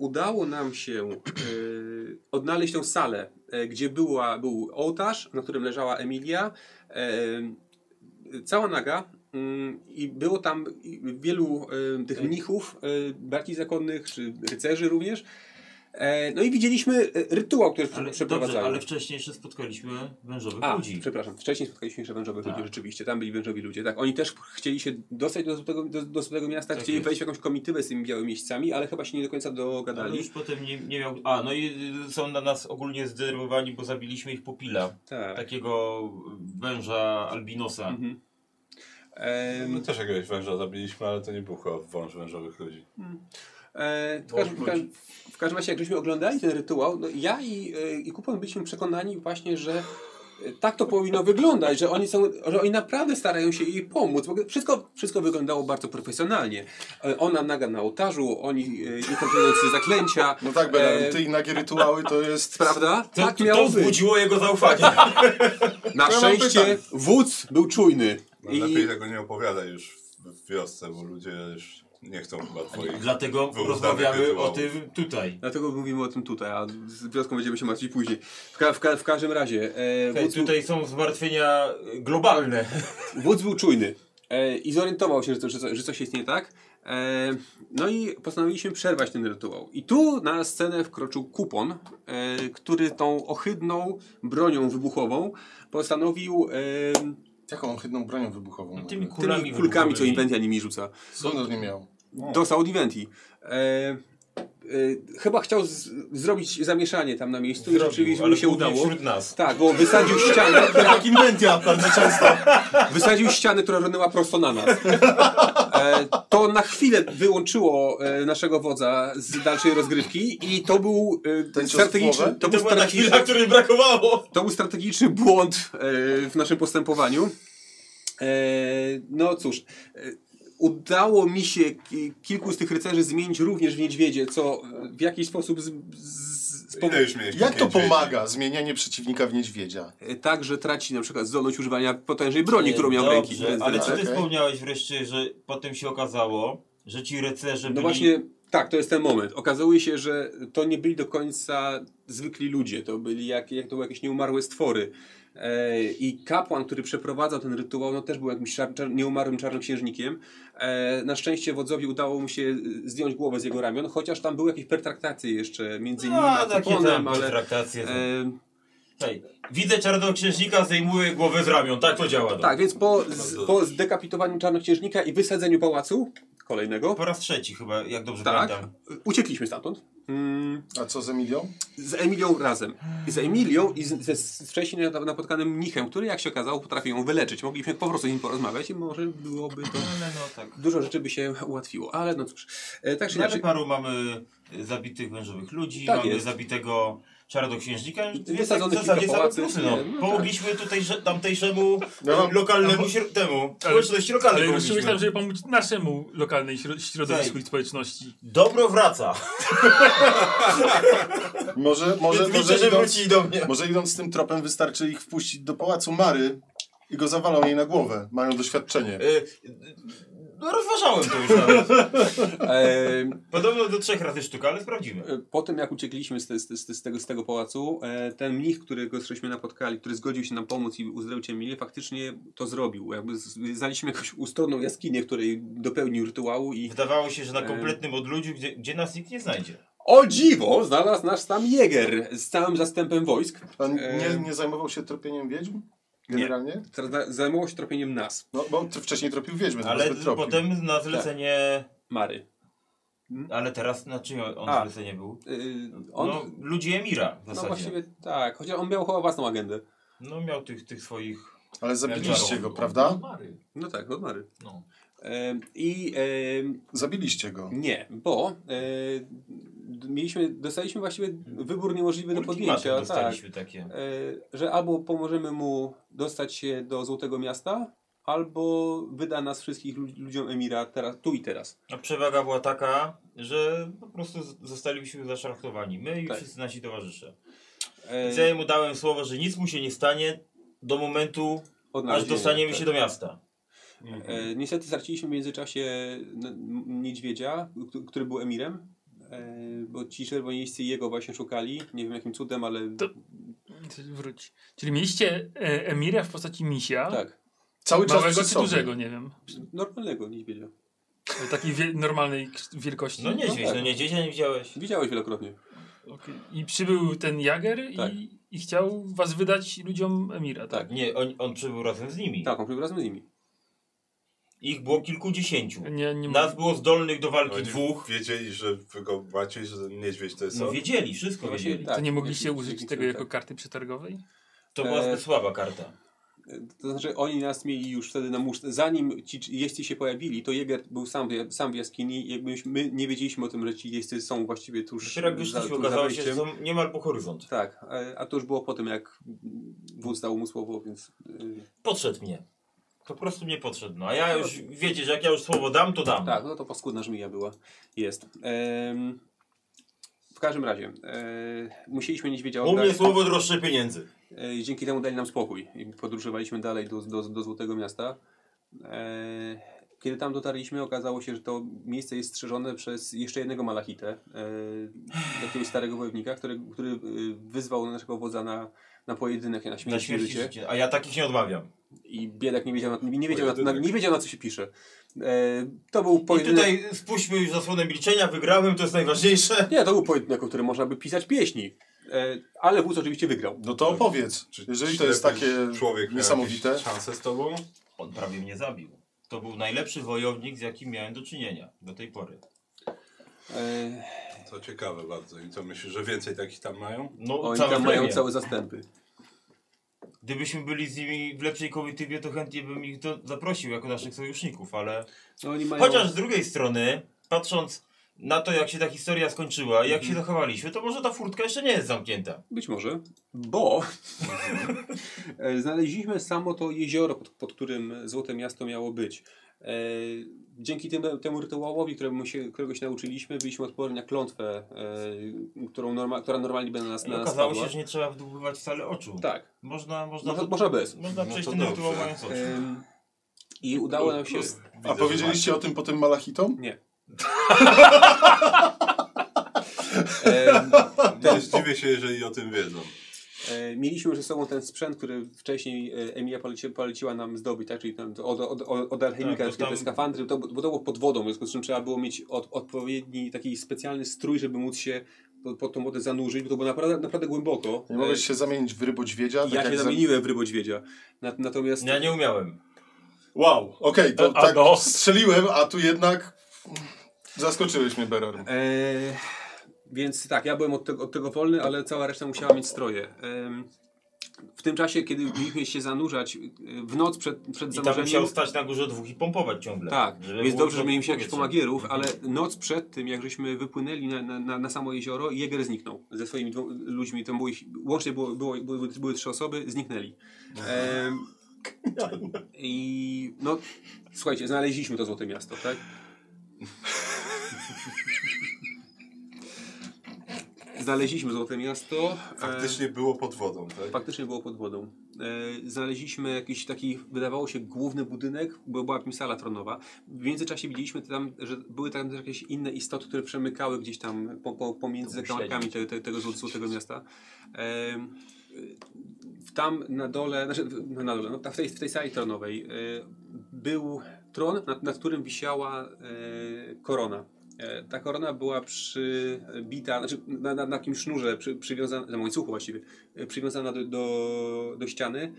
Udało nam się y, odnaleźć tą salę, e, gdzie była, był ołtarz, na którym leżała Emilia, e, cała naga. mm, I było tam wielu tych mnichów, braci zakonnych, czy rycerzy również. E, no i widzieliśmy e, rytuał, który Ale, przeprowadzają. dobrze, ale wcześniej jeszcze spotkaliśmy wężowych A, ludzi. przepraszam, wcześniej spotkaliśmy jeszcze wężowych Tak. ludzi, rzeczywiście, tam byli wężowi ludzie, tak. Oni też chcieli się dostać do złotego, do, do złotego miasta, Tak chcieli jest. wejść w jakąś komitywę z tymi białymi miejscami, ale chyba się nie do końca Ale dogadali. już potem nie, nie miał. A, no i y, są na nas ogólnie zdenerwowani, bo zabiliśmy ich pupila. Tak. Takiego węża albinosa. Mhm. Em, My też jakiegoś węża zabiliśmy, ale to nie był chyba wąż wężowych ludzi. E, w, każdym, w, każdym, w każdym razie, jak żeśmy oglądali ten rytuał, no ja i, e, i Kupon byliśmy przekonani właśnie, że e, tak to powinno wyglądać, że oni, są, że oni naprawdę starają się jej pomóc. Wszystko, wszystko wyglądało bardzo profesjonalnie. Ona naga na ołtarzu, oni interpretujący zaklęcia. No tak, Belan, E, ty i nagie rytuały to jest... Prawda? To, tak to, miało to wzbudziło jego zaufanie. <laughs> Na Ja szczęście wódz był czujny. No, I Lepiej tego nie opowiadaj już w, w wiosce, bo ludzie już nie chcą chyba twoich... Dlatego rozmawiamy o tym tutaj. dlatego mówimy o tym tutaj, a z wioską będziemy się martwić później. W, ka w, ka w każdym razie e, Hej, wódz, był, tutaj są zmartwienia globalne. wódz był czujny e, i zorientował się, że, to, że, że coś jest nie tak. E, no i postanowiliśmy przerwać ten rytuał. I tu na scenę wkroczył kupon, e, który tą ohydną bronią wybuchową postanowił e, Jaką ohydną bronią wybuchową? No, tymi kulami tymi kulkami, co. Inventia nimi rzuca. Skąd on nie miał? Dostał od Inventi. E, chyba chciał z, zrobić zamieszanie tam na miejscu i Zrobił, rzeczywiście ale mu się udało. wśród nas. Tak, bo wysadził ścianę, <laughs> Tak, inwentia bardzo często. <laughs> wysadził ścianę, która runęła prosto na nas. E, to na chwilę wyłączyło e, naszego wodza z dalszej rozgrywki i to był e, strategiczny, to To był ta chwila, strategiczny, której brakowało. to był strategiczny błąd e, w naszym postępowaniu. E, no cóż, e, udało mi się ki- kilku z tych rycerzy zmienić również w niedźwiedzie, co e, w jakiś sposób z, z, spowo- Ile już mieliśmy Jak to pomaga, zmienianie przeciwnika w niedźwiedzia? e, tak, że traci na przykład zdolność używania potężnej broni, którą miał w ręki. Ale czy ty Okej. wspomniałeś wreszcie, że potem się okazało, że ci rycerze No byli... właśnie, tak, to jest ten moment. Okazuje się, że to nie byli do końca zwykli ludzie, to byli jak, jak to były jakieś nieumarłe stwory. E, I kapłan, który przeprowadzał ten rytuał, no też był jakimś czar, czar, nieumarłym czarnoksiężnikiem. E, na szczęście wodzowi udało mu się zdjąć głowę z jego ramion, chociaż tam były jakieś pertraktacje jeszcze między nim A, a takie kapłanem, tam ale... traktacje. E, Hej, widzę czarnoksiężnika, zdejmuję głowę z ramion. Tak to działa. tak, więc po, z, po zdekapitowaniu czarnoksiężnika i wysadzeniu pałacu kolejnego, Po raz trzeci chyba, jak dobrze tak, pamiętam. uciekliśmy stamtąd. Mm, A co z Emilią? Z Emilią razem. Z Emilią i z, ze, z wcześniej na- napotkanym mnichem, który jak się okazało potrafił ją wyleczyć. Mogliśmy po prostu z nim porozmawiać i może byłoby to... Ale no tak. Dużo rzeczy by się ułatwiło, ale no cóż. E, tak czy Na inaczej, paru mamy zabitych wężowych ludzi, Tak mamy jest. zabitego czarnoksiężnika, więc Wysadzonych w zasadzie same plusy, no. nie, no Pomogliśmy tutaj że- tamtejszemu y, lokalnemu śro- temu, społeczności lokalnej Ale już pomogliśmy. myślałem, żeby pomóc naszemu lokalnej śro- środowisku i społeczności. Dobro wraca. Może, <laughs> może, Więc może, idąc, wróci do mnie. może idąc tym tropem wystarczy ich wpuścić do pałacu Mary i go zawalą jej na głowę. Mają doświadczenie. Y, No rozważałem to już nawet. <laughs> e, Podobno do trzech razy sztuka, ale sprawdzimy. e, po tym jak uciekliśmy z, te, z, z, z, tego, z tego pałacu, e, ten mnich, którego żeśmy napotkali, który zgodził się nam pomóc i uzdrowić Emilię, faktycznie to zrobił. Jakby znaliśmy jakąś ustronną jaskinię, w której dopełnił rytuału i... Wydawało się, że na kompletnym odludziu, gdzie, gdzie nas nikt nie znajdzie. O dziwo! Znalazł nasz tam Jäger z całym zastępem wojsk. Pan e, nie, nie zajmował się tropieniem wiedźm? Generalnie? Zra- Zajmował się tropieniem nas, No, bo t- wcześniej tropił wiedźmy, Ale potem na zlecenie Mary. Ale teraz na czym on A. był? Yy, on, No, ludzi Emira w no zasadzie. właściwie tak, chociaż on miał chyba własną agendę. No miał tych, tych swoich... Ale zabiliście go, On- prawda? on Mary. No tak, od Mary. No. I em, Zabiliście go. nie, bo e, mieliśmy, dostaliśmy właściwie wybór niemożliwy do podjęcia. Tak, dostaliśmy takie. e, że albo pomożemy mu dostać się do Złotego Miasta, albo wyda nas wszystkich lu- ludziom Emira teraz, tu i teraz. A przewaga była taka, że po prostu zostaliśmy zaszlachtowani. My i Tak. wszyscy nasi towarzysze. E, Więc ja mu dałem słowo, że nic mu się nie stanie do momentu, aż dostaniemy tak. się do miasta. E, niestety straciliśmy w międzyczasie niedźwiedzia, który był emirem, e, bo ci czerwonieńscy jego właśnie szukali. Nie wiem jakim cudem, ale To- Wróć. Czyli mieliście e, Emira w postaci misia. tak, Cały czas Małego czy dużego, nie wiem. normalnego niedźwiedzia. Takiej wie, normalnej wielkości. No niedźwiedź, tak. no niedźwiedzia nie widziałeś. Widziałeś wielokrotnie. Okej. I przybył ten Jager Tak. i, i chciał was wydać ludziom Emira, tak? Tak. Nie, on, on przybył razem z nimi. Tak, on był razem z nimi. Ich było kilkudziesięciu. Nie, nie Nas było zdolnych do walki Oni dwóch. Wiedzieli, że wy go macie, że niedźwiedź to jest No on? wiedzieli, wszystko No właśnie, wiedzieli. tak. To nie mogliście użyć tego cud, jako tak. karty przetargowej? To była E, zbyt słaba karta. To znaczy oni nas mieli już wtedy na muszce. Zanim ci jeźdźcy się pojawili, to Jäger był sam, w- sam w jaskini. Jakby my nie wiedzieliśmy o tym, że ci jeźdźcy są właściwie tuż Dopiero jak wyszliśmy, okazało się, że są niemal po horyzont. Tak, e, a to już było po tym, jak wódz dał mu słowo, więc... e, Podszedł mnie. Po prostu mnie podszedł. No a ja już, wiecie, że jak ja już słowo dam, to dam. Tak, no to paskudna żmija była. Jest. Em, w każdym razie, e, musieliśmy niedźwiedzia U mnie słowo droższe pieniędzy. E, i dzięki temu dali nam spokój. I podróżowaliśmy dalej do, do, do Złotego Miasta. E, kiedy tam dotarliśmy, okazało się, że to miejsce jest strzeżone przez jeszcze jednego malachitę, e, jakiegoś starego wojownika, który, który e, wyzwał naszego wodza na, na pojedynek, na Na śmierć i śmierć i życie. życie. A ja takich nie odmawiam. I biedak nie wiedział, na, nie, wiedział na, na, nie wiedział na co się pisze. E, to był I pojedynek... tutaj spuśćmy już zasłonę milczenia, wygrałem, to jest najważniejsze. <laughs> Nie, to był pojedynek, o którym można by pisać pieśni. E, ale wódz oczywiście wygrał. No to opowiedz. Czy Jeżeli to jest takie człowiek niesamowite. szanse z tobą? On prawie mnie zabił. To był najlepszy wojownik, z jakim miałem do czynienia do tej pory. E, To ciekawe bardzo. I co myślisz, że więcej takich tam mają? No, oni całe tam mają plemię. całe zastępy. Gdybyśmy byli z nimi w lepszej komitywie, to chętnie bym ich do, zaprosił jako naszych sojuszników, ale... No, oni mają... Chociaż z drugiej strony, patrząc na to, jak się ta historia skończyła i jak Mhm. się zachowaliśmy, to może ta furtka jeszcze nie jest zamknięta. Być może, bo <laughs> e, znaleźliśmy samo to jezioro, pod, pod którym Złote Miasto miało być. E, dzięki tym, temu rytuałowi, któremu się, którego się nauczyliśmy, byliśmy odporni na klątwę, e, którą norma, która normalnie by na nas, I na nas okazało się, że nie trzeba wdłubywać wcale oczu. Tak, Można, można, można, można bez. można No przejść to ten rytuał mając oczu. I udało nam się... A powiedzieliście o tym potem Malachitom? Nie. <laughs> Nie zdziwię się, jeżeli o tym wiedzą. E, mieliśmy ze sobą ten sprzęt, który wcześniej e, Emilia poleci, poleciła nam zdobyć, tak? czyli ten, od, od, od, od alchemika, Tak, to te tam- skafandry, to, bo to było pod wodą, w związku z czym trzeba było mieć od, odpowiedni taki specjalny strój, żeby móc się pod, pod tą wodę zanurzyć, bo to było naprawdę, naprawdę głęboko. Nie mogłeś się zamienić w rybodźwiedzia? E, tak ja jak się za- zamieniłem w rybodźwiedzia. Nat, natomiast Ja nie umiałem. Wow, okej, to A tak no. strzeliłem, a tu jednak zaskoczyłeś mnie, Beror. E, więc tak, ja byłem od tego, od tego wolny, ale cała reszta musiała mieć stroje. W tym czasie, kiedy mieliśmy się zanurzać e, w noc przed, przed I zanurzeniem... musiał stać na górze dwóch i pompować ciągle. Tak, więc dobrze, że mieliśmy jakichś pomagierów, ale noc przed tym, jak żeśmy wypłynęli na, na, na, samo jezioro, Jäger zniknął ze swoimi ludźmi. To było, ich- łącznie było, było, były, były trzy osoby, zniknęli. I no, słuchajcie, znaleźliśmy to złote miasto, tak? Znaleźliśmy złote miasto. e, Faktycznie było pod wodą, tak? Faktycznie było pod wodą. E, znaleźliśmy jakiś taki, wydawało się, główny budynek, bo była jakimś sala tronowa. W międzyczasie widzieliśmy tam, że były tam też jakieś inne istoty, które przemykały gdzieś tam po, po, pomiędzy To zakamarkami te, te, tego zł- złotego miasta. E, w- tam na dole, znaczy w- na dole, no, w, tej, w tej sali tronowej był tron, nad, nad którym wisiała korona. E, Ta korona była przybita, znaczy na, na, na jakimś sznurze przy, przywiązana, na łańcuchu właściwie, e, przywiązana do, do, do ściany.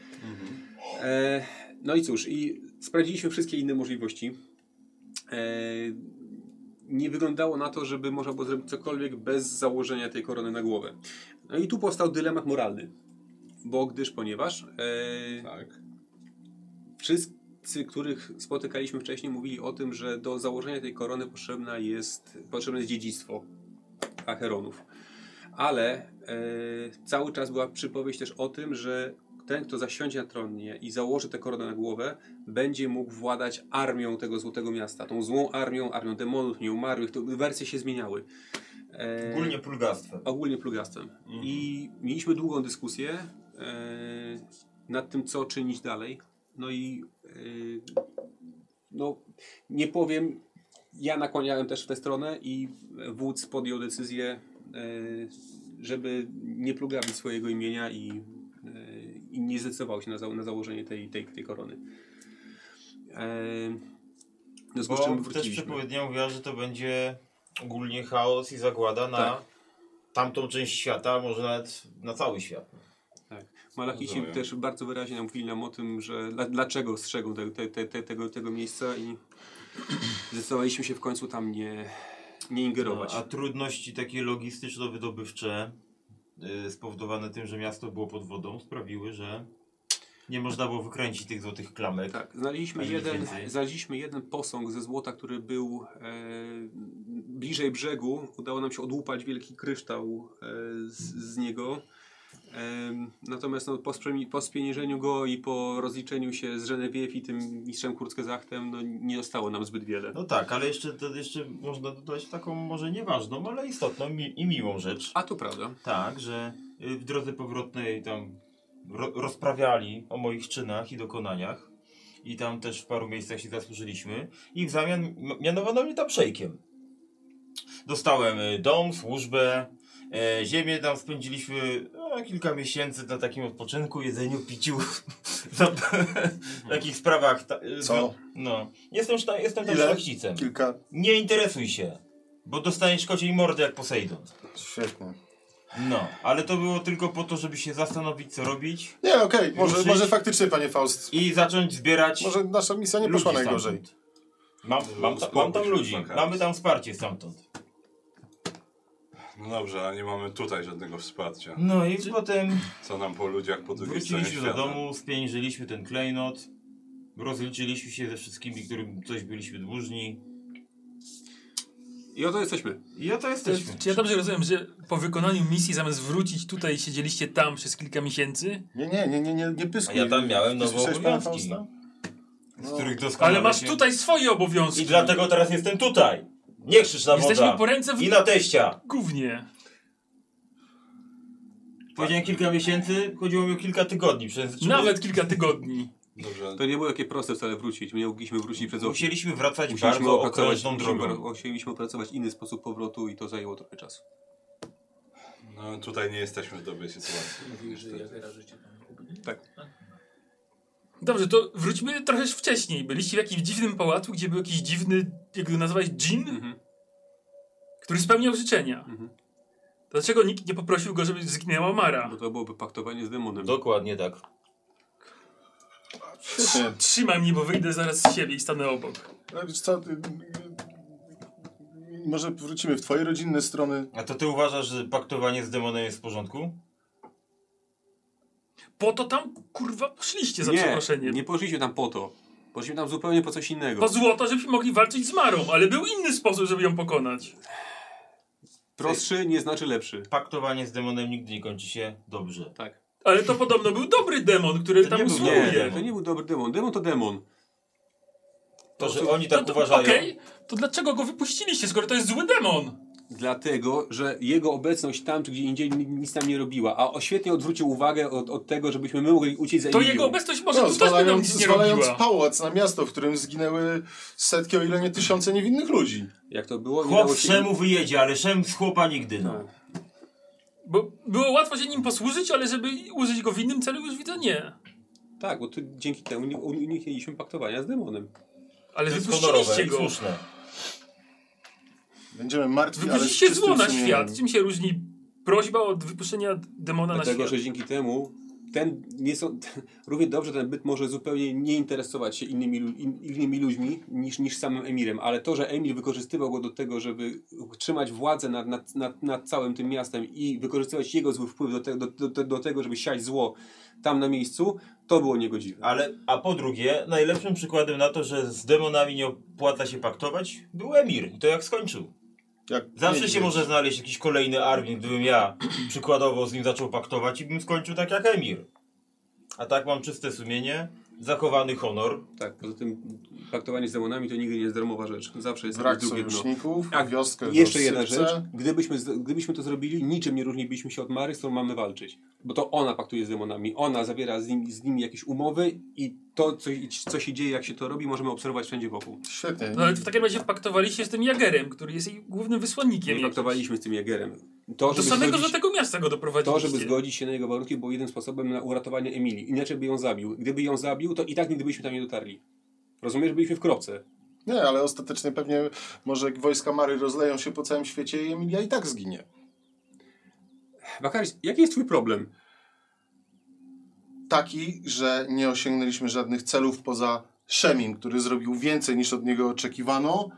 E, no i cóż, i sprawdziliśmy wszystkie inne możliwości. E, nie wyglądało na to, żeby można było zrobić cokolwiek bez założenia tej korony na głowę. No i tu powstał dylemat moralny. Bo gdyż, ponieważ e, Tak. Których spotykaliśmy wcześniej, mówili o tym, że do założenia tej korony potrzebna jest, potrzebne jest dziedzictwo Acheronów. Ale e, cały czas była przypowieść też o tym, że ten, kto zasiądzie na tronie i założy tę koronę na głowę, będzie mógł władać armią tego Złotego Miasta. Tą złą armią, armią demonów, nieumarłych. To wersje się zmieniały. E, Ogólnie plugastwem. ogólnie plugastwem. I mieliśmy długą dyskusję e, nad tym, co czynić dalej. No i no, nie powiem, ja nakłaniałem też w tę stronę i wódz podjął decyzję, e, żeby nie plugawić swojego imienia i, e, i nie zdecydował się na, za, na założenie tej, tej, tej korony. Czym Bo też przepowiednia mówiła, że to będzie ogólnie chaos i zagłada na Tak. tamtą część świata, może nawet na cały świat. Malachici Rozumiem. też bardzo wyraźnie nam mówili nam o tym, że dla, dlaczego strzegą te, te, te, te, tego, tego miejsca i zdecydowaliśmy się w końcu tam nie, nie ingerować. No, a trudności takie logistyczno-wydobywcze y, spowodowane tym, że miasto było pod wodą sprawiły, że nie można było wykręcić tych złotych klamek. Tak, znaleźliśmy jeden, znaleźliśmy jeden posąg ze złota, który był e, bliżej brzegu. Udało nam się odłupać wielki kryształ e, z, z niego. Natomiast no, po, po spieniężeniu go i po rozliczeniu się z Genevieve i tym mistrzem Kurzgesachtem, no, nie zostało nam zbyt wiele. No tak, ale jeszcze, to jeszcze można dodać taką może nieważną, ale istotną i miłą rzecz. A to prawda. Tak, że y, w drodze powrotnej tam ro rozprawiali o moich czynach i dokonaniach. I tam też w paru miejscach się zasłużyliśmy. I w zamian mianowano mnie tam szejkiem. Dostałem y, dom, służbę, e, ziemię tam spędziliśmy no, kilka miesięcy na takim odpoczynku, jedzeniu, piciu, <laughs> na takich sprawach. Ta, Co? No. Jestem, jestem tam Ile? szlachcicem. Kilka. Nie interesuj się, bo dostaniesz kociej mordy jak Poseidon. Świetnie. No, ale to było tylko po to, żeby się zastanowić, co robić Nie, okej, może, Ruszyć? może faktycznie, panie Faust. i zacząć zbierać. Może nasza misja nie poszła najgorzej. Mam, mam, ta, mam tam ludzi, mamy tam wsparcie stamtąd. No dobrze, ale nie mamy tutaj żadnego wsparcia. No i potem Co nam po ludziach po drugiej stronie wróciliśmy do świata? domu, spieniężyliśmy ten klejnot, rozliczyliśmy się ze wszystkimi, którym coś byliśmy dłużni. I oto jesteśmy. I oto jesteśmy. Czy ja dobrze rozumiem, że po wykonaniu misji zamiast wrócić tutaj siedzieliście tam przez kilka miesięcy? Nie, nie, nie, nie, nie, nie pyskuj. A ja tam miałem Ty nowe słyszałeś pana obowiązki. Fausta? Z których doskonale Ale masz się... tutaj swoje obowiązki. I dlatego teraz jestem tutaj. Nie krzycz na Jesteśmy wodza. po ręce w I na teścia. gównie. Powiedziałem kilka miesięcy, chodziło mi o kilka tygodni. Przez, Nawet kilka tygodni. Dobrze, To nie było takie proste wcale wrócić. My nie mogliśmy wrócić przez okno. Musieliśmy wracać Musieliśmy bardzo opracować, okrężną musieliśmy, drogą. musieliśmy opracować inny sposób powrotu i to zajęło trochę czasu. no tutaj nie jesteśmy w dobrej sytuacji. Tak. Dobrze, to wróćmy trochę wcześniej. Byliście w jakimś dziwnym pałacu, gdzie był jakiś dziwny, jak go nazwałeś, dżin, Mhm. który spełniał życzenia. Mhm. Dlaczego nikt nie poprosił go, żeby zginęła Mara? Bo to byłoby paktowanie z demonem. Dokładnie tak. Świetnie. Trzymaj mnie, bo wyjdę zaraz z siebie i stanę obok. Ale wiesz co, ty, może wrócimy w twoje rodzinne strony. A to ty uważasz, że paktowanie z demonem jest w porządku? Po to tam, kurwa, poszliście za nie, przeproszeniem. nie poszliśmy tam po to. Poszliśmy tam zupełnie po coś innego. Po złoto, żebyśmy mogli walczyć z Marą, ale był inny sposób, żeby ją pokonać. Prostszy nie znaczy lepszy. Paktowanie z demonem nigdy nie kończy się dobrze. Tak. Ale to podobno był dobry demon, który To tam usługuje. Nie, to nie był dobry demon. Demon to demon. To, że oni tak to, to, uważają. Okej, to dlaczego go wypuściliście, skoro to jest zły demon? Dlatego, że jego obecność tam czy gdzie indziej ni- nic nam nie robiła, a o świetnie odwrócił uwagę od, od tego, żebyśmy my mogli uciec za To jego obecność może No, tu też by nam nic nie zwalając robiła. pałac na miasto, w którym zginęły setki, o ile nie tysiące niewinnych ludzi. Jak to było? Nie Chłop dało z się... szemu wyjedzie, ale szem z chłopa nigdy, no. Bo było łatwo się nim posłużyć, ale żeby użyć go w innym celu już widzę nie. Tak, bo tu dzięki temu uni- uniknęliśmy paktowania z demonem. Ale To jest honorowe wypuściliście i go. słuszne. Będziemy martwi, ale Wypuściliście czystym zło na świat. Czym się różni prośba od wypuszczenia demona na Dlatego, świat? że dzięki temu ten nie są, <laughs> równie dobrze ten byt może zupełnie nie interesować się innymi, in, innymi ludźmi niż, niż samym Emirem, ale to, że Emir wykorzystywał go do tego, żeby trzymać władzę nad, nad, nad, nad całym tym miastem i wykorzystywać jego zły wpływ do, te, do, do, do tego, żeby siać zło tam na miejscu, to było niegodziwe. Ale, a po drugie, najlepszym przykładem na to, że z demonami nie opłaca się paktować, był Emir. I to jak skończył. Jak Zawsze się może znaleźć jakiś kolejny Arwin, gdybym ja <clears throat> przykładowo z nim zaczął paktować i bym skończył tak jak Emir. A tak mam czyste sumienie, zachowany honor. Tak, poza tym paktowanie z demonami to nigdy nie jest darmowa rzecz. Zawsze jest Brak drugie dno. sojuszników, Tak, wioskę w Jeszcze jedna rzecz. Gdybyśmy, gdybyśmy to zrobili, niczym nie różnilibyśmy się od Mary, z którą mamy walczyć. Bo to ona paktuje z demonami. Ona zawiera z nimi, z nimi jakieś umowy i to, co, co się dzieje, jak się to robi, możemy obserwować wszędzie wokół. Świetnie. No ale w takim razie paktowaliście z tym Jagerem, który jest jej głównym wysłannikiem. Nie paktowaliśmy z tym Jagerem. To, Do samego zgodzić, do tego miasta go doprowadziliście. to, żeby zgodzić się na jego warunki, było jedynym sposobem na uratowanie Emilii. Inaczej by ją zabił. Gdyby ją zabił, to i tak nigdy byśmy tam nie dotarli. Rozumiesz, byliśmy w kropce. Nie, ale ostatecznie pewnie może wojska Mary rozleją się po całym świecie i Emilia i tak zginie. Wakaris, jaki jest twój problem? Taki, że nie osiągnęliśmy żadnych celów poza Szemim, który zrobił więcej niż od niego oczekiwano.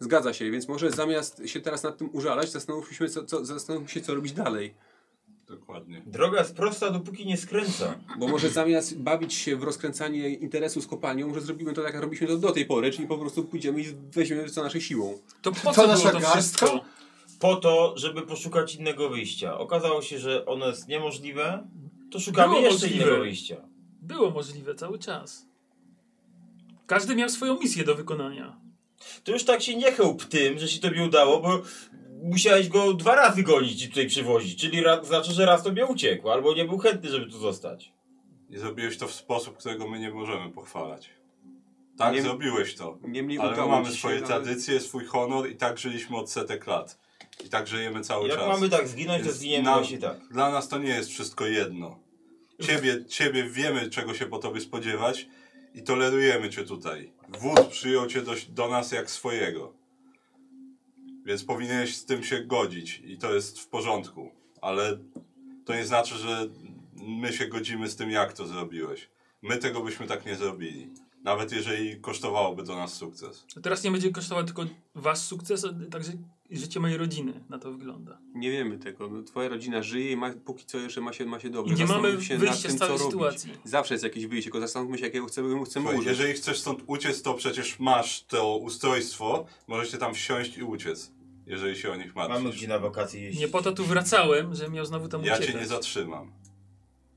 Zgadza się, więc może zamiast się teraz nad tym użalać, zastanówmy się, co, co, zastanówmy się, co robić dalej. Dokładnie. Droga jest prosta, dopóki nie skręca. Bo może zamiast bawić się w rozkręcanie interesu z kopalnią, może zrobimy to tak, jak robiliśmy to do tej pory, czyli po prostu pójdziemy i weźmiemy co naszej siłą. To po To co nasza było to garstka? wszystko? Po to, żeby poszukać innego wyjścia. Okazało się, że ono jest niemożliwe, to szukamy Było jeszcze możliwe. innego wyjścia. Było możliwe cały czas. Każdy miał swoją misję do wykonania. To już tak się nie chełp tym, że się tobie udało, bo musiałeś go dwa razy gonić i tutaj przywozić. Czyli ra, znaczy, że raz tobie uciekł, albo nie był chętny, żeby tu zostać. I zrobiłeś to w sposób, którego my nie możemy pochwalać. Tak, Nie- zrobiłeś to. Niemniej Ale mamy swoje tradycje, swój honor i tak żyliśmy od setek lat. I tak żyjemy cały Jak czas. mamy tak zginąć, to zginiemy nam- właśnie tak. Dla nas to nie jest wszystko jedno. Ciebie, ciebie wiemy, czego się po tobie spodziewać i tolerujemy cię tutaj. Wódz przyjął cię do, do nas jak swojego. Więc powinieneś z tym się godzić i to jest w porządku. Ale to nie znaczy, że my się godzimy z tym, jak to zrobiłeś. My tego byśmy tak nie zrobili. Nawet jeżeli kosztowałoby to nas sukces. A teraz nie będzie kosztował tylko wasz sukces, a także życie mojej rodziny. Na to wygląda. Nie wiemy tego. No, Twoja rodzina żyje i ma, póki co jeszcze ma się, ma się dobrze. I nie mamy się wyjścia nad tym, z całej sytuacji. Robić. Zawsze jest jakieś wyjście, tylko zastanówmy się, jakiego chcemy, chcemy Słuchaj, jeżeli chcesz stąd uciec, to przecież masz to ustrojstwo. Możecie tam wsiąść i uciec. Jeżeli się o nich martwisz. Mamy gdzie na wakacje jeździć. Nie po to tu wracałem, że miał znowu tam Ja uciekać. cię nie zatrzymam.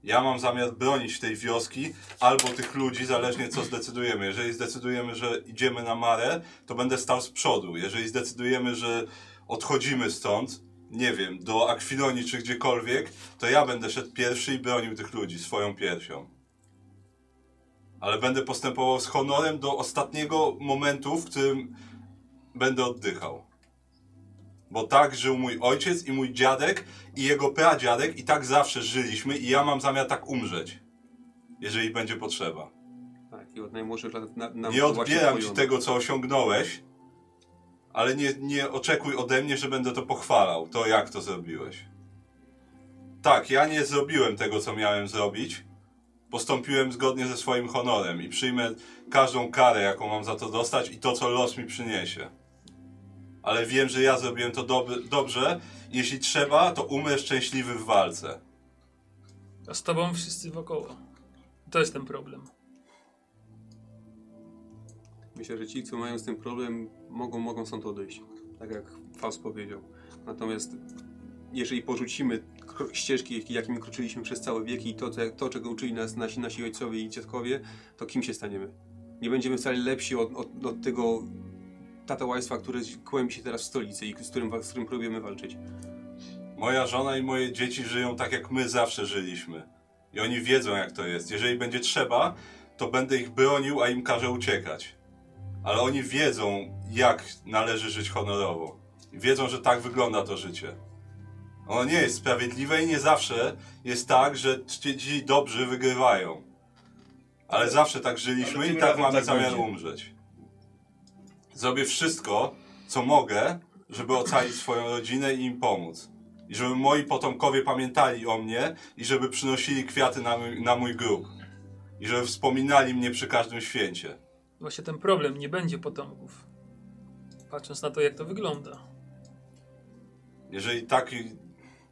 Ja mam zamiar bronić tej wioski albo tych ludzi, zależnie co zdecydujemy. Jeżeli zdecydujemy, że idziemy na Marę, to będę stał z przodu. Jeżeli zdecydujemy, że odchodzimy stąd, nie wiem, do Akwilonii czy gdziekolwiek, to ja będę szedł pierwszy i bronił tych ludzi swoją piersią. Ale będę postępował z honorem do ostatniego momentu, w którym będę oddychał. Bo tak żył mój ojciec i mój dziadek i jego pradziadek i tak zawsze żyliśmy i ja mam zamiar tak umrzeć. Jeżeli będzie potrzeba. Tak, i od najmłodszych lat na, nam Nie odbieram ci tego, co osiągnąłeś, ale nie, nie oczekuj ode mnie, że będę to pochwalał, to jak to zrobiłeś. Tak, ja nie zrobiłem tego, co miałem zrobić. Postąpiłem zgodnie ze swoim honorem i przyjmę każdą karę, jaką mam za to dostać i to, co los mi przyniesie. Ale wiem, że ja zrobiłem to dob- dobrze. Jeśli trzeba, to umrę szczęśliwy w walce. A z tobą wszyscy wokoło. To jest ten problem. Myślę, że ci, co mają z tym problem, mogą, mogą stąd odejść. Tak jak Faust powiedział. Natomiast jeżeli porzucimy ścieżki, jakimi kroczyliśmy przez całe wieki i to, to, to, czego uczyli nas nasi, nasi ojcowie i dziadkowie, to kim się staniemy? Nie będziemy wcale lepsi od, od, od tego tatołajstwa, które kłębi się teraz w stolicy i z którym, z którym próbujemy walczyć. Moja żona i moje dzieci żyją tak, jak my zawsze żyliśmy. I oni wiedzą, jak to jest. Jeżeli będzie trzeba, to będę ich bronił, a im każę uciekać. Ale oni wiedzą, jak należy żyć honorowo. I wiedzą, że tak wygląda to życie. Ono nie jest sprawiedliwe i nie zawsze jest tak, że ci dobrzy wygrywają. Ale zawsze tak żyliśmy i tak mamy tak zamiar będzie. umrzeć. Zrobię wszystko, co mogę, żeby ocalić swoją rodzinę i im pomóc. I żeby moi potomkowie pamiętali o mnie i żeby przynosili kwiaty na mój, na mój grób. I żeby wspominali mnie przy każdym święcie. Właśnie ten problem, nie będzie potomków. Patrząc na to, jak to wygląda. Jeżeli taki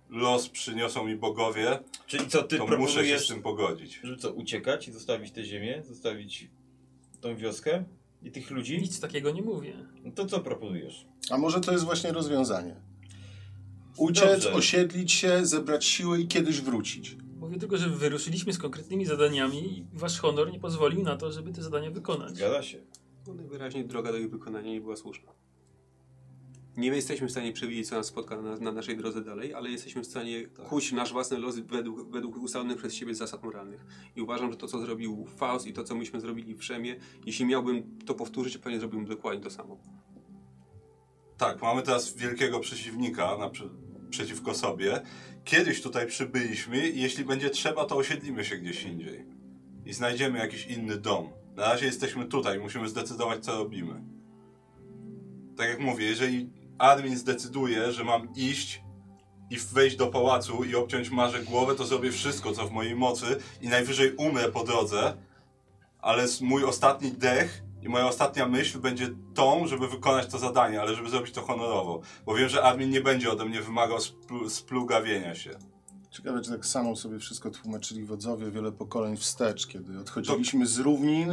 los przyniosą mi bogowie, Czyli co, ty to muszę się z tym pogodzić. że co, uciekać i zostawić tę ziemię, zostawić tą wioskę i tych ludzi? Nic takiego nie mówię. No to co proponujesz? A może to jest właśnie rozwiązanie? Uciec, Dobrze. osiedlić się, zebrać siły i kiedyś wrócić. Mówię tylko, że wyruszyliśmy z konkretnymi zadaniami i wasz honor nie pozwolił na to, żeby te zadania wykonać. Zgadza się. No najwyraźniej droga do ich wykonania nie była słuszna. Nie jesteśmy w stanie przewidzieć, co nas spotka na, na naszej drodze dalej, ale jesteśmy w stanie kuć nasz własny los według, według ustalonych przez siebie zasad moralnych. I uważam, że to, co zrobił Faust i to, co myśmy zrobili w Szemie, jeśli miałbym to powtórzyć, pewnie zrobiłbym dokładnie to samo. Tak, mamy teraz wielkiego przeciwnika na, przeciwko sobie. Kiedyś tutaj przybyliśmy i jeśli będzie trzeba, to osiedlimy się gdzieś indziej. I znajdziemy jakiś inny dom. Na razie jesteśmy tutaj, musimy zdecydować, co robimy. Tak jak mówię, jeżeli Armin zdecyduje, że mam iść i wejść do pałacu i obciąć Marze głowę, to zrobię wszystko, co w mojej mocy i najwyżej umrę po drodze, ale mój ostatni dech i moja ostatnia myśl będzie tą, żeby wykonać to zadanie, ale żeby zrobić to honorowo. Bo wiem, że Armin nie będzie ode mnie wymagał splu splugawienia się. Ciekawe, czy tak samo sobie wszystko tłumaczyli wodzowie wiele pokoleń wstecz, kiedy odchodziliśmy z równin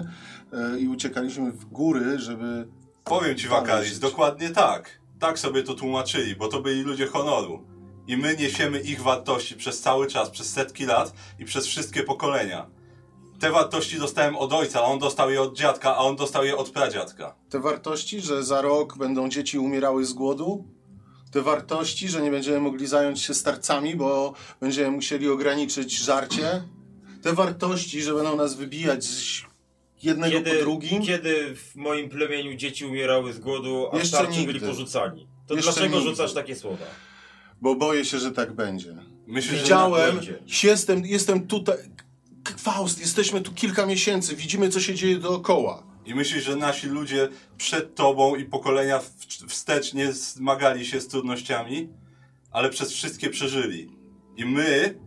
e, i uciekaliśmy w góry, żeby... Powiem ci, Wakaris, dokładnie tak. Tak sobie to tłumaczyli, bo to byli ludzie honoru. I my niesiemy ich wartości przez cały czas, przez setki lat i przez wszystkie pokolenia. Te wartości dostałem od ojca, a on dostał je od dziadka, a on dostał je od pradziadka. Te wartości, że za rok będą dzieci umierały z głodu? Te wartości, że nie będziemy mogli zająć się starcami, bo będziemy musieli ograniczyć żarcie? Te wartości, że będą nas wybijać z jednego po drugim? kiedy w moim plemieniu dzieci umierały z głodu, a Jeszcze starczy nigdy. byli porzucani? To Jeszcze dlaczego nigdy. rzucasz takie słowa? Bo boję się, że tak będzie. Myślę, że Widziałem, będzie. jestem, jestem tutaj. Faust, jesteśmy tu kilka miesięcy, widzimy co się dzieje dookoła. I myślisz, że nasi ludzie przed tobą i pokolenia wstecz nie zmagali się z trudnościami, ale przez wszystkie przeżyli. I my,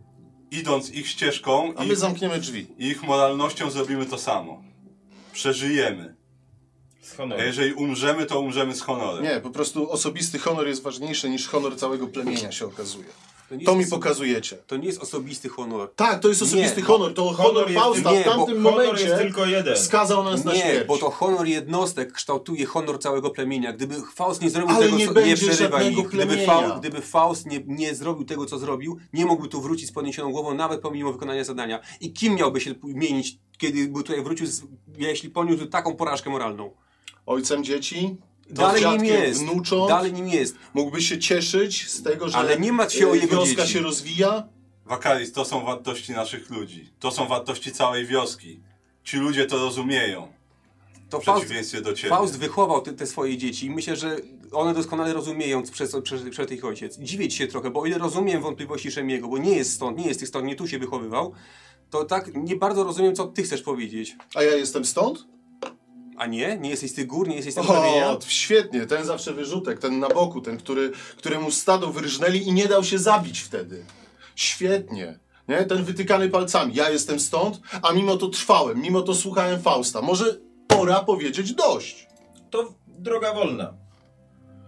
idąc ich ścieżką A my zamkniemy drzwi. i ich moralnością zrobimy to samo. Przeżyjemy. Z A honorem. jeżeli umrzemy, to umrzemy z honorem. Nie, po prostu osobisty honor jest ważniejszy niż honor całego plemienia się okazuje. Nie To mi pokazujecie. To nie jest osobisty honor. Tak, to jest osobisty Nie, honor. To honor, honor Fausta w tamtym Nie, momencie jest tylko jeden. skazał nas na Nie, śmierć. bo to honor jednostek kształtuje honor całego plemienia. Gdyby Faust nie zrobił Ale tego, nie co, nie przerywa ich. Gdyby. Faust, gdyby Faust nie, nie zrobił tego, co zrobił, nie mógłby tu wrócić z podniesioną głową, nawet pomimo wykonania zadania. I kim miałby się mienić, kiedy by tutaj wrócił, z, jeśli poniósł taką porażkę moralną? Ojcem dzieci, Dalej nim jest. wnucząt. Dalej nim jest. mógłby się cieszyć z tego, że Ale nie martw się o e, jego wioska dzieci. się rozwija. Wakaris, to są wartości naszych ludzi. To są wartości całej wioski. Ci ludzie to rozumieją. To W Faust, do ciebie. Faust wychował te, te swoje dzieci i myślę, że one doskonale rozumieją przez, przez, przez ich ojciec. Dziwię ci się trochę, bo o ile rozumiem wątpliwości Szemiego, bo nie jest stąd, nie jest tych stąd, nie tu się wychowywał, to tak nie bardzo rozumiem, co ty chcesz powiedzieć. A ja jestem stąd? A nie? Nie jesteś z tych gór, nie jesteś z tego? O, świetnie, ten zawsze wyrzutek, ten na boku, ten, który, któremu stado wyrżnęli i nie dał się zabić wtedy. Świetnie. Nie? Ten wytykany palcami. Ja jestem stąd, a mimo to trwałem, mimo to słuchałem Fausta. Może pora powiedzieć dość. To droga wolna.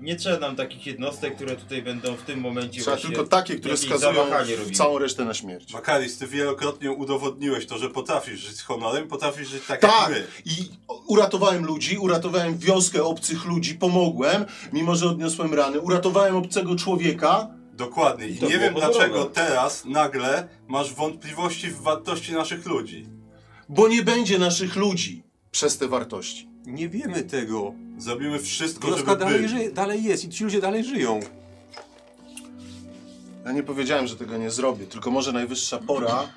Nie trzeba nam takich jednostek, które tutaj będą w tym momencie Trzeba właśnie tylko takie, które skazują całą resztę na śmierć. Wakaris, ty wielokrotnie udowodniłeś to, że potrafisz żyć z honorem, potrafisz żyć tak, Tak, jak my. i uratowałem ludzi, uratowałem wioskę obcych ludzi, pomogłem, mimo że odniosłem rany, uratowałem obcego człowieka. Dokładnie. I To nie wiem dlaczego teraz nagle masz wątpliwości w wartości naszych ludzi. Bo nie będzie naszych ludzi przez te wartości. Nie wiemy tego. Zrobimy wszystko, Wioska żeby dalej, być. ży, dalej jest i ci ludzie dalej żyją. Ja nie powiedziałem, że tego nie zrobię, tylko może najwyższa pora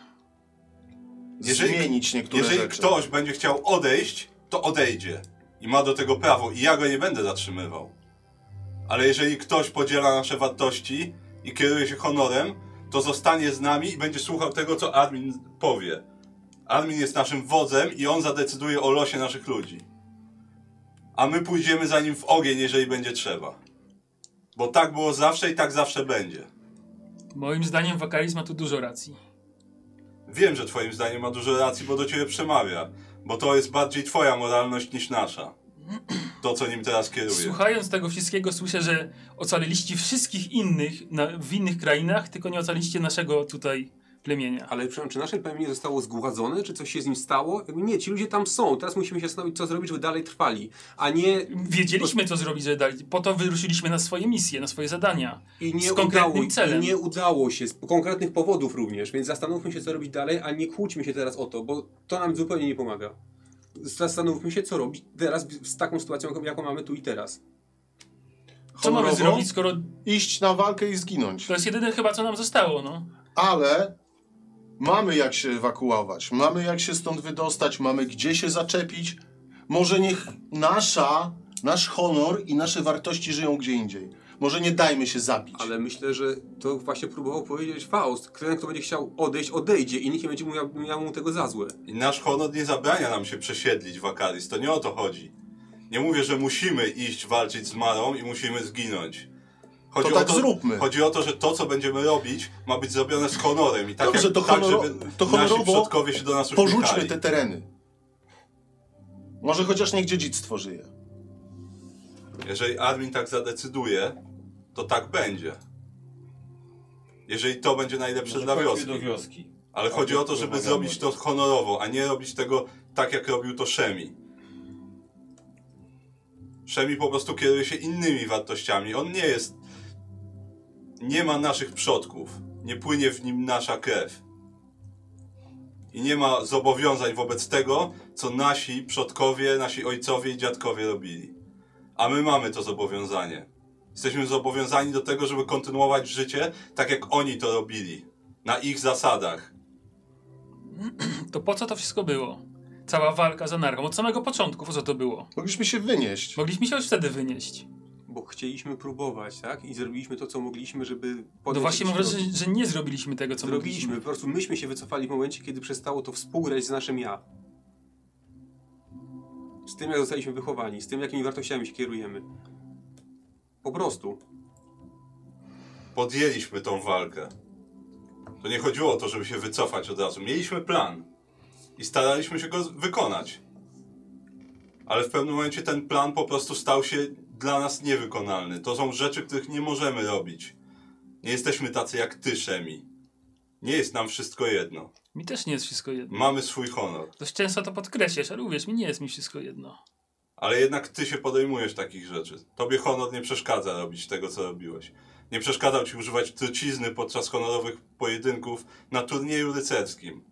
Jeżeli- zmienić niektóre Jeżeli rzeczy. ktoś będzie chciał odejść, to odejdzie. I ma do tego prawo. I ja go nie będę zatrzymywał. Ale jeżeli ktoś podziela nasze wartości i kieruje się honorem, to zostanie z nami i będzie słuchał tego, co Admin powie. Admin jest naszym wodzem i on zadecyduje o losie naszych ludzi. A my pójdziemy za nim w ogień, jeżeli będzie trzeba. Bo tak było zawsze i tak zawsze będzie. Moim zdaniem Wakaris ma tu dużo racji. Wiem, że twoim zdaniem ma dużo racji, bo do ciebie przemawia. Bo to jest bardziej twoja moralność niż nasza. To, co nim teraz kieruje. Słuchając tego wszystkiego słyszę, że ocaliliście wszystkich innych na, w innych krainach, tylko nie ocaliliście naszego tutaj plemienia. Ale przepraszam, czy nasze plemię zostało zgładzone? Czy coś się z nim stało? Jakby nie, ci ludzie tam są. Teraz musimy się zastanowić, co zrobić, żeby dalej trwali. A nie... Wiedzieliśmy, co zrobić, że dali. Po to wyruszyliśmy na swoje misje, na swoje zadania. I nie, Z konkretnym udało, celem. I nie udało się, z konkretnych powodów również, więc zastanówmy się, co robić dalej, a nie kłóćmy się teraz o to, bo to nam zupełnie nie pomaga. Zastanówmy się, co robić teraz z taką sytuacją, jaką- mamy tu i teraz. Co mamy zrobić, skoro Iść na walkę i zginąć. to jest jedyne chyba, co nam zostało, no. Ale mamy jak się ewakuować, mamy jak się stąd wydostać, mamy gdzie się zaczepić. Może niech nasza, nasz honor i nasze wartości żyją gdzie indziej. Może nie dajmy się zabić. Ale myślę, że to właśnie próbował powiedzieć Faust. Ten, kto będzie chciał odejść, odejdzie i nikt nie będzie miał, miał mu tego za złe. I nasz honor nie zabrania nam się przesiedlić w Akaris. To nie o to chodzi. Nie mówię, że musimy iść walczyć z Marą i musimy zginąć. Chodzi To o tak zróbmy. Chodzi o to, że to, co będziemy robić, ma być zrobione z honorem. I tak, Dobrze, jak, to tak honoro- żeby to nasi honorowo przodkowie się do nas Porzućmy uśmiechali. te tereny. Może chociaż niech dziedzictwo żyje. Jeżeli Armin tak zadecyduje, to tak będzie. Jeżeli to będzie najlepsze Może dla wioski. do wioski. Ale A chodzi to o to, żeby zrobić to honorowo, a nie robić tego tak, jak robił to Szemi. Szemi po prostu kieruje się innymi wartościami. On nie jest. Nie ma naszych przodków. Nie płynie w nim nasza krew. I nie ma zobowiązań wobec tego, co nasi przodkowie, nasi ojcowie i dziadkowie robili. A my mamy to zobowiązanie. Jesteśmy zobowiązani do tego, żeby kontynuować życie tak, jak oni to robili. Na ich zasadach. To po co to wszystko było? Cała walka z anarchą. Od samego początku, po co to było? Mogliśmy się wynieść. Mogliśmy się już wtedy wynieść. Bo chcieliśmy próbować, tak? I zrobiliśmy to, co mogliśmy, żeby No właśnie mam wrażenie, że nie zrobiliśmy tego, co Zrobiliśmy. mogliśmy. Po prostu myśmy się wycofali w momencie, kiedy przestało to współgrać z naszym ja. Z tym, jak zostaliśmy wychowani, z tym, jakimi wartościami się kierujemy. Po prostu. Podjęliśmy tą walkę. To nie chodziło o to, żeby się wycofać od razu. Mieliśmy plan. I staraliśmy się go wykonać. Ale w pewnym momencie ten plan po prostu stał się dla nas niewykonalny. To są rzeczy, których nie możemy robić. Nie jesteśmy tacy jak ty, Szemi. Nie jest nam wszystko jedno. Mi też nie jest wszystko jedno. Mamy swój honor. Dość często to podkreślasz, ale uwierz mi, nie jest mi wszystko jedno. Ale jednak ty się podejmujesz takich rzeczy. Tobie honor nie przeszkadza robić tego, co robiłeś. Nie przeszkadzał ci używać trucizny podczas honorowych pojedynków na turnieju rycerskim,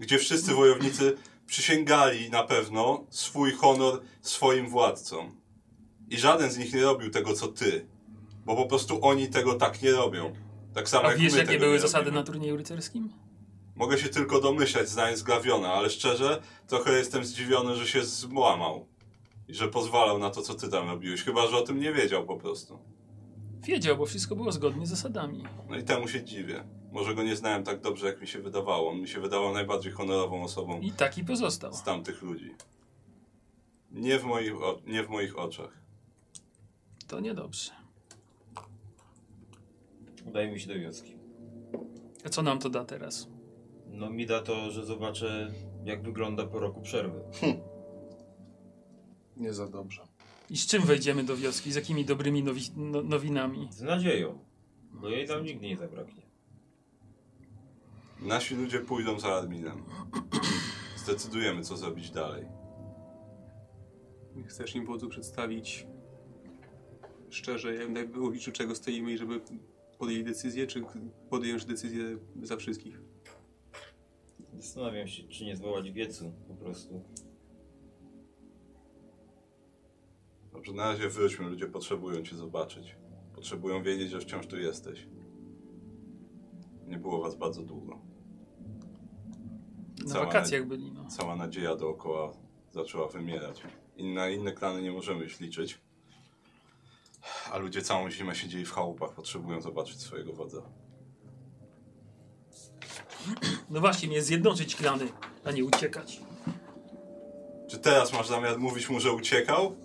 gdzie wszyscy wojownicy przysięgali na pewno swój honor swoim władcom. I żaden z nich nie robił tego, co ty. Bo po prostu oni tego tak nie robią. Tak samo A jak wiesz, my jakie były zasady robimy. na turnieju rycerskim? Mogę się tylko domyślać, znając Glawiona, ale szczerze, trochę jestem zdziwiony, że się złamał. I że pozwalał na to, co ty tam robiłeś. Chyba, że o tym nie wiedział po prostu. Wiedział, bo wszystko było zgodnie z zasadami. No i temu się dziwię. Może go nie znałem tak dobrze, jak mi się wydawało. On mi się wydawał najbardziej honorową osobą I taki pozostał. z tamtych ludzi. Nie w moich, nie w moich oczach. To niedobrze. Udajmy się do wioski. A co nam to da teraz? No mi da to, że zobaczę jak wygląda po roku przerwy. Nie za dobrze. I z czym wejdziemy do wioski? Z jakimi dobrymi nowi no nowinami? Z nadzieją. Bo jej tam nigdy nie zabraknie. Nasi ludzie pójdą za Adminem. Zdecydujemy, co zrobić dalej. Chcesz im wodzu przedstawić szczerze, jak na- w obliczu czego stoimy i żeby podjęli decyzję, czy podjąć decyzję za wszystkich? Zastanawiam się, czy nie zwołać wiecu po prostu. Dobrze, na razie wróćmy. Ludzie potrzebują cię zobaczyć. Potrzebują wiedzieć, że wciąż tu jesteś. Nie było was bardzo długo. Na Cała wakacjach byli, no. Cała nadzieja dookoła zaczęła wymierać. I na inne klany nie możemy już liczyć. A ludzie całą zimę siedzieli w chałupach, potrzebują zobaczyć swojego wodza. No właśnie, mnie zjednoczyć klany, a nie uciekać. Czy teraz masz zamiar mówić mu, że uciekał?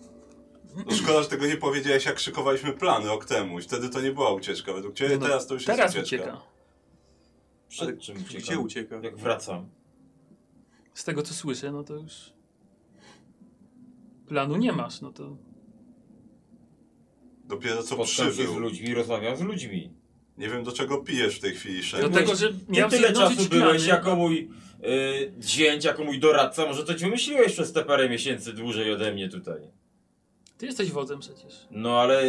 No szkoda, że tego nie powiedziałeś, jak szykowaliśmy plany rok temu. I wtedy to nie była ucieczka. Według ciebie No, teraz to już Teraz jest ucieczka. ucieka. Przed czym uciekam? Gdzie ucieka? Jak wracam. Z tego co słyszę, no to już planu nie masz, no to Dopiero co Spotkam się z przybył. ludźmi, rozmawiam z ludźmi. Nie wiem, do czego pijesz w tej chwili, do szef. tego, że miałem tyle czasu plany, byłeś jako mój y, jako mój doradca. Może to ci wymyśliłeś przez te parę miesięcy dłużej ode mnie tutaj. Ty jesteś wodzem przecież. No ale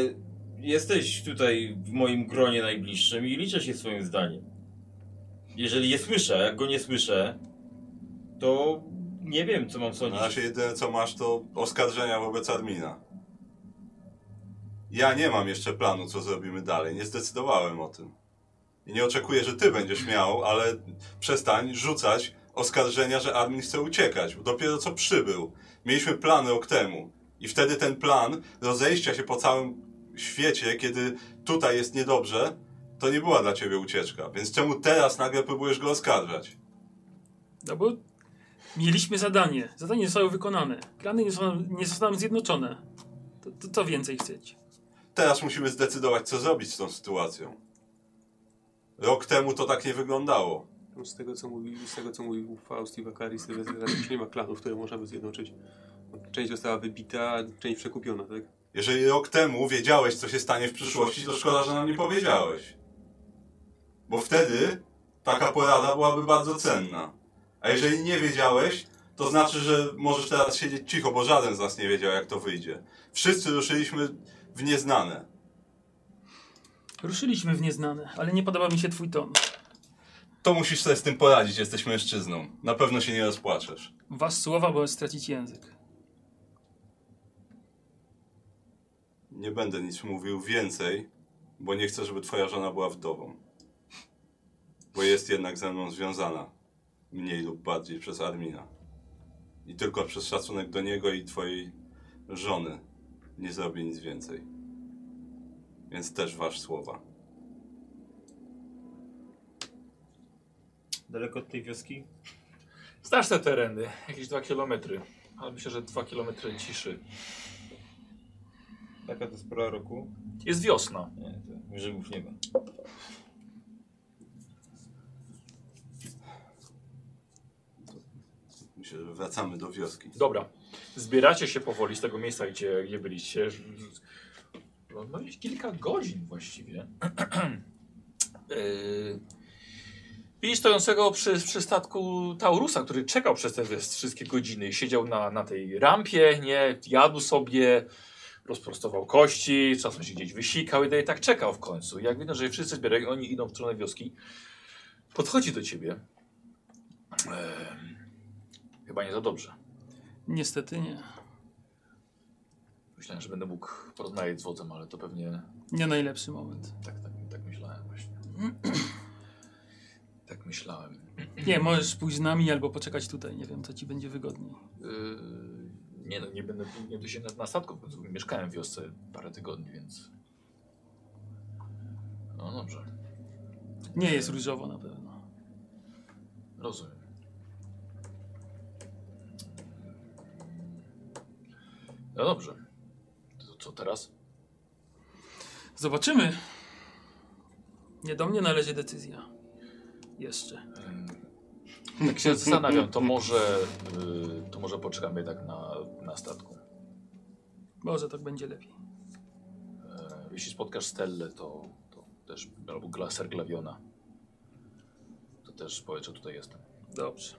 jesteś tutaj w moim gronie najbliższym i liczę się swoim zdaniem. Jeżeli je słyszę, jak go nie słyszę, to nie wiem, co mam Na sądzić. razie jedyne co masz to oskarżenia wobec Armina. Ja nie mam jeszcze planu, co zrobimy dalej. Nie zdecydowałem o tym. I nie oczekuję, że ty będziesz miał, ale przestań rzucać oskarżenia, że Armin chce uciekać. Dopiero co przybył. Mieliśmy plany rok temu. I wtedy ten plan rozejścia się po całym świecie, kiedy tutaj jest niedobrze, to nie była dla ciebie ucieczka. Więc czemu teraz nagle próbujesz go oskarżać? No bo mieliśmy zadanie. Zadanie zostało wykonane. Plany nie zostały, nie zostały zjednoczone. To, to co więcej chceć? Teraz musimy zdecydować, co zrobić z tą sytuacją. Rok temu to tak nie wyglądało. No, Z tego, co mówił, z tego, co mówił Faust i Wakaris, już nie ma klanów, które można by zjednoczyć. Część została wybita, część przekupiona, tak? Jeżeli rok temu wiedziałeś, co się stanie w przyszłości, to szkoda, że nam nie powiedziałeś. Bo wtedy taka porada byłaby bardzo cenna. A jeżeli nie wiedziałeś, to znaczy, że możesz teraz siedzieć cicho, bo żaden z nas nie wiedział, jak to wyjdzie. Wszyscy ruszyliśmy w nieznane. Ruszyliśmy w nieznane, ale nie podoba mi się twój ton. To musisz sobie z tym poradzić, jesteś mężczyzną. Na pewno się nie rozpłaczesz. Was słowa, bo stracić język. Nie będę nic mówił więcej, bo nie chcę, żeby twoja żona była wdową. Bo jest jednak ze mną związana. Mniej lub bardziej przez Armina. I tylko przez szacunek do niego i twojej żony nie zrobię nic więcej. Więc też wasz słowa. Daleko od tej wioski? Znasz te tereny, jakieś dwa kilometry. Ale myślę, że dwa kilometry ciszy. Taka to spora roku? Jest wiosna. Nie, to grzybów nie ma. Myślę, że wracamy do wioski. Dobra. Zbieracie się powoli z tego miejsca, gdzie, gdzie byliście. No, kilka godzin właściwie. <clears throat> Yy, Widzisz stojącego przy, przy statku Taurusa, który czekał przez te wszystkie godziny. Siedział na, na tej rampie, nie, jadł sobie, rozprostował kości, czasem się gdzieś wysikał i tak czekał w końcu. Jak widno, że wszyscy zbierają, oni idą w stronę wioski. Podchodzi do ciebie. Ehm, chyba nie za dobrze. Niestety nie. Myślałem, że będę mógł porozmawiać z wodzem, ale to pewnie Nie najlepszy moment. tak, tak, tak myślałem właśnie. <clears throat> tak myślałem. Nie, możesz pójść z nami albo poczekać tutaj. Nie wiem, co ci będzie wygodniej. Yy, nie no, nie będę, nie się na, na statku. Mieszkałem w wiosce parę tygodni, więc... No dobrze, Nie jest różowo na pewno. rozumiem. No dobrze. To co teraz? Zobaczymy. Nie do mnie należy decyzja. Jeszcze. Yy, Tak się zastanawiam, to może, yy, to może poczekamy tak na, na statku. Może tak będzie lepiej. E, Jeśli spotkasz Stellę, to, to też, albo Glaser Glaviona, to też powiedz, że tutaj jestem. Dobrze.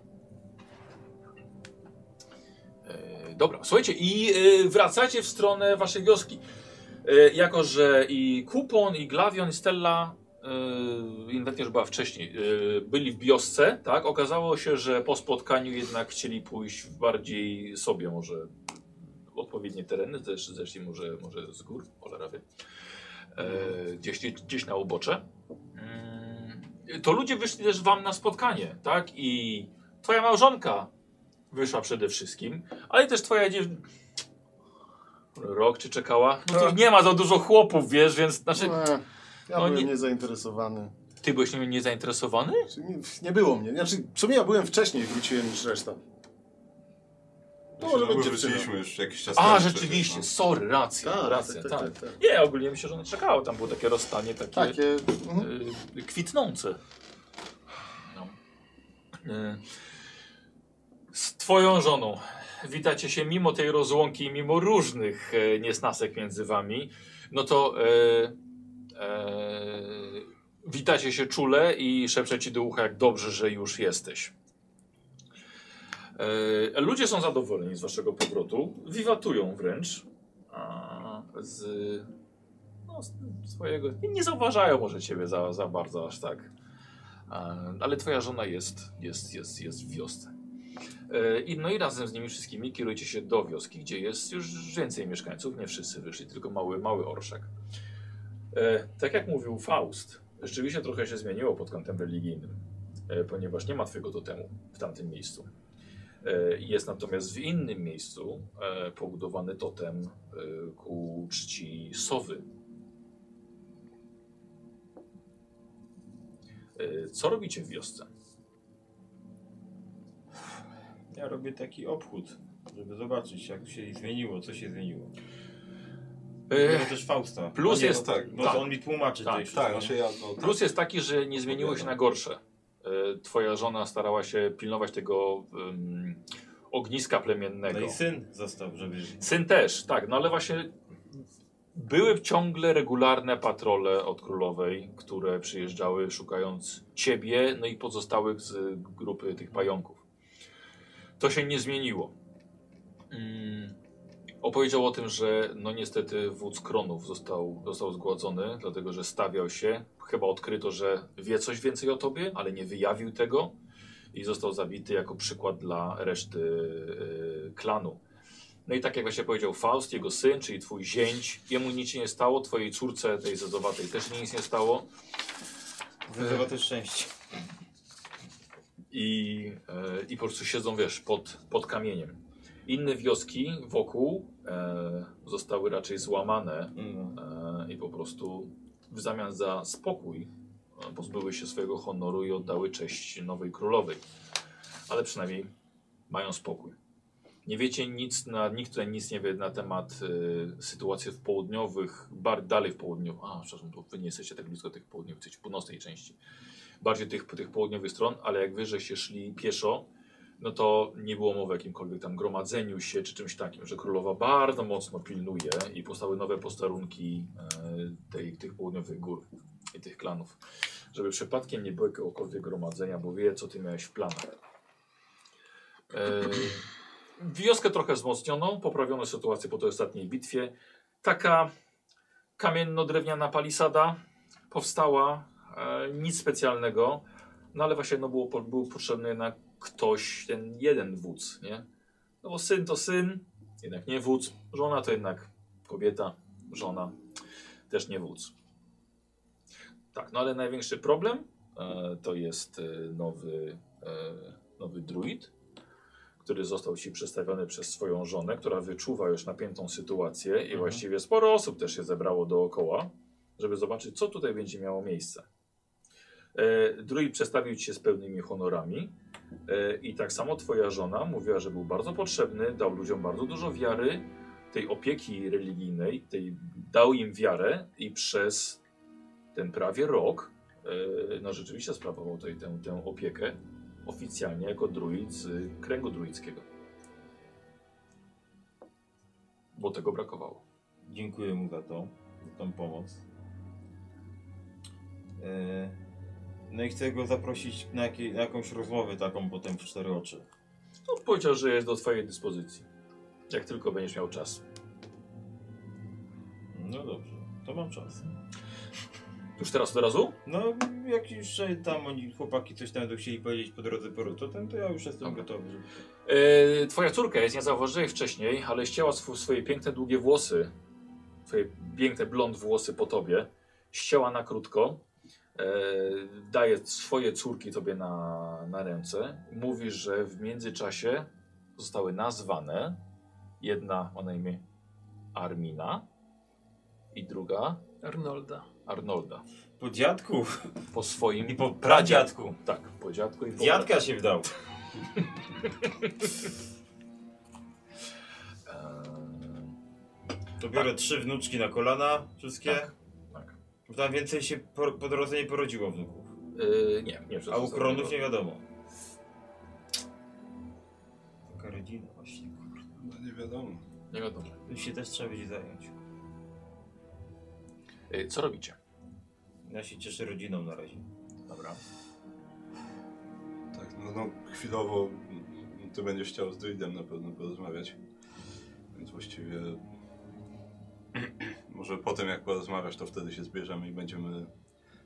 E, dobra, słuchajcie, i e, wracacie w stronę waszej wioski. E, jako, że i Kupon, i Glavion, i Stella, e, Inwent już była wcześniej, byli w wiosce, tak? Okazało się, że po spotkaniu jednak chcieli pójść w bardziej sobie może odpowiednie tereny, też zeszli może, może z gór, cholera wie. Gdzieś, gdzieś na ubocze. Mm, To ludzie wyszli też wam na spotkanie, tak? I twoja małżonka wyszła przede wszystkim, ale też twoja dziewczyna. Rok czy czekała? No to nie ma za dużo chłopów, wiesz, więc znaczy. E, Ja No byłem nie- niezainteresowany. Ty byłeś nie, nie zainteresowany? Czy Nie, nie było mnie. Znaczy, w sumie ja byłem wcześniej, wróciłem niż reszta. To może No, być wróciliśmy już jakiś czas A, rzeczywiście, no. sorry, racja, Tak, racja, tak, tak, tak, tak, tak. Nie, ogólnie myślę, że one czekały, tam było takie rozstanie, takie, Takie. Mhm. y, kwitnące. No. Y, z twoją żoną witacie się mimo tej rozłąki, i mimo różnych e, niesnasek między wami, no to e, e, witacie się czule i szepcze ci do ucha, jak dobrze, że już jesteś. E, ludzie są zadowoleni z waszego powrotu, wiwatują wręcz a, z no, z swojego. Nie, zauważają może ciebie za, za bardzo aż tak. A, ale twoja żona jest, jest, jest, jest w wiosce. E, I, no i razem z nimi wszystkimi kierujcie się do wioski, gdzie jest już więcej mieszkańców. Nie wszyscy wyszli, tylko mały, mały orszak. E, tak jak mówił Faust, rzeczywiście trochę się zmieniło pod kątem religijnym, e, ponieważ nie ma twojego totemu w tamtym miejscu. Jest natomiast w innym miejscu pobudowany totem ku czci sowy. Co robicie w wiosce? Ja robię taki obchód, żeby zobaczyć jak się zmieniło, co się zmieniło. No też Fausta. plus A nie, jest- no tak, Bo tak. on mi tłumaczy Tak, tutaj Tak, znaczy ja, no, tak. Plus jest taki, że nie zmieniło się na gorsze. E, Twoja żona starała się pilnować tego em, ogniska plemiennego. No i syn został, żeby... Syn też, tak, no ale właśnie były ciągle regularne patrole od królowej, które przyjeżdżały szukając ciebie, no i pozostałych z grupy tych pająków. To się nie zmieniło. Mm, opowiedział o tym, że no niestety wódz Kronów został, został zgładzony, dlatego że stawiał się. Chyba odkryto, że wie coś więcej o tobie, ale nie wyjawił tego i został zabity jako przykład dla reszty y, klanu. No i tak jak właśnie powiedział Faust, jego syn, czyli twój zięć, jemu nic się nie stało, twojej córce, tej zezowatej też nic nie stało. Wyzywa szczęście. I, e, i po prostu siedzą, wiesz, pod, pod kamieniem. Inne wioski wokół e, zostały raczej złamane No. e, i po prostu w zamian za spokój e, pozbyły się swojego honoru i oddały cześć nowej królowej. Ale przynajmniej mają spokój. Nie wiecie nic, na, nikt tutaj nic nie wie na temat e, sytuacji w południowych, bar, dalej w południu. A, przepraszam, bo wy nie jesteście tak blisko tych południowych, jesteście w północnej części. Bardziej tych, tych południowych stron, ale jak wy żeście szli pieszo, no to nie było mowy o jakimkolwiek tam gromadzeniu się czy czymś takim, że królowa bardzo mocno pilnuje i powstały nowe posterunki e, tej, tych południowych gór i tych klanów, żeby przypadkiem nie było jakiegokolwiek gromadzenia, bo wie co ty miałeś w planach. E, wioskę trochę wzmocniono, poprawiono sytuację po tej ostatniej bitwie. Taka kamienno-drewniana palisada powstała, nic specjalnego, no ale właśnie no było, był potrzebny jednak ktoś, ten jeden wódz, nie? No bo syn to syn, jednak nie wódz, żona to jednak kobieta, żona też nie wódz. Tak, no ale największy problem e, to jest e, nowy, e, nowy druid, który został ci przedstawiony przez swoją żonę, która wyczuwa już napiętą sytuację i właściwie sporo osób też się zebrało dookoła, żeby zobaczyć, co tutaj będzie miało miejsce. E, druid przedstawił ci się z pełnymi honorami e, i tak samo twoja żona mówiła, że był bardzo potrzebny, dał ludziom bardzo dużo wiary, tej opieki religijnej, tej, dał im wiarę i przez ten prawie rok e, no rzeczywiście sprawował tutaj tę, tę opiekę oficjalnie jako druid z kręgu druickiego. Bo tego brakowało. Dziękuję mu za to, za tą pomoc. E, no i chcę go zaprosić na, na jakąś rozmowę taką potem w cztery oczy. No, powiedział, że jest do twojej dyspozycji. Jak tylko będziesz miał czas. No dobrze, to mam czas. Już teraz od razu? No, jak już tam oni, chłopaki coś tam będą chcieli powiedzieć po drodze po to, ten, to ja już jestem Dobra. gotowy. E, twoja córka jest, nie zauważyłeś wcześniej, ale ścięła sw swoje piękne, długie włosy. Twoje piękne blond włosy po tobie. Ścięła na krótko. E, daje swoje córki tobie na, na ręce. Mówi, że w międzyczasie zostały nazwane. Jedna ma na imię Armina i druga Arnolda. Arnolda. Po dziadku Po swoim i po pradziadku. Tak, po dziadku i po Dziadka się wdał. <laughs> To biorę trzy wnuczki na kolana, wszystkie. Tak, Tam więcej się po, po drodze nie porodziło wnuków. Yy, nie, nie. A u kronów nie wiadomo. Taka rodzina właśnie, kurde. No nie wiadomo. Nie wiadomo. Tym się też trzeba będzie zająć. Yy, co robicie? Ja się cieszę rodziną na razie. Dobra. Tak, no, no chwilowo ty będziesz chciał z druidem na pewno porozmawiać. Więc właściwie <clears throat> może potem jak porozmawiasz, to wtedy się zbierzemy i będziemy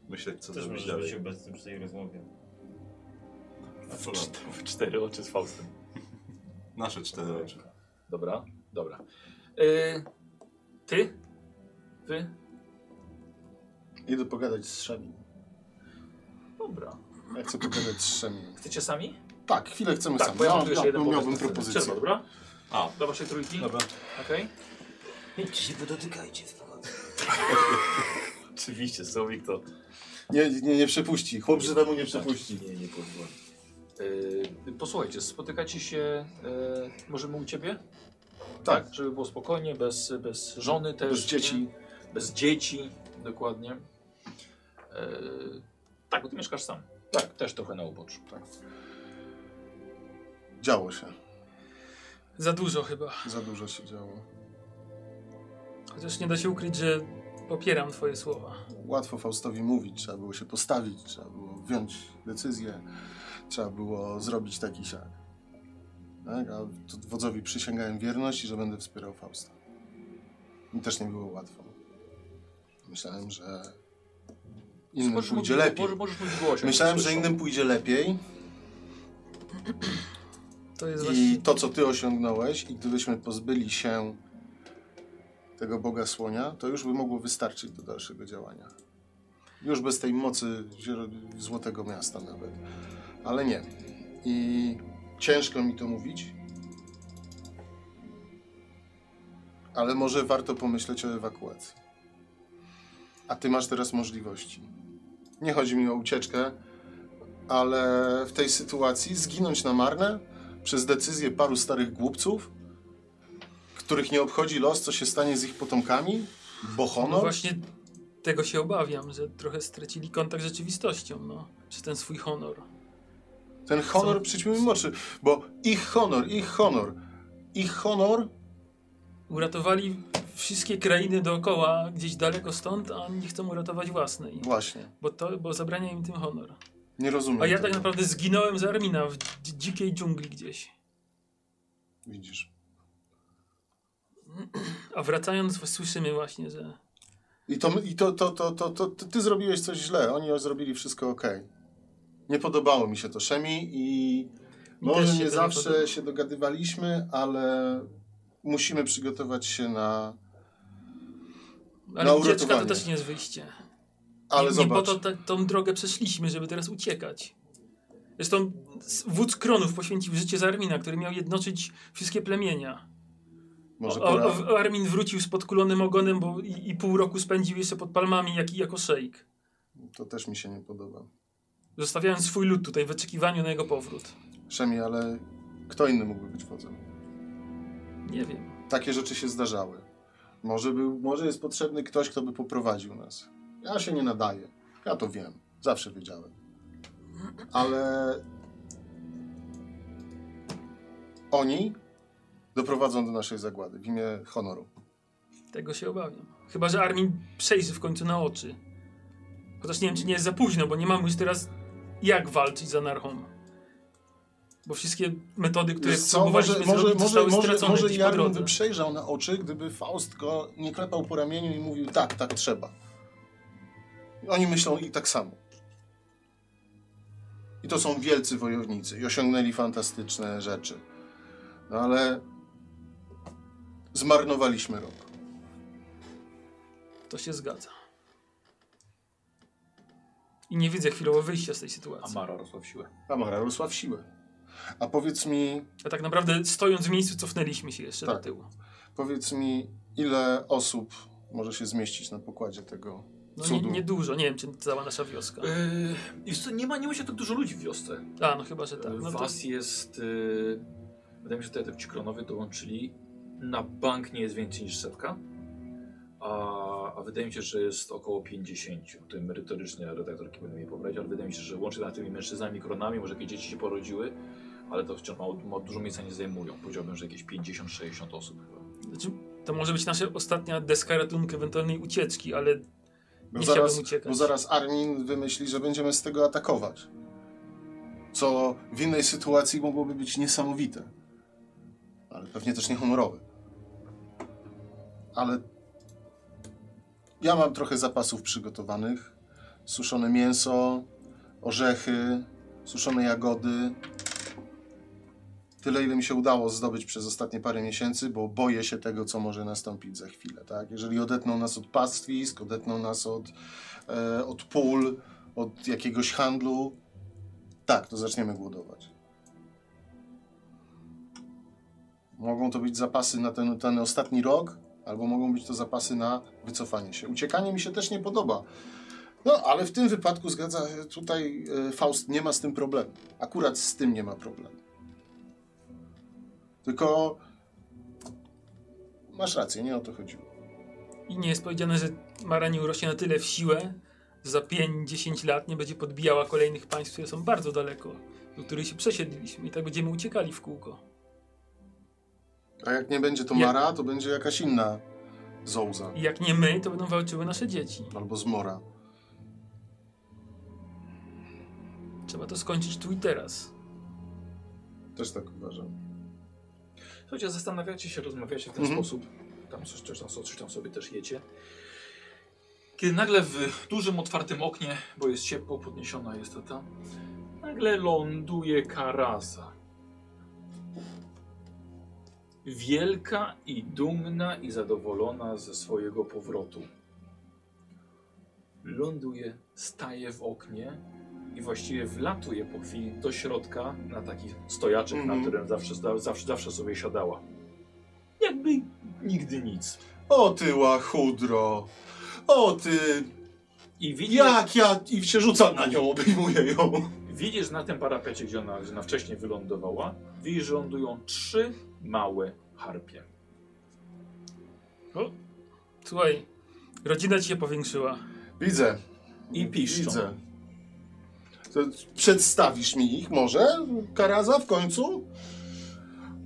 myśleć, co Też zrobić możesz być dalej. obecny przy tej rozmowie. W porządku. W cztery oczy z Faustem. <laughs> Nasze cztery oczy. Dobra, dobra. Yy, ty? Wy? Idę pogadać z Szemi. Dobra. Ja chcę pogadać z Szemi. Chcecie sami? Tak, chwilę chcemy Tak, sami. bo ja mam No, tu jeszcze no, jeden miałbym propozycję. Czerwo, dobra? A, Do waszej trójki? dobra. Okej. Idźcie się podotykajcie, spokojnie. <laughs> Oczywiście, Słowik to... Nie, nie, nie przepuści. Chłop żywemu nie przepuści. Nie, nie pozwoli. Yy, posłuchajcie, spotykacie się... Yy, możemy u ciebie? Tak. Żeby było spokojnie, bez, bez żony też. Bez dzieci. nie? Bez dzieci, dokładnie. Yy, tak, bo ty mieszkasz sam. Tak, też trochę na uboczu. Tak. Działo się. Za dużo chyba. Za dużo się działo. Chociaż nie da się ukryć, że popieram twoje słowa. Łatwo Faustowi mówić, trzeba było się postawić, trzeba było wziąć decyzję, trzeba było zrobić taki siak. Tak? A wodzowi przysięgałem wierność i że będę wspierał Fausta. Mi też nie było łatwo. Myślałem, że innym Możesz pójdzie mówić- lepiej. Możesz, możesz mówić głośno. Myślałem, że innym pójdzie lepiej To jest i właśnie... to, co ty osiągnąłeś i gdybyśmy pozbyli się tego Boga Słonia, to już by mogło wystarczyć do dalszego działania. Już bez tej mocy Złotego Miasta nawet. Ale nie. I ciężko mi to mówić. Ale może warto pomyśleć o ewakuacji. A ty masz teraz możliwości. Nie chodzi mi o ucieczkę, ale w tej sytuacji zginąć na marne przez decyzję paru starych głupców, których nie obchodzi los, co się stanie z ich potomkami, bo No honor. właśnie tego się obawiam, że trochę stracili kontakt z rzeczywistością, no. Czy ten swój honor. Ten honor przyćmy im oczy, bo ich honor, ich honor, ich honor Uratowali wszystkie krainy dookoła, gdzieś daleko stąd, a nie chcą uratować własnej. Właśnie. Bo, to, bo zabrania im tym honor. Nie rozumiem. A ja tego. tak naprawdę zginąłem z Armina w dzi- dzikiej dżungli gdzieś. Widzisz. A wracając, słyszymy właśnie, że I to, i to, to, to, to, to, to ty zrobiłeś coś źle, oni zrobili wszystko ok. Nie podobało mi się to Szemi i może nie zawsze podoba. się dogadywaliśmy, ale musimy przygotować się na... ale Na ucieczka to też nie jest wyjście. Ale nie, nie po zobacz, to ta, tą drogę przeszliśmy, żeby teraz uciekać. Zresztą wódz Kronów poświęcił życie za Armina, który miał jednoczyć wszystkie plemienia. Może O, o, Armin wrócił z podkulonym ogonem bo i, i pół roku spędził jeszcze pod palmami jak, jako szejk. To też mi się nie podoba. Zostawiając swój lud tutaj w oczekiwaniu na jego powrót. Szemi, ale kto inny mógłby być wodzem? Nie wiem. Takie rzeczy się zdarzały. Może, był, może jest potrzebny ktoś, kto by poprowadził nas. Ja się nie nadaję. Ja to wiem. Zawsze wiedziałem. Ale oni doprowadzą do naszej zagłady w imię honoru. Tego się obawiam. Chyba, że Armin przejrzy w końcu na oczy. Chociaż nie wiem, czy nie jest za późno, bo nie mamy już teraz jak walczyć z anarchą. Bo wszystkie metody, które Wiesz co, może, może, może, zostały może, stracone może Jarmin by przejrzał na oczy, gdyby Faust go nie klepał po ramieniu i mówił tak, tak trzeba. Oni myślą i tak samo. I to są wielcy wojownicy i osiągnęli fantastyczne rzeczy. No ale zmarnowaliśmy rok. To się zgadza. I nie widzę chwilowo wyjścia z tej sytuacji. Amara rosła w siłę. Amara rosła w siłę. A powiedz mi, A tak naprawdę stojąc w miejscu cofnęliśmy się jeszcze Tak. do tyłu. powiedz mi, ile osób może się zmieścić na pokładzie tego No nie, cudu? nie dużo, nie wiem czy cała nasza wioska. Yy, co, nie ma, nie ma się tak dużo ludzi w wiosce. A, no chyba, że tak. Yy, No to, Was jest... Yy, wydaje mi się, że tutaj ci kronowie dołączyli. Na bank nie jest więcej niż setka. A, a wydaje mi się, że jest około 50. To merytorycznie redaktorki będą mi pobrać, ale wydaje mi się, że łącznie z tymi mężczyznami, kronami, może jakieś dzieci się porodziły, ale to wciąż mało, mało, dużo miejsca nie zajmują. Powiedziałbym, że jakieś 50-60 osób chyba. Znaczy, to może być nasza ostatnia deska ratunku ewentualnej ucieczki, ale Bo nie zaraz, chciałbym uciekać. bo zaraz Armin wymyśli, że będziemy z tego atakować. Co w innej sytuacji mogłoby być niesamowite. Ale pewnie też niehonorowe. Ale ja mam trochę zapasów przygotowanych. Suszone mięso, orzechy, suszone jagody. Tyle, ile mi się udało zdobyć przez ostatnie parę miesięcy, bo boję się tego, co może nastąpić za chwilę. Tak? Jeżeli odetną nas od pastwisk, odetną nas od, e, od pól, od jakiegoś handlu, tak, to zaczniemy głodować. Mogą to być zapasy na ten, ten ostatni rok, albo mogą być to zapasy na wycofanie się. Uciekanie mi się też nie podoba. No, ale w tym wypadku zgadza tutaj e, Faust nie ma z tym problemu. Akurat z tym nie ma problemu. Tylko masz rację, nie o to chodziło. I nie jest powiedziane, że Mara nie urośnie na tyle w siłę, że za 5-10 lat nie będzie podbijała kolejnych państw, które są bardzo daleko, do których się przesiedliliśmy i tak będziemy uciekali w kółko. A jak nie będzie to. Mara, to będzie jakaś inna Zouza. I jak nie my, to będą walczyły nasze dzieci. Albo Zmora. Trzeba to skończyć tu i teraz. Też tak uważam. Słuchajcie, zastanawiacie się, rozmawiacie w ten Mhm. sposób. Tam coś, coś, tam, coś tam sobie też jecie. Kiedy nagle w dużym, otwartym oknie, bo jest ciepło, podniesiona jest to tam, nagle ląduje karaza. Wielka i dumna i zadowolona ze swojego powrotu. Ląduje, staje w oknie i właściwie wlatuje po chwili do środka na taki stojaczek, Mhm. na którym zawsze, zawsze, zawsze sobie siadała. Jakby nigdy nic. O ty łachudro! O ty! I widzisz, Jak ja... I się rzucam na nią, obejmuję ją. widzisz na tym parapecie, gdzie ona, gdzie ona wcześniej wylądowała, widzisz, że lądują trzy małe harpie. Słuchaj, rodzina ci się powiększyła. Widzę. I piszczą. Widzę. To przedstawisz mi ich może, Karaza, w końcu?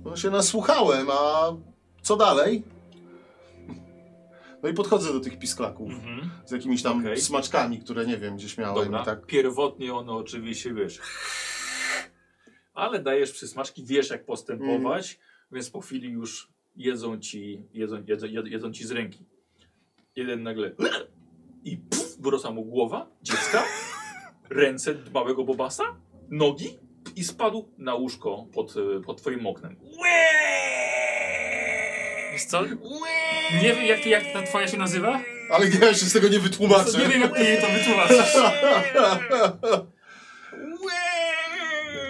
No się nasłuchałem, a co dalej? No i podchodzę do tych pisklaków Mhm. z jakimiś tam Okej. smaczkami, które nie wiem, gdzieś miałem Dobra, tak. pierwotnie ono oczywiście, wiesz, ale dajesz przysmaczki, wiesz jak postępować, Mhm. Więc po chwili już jedzą ci, jedzą, jedzą, jedzą, ci z ręki. Jeden nagle <clears throat> i puf, wyrosła mu głowa dziecka, ręce małego bobasa, nogi i spadł na łóżko pod, pod twoim oknem. Wiesz co? Nie wiem, jak, jak ta twoja się nazywa? Ale ja się z tego nie wytłumaczę. Nie wiem, jak ty jej to wytłumaczysz. <laughs>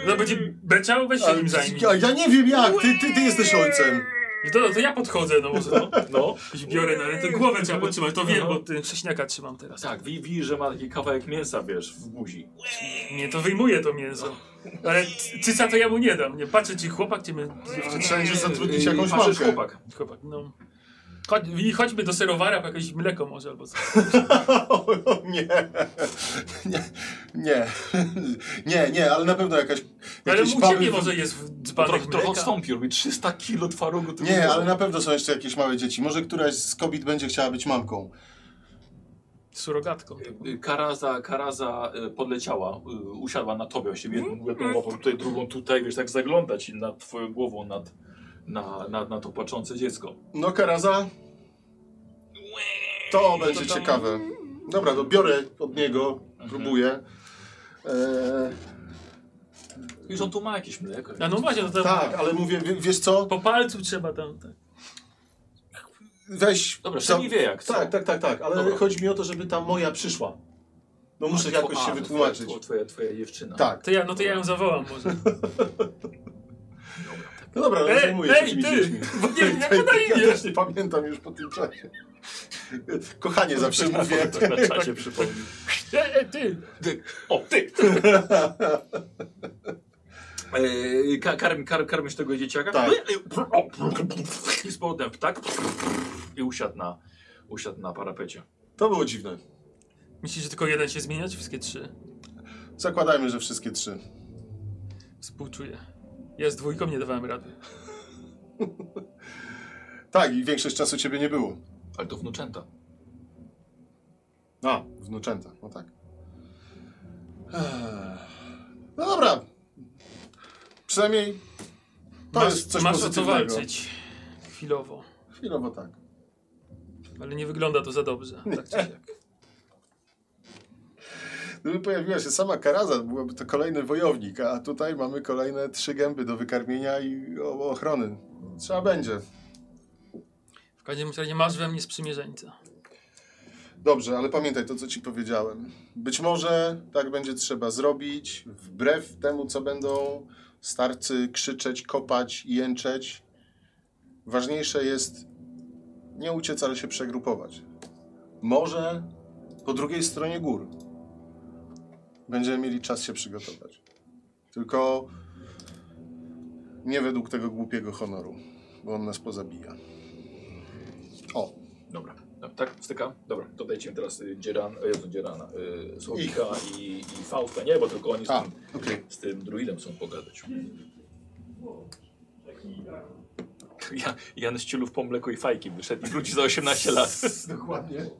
No będzie beczał, weź się nim zajmij. ja, ja nie wiem jak, ty, ty, ty jesteś ojcem. To, to ja podchodzę, no może no. No, biorę, no ale to głowę trzeba podtrzymać, to wiem, bo ty chrześniaka trzymam teraz. tak, wi- widzisz, że ma taki kawałek mięsa, wiesz, w buzi. Nie, to wyjmuję to mięso. Ale cyca to ja mu nie dam. Nie patrzę, czy chłopak, czy my... Trzeba będzie zatrudnić jakąś mamkę. chłopak. Chłopak, no. Chodź, I chodźmy do serowara po jakieś mleko może albo coś. <laughs> nie. nie. Nie. <laughs> Nie, nie, ale na pewno jakaś. Ale u ciebie może jest w dzbanek Trochę, trochę odstąpił, robi 300 kilo twarogu. to Nie, ale na pewno są jeszcze jakieś małe dzieci. Może któraś z kobiet będzie chciała być mamką. Surogatką. Y, Karaza, Karaza y, podleciała, y, usiadła na tobie, jedną, jedną łapą tutaj, drugą tutaj, wiesz, tak zaglądać nad twoją głową, nad, na, na, na to płaczące dziecko. No, Karaza. To będzie tam- ciekawe. Dobra, to biorę od niego, Mhm. próbuję. Eee, Już on tu ma jakieś mleko. A no właśnie, to tam tak, ale mówię, wie- wiesz co? po palcu trzeba tam... Tak. Weź. Dobra, co- Szemi wie jak, co? Tak, tak, tak, tak, ale Dobra. chodzi mi o to, żeby ta moja przyszła. No muszę A, jakoś a, się to wytłumaczyć. Twoja, twoja, twoja dziewczyna. Tak. To ja, no to ja ją zawołam może. <laughs> No dobra, ale Ej, zajmuję się tymi ty! dziećmi. <laughs> Bo nie Ej, Ja też nie pamiętam już po tym czasie. Kochanie zawsze mówię. Tak na czacie <laughs> przypomnij. Ej, ej, ty! Ty. O, ty! <laughs> Ka- karm, kar, karmisz tego dzieciaka? Tak. I z powrotem tak? I usiadł na, usiadł na parapecie. To było dziwne. Myślisz, że tylko jeden się zmienia, czy wszystkie trzy? Zakładajmy, że wszystkie trzy. Współczuję. Ja z dwójką nie dawałem rady. <laughs> Tak, i większość czasu ciebie nie było. Ale to wnuczęta. A, wnuczęta, no tak. No dobra. Przynajmniej to masz, jest coś masz o co pozytywnego. walczyć. Chwilowo. Chwilowo tak. Ale nie wygląda to za dobrze. Tak czy siak. Gdyby pojawiła się sama Karaza, byłoby to kolejny wojownik, a tutaj mamy kolejne trzy gęby do wykarmienia i ochrony. Trzeba będzie. W każdym razie masz we mnie sprzymierzeńca. Dobrze, ale pamiętaj to, co ci powiedziałem. Być może tak będzie trzeba zrobić, wbrew temu, co będą starcy krzyczeć, kopać i jęczeć. Ważniejsze jest nie uciec, ale się przegrupować. Może po drugiej stronie gór będziemy mieli czas się przygotować. Tylko nie według tego głupiego honoru, bo on nas pozabija. O, Dobra. No, tak, styka? Dobra, to dajcie mi teraz y, Dzieran, e, Jezu, Dzierana, y, Słowika i, i Fausta. Nie, bo tylko oni z A, tym, okej. z tym druidem są pogadać. Ja, Jan z ciulów po mleku i fajki wyszedł i wróci za 18 lat. <laughs> Dokładnie.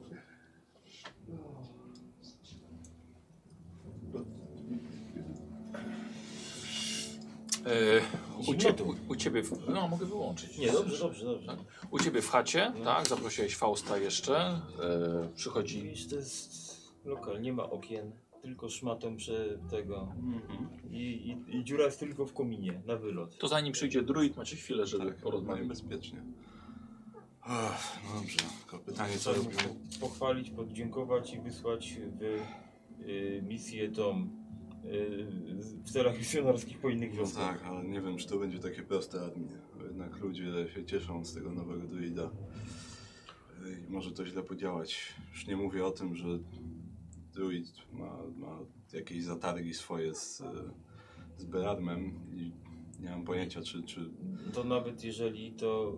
U, Zimno ciebie, u, u ciebie, w, no mogę wyłączyć. Nie, dobrze, dobrze, dobrze. Tak. U ciebie w chacie, tak, zaprosiłeś Fausta jeszcze, e, przychodzi, to jest lokal, nie ma okien, tylko szmatą prze tego. I, i, I dziura jest tylko w kominie, na wylot. to zanim przyjdzie druid, macie chwilę, żeby Tak, porozmawiać. bezpiecznie. Ach, no dobrze, tylko pytanie co robimy? po- pochwalić, podziękować i wysłać w y, misję tą w celach misjonarskich po innych No wioskach. tak, ale nie wiem, czy to będzie takie proste admin. Bo Jednak ludzie się cieszą z tego nowego druida. I może to źle podziałać. Już nie mówię o tym, że druid ma, ma jakieś zatargi swoje z, z Beradmem i nie mam pojęcia, czy, czy To nawet jeżeli to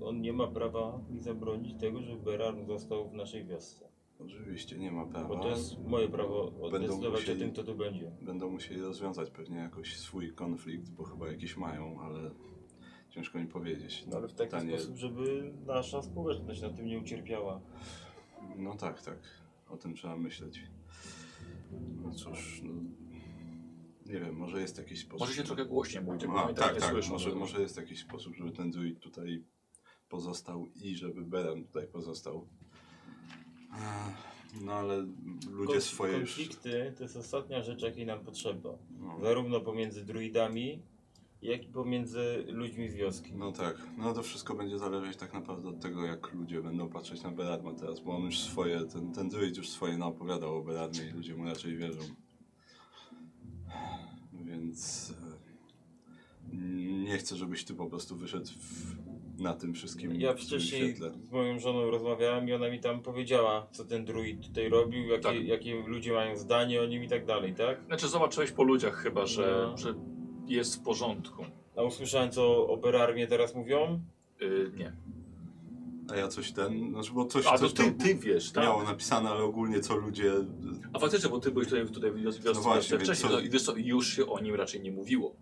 on nie ma prawa mi zabronić tego, żeby Beran został w naszej wiosce. Oczywiście nie ma Bo prawa. to jest moje prawo oddecydować musieli- o tym, kto tu będzie. Będą musieli rozwiązać pewnie jakoś swój konflikt, bo chyba jakiś mają, ale ciężko mi powiedzieć. No, ale w taki Pytanie- sposób, żeby nasza społeczność na tym nie ucierpiała. No tak, tak. O tym trzeba myśleć. No cóż, no, nie wiem, może jest jakiś sposób. Może się trochę głośniej mówić, bo tak, nie tak, słyszę. może, może jest jakiś sposób, żeby ten druid tutaj pozostał i żeby Beren tutaj pozostał. No ale ludzie Konf- swoje już... Konflikty to jest ostatnia rzecz, jakiej nam potrzeba. No, Zarówno pomiędzy druidami, jak i pomiędzy ludźmi z wioski. no tak, no to wszystko będzie zależeć tak naprawdę od tego, jak ludzie będą patrzeć na Beradma teraz, bo on już swoje, ten, ten druid już swoje naopowiadał o Beradmie i ludzie mu raczej wierzą. Więc e, nie chcę, żebyś ty po prostu wyszedł w, na tym wszystkim Ja wcześniej świetle. z moją żoną rozmawiałem i ona mi tam powiedziała, co ten druid tutaj robił, jakie, Tak. jakie ludzie mają zdanie o nim i tak dalej, tak? Znaczy zobaczyłeś po ludziach chyba, że, No. że jest w porządku. A usłyszałem, co o Berarmie teraz mówią? Y, nie. A ja coś ten, znaczy bo coś, A to coś ty, ty wiesz, tak? miało napisane, ale ogólnie co ludzie... A faktycznie, bo ty byłeś tutaj, tutaj w wiosce No no właśnie, wcześniej co- no, i wiesz co, już się o nim raczej nie mówiło.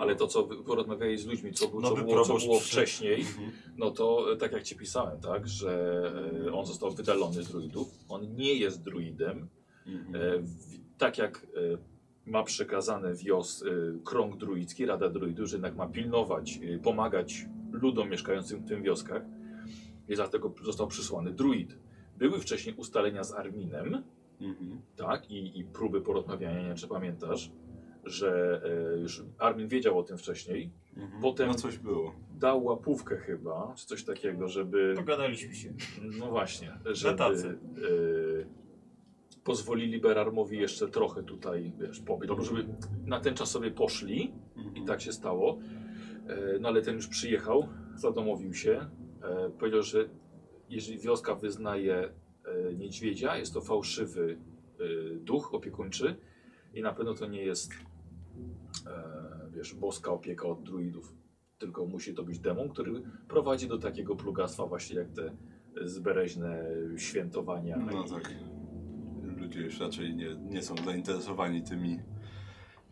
Ale to, co wy porozmawiałeś z ludźmi, co, było- co, było, co było wcześniej, no to e, tak jak ci pisałem, tak, że e, on został wydalony z druidów. On nie jest druidem. Mhm. E, tak jak ma przekazane wios krąg druicki, Rada Druidów, że jednak ma pilnować, pomagać ludom mieszkającym w tym wioskach. I dlatego został przysłany druid. Były wcześniej ustalenia z Arminem, Mhm. tak, i, i próby porozmawiania, nie wiem czy pamiętasz, że e, już Armin wiedział o tym wcześniej, Mhm. Potem- No coś było. dał łapówkę chyba, czy coś takiego, żeby, Dogadaliśmy się. no właśnie, żeby tacy. e, pozwolili Berarmowi jeszcze trochę tutaj, wiesz, pobyć, albo żeby na ten czas sobie poszli i tak się stało, e, no ale ten już przyjechał, zadomowił się, e, powiedział, że jeżeli wioska wyznaje e, niedźwiedzia, jest to fałszywy e, duch opiekuńczy i na pewno to nie jest e, wiesz, boska opieka od druidów, tylko musi to być demon, który prowadzi do takiego plugastwa właśnie jak te zbereźne świętowania. No i- tak. Ludzie już raczej nie, nie są zainteresowani tymi No,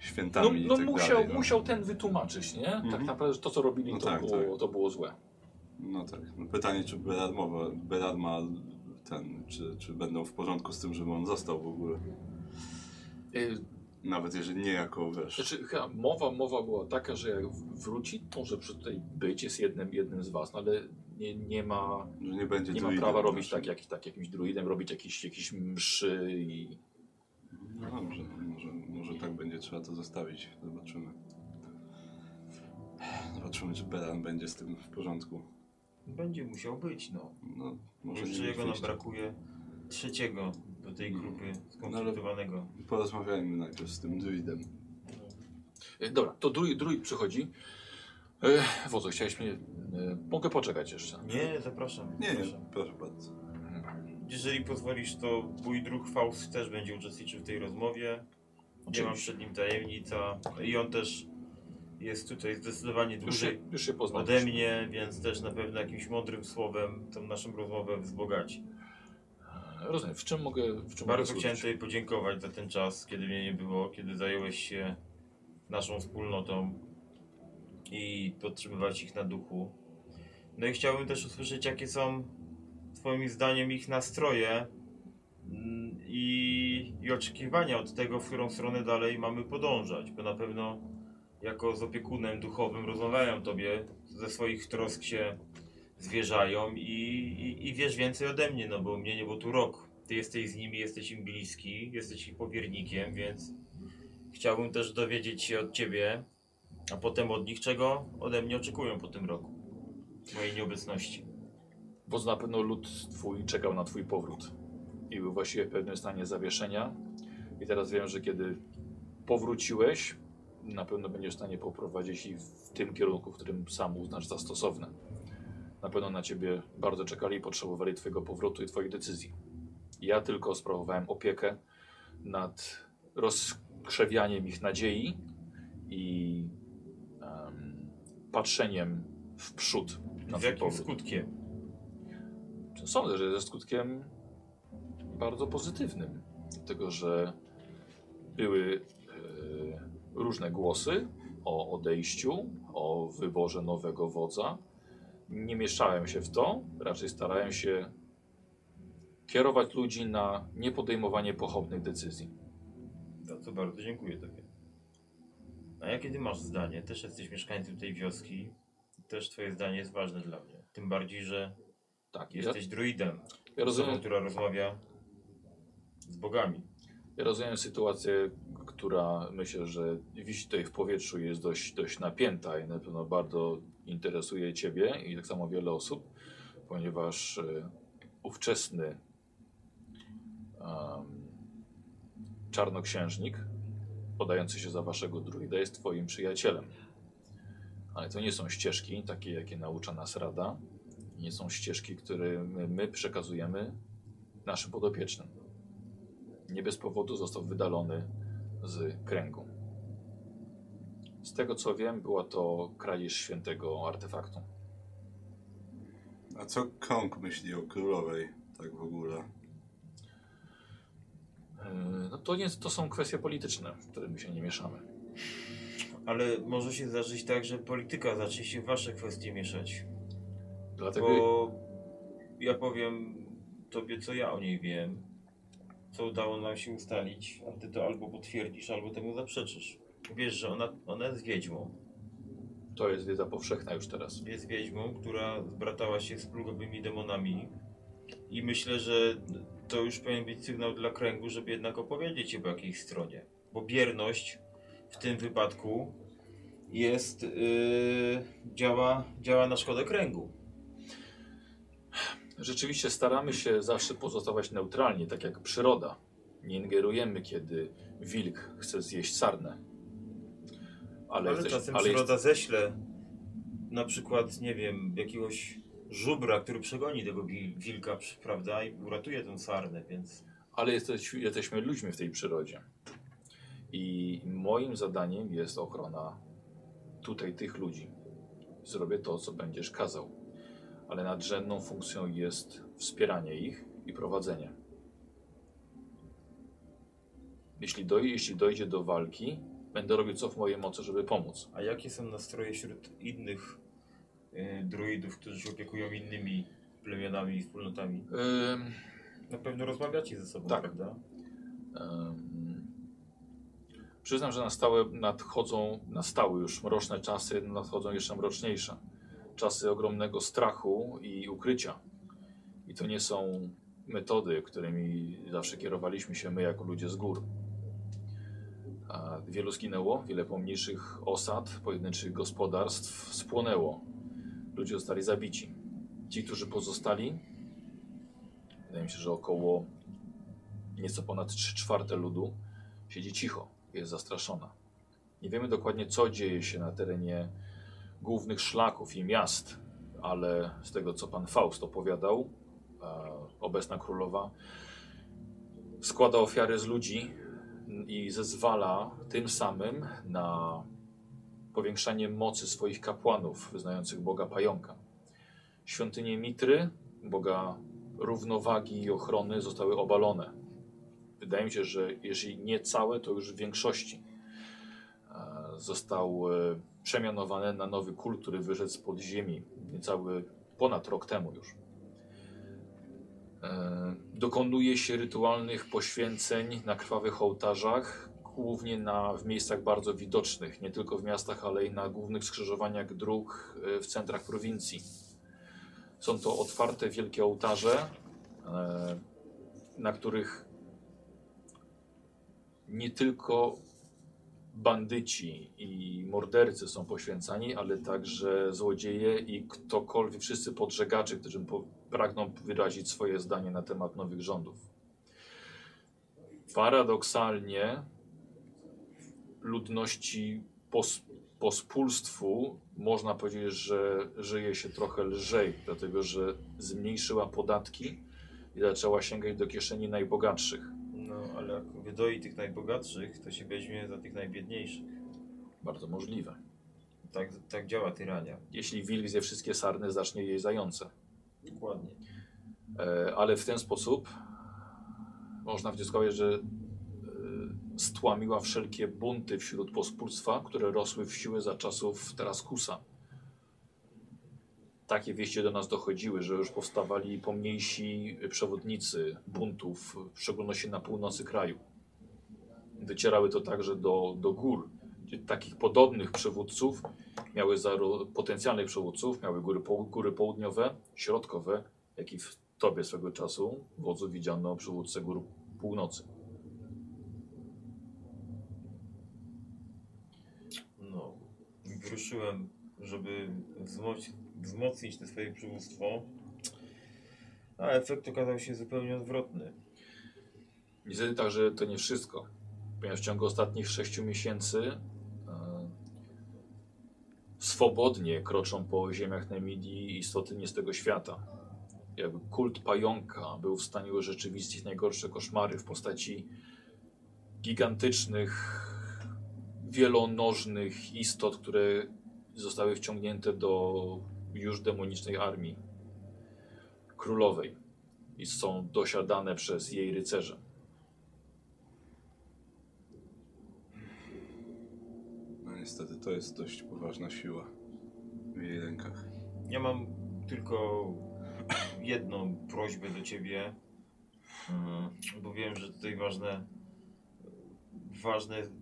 świętami no i tak musiał, dalej. No. musiał ten wytłumaczyć, nie? Tak Mhm. naprawdę że to, co robili, No to, tak, było, tak. to było złe. No tak. No pytanie, czy Berard ma ten, czy, czy będą w porządku z tym, żeby on został w ogóle. Y, Nawet jeżeli nie jako, wiesz... Znaczy, chyba mowa, mowa była taka, że jak wróci, to może przy tutaj być, jest jednym, jednym z was, no ale nie, nie ma, że nie będzie nie ma druidem prawa robić tak, jak, tak jakimś druidem, robić jakieś, jakieś mszy i... No dobrze, może, może tak będzie trzeba to zostawić. Zobaczymy. Zobaczymy, czy Beran będzie z tym w porządku. Będzie musiał być, no. No, może Jeszcze nie jego nam wyjść. brakuje trzeciego do tej grupy skonsultowanego. Porozmawiajmy najpierw z tym druidem. E, Dobra, to druid, druid przychodzi. E, Wodzu, chciałeś mnie... E, mogę poczekać jeszcze. Nie, zapraszam. Nie, nie, zapraszam. proszę bardzo. Jeżeli pozwolisz, to mój druh Faust też będzie uczestniczył w tej rozmowie. Nie mam przed nim tajemnica. I on też jest tutaj zdecydowanie Już dłużej się, już się ode poznaliśmy. mnie, więc też na pewno jakimś mądrym słowem tą naszą rozmowę wzbogaci. Rozumiem, w czym mogę, w czym Bardzo mogę chciałem służyć? Tobie podziękować za ten czas, kiedy mnie nie było, kiedy zająłeś się naszą wspólnotą i podtrzymywać ich na duchu. No i chciałbym też usłyszeć, jakie są Twoim zdaniem ich nastroje mm, i, i oczekiwania od tego, w którą stronę dalej mamy podążać, bo na pewno jako z opiekunem duchowym rozmawiają Tobie, ze swoich trosk się zwierzają i, i, i wiesz więcej ode mnie, no bo mnie nie było tu rok. Ty jesteś z nimi, jesteś im bliski, jesteś ich powiernikiem, więc chciałbym też dowiedzieć się od ciebie, a potem od nich, czego ode mnie oczekują po tym roku. Mojej nieobecności. Bo na pewno lud twój czekał na twój powrót i był właściwie w pewnym stanie zawieszenia. I teraz wiem, że kiedy powróciłeś, na pewno będziesz w stanie poprowadzić ich w tym kierunku, w którym sam uznasz za stosowne. Na pewno na ciebie bardzo czekali i potrzebowali twojego powrotu i twoich decyzji. Ja tylko sprawowałem opiekę nad rozkrzewianiem ich nadziei i em, patrzeniem w przód na Z jakim powrót. skutkiem? Sądzę, że ze skutkiem bardzo pozytywnym. Dlatego, że były e, różne głosy o odejściu, o wyborze nowego wodza. Nie mieszałem się w to, raczej starałem się kierować ludzi na niepodejmowanie pochopnych decyzji. Za co bardzo dziękuję Tobie. A jakie Ty masz zdanie? Też jesteś mieszkańcem tej wioski. Też Twoje zdanie jest ważne dla mnie. Tym bardziej, że Tak, ja, jesteś druidem. ja, Osobą, rozumiem, która rozmawia z bogami. ja rozumiem sytuację, która myślę, że wisi tutaj w powietrzu jest dość, dość napięta i na pewno bardzo interesuje Ciebie i tak samo wiele osób, ponieważ e, ówczesny em, czarnoksiężnik, podający się za Waszego druida, jest Twoim przyjacielem. Ale to nie są ścieżki takie, jakie naucza nas Rada. Nie są ścieżki, które my przekazujemy naszym podopiecznym. Nie bez powodu został wydalony z kręgu. Z tego co wiem, była to kradzież świętego artefaktu. A co krąg myśli o królowej, tak w ogóle? Yy, No to, nie, to są kwestie polityczne, w które my się nie mieszamy. Ale może się zdarzyć tak, że polityka zacznie się w Wasze kwestie mieszać. Dlatego Bo ja powiem Tobie, co ja o niej wiem. Co udało nam się ustalić, a Ty to albo potwierdzisz, albo temu zaprzeczysz. Wiesz, że ona, ona jest wiedźmą. to jest wiedza powszechna już teraz. Jest wiedźmą, która zbratała się z plugowymi demonami. I myślę, że to już powinien być sygnał dla kręgu, żeby jednak opowiedzieć się po jakiej stronie. Bo bierność w tym wypadku jest. Yy, działa, działa na szkodę kręgu. Rzeczywiście staramy się zawsze pozostawać neutralni, tak jak przyroda. Nie ingerujemy, kiedy wilk chce zjeść sarnę. Ale, Ale, jesteś- czasem ale, przyroda jest, ześle na przykład, nie wiem, jakiegoś żubra, który przegoni tego wil- wilka, prawda, i uratuje tę sarnę, więc ale jesteś, jesteśmy ludźmi w tej przyrodzie. I moim zadaniem jest ochrona tutaj tych ludzi. Zrobię to, co będziesz kazał. ale nadrzędną funkcją jest wspieranie ich i prowadzenie. Jeśli, doj jeśli dojdzie do walki, będę robił co w mojej mocy, żeby pomóc. A jakie są nastroje wśród innych y, druidów, którzy się opiekują innymi plemionami i wspólnotami? Ym, Na pewno rozmawiacie ze sobą, Tak. prawda? Em, Przyznam, że na stałe nadchodzą, nastały już mroczne czasy, nadchodzą jeszcze mroczniejsze. Czasy ogromnego strachu i ukrycia. I to nie są metody, którymi zawsze kierowaliśmy się my jako ludzie z gór. Wielu zginęło, wiele pomniejszych osad, pojedynczych gospodarstw spłonęło. Ludzie zostali zabici. Ci, którzy pozostali, wydaje mi się, że około nieco ponad 3 czwarte ludu siedzi cicho, jest zastraszona. Nie wiemy dokładnie, co dzieje się na terenie głównych szlaków i miast, ale z tego, co pan Faust opowiadał, e, obecna królowa składa ofiary z ludzi i zezwala tym samym na powiększanie mocy swoich kapłanów wyznających Boga Pająka. Świątynie Mitry, Boga równowagi i ochrony zostały obalone. Wydaje mi się, że jeżeli nie całe, to już w większości e, został e, przemianowany na nowy kult, który wyszedł spod ziemi niecały ponad rok temu już. E, Dokonuje się rytualnych poświęceń na krwawych ołtarzach, głównie na, w miejscach bardzo widocznych, nie tylko w miastach, ale i na głównych skrzyżowaniach dróg e, w centrach prowincji. Są to otwarte wielkie ołtarze, e, na których nie tylko bandyci i mordercy są poświęcani, ale także złodzieje i ktokolwiek, wszyscy podżegacze, którzy po, pragną wyrazić swoje zdanie na temat nowych rządów. Paradoksalnie ludności pos, pospólstwu można powiedzieć, że żyje się trochę lżej, dlatego że zmniejszyła podatki i zaczęła sięgać do kieszeni najbogatszych. No, ale jak wydoi tych najbogatszych, to się weźmie za tych najbiedniejszych. Bardzo możliwe. Tak, tak działa tyrania. Jeśli wilk zje wszystkie sarny, zacznie jej zające. Dokładnie. E, ale w ten sposób można wnioskować, że e, stłamiła wszelkie bunty wśród pospólstwa, które rosły w siłę za czasów Teraskusa. Takie wieści do nas dochodziły, że już powstawali pomniejsi przewodnicy buntów, w szczególności na północy kraju. Docierały to także do, do gór, takich podobnych przywódców miały potencjalnych przywódców, miały góry, poł- góry południowe, środkowe, jak i w tobie swego czasu wodzu widziano przywódcę gór północy. No, wyruszyłem, żeby wzmoc wzmocnić te swoje przywództwo, a efekt okazał się zupełnie odwrotny. Niestety także to nie wszystko, ponieważ w ciągu ostatnich sześciu miesięcy swobodnie kroczą po ziemiach Nemidii istoty nie z tego świata. Jakby kult pająka był w stanie urzeczywistnić najgorsze koszmary w postaci gigantycznych, wielonożnych istot, które zostały wciągnięte do już demonicznej armii królowej i są dosiadane przez jej rycerze. Niestety to jest dość poważna siła w jej rękach. Ja mam tylko jedną prośbę do ciebie, mm, bo wiem, że tutaj ważne, ważne jest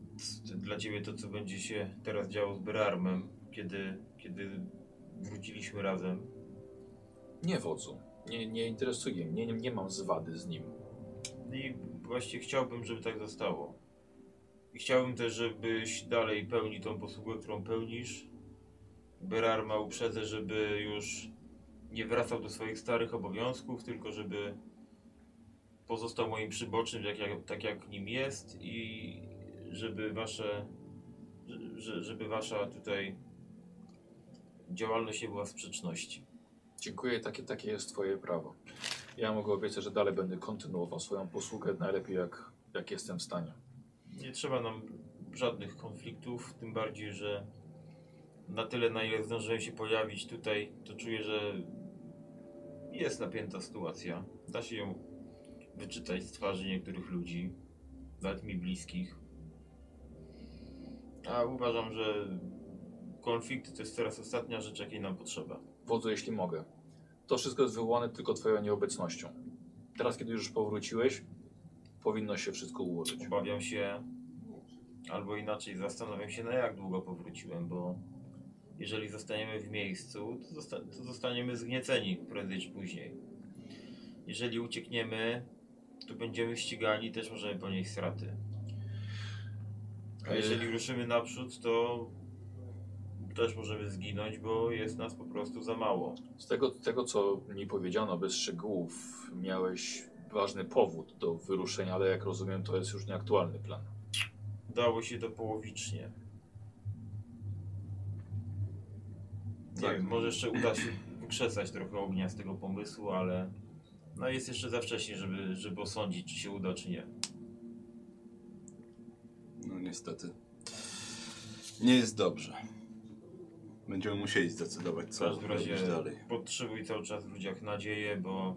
dla ciebie to, co będzie się teraz działo z Berarmem, kiedy, kiedy wróciliśmy razem. Nie wodzu. Nie, nie interesuje mnie. Nie, nie mam zwady z nim. I właśnie chciałbym, żeby tak zostało. Chciałbym też, żebyś dalej pełnił tą posługę, którą pełnisz. Berarma uprzedzę, żeby już nie wracał do swoich starych obowiązków, tylko żeby pozostał moim przybocznym, jak, jak, tak jak nim jest i żeby wasze, że, żeby wasza tutaj działalność nie była w sprzeczności. Dziękuję, takie, takie jest twoje prawo. Ja mogę obiecać, że dalej będę kontynuował swoją posługę najlepiej jak, jak jestem w stanie. Nie trzeba nam żadnych konfliktów, tym bardziej, że na tyle, na ile zdążyłem się pojawić tutaj, to czuję, że jest napięta sytuacja. Da się ją wyczytać z twarzy niektórych ludzi, nawet mi bliskich. A uważam, że konflikt to jest teraz ostatnia rzecz, jakiej nam potrzeba. Wodzu, jeśli mogę. To wszystko jest wywołane tylko twoją nieobecnością. Teraz, kiedy już powróciłeś, powinno się wszystko ułożyć. Obawiam się, albo inaczej zastanawiam się, na jak długo powróciłem, bo jeżeli zostaniemy w miejscu, to, zosta to zostaniemy zgnieceni prędzej czy później. Jeżeli uciekniemy, to będziemy ścigani, też możemy ponieść straty. A jeżeli ruszymy naprzód, to też możemy zginąć, bo jest nas po prostu za mało. Z tego, tego, co mi powiedziano, bez szczegółów, miałeś ważny powód do wyruszenia, ale jak rozumiem, to jest już nieaktualny plan. Udało się to połowicznie. Nie Tak. wiem, może jeszcze uda się wykrzesać trochę ognia z tego pomysłu, ale no jest jeszcze za wcześnie, żeby, żeby osądzić, czy się uda, czy nie. No niestety. Nie jest dobrze. Będziemy musieli zdecydować, W co każdym robić razie dalej. podtrzymuj cały czas w ludziach nadzieję, bo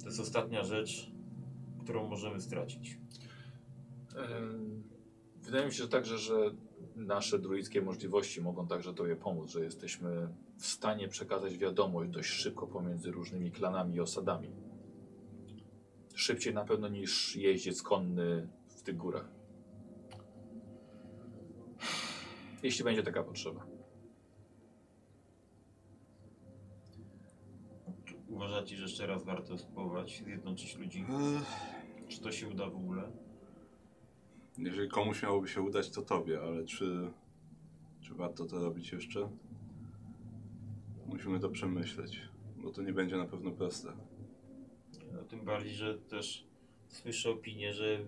to jest ostatnia rzecz, którą możemy stracić. Wydaje mi się że także, że nasze druidzkie możliwości mogą także Tobie pomóc, że jesteśmy w stanie przekazać wiadomość dość szybko pomiędzy różnymi klanami i osadami. Szybciej na pewno niż jeździec konny w tych górach. Jeśli będzie taka potrzeba. Uważacie, że jeszcze raz warto spróbować zjednoczyć ludzi? Czy to się uda w ogóle? Jeżeli komuś miałoby się udać, to tobie, ale czy, czy warto to robić jeszcze? Musimy to przemyśleć, bo to nie będzie na pewno proste. No, tym bardziej, że też słyszę opinię, że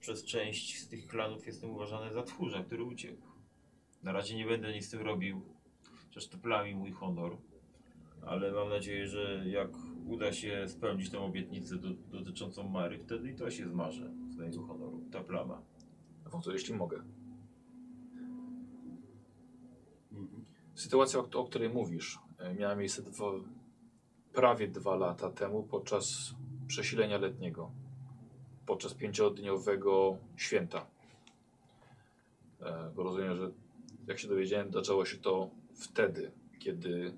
przez część z tych klanów jestem uważany za tchórza, który uciekł. Na razie nie będę nic z tym robił, chociaż to plami mój honor. Ale mam nadzieję, że jak uda się spełnić tę obietnicę do, dotyczącą Mary, wtedy i to się zmarzy z mojego honoru, ta plama. Wątpię, jeśli mogę. Sytuacja, o, o której mówisz, e, miała miejsce prawie dwa lata temu podczas przesilenia letniego. Podczas pięciodniowego święta. E, Bo rozumiem, że jak się dowiedziałem, zaczęło się to wtedy, kiedy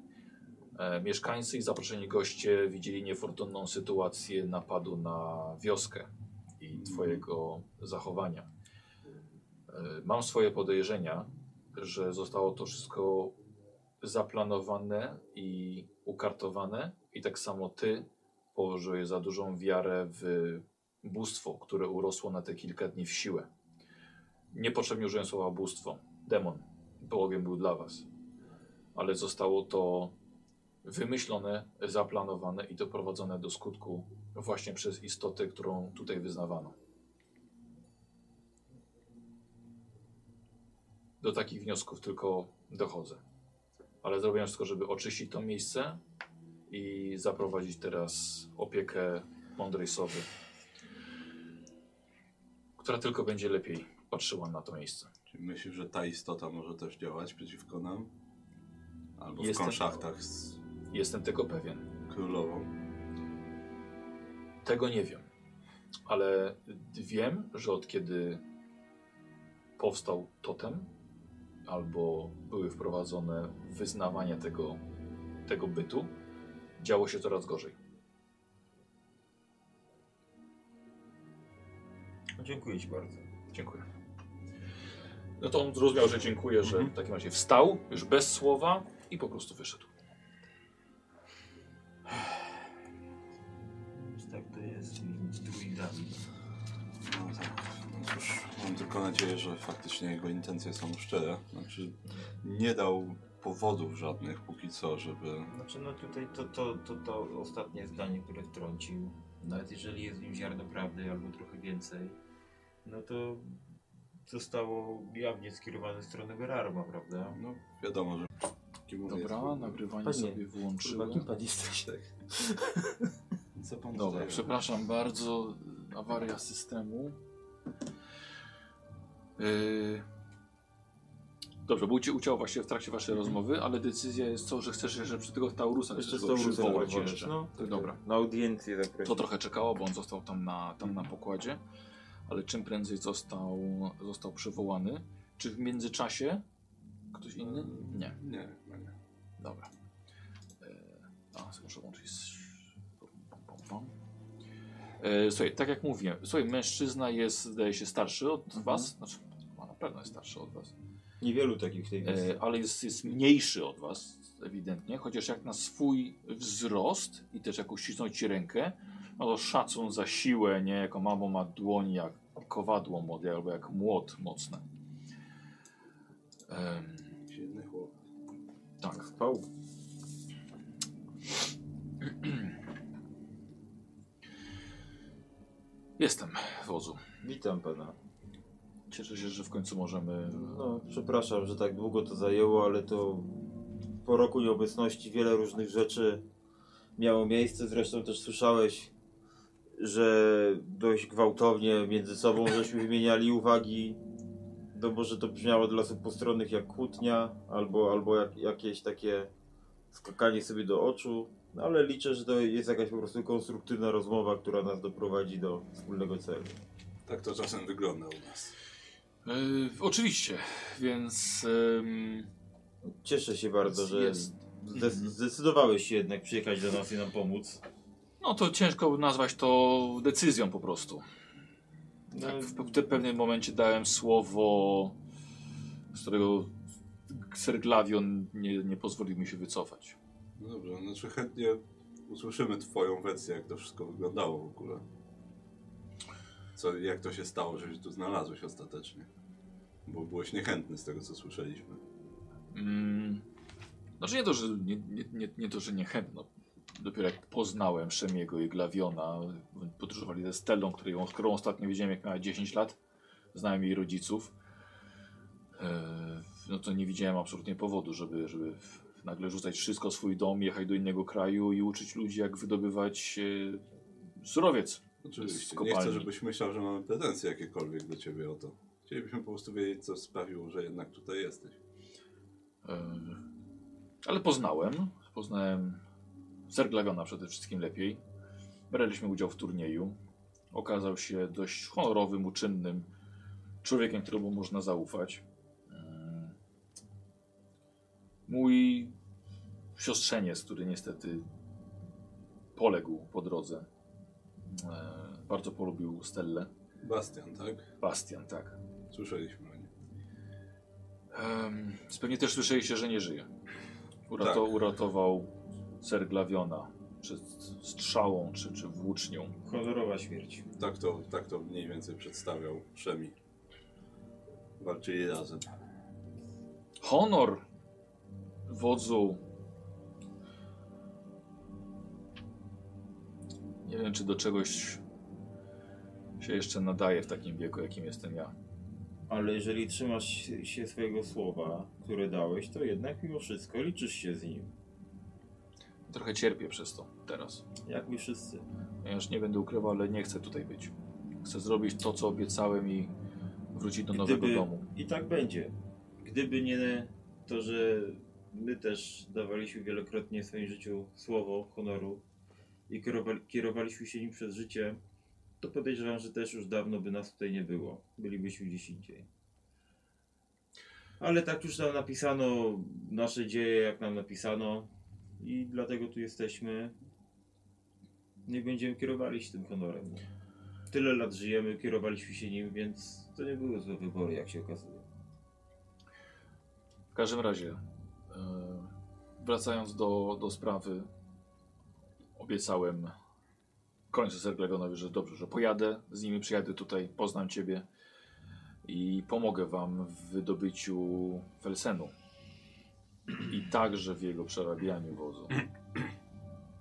mieszkańcy i zaproszeni goście widzieli niefortunną sytuację napadu na wioskę i twojego zachowania. E, Mam swoje podejrzenia, że zostało to wszystko zaplanowane i ukartowane i tak samo ty położyłeś za dużą wiarę w bóstwo, które urosło na te kilka dni w siłę. Niepotrzebnie użyłem słowa bóstwo. Demon. Bogiem był dla was. Ale zostało to wymyślone, zaplanowane i doprowadzone do skutku właśnie przez istotę, którą tutaj wyznawano. Do takich wniosków tylko dochodzę. Ale zrobiłem wszystko, żeby oczyścić to miejsce i zaprowadzić teraz opiekę mądrej sowy, która tylko będzie lepiej patrzyła na to miejsce. Czy myślisz, że ta istota może też działać przeciwko nam? Albo w Jestem- konszachtach z Jestem tego pewien. królową? Tego nie wiem, ale wiem, że od kiedy powstał totem, albo były wprowadzone wyznawania tego, tego bytu, działo się coraz gorzej. Dziękuję Ci bardzo. Dziękuję. No to on zrozumiał, że dziękuję, że w takim razie wstał, już bez słowa i po prostu wyszedł. Tylko nadzieję, że faktycznie jego intencje są szczere. Znaczy, nie dał powodów żadnych póki co, żeby... Znaczy, no tutaj to, to, to, to ostatnie zdanie, które wtrącił, nawet jeżeli jest w nim ziarno prawdy albo trochę więcej, no to zostało jawnie skierowane w stronę Berarma, prawda? No wiadomo, że... Dobra, jest. nagrywanie Pewnie. sobie wyłączyłem. Kurwa, kim pan jesteś? Co pan Dobra, przepraszam bardzo. Awaria systemu. Yy... Dobrze, bo uciął właśnie w trakcie waszej rozmowy, ale decyzja jest co, że chcesz jeszcze przy tego Taurusa Jeszcze go przywołać jeszcze. No, to Dobra. Na audiencję tak. To trochę czekało, bo on został tam na, tam na pokładzie, ale czym prędzej został, został przywołany. Czy w międzyczasie ktoś inny? Nie. Nie, nie. Dobra. E, a, sobie muszę łączyć z... E, słuchaj, tak jak mówiłem, słuchaj, mężczyzna jest, zdaje się, starszy od was. Znaczy, ma na pewno jest starszy od was. Niewielu takich w tej. E, ale jest, jest mniejszy od was, ewidentnie. Chociaż jak na swój wzrost i też jak uścisnąć ci rękę, no to szacun za siłę, nie? Jako mamo ma dłoń jak kowadło młode, albo jak młot mocne. Em, Świetny chłop. tak. Spał. <clears throat> Jestem w wozu. Witam pana. Cieszę się, że w końcu możemy. No, przepraszam, że tak długo to zajęło, ale to po roku nieobecności wiele różnych rzeczy miało miejsce. Zresztą też słyszałeś, że dość gwałtownie między sobą żeśmy wymieniali uwagi. No może to brzmiało dla osób postronnych jak kłótnia, albo, albo jak, jakieś takie skakanie sobie do oczu. No ale liczę, że to jest jakaś po prostu konstruktywna rozmowa, która nas doprowadzi do wspólnego celu. Tak to czasem wygląda u nas. E, oczywiście, więc. em, Cieszę się bardzo, że Jest. zde- zdecydowałeś się jednak przyjechać do nas i nam pomóc. no to ciężko nazwać to decyzją po prostu. No, Tak, w, pe- w pewnym momencie dałem słowo, z którego Serglavion nie, nie pozwolił mi się wycofać. No dobrze, znaczy chętnie usłyszymy twoją wersję, jak to wszystko wyglądało w ogóle. Co, jak to się stało, że się tu znalazłeś ostatecznie? Bo byłeś niechętny z tego, co słyszeliśmy. Mm, znaczy nie to, że nie, nie, nie, nie to, że niechętno. Dopiero jak poznałem Szemiego i Glawiona, podróżowali ze Stellą, której, którą ostatnio widziałem jak miała 10 lat. Znałem jej rodziców. E, no to nie widziałem absolutnie powodu, żeby, żeby nagle rzucać wszystko, swój dom, jechać do innego kraju i uczyć ludzi, jak wydobywać e, surowiec. Oczywiście. Nie chcę, żebyś myślał, że mamy pretensje jakiekolwiek do ciebie o to. Chcielibyśmy po prostu wiedzieć, co sprawiło, że jednak tutaj jesteś. E, Ale poznałem, poznałem Serglawiona przede wszystkim lepiej. Braliśmy udział w turnieju. Okazał się dość honorowym, uczynnym człowiekiem, któremu można zaufać. Mój siostrzeniec, który niestety poległ po drodze, e, bardzo polubił Stellę. Bastian, tak? Bastian, tak. Słyszeliśmy o nim. Um, pewnie też słyszeliście, że nie żyje. Urato, Tak. Uratował Serglawiona przed strzałą czy, czy włócznią. honorowa śmierć. Tak to, tak to mniej więcej przedstawiał Szemi. Walczyli razem. Honor wodzu. Nie wiem, czy do czegoś się jeszcze nadaje w takim wieku, jakim jestem ja. Ale jeżeli trzymasz się- swojego słowa, które dałeś, to jednak mimo wszystko liczysz się z nim. Trochę cierpię przez to teraz. Jak my wszyscy. Ja już nie będę ukrywał, ale nie chcę tutaj być. Chcę zrobić to, co obiecałem i wrócić do nowego Gdyby- domu. I tak będzie. Gdyby nie to, że my też dawaliśmy wielokrotnie w swoim życiu słowo honoru i kierowali, kierowaliśmy się nim przez życie, to podejrzewam, że też już dawno by nas tutaj nie było. Bylibyśmy gdzieś indziej. Ale tak już nam napisano nasze dzieje, jak nam napisano i dlatego tu jesteśmy. Nie będziemy kierowali się tym honorem. Tyle lat żyjemy, kierowaliśmy się nim, więc to nie były złe wybory, jak się okazuje. W każdym razie, wracając do, do sprawy, obiecałem końcu Serglegonowi, że dobrze, że pojadę z nimi, przyjadę tutaj, poznam Ciebie i pomogę Wam w wydobyciu Felsenu i także w jego przerabianiu wozu.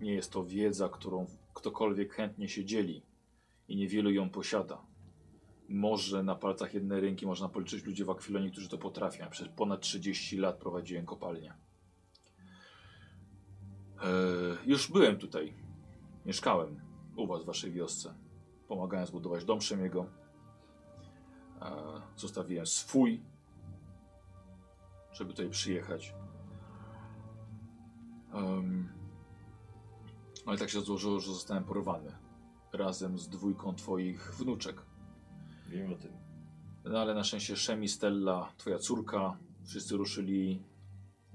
Nie jest to wiedza, którą ktokolwiek chętnie się dzieli i niewielu ją posiada. Może na palcach jednej ręki można policzyć ludzi w Akwilonie, którzy to potrafią. Przez ponad 30 lat prowadziłem kopalnię. E, już byłem tutaj. Mieszkałem u was w waszej wiosce. Pomagałem zbudować dom Szemiego. E, zostawiłem swój. żeby tutaj przyjechać. Em, ale tak się złożyło, że zostałem porwany razem z dwójką twoich wnuczek. Wiem o tym. No ale na szczęście Szemi, Stella, twoja córka, wszyscy ruszyli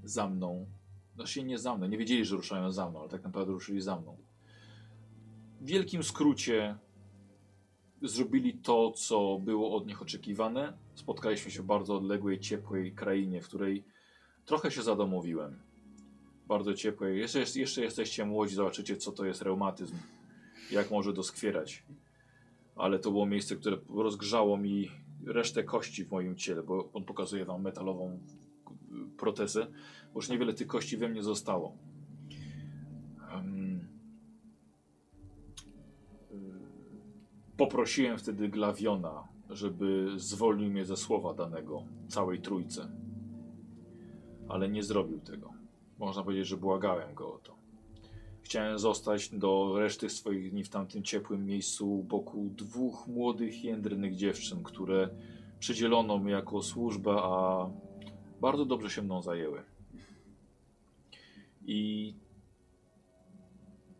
za mną. Znaczy nie za mną, nie wiedzieli, że ruszają za mną, ale tak naprawdę ruszyli za mną. W wielkim skrócie zrobili to, co było od nich oczekiwane. Spotkaliśmy się w bardzo odległej, ciepłej krainie, w której trochę się zadomowiłem. Bardzo ciepłej. Jeszcze, jeszcze jesteście młodzi, zobaczycie, co to jest reumatyzm. Jak może doskwierać. Ale to było miejsce, które rozgrzało mi resztę kości w moim ciele, bo on pokazuje wam metalową y, protezę, bo już niewiele tych kości we mnie zostało. Y, Poprosiłem wtedy Glawiona, żeby zwolnił mnie ze słowa danego całej trójce. Ale nie zrobił tego. Można powiedzieć, że błagałem go o to. Chciałem zostać do reszty swoich dni w tamtym ciepłym miejscu u boku dwóch młodych, jędrnych dziewczyn, które przydzielono mi jako służbę, a bardzo dobrze się mną zajęły. I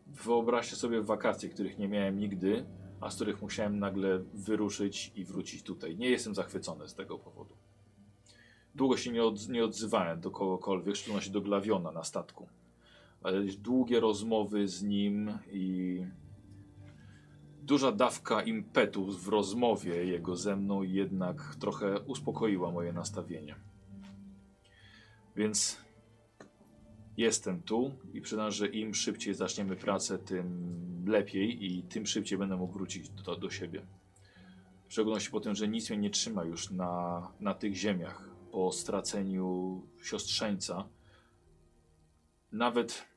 wyobraźcie sobie wakacje, których nie miałem nigdy, a z których musiałem nagle wyruszyć i wrócić tutaj. Nie jestem zachwycony z tego powodu. Długo się nie, od, nie odzywałem do kogokolwiek, w szczególności do Glawiona na statku. Ale długie rozmowy z nim i duża dawka impetu w rozmowie jego ze mną jednak trochę uspokoiła moje nastawienie. Więc jestem tu i przyznam, że im szybciej zaczniemy pracę, tym lepiej i tym szybciej będę mógł wrócić do, do siebie. W szczególności po tym, że nic mnie nie trzyma już na, na tych ziemiach po straceniu siostrzeńca. Nawet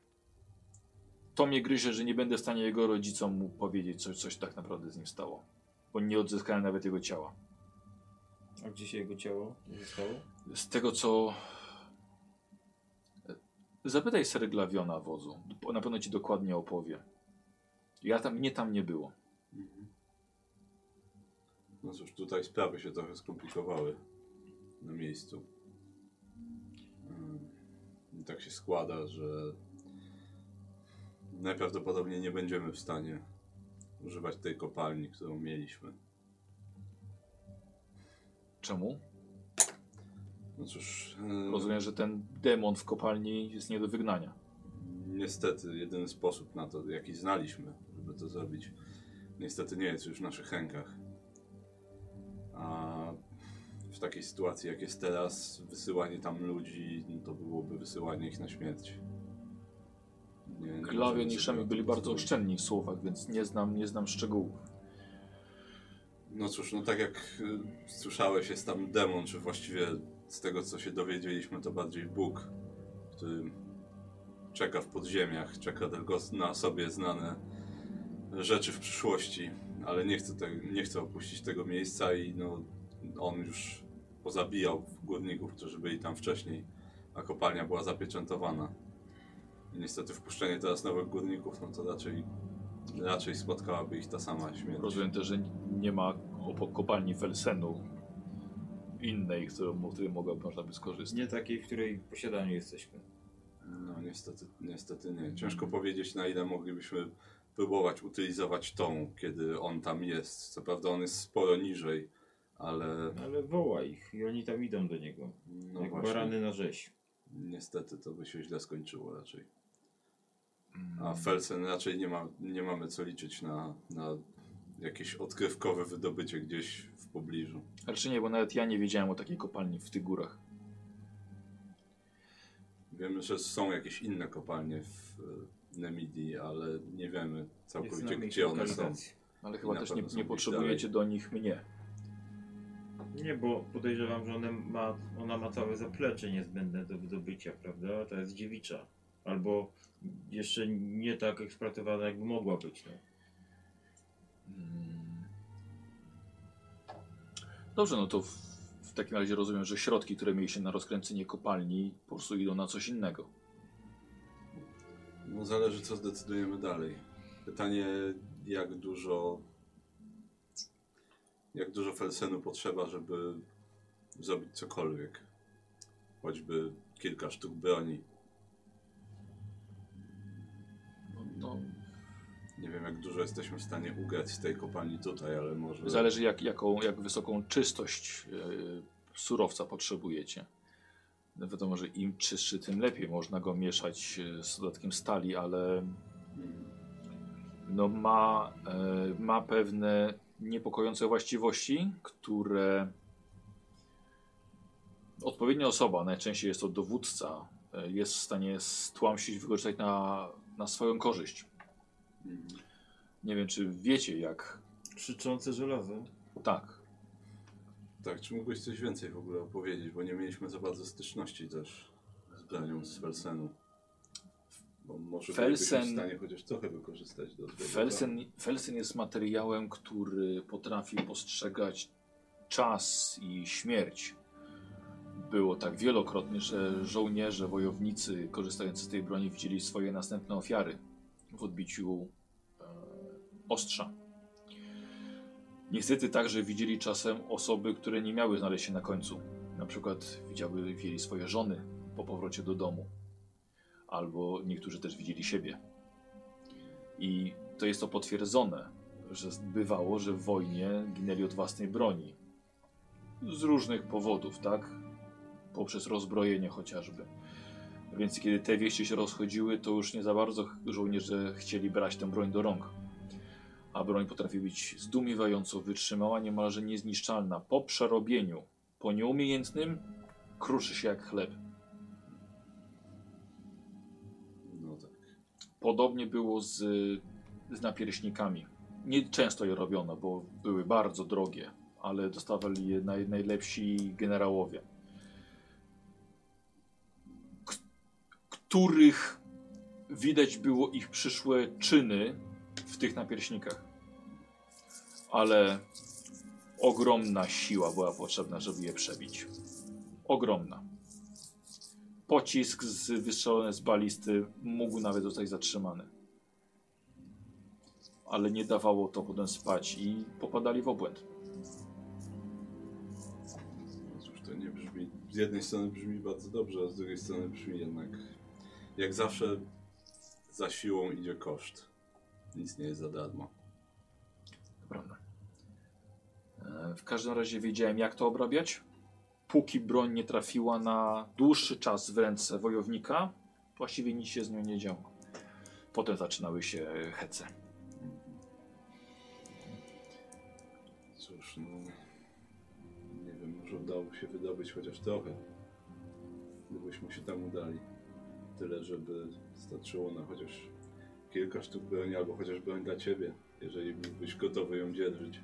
to mnie gryzie, że nie będę w stanie jego rodzicom mu powiedzieć, coś, coś tak naprawdę z nim stało. Bo nie odzyskałem nawet jego ciała. A gdzie się jego ciało zostało? Z tego co. Zapytaj Sery Glawiona wozu. Na pewno ci dokładnie opowie. Ja tam, mnie tam nie było. No cóż, tutaj sprawy się trochę skomplikowały na miejscu. Mm, I tak się składa, że najprawdopodobniej nie będziemy w stanie używać tej kopalni, którą mieliśmy. Czemu? No cóż, e, Rozumiem, że ten demon w kopalni jest nie do wygnania. niestety jedyny sposób na to, jaki znaliśmy, żeby to zrobić, niestety nie jest już w naszych rękach. A w takiej sytuacji, jak jest teraz, wysyłanie tam ludzi, no to byłoby wysyłanie ich na śmierć. To byli bardzo oszczędni w słowach, więc nie znam, nie znam szczegółów. No cóż, no tak jak y, słyszałeś, jest tam demon, czy właściwie z tego co się dowiedzieliśmy, to bardziej Bóg, który czeka w podziemiach, czeka tylko na sobie znane rzeczy w przyszłości, ale nie chce, te, nie chce opuścić tego miejsca i no, on już pozabijał górników, którzy byli tam wcześniej, a kopalnia była zapieczętowana. Niestety wpuszczenie teraz nowych górników, no to raczej, raczej spotkałaby ich ta sama śmierć. Rozumiem też, że nie ma obok kopalni Felsenu innej, którą, której mogła, można by skorzystać. Nie takiej, w której posiadaniu jesteśmy. No niestety, niestety nie. Ciężko powiedzieć na ile moglibyśmy próbować utylizować tą, kiedy on tam jest. Co prawda on jest sporo niżej, ale Ale woła ich i oni tam idą do niego. no jak właśnie, barany na rzeź. niestety to by się źle skończyło raczej. Mm. A Felsen raczej nie, ma, nie mamy co liczyć na, na jakieś odkrywkowe wydobycie gdzieś w pobliżu. Raczej nie, bo nawet ja nie wiedziałem o takiej kopalni w tych górach. Wiemy, że są jakieś inne kopalnie w Nemidii, ale nie wiemy całkowicie gdzie one są. Ale chyba też nie, nie potrzebujecie do nich mnie. Nie, bo podejrzewam, że one ma, ona ma całe zaplecze niezbędne do wydobycia, prawda? To jest dziewicza. Albo jeszcze nie tak eksploatowana, jakby mogła być. No. Mm. Dobrze, no to w, w takim razie rozumiem, że środki, które mieliście na rozkręcenie kopalni, po prostu idą na coś innego. No zależy co zdecydujemy dalej. Pytanie jak dużo jak dużo Felsenu potrzeba, żeby zrobić cokolwiek. choćby kilka sztuk broni. Nie wiem, jak dużo jesteśmy w stanie ugrać z tej kopalni tutaj, ale może... zależy jak, jaką, jak wysoką czystość yy, surowca potrzebujecie. No wiadomo, że im czystszy, tym lepiej. Można go mieszać yy, z dodatkiem stali, ale no ma, e, ma pewne niepokojące właściwości, które odpowiednia osoba, najczęściej jest to dowódca, e, jest w stanie stłamsić, wykorzystać na, na swoją korzyść. Nie wiem, czy wiecie jak. Krzyczące żelazo. Tak. Tak, czy mógłbyś coś więcej w ogóle opowiedzieć, bo nie mieliśmy za bardzo styczności też z bronią z Felsenu. Bo może Felsen- bylibyśmy w stanie chociaż trochę wykorzystać do swojego Felsen, Felsen jest materiałem, który potrafi postrzegać czas i śmierć. Było tak wielokrotnie, że żołnierze, wojownicy korzystający z tej broni widzieli swoje następne ofiary w odbiciu e, ostrza. Niestety także widzieli czasem osoby, które nie miały znaleźć się na końcu. Na przykład widziały, widzieli swoje żony po powrocie do domu. Albo niektórzy też widzieli siebie. I to jest to potwierdzone, że bywało, że w wojnie ginęli od własnej broni. Z różnych powodów, tak? Poprzez rozbrojenie chociażby. Więc kiedy te wieści się rozchodziły, to już nie za bardzo żołnierze chcieli brać tę broń do rąk. A broń potrafi być zdumiewająco wytrzymała, niemalże niezniszczalna. Po przerobieniu, po nieumiejętnym, kruszy się jak chleb. No tak. Podobnie było z, z napierśnikami. Nie często je robiono, bo były bardzo drogie, ale dostawali je naj, najlepsi generałowie. Których widać było ich przyszłe czyny w tych napierśnikach. Ale ogromna siła była potrzebna, żeby je przebić. Ogromna. Pocisk z, wystrzelony z balisty mógł nawet zostać zatrzymany. Ale nie dawało to potem spać i popadali w obłęd. Cóż, to nie brzmi. Z jednej strony brzmi bardzo dobrze, a z drugiej strony brzmi jednak. Jak zawsze za siłą idzie koszt. Nic nie jest za darmo. Prawda. E, W każdym razie wiedziałem, jak to obrabiać. Póki broń nie trafiła na dłuższy czas w ręce wojownika, właściwie nic się z nią nie działo. Potem zaczynały się hece. Cóż, no. Nie wiem, może udałoby się wydobyć chociaż trochę. Gdybyśmy się tam udali. Tyle, żeby starczyło na chociaż kilka sztuk broni, albo chociaż broń dla ciebie, jeżeli byłbyś gotowy ją dzierżyć.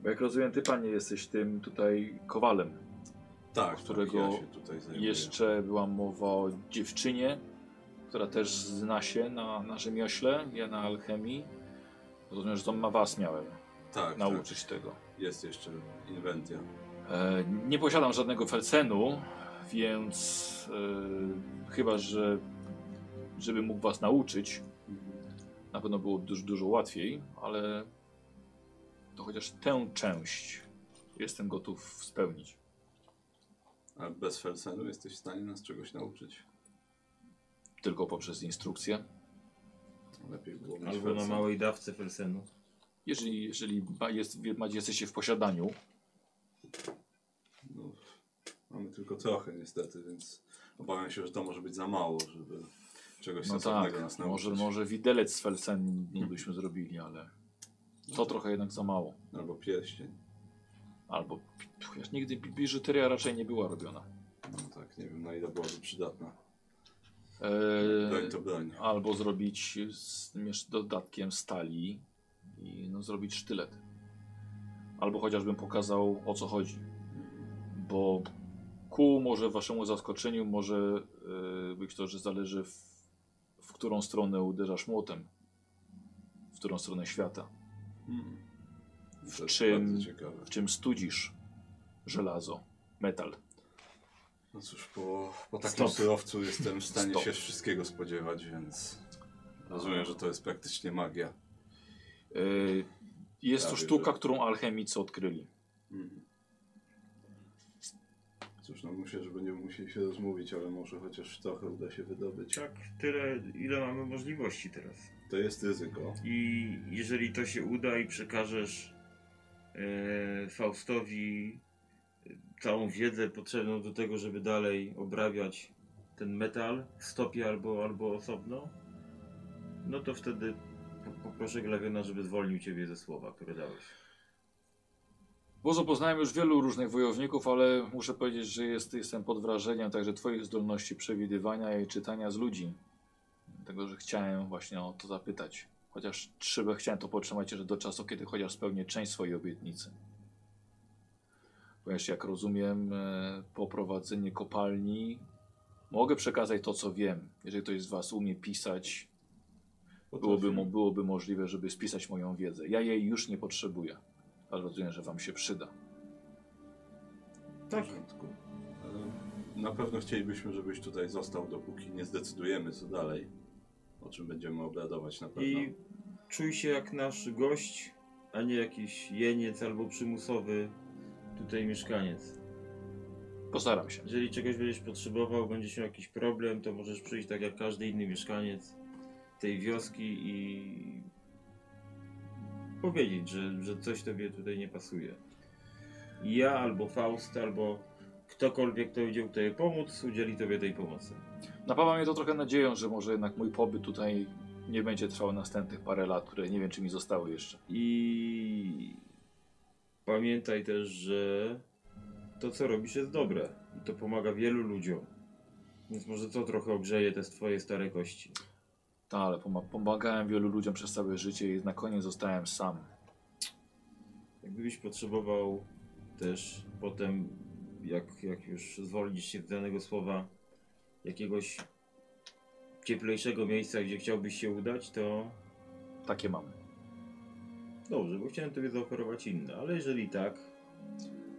Bo jak rozumiem, ty panie jesteś tym tutaj kowalem. Tak, którego tak, ja się tutaj zajmuję. Jeszcze była mowa o dziewczynie, która też zna się na, na rzemiośle, ja na alchemii. Rozumiem, że to ma was miałem tak, nauczyć tego. Tak. Jest jeszcze inwentia. E, nie posiadam żadnego felsenu, więc e, chyba, że żeby mógł was nauczyć, na pewno było dużo, dużo łatwiej, ale to chociaż tę część jestem gotów spełnić. A bez Felsenu jesteś w stanie nas czegoś nauczyć? Tylko poprzez instrukcję. Lepiej było mieć Albo na Felsen. małej dawce Felsenu. Jeżeli, jeżeli ma- jest, macie, jesteście w posiadaniu, mamy tylko trochę niestety, więc obawiam się, że to może być za mało, żeby czegoś no sensownego tak, nas nauczyć. może, może widelec z felsen byśmy zrobili, ale to trochę jednak za mało. Albo pierścień. Albo chociaż nigdy bi- biżuteria raczej nie była robiona. No tak, nie wiem na ile byłaby przydatna. Eee, Broń to broń. albo zrobić z dodatkiem stali i no, zrobić sztylet. Albo chociażbym pokazał o co chodzi. Bo ku może waszemu zaskoczeniu może yy, być to, że zależy w, w którą stronę uderzasz młotem. W którą stronę świata. Hmm. W czym-. W czym studzisz żelazo, metal. No cóż, po, po takim Stop. surowcu jestem w stanie Stop. się wszystkiego spodziewać, więc rozumiem, że to jest praktycznie magia. Yy, jest to sztuka, że- którą alchemicy odkryli. Mhm. Cóż, no myślę, że będziemy musieli się rozmówić, ale może chociaż trochę uda się wydobyć. Tak, tyle, ile mamy możliwości teraz. To jest ryzyko. I jeżeli to się uda i przekażesz e, Faustowi e, całą wiedzę potrzebną do tego, żeby dalej obrabiać ten metal w stopie albo, albo osobno, no to wtedy po- poproszę Glawiona, żeby zwolnił ciebie ze słowa, które dałeś. Bozo, poznałem już wielu różnych wojowników, ale muszę powiedzieć, że jest, jestem pod wrażeniem także Twoich zdolności przewidywania i czytania z ludzi. Dlatego, że chciałem właśnie o to zapytać. Chociaż trzeba, chciałem to podtrzymać jeszcze do czasu, kiedy chociaż spełnię część swojej obietnicy. Ponieważ jak rozumiem, e, po prowadzeniu kopalni mogę przekazać to, co wiem. Jeżeli ktoś z Was umie pisać, byłoby, byłoby możliwe, żeby spisać moją wiedzę. Ja jej już nie potrzebuję, ale rozumiem, że Wam się przyda. W porządku. E, Na pewno chcielibyśmy, żebyś tutaj został, dopóki nie zdecydujemy co dalej. O czym będziemy obradować na pewno. I czuj się jak nasz gość, a nie jakiś jeniec albo przymusowy tutaj mieszkaniec. Postaram się. Jeżeli czegoś będziesz potrzebował, będziesz miał jakiś problem, to możesz przyjść tak jak każdy inny mieszkaniec tej wioski i powiedzieć, że, że coś tobie tutaj nie pasuje. I ja albo Faust, albo ktokolwiek, kto idzie tobie pomóc, udzieli tobie tej pomocy. Napawa mnie to trochę nadzieją, że może jednak mój pobyt tutaj nie będzie trwał następnych parę lat, które nie wiem, czy mi zostały jeszcze. I pamiętaj też, że to co robisz jest dobre i to pomaga wielu ludziom. Więc może to trochę ogrzeje te twoje stare kości. Tak, ale poma- pomagałem wielu ludziom przez całe życie i na koniec zostałem sam. Gdybyś potrzebował też potem, jak, jak już zwolnisz się z danego słowa, jakiegoś cieplejszego miejsca, gdzie chciałbyś się udać, to Takie mam. dobrze, bo chciałem tobie zaoferować inne, ale jeżeli tak,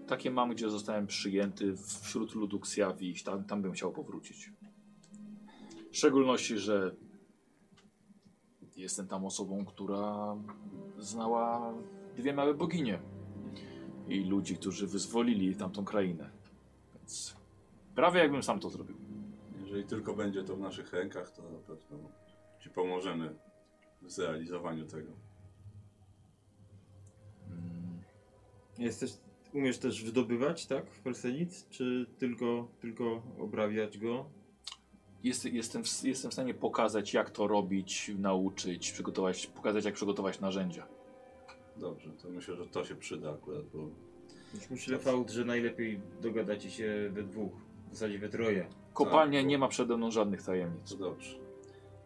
Takie mam, gdzie zostałem przyjęty wśród ludu Ksjawi i tam, tam bym chciał powrócić. W szczególności, że jestem tam osobą, która znała dwie małe boginie i ludzi, którzy wyzwolili tamtą krainę. Więc prawie jakbym sam to zrobił. Jeżeli tylko będzie to w naszych rękach, to na pewno Ci pomożemy w zrealizowaniu tego. Mm, jesteś, umiesz też wydobywać, tak, w Persenic? Czy tylko, tylko obrabiać go? Jest, jestem, w, jestem w stanie pokazać, jak to robić, nauczyć, przygotować, pokazać, jak przygotować narzędzia. Dobrze, to myślę, że to się przyda akurat, bo Już myślę, Fałd, że najlepiej dogadacie się we dwóch, w zasadzie we troje. Kopalnia bo- nie ma przede mną żadnych tajemnic. to dobrze.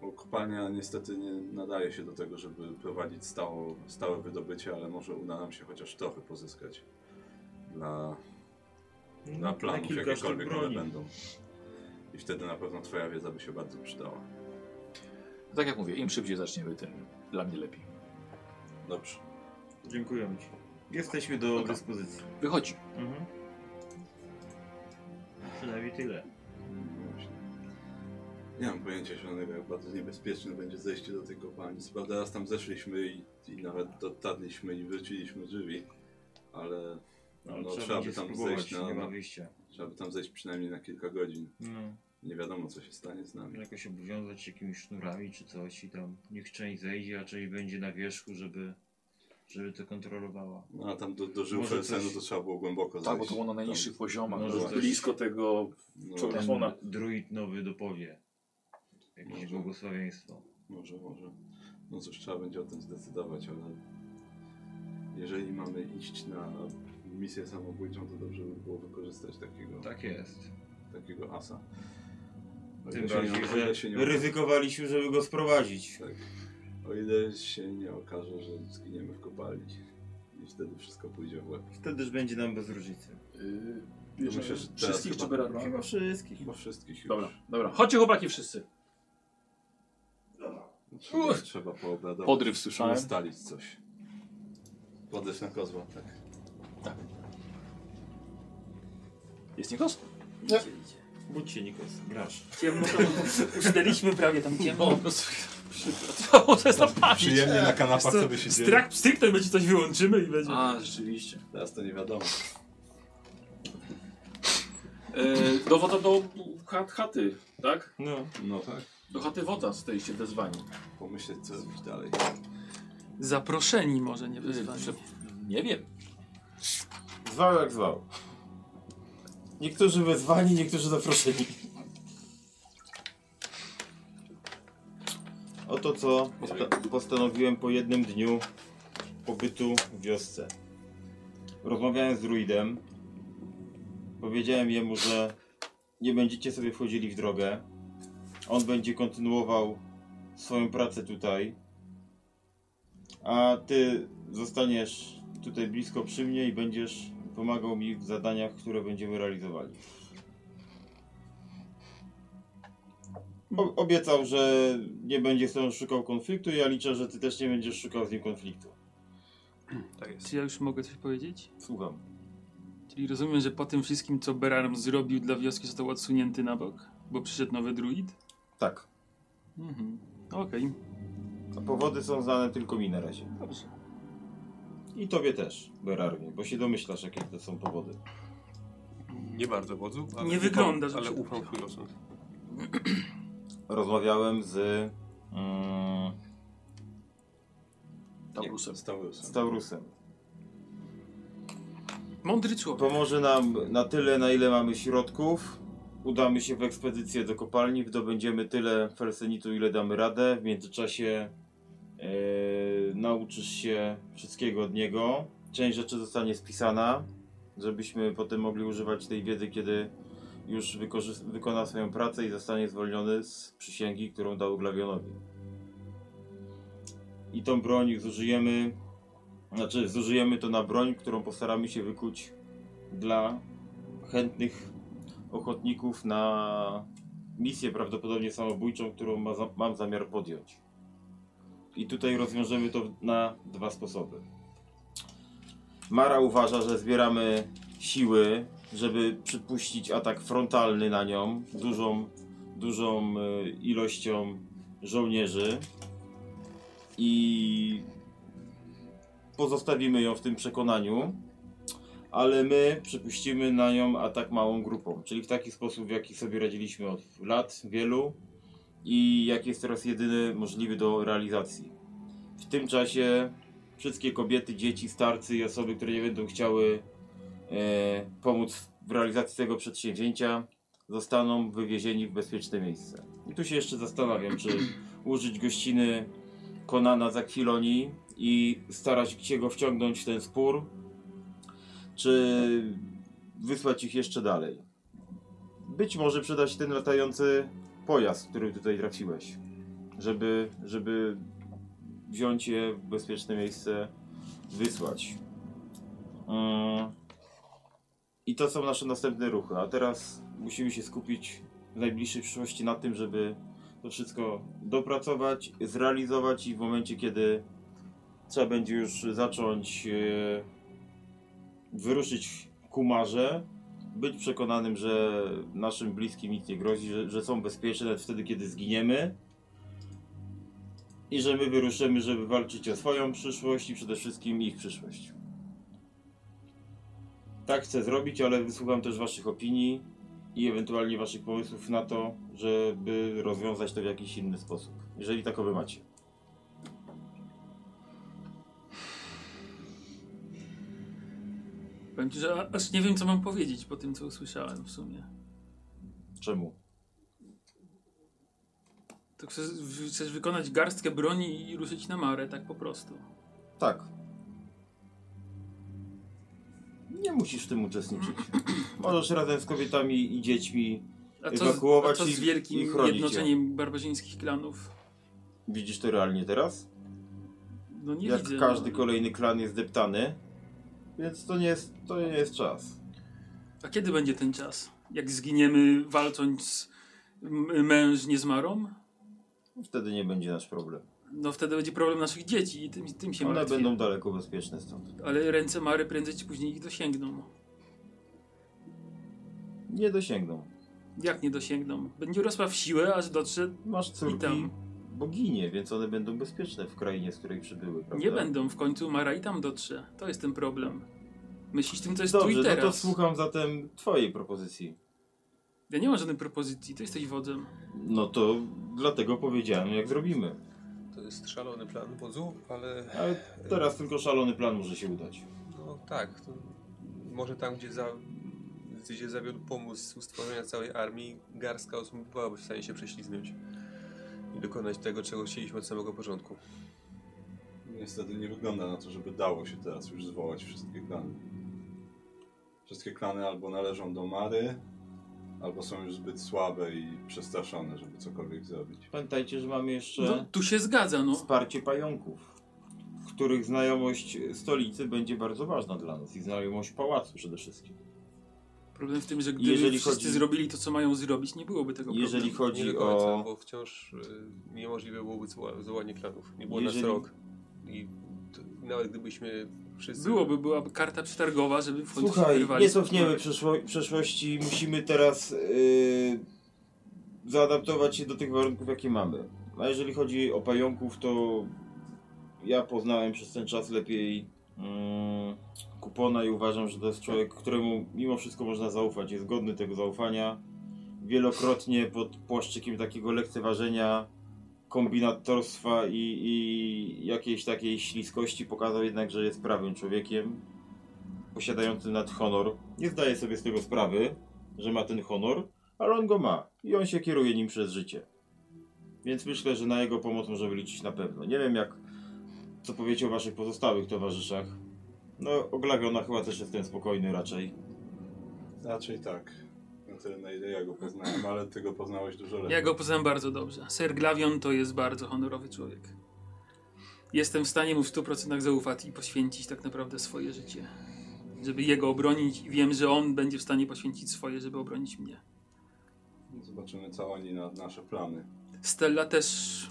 Bo kopalnia niestety nie nadaje się do tego, żeby prowadzić stało, stałe wydobycie, ale może uda nam się chociaż trochę pozyskać dla, dla planów, kilka sztuk jakiekolwiek one będą. I wtedy na pewno Twoja wiedza by się bardzo przydała. Tak jak mówię, im szybciej zaczniemy, tym dla mnie lepiej. Dobrze. Dziękuję Ci. Jesteśmy do Dobra. dyspozycji. Wychodzi. Mhm. Przynajmniej tyle. No właśnie. Nie mam pojęcia jak bardzo niebezpieczne będzie zejście do tej kopalni. Prawda raz tam zeszliśmy i, i nawet dotarliśmy i wróciliśmy żywi, ale No, no, trzeba, trzeba by tam spróbować, zejść na, nie ma na, wyjścia. Trzeba by tam zejść przynajmniej na kilka godzin. No. Nie wiadomo co się stanie z nami. Jakoś obowiązać się jakimiś sznurami czy coś i tam niech część zejdzie, a część będzie na wierzchu, żeby, żeby to kontrolowała. No a tam do, do żył Może Felsenu coś- to trzeba było głęboko Tak, bo zejść. to było na najniższych Tam- poziomach, może no, coś- blisko tego No, Człowiek- Ten Ona. druid nowy dopowie. Jakieś Może. błogosławieństwo. Może, może. No cóż, trzeba będzie o tym zdecydować, ale jeżeli mamy iść na misję samobójczą, to dobrze by było wykorzystać takiego, Tak jest. takiego asa. O Tym nie- bardziej, o ile że się nie- ryzykowaliśmy, żeby go sprowadzić. Tak. O ile się nie okaże, że zginiemy w kopalni. I wtedy wszystko pójdzie w łeb. Wtedy już będzie nam bez różnicy. Yy, To myślę, że teraz wszystkich chyba- czy Berarma? Chyba wszystkich. Chyba wszystkich już. Dobra, dobra. Chodźcie chłopaki wszyscy. Trzeba, trzeba poobradować. Podryw słyszałem. Ustalić coś. Podryw na kozła, tak. Jest Nikos? Budź się, Nikos, grasz. Ciemno prawie tam No, ciemno. po prostu to, to jest. Przyjemnie na kanapach Co, sobie siedzieli. Strach stricte będzie coś wyłączymy i będzie. A, rzeczywiście. Teraz to nie wiadomo. E, do woda do chat, chaty, tak? No. No tak. Do chaty woda staliście wezwani. Pomyśleć co zrobić dalej. Zaproszeni może, nie wezwani. Prze- Nie wiem. Zwał jak zwał. Niektórzy wezwani, niektórzy zaproszeni. Oto co posta postanowiłem po jednym dniu pobytu w wiosce. Rozmawiałem z druidem. Powiedziałem jemu, że nie będziecie sobie wchodzili w drogę. On będzie kontynuował swoją pracę tutaj. A ty zostaniesz tutaj blisko przy mnie i będziesz pomagał mi w zadaniach, które będziemy realizowali. O, obiecał, że nie będzie z tobą szukał konfliktu i ja liczę, że ty też nie będziesz szukał z nim konfliktu. Tak jest. Czy ja już mogę coś powiedzieć? Słucham. Czyli rozumiem, że po tym wszystkim, co Berarm zrobił dla wioski, został odsunięty na bok? Bo przyszedł nowy druid? Tak. Mhm. Okej. A powody są znane tylko mi na razie. Dobrze. I tobie też, Berarmie, bo się domyślasz, jakie to są powody. Nie bardzo wodzu, ale Nie wygląda, że ale się- ufam twój osąd. <clears throat> Rozmawiałem z mm, Taurusem. Z Taurusem. z Taurusem. Mądry człowiek. Pomoże nam na tyle, na ile mamy środków. Udamy się w ekspedycję do kopalni, wydobędziemy tyle felsenitu, ile damy radę. W międzyczasie e, nauczysz się wszystkiego od niego. Część rzeczy zostanie spisana, żebyśmy potem mogli używać tej wiedzy, kiedy już wykona swoją pracę i zostanie zwolniony z przysięgi, którą dał Glawionowi. I tą broń zużyjemy, znaczy zużyjemy to na broń, którą postaramy się wykuć dla chętnych ochotników na misję prawdopodobnie samobójczą, którą ma mam zamiar podjąć. I tutaj rozwiążemy to na dwa sposoby. Mara uważa, że zbieramy siły, żeby przypuścić atak frontalny na nią dużą, dużą e, ilością żołnierzy i pozostawimy ją w tym przekonaniu, ale my przypuścimy na nią atak małą grupą, czyli w taki sposób, w jaki sobie radziliśmy od lat wielu i jaki jest teraz jedyny możliwy do realizacji. W tym czasie wszystkie kobiety, dzieci, starcy i osoby, które nie będą chciały e, pomóc w realizacji tego przedsięwzięcia, zostaną wywiezieni w bezpieczne miejsce. I tu się jeszcze zastanawiam, czy użyć gościny Konana z Akwilonii i starać się go wciągnąć w ten spór, czy wysłać ich jeszcze dalej. Być może przyda się ten latający pojazd, który tutaj trafiłeś, żeby, żeby wziąć je w bezpieczne miejsce, wysłać. Mm. I to są nasze następne ruchy, a teraz musimy się skupić w najbliższej przyszłości na tym, żeby to wszystko dopracować, zrealizować i w momencie, kiedy trzeba będzie już zacząć e, wyruszyć ku marze, być przekonanym, że naszym bliskim nic nie grozi, że, że są bezpieczne nawet wtedy, kiedy zginiemy i że my wyruszymy, żeby walczyć o swoją przyszłość i przede wszystkim ich przyszłość. Tak chcę zrobić, ale wysłucham też Waszych opinii i ewentualnie Waszych pomysłów na to, żeby rozwiązać to w jakiś inny sposób, jeżeli takowe macie. Powiem ci, że aż nie wiem, co mam powiedzieć po tym, co usłyszałem w sumie. Czemu? To chcesz, chcesz wykonać garstkę broni i ruszyć na marę, tak po prostu. Tak. Nie musisz w tym uczestniczyć. <clears throat> Możesz razem z kobietami i dziećmi. A co, z, a Ewakuować co z ich i wielkim chronić jednoczeniem barbarzyńskich klanów? Widzisz to realnie teraz? No nie Jak widzę. każdy no. kolejny klan jest deptany. Więc to nie jest, to nie jest czas. A kiedy będzie ten czas? Jak zginiemy walcząc z mężnie z Marą? Wtedy nie będzie nasz problem. No wtedy będzie problem naszych dzieci i tym, tym się One martwię. będą daleko bezpieczne stąd. Ale ręce Mary prędzej czy później ich dosięgną. Nie dosięgną. Jak nie dosięgną? Będzie rosła w siłę, aż dotrze... Masz córki tam. Boginie, więc one będą bezpieczne w krainie, z której przybyły, prawda? Nie będą. W końcu Mara i tam dotrze. To jest ten problem. Myślisz tym, co jest Dobrze, tu i no teraz. to słucham zatem twojej propozycji. Ja nie mam żadnej propozycji, ty jesteś wodzem. No to dlatego powiedziałem, jak zrobimy. To jest szalony plan wodzu, ale Ale teraz tylko szalony plan może się udać. no tak, to może tam, gdzie, za, gdzie zawiódł pomysł stworzenia całej armii, garstka osób byłaby w stanie się prześlizgnąć i dokonać tego, czego chcieliśmy od samego początku. Niestety nie wygląda na to, żeby dało się teraz już zwołać wszystkie klany. Wszystkie klany albo należą do Mary, albo są już zbyt słabe i przestraszone, żeby cokolwiek zrobić. Pamiętajcie, że mamy jeszcze No, tu się zgadza, no. wsparcie pająków, których znajomość stolicy będzie bardzo ważna dla nas i znajomość pałacu przede wszystkim. Problem w tym, że gdyby Jeżeli wszyscy chodzi- zrobili to, co mają zrobić, nie byłoby tego Jeżeli problemu. Nie chodzi do końca, o... bo wciąż y, niemożliwe byłoby zwołanie klanów. Nie było Jeżeli- nas rok. I to, nawet gdybyśmy wszyscy... Byłoby, byłaby karta przetargowa, żeby w końcu się Słuchaj, nie cofniemy przeszło przeszłości, musimy teraz yy, zaadaptować się do tych warunków, jakie mamy. A jeżeli chodzi o pająków, to ja poznałem przez ten czas lepiej mm, Kupona i uważam, że to jest człowiek, któremu mimo wszystko można zaufać. Jest godny tego zaufania. Wielokrotnie pod płaszczykiem takiego lekceważenia, kombinatorstwa i, i jakiejś takiej śliskości pokazał jednak, że jest prawym człowiekiem posiadający nad honor. Nie zdaje sobie z tego sprawy, że ma ten honor, ale on go ma i on się kieruje nim przez życie. Więc myślę, że na jego pomoc możemy liczyć na pewno. Nie wiem jak, co powiecie o waszych pozostałych towarzyszach. No, Oglawiona chyba też jestem spokojny raczej. Raczej tak. Na tyle na ile ja go poznałem, ale ty go poznałeś dużo lepiej. Ja go poznałem bardzo dobrze. Ser Glavion to jest bardzo honorowy człowiek. Jestem w stanie mu w 100% zaufać i poświęcić tak naprawdę swoje życie. Żeby jego obronić i wiem, że on będzie w stanie poświęcić swoje, żeby obronić mnie. Zobaczymy co oni na nasze plany. Stella też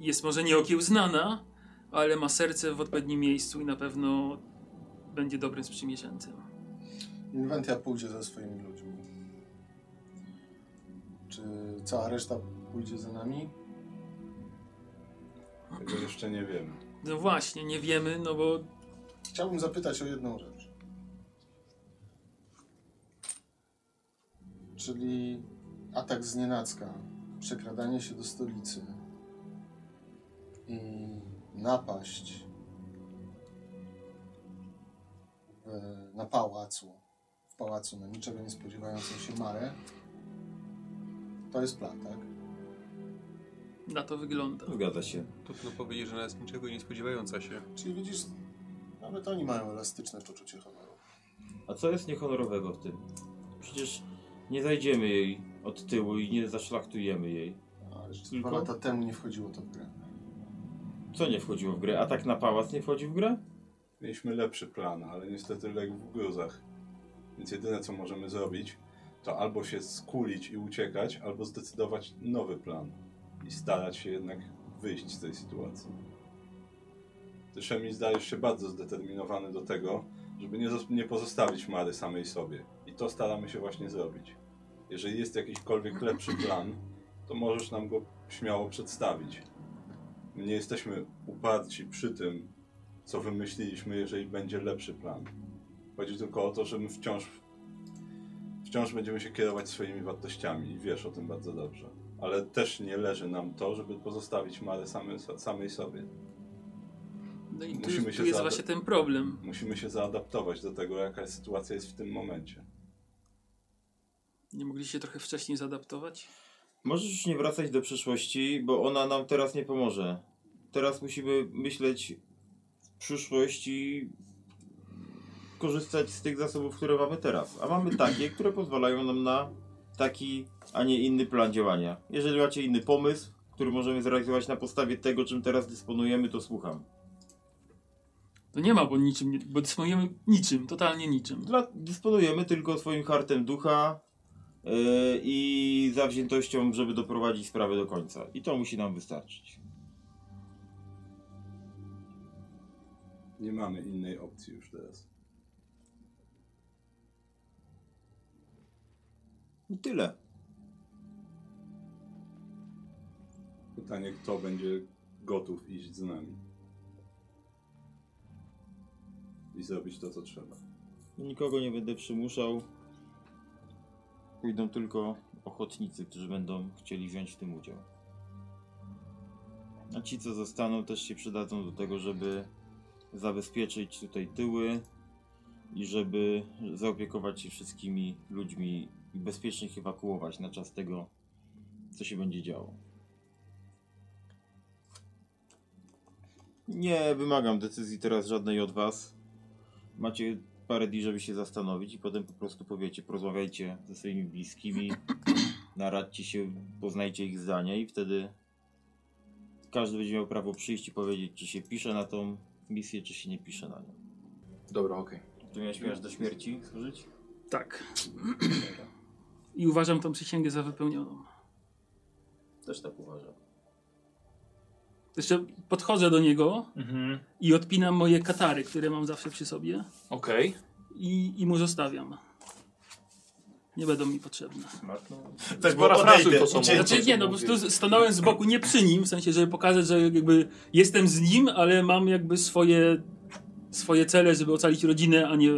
jest może nieokiełznana, ale ma serce w odpowiednim miejscu i na pewno będzie dobrym sprzymierzeńcem. Inwentia pójdzie ze swoimi ludźmi. Czy cała reszta pójdzie za nami? Tego jeszcze nie wiemy. No właśnie, nie wiemy, no bo Chciałbym zapytać o jedną rzecz. Czyli atak z nienacka, przekradanie się do stolicy i napaść w, na pałacu, w pałacu na niczego nie spodziewającą się Marę. To jest plan, tak? na to wygląda. Zgadza się. Trudno powiedzieć, że nas niczego nie spodziewająca się. Czyli widzisz, nawet oni mają elastyczne poczucie honoru. A co jest niehonorowego w tym? Przecież nie zajdziemy jej od tyłu i nie zaszlachtujemy jej. Ale że Tylko? dwa lata temu nie wchodziło to w grę. Co nie wchodziło w grę? Atak na pałac nie wchodzi w grę? Mieliśmy lepszy plan, ale niestety legł w gruzach. Więc jedyne co możemy zrobić, to albo się skulić i uciekać, albo zdecydować nowy plan. I starać się jednak wyjść z tej sytuacji. Ty, Szemi, zdajesz się bardzo zdeterminowany do tego, żeby nie, nie pozostawić Mary samej sobie. I to staramy się właśnie zrobić. Jeżeli jest jakikolwiek lepszy plan, to możesz nam go śmiało przedstawić. My nie jesteśmy uparci przy tym, co wymyśliliśmy, jeżeli będzie lepszy plan. Chodzi tylko o to, że my wciąż, wciąż będziemy się kierować swoimi wartościami i wiesz o tym bardzo dobrze. Ale też nie leży nam to, żeby pozostawić Marę same, samej sobie. No i tu, Musimy tu jest właśnie ten problem. Musimy się zaadaptować do tego, jaka sytuacja jest w tym momencie. Nie mogliście trochę wcześniej zaadaptować? Możesz już nie wracać do przeszłości, bo ona nam teraz nie pomoże. Teraz musimy myśleć w przyszłości, korzystać z tych zasobów, które mamy teraz. A mamy takie, które pozwalają nam na taki, a nie inny plan działania. Jeżeli macie inny pomysł, który możemy zrealizować na podstawie tego, czym teraz dysponujemy, to słucham. To nie ma, bo niczym, bo dysponujemy niczym, totalnie niczym. Dla, dysponujemy tylko swoim hartem ducha i zawziętością, żeby doprowadzić sprawę do końca. I to musi nam wystarczyć. Nie mamy innej opcji już teraz. I tyle. Pytanie, kto będzie gotów iść z nami. I zrobić to, co trzeba. Nikogo nie będę przymuszał. Pójdą tylko ochotnicy, którzy będą chcieli wziąć w tym udział. A ci, co zostaną, też się przydadzą do tego, żeby zabezpieczyć tutaj tyły i żeby zaopiekować się wszystkimi ludźmi i bezpiecznie ich ewakuować na czas tego, co się będzie działo. Nie wymagam decyzji teraz żadnej od was. Macie parę dni, żeby się zastanowić i potem po prostu powiecie, porozmawiajcie ze swoimi bliskimi, <clears throat> naradźcie się, poznajcie ich zdania i wtedy każdy będzie miał prawo przyjść i powiedzieć, czy się pisze na tą misję, czy się nie pisze na nią. Dobra, okej. Ty miałeś miałeś do śmierci służyć? Tak. I uważam tą przysięgę za wypełnioną. Też tak uważam. Jeszcze podchodzę do niego Mhm. i odpinam moje katary, które mam zawsze przy sobie Okej. i, i mu zostawiam. Nie będą mi potrzebne. Tak, Parafrazuj to, co ucieknie. Znaczy nie, no po prostu stanąłem z boku, nie przy nim, w sensie, żeby pokazać, że jakby jestem z nim, ale mam jakby swoje, swoje cele, żeby ocalić rodzinę, a nie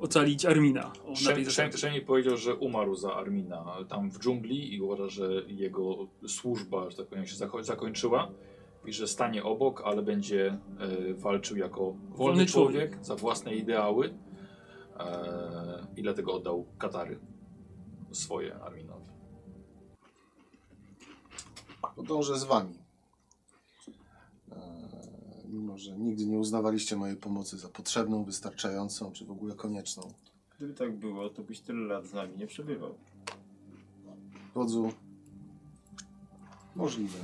ocalić Armina. O. Szemi powiedział, że umarł za Armina tam w dżungli i uważa, że jego służba, że tak powiem, się zako zakończyła i że stanie obok, ale będzie e, walczył jako wolny, Wolny człowiek, człowiek. za własne ideały e, i dlatego oddał Katary swoje Arminowi. Podążę z wami. Eee, Mimo, że nigdy nie uznawaliście mojej pomocy za potrzebną, wystarczającą, czy w ogóle konieczną. Gdyby tak było, to byś tyle lat z nami nie przebywał. Wodzu, możliwe.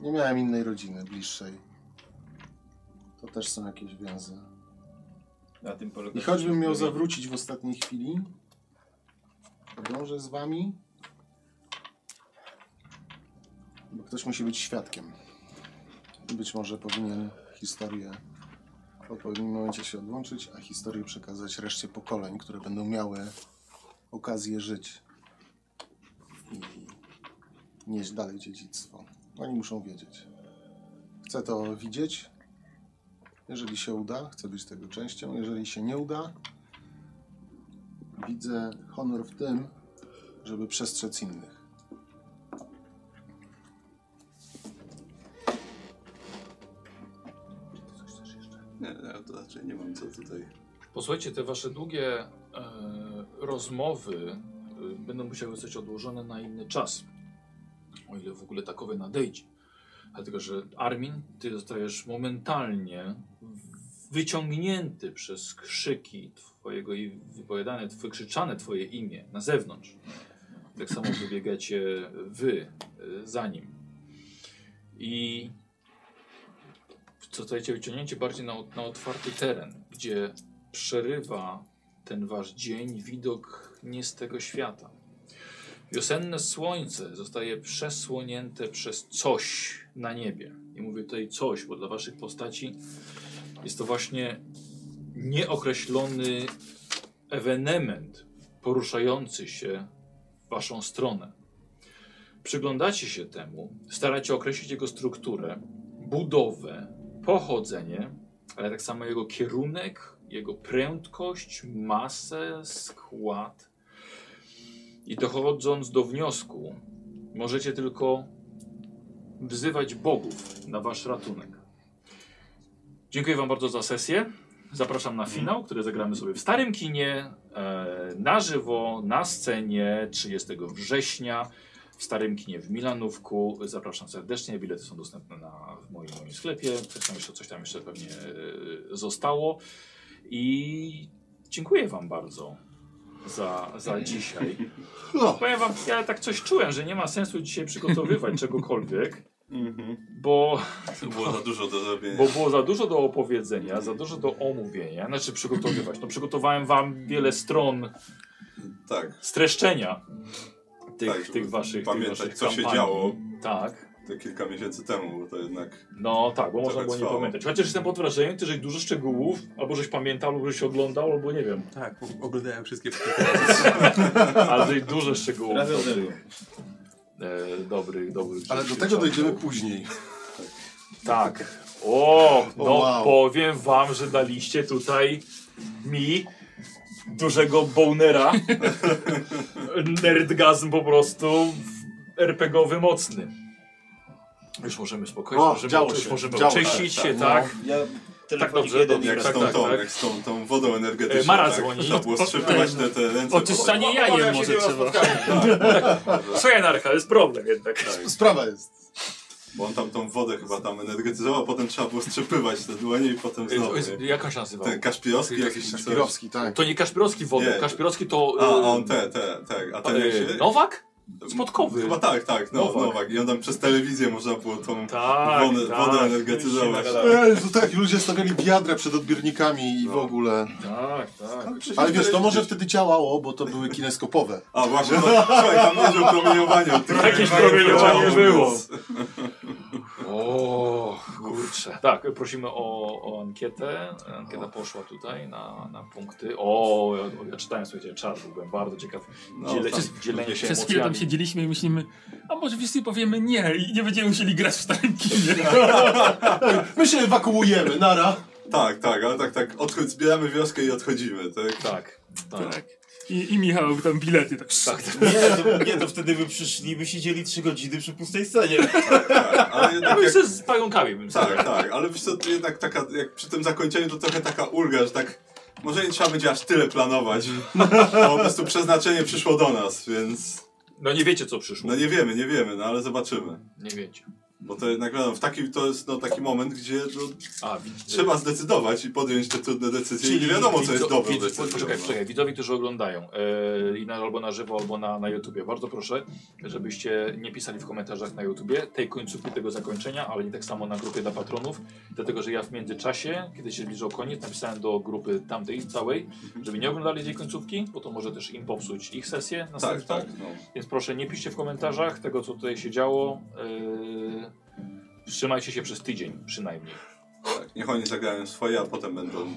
Nie miałem innej rodziny bliższej. To też są jakieś więzy. Na tym polega I choćbym miał zawrócić. w ostatniej chwili, podążę z wami, bo ktoś musi być świadkiem. I Być może powinien historię w odpowiednim momencie się odłączyć, a historię przekazać reszcie pokoleń, które będą miały okazję żyć i nieść dalej dziedzictwo. Oni muszą wiedzieć. Chcę to widzieć. Jeżeli się uda, chcę być tego częścią. Jeżeli się nie uda, widzę honor w tym, żeby przestrzec innych. Nie, nie, to raczej nie mam co tutaj. Posłuchajcie, te wasze długie e, rozmowy e, będą musiały zostać odłożone na inny czas. O ile w ogóle takowy nadejdzie. Dlatego, że Armin, ty zostajesz momentalnie wyciągnięty przez krzyki twojego i wypowiadane, wykrzyczane twoje imię na zewnątrz. Tak samo wybiegacie wy e, za nim. I zostajecie wyciągnięci bardziej na, na otwarty teren, gdzie przerywa ten wasz dzień widok nie z tego świata. Wiosenne słońce zostaje przesłonięte przez coś na niebie. I mówię tutaj coś, bo dla waszych postaci jest to właśnie nieokreślony ewenement poruszający się w waszą stronę. Przyglądacie się temu, staracie określić jego strukturę, budowę, pochodzenie, ale tak samo jego kierunek, jego prędkość, masę, skład. I dochodząc do wniosku, możecie tylko wzywać bogów na wasz ratunek. Dziękuję Wam bardzo za sesję. Zapraszam na finał, który zagramy sobie w starym kinie, e, na żywo, na scenie 30 września w starym kinie w Milanówku. Zapraszam serdecznie. Bilety są dostępne na, w moim, moim sklepie. Coś tam jeszcze, coś tam jeszcze pewnie e, zostało. I dziękuję Wam bardzo za, za dzisiaj. No, Powiem Wam, ja tak coś czułem, że nie ma sensu dzisiaj przygotowywać <laughs> czegokolwiek, Mhm. bo było za dużo do zrobienia. bo było za dużo do opowiedzenia, za dużo do omówienia, znaczy przygotowywać. No przygotowałem wam wiele stron Tak, streszczenia tych, Tak, żeby tych waszych tych pamiętać, waszych co się kampanii. działo. Tak. Te kilka miesięcy temu, bo to jednak No tak, bo można było nie pamiętać. Chociaż jestem pod wrażeniem, ty, żeś dużo szczegółów, albo żeś pamiętał, albo żeś oglądał, albo nie wiem. Tak, oglądałem wszystkie <laughs> Ale żeś dużo szczegółów Razem e, dobrych, dobrych Ale do tego dojdziemy później. Tak. O, no O, wow. powiem wam, że daliście tutaj mi dużego bonera. <laughs> Nerdgazm po prostu RPGowy mocny. Już możemy spokojnie, O, możemy, działo się, możemy działo oczyścić się, się, tak, tak. Ja Tak, dobrze, Jak tak, tą, tak, tą, tak. jak z tą, tą wodą energetyczną. E, Mara tak? dzwoni. Trzeba było strzypywać te, te ręce. Oczyszczanie jajem może trzeba. Słuchaj, Narka, jest problem jednak. Tak, Sprawa jest. bo on tam tą wodę chyba tam energetyzował, potem trzeba było strzypywać te dłonie i potem znowu. Jest, nie? jak on się nazywał? Ten Kaszpirowski jakiś. Kaspirowski, tak. To nie Kaszpirowski wodą. Kaszpirowski to... A, e, on te, te, tak. A ten jak e, się... Nowak? Spotkowy. Chyba tak, tak, no, Nowak. Nowak. I on tam przez telewizję można było tą Tak, wodę, tak. wodę energetyzować. To tak, ludzie stawiali wiadra przed odbiornikami i w No. ogóle. Tak, tak. Ale wiesz, to może wtedy działało, bo to były kineskopowe. A właśnie, no, słuchaj, tam niezłe promieniowanie od tych Jakieś promieniowanie było. O, kurczę. Tak, prosimy o, o ankietę. Ankieta poszła tutaj na, na punkty. O, ja, ja czytałem, słuchajcie, czat, byłem bardzo ciekaw. No, Dziele, tam dzielenie się Przez chwilę tam siedzieliśmy i myślimy, a może wszyscy powiemy nie i nie będziemy musieli grać w starym kinie. <laughs> My się ewakuujemy, nara. Tak, tak, ale tak, tak, odchodź, zbieramy wioskę i odchodzimy, tak? Tak, tak. Tak. I, I Michał tam bilety tak. Tak, tak. Nie to, nie, to wtedy by przyszli, by siedzieli 3 godziny przy pustej scenie. <laughs> tak ale jednak Ja jak, z pająkami bym sobie. tak, tak, ale wiesz co, to jednak taka, jak przy tym zakończeniu to trochę taka ulga, że tak, może nie trzeba będzie aż tyle planować, bo po prostu przeznaczenie przyszło do nas, więc No nie wiecie, co przyszło. no nie wiemy, nie wiemy, no ale zobaczymy. Nie wiecie. Bo to jednak wiadomo, w taki, to jest no, taki moment, gdzie no, A, trzeba zdecydować i podjąć te trudne decyzje i nie Czyli wiadomo, co jest widz- decyzją. Poczekaj, no. poczekaj, widzowie, którzy oglądają na, albo na żywo, albo na, na YouTubie, bardzo proszę, żebyście nie pisali w komentarzach na YouTubie tej końcówki tego zakończenia, ale nie tak samo na grupie dla patronów, dlatego że ja w międzyczasie, kiedy się zbliżał koniec, napisałem do grupy tamtej całej, żeby nie oglądali tej końcówki, bo to może też im popsuć ich sesję Tak, następną. tak, no. Więc proszę nie piszcie w komentarzach tego, co tutaj się działo. Yy, wstrzymajcie się przez tydzień przynajmniej. tak. Niech oni zagrają swoje, a potem będą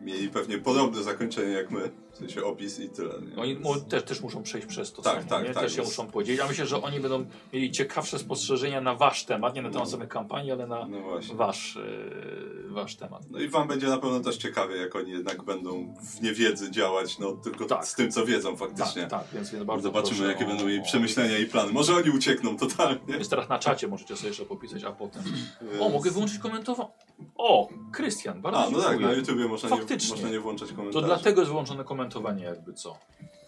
mieli pewnie podobne zakończenie jak my, sensie opis i tyle. Nie? Oni Więc- mu, też, też muszą przejść przez to Tak, samo, tak, nie? tak, też się jest. muszą podzielić. Ja myślę, że oni będą mieli ciekawsze spostrzeżenia na wasz temat, nie na temat samej kampanii, ale na No wasz, yy, wasz temat. No i wam będzie na pewno też ciekawie, jak oni jednak będą w niewiedzy działać, no tylko Tak. z tym, co wiedzą faktycznie. Tak, tak, więc, więc bardzo Zobaczymy, jakie o- będą mieli o- przemyślenia i plany. Może oni uciekną totalnie. Więc teraz na czacie możecie sobie jeszcze popisać, a potem... O, mogę wyłączyć komentowanie. O, Krystian, bardzo A, no tak, dziękuję. na YouTubie można nie, Faktycznie. można nie włączać To komentarzy. dlatego jest wyłączone komentowanie jakby co.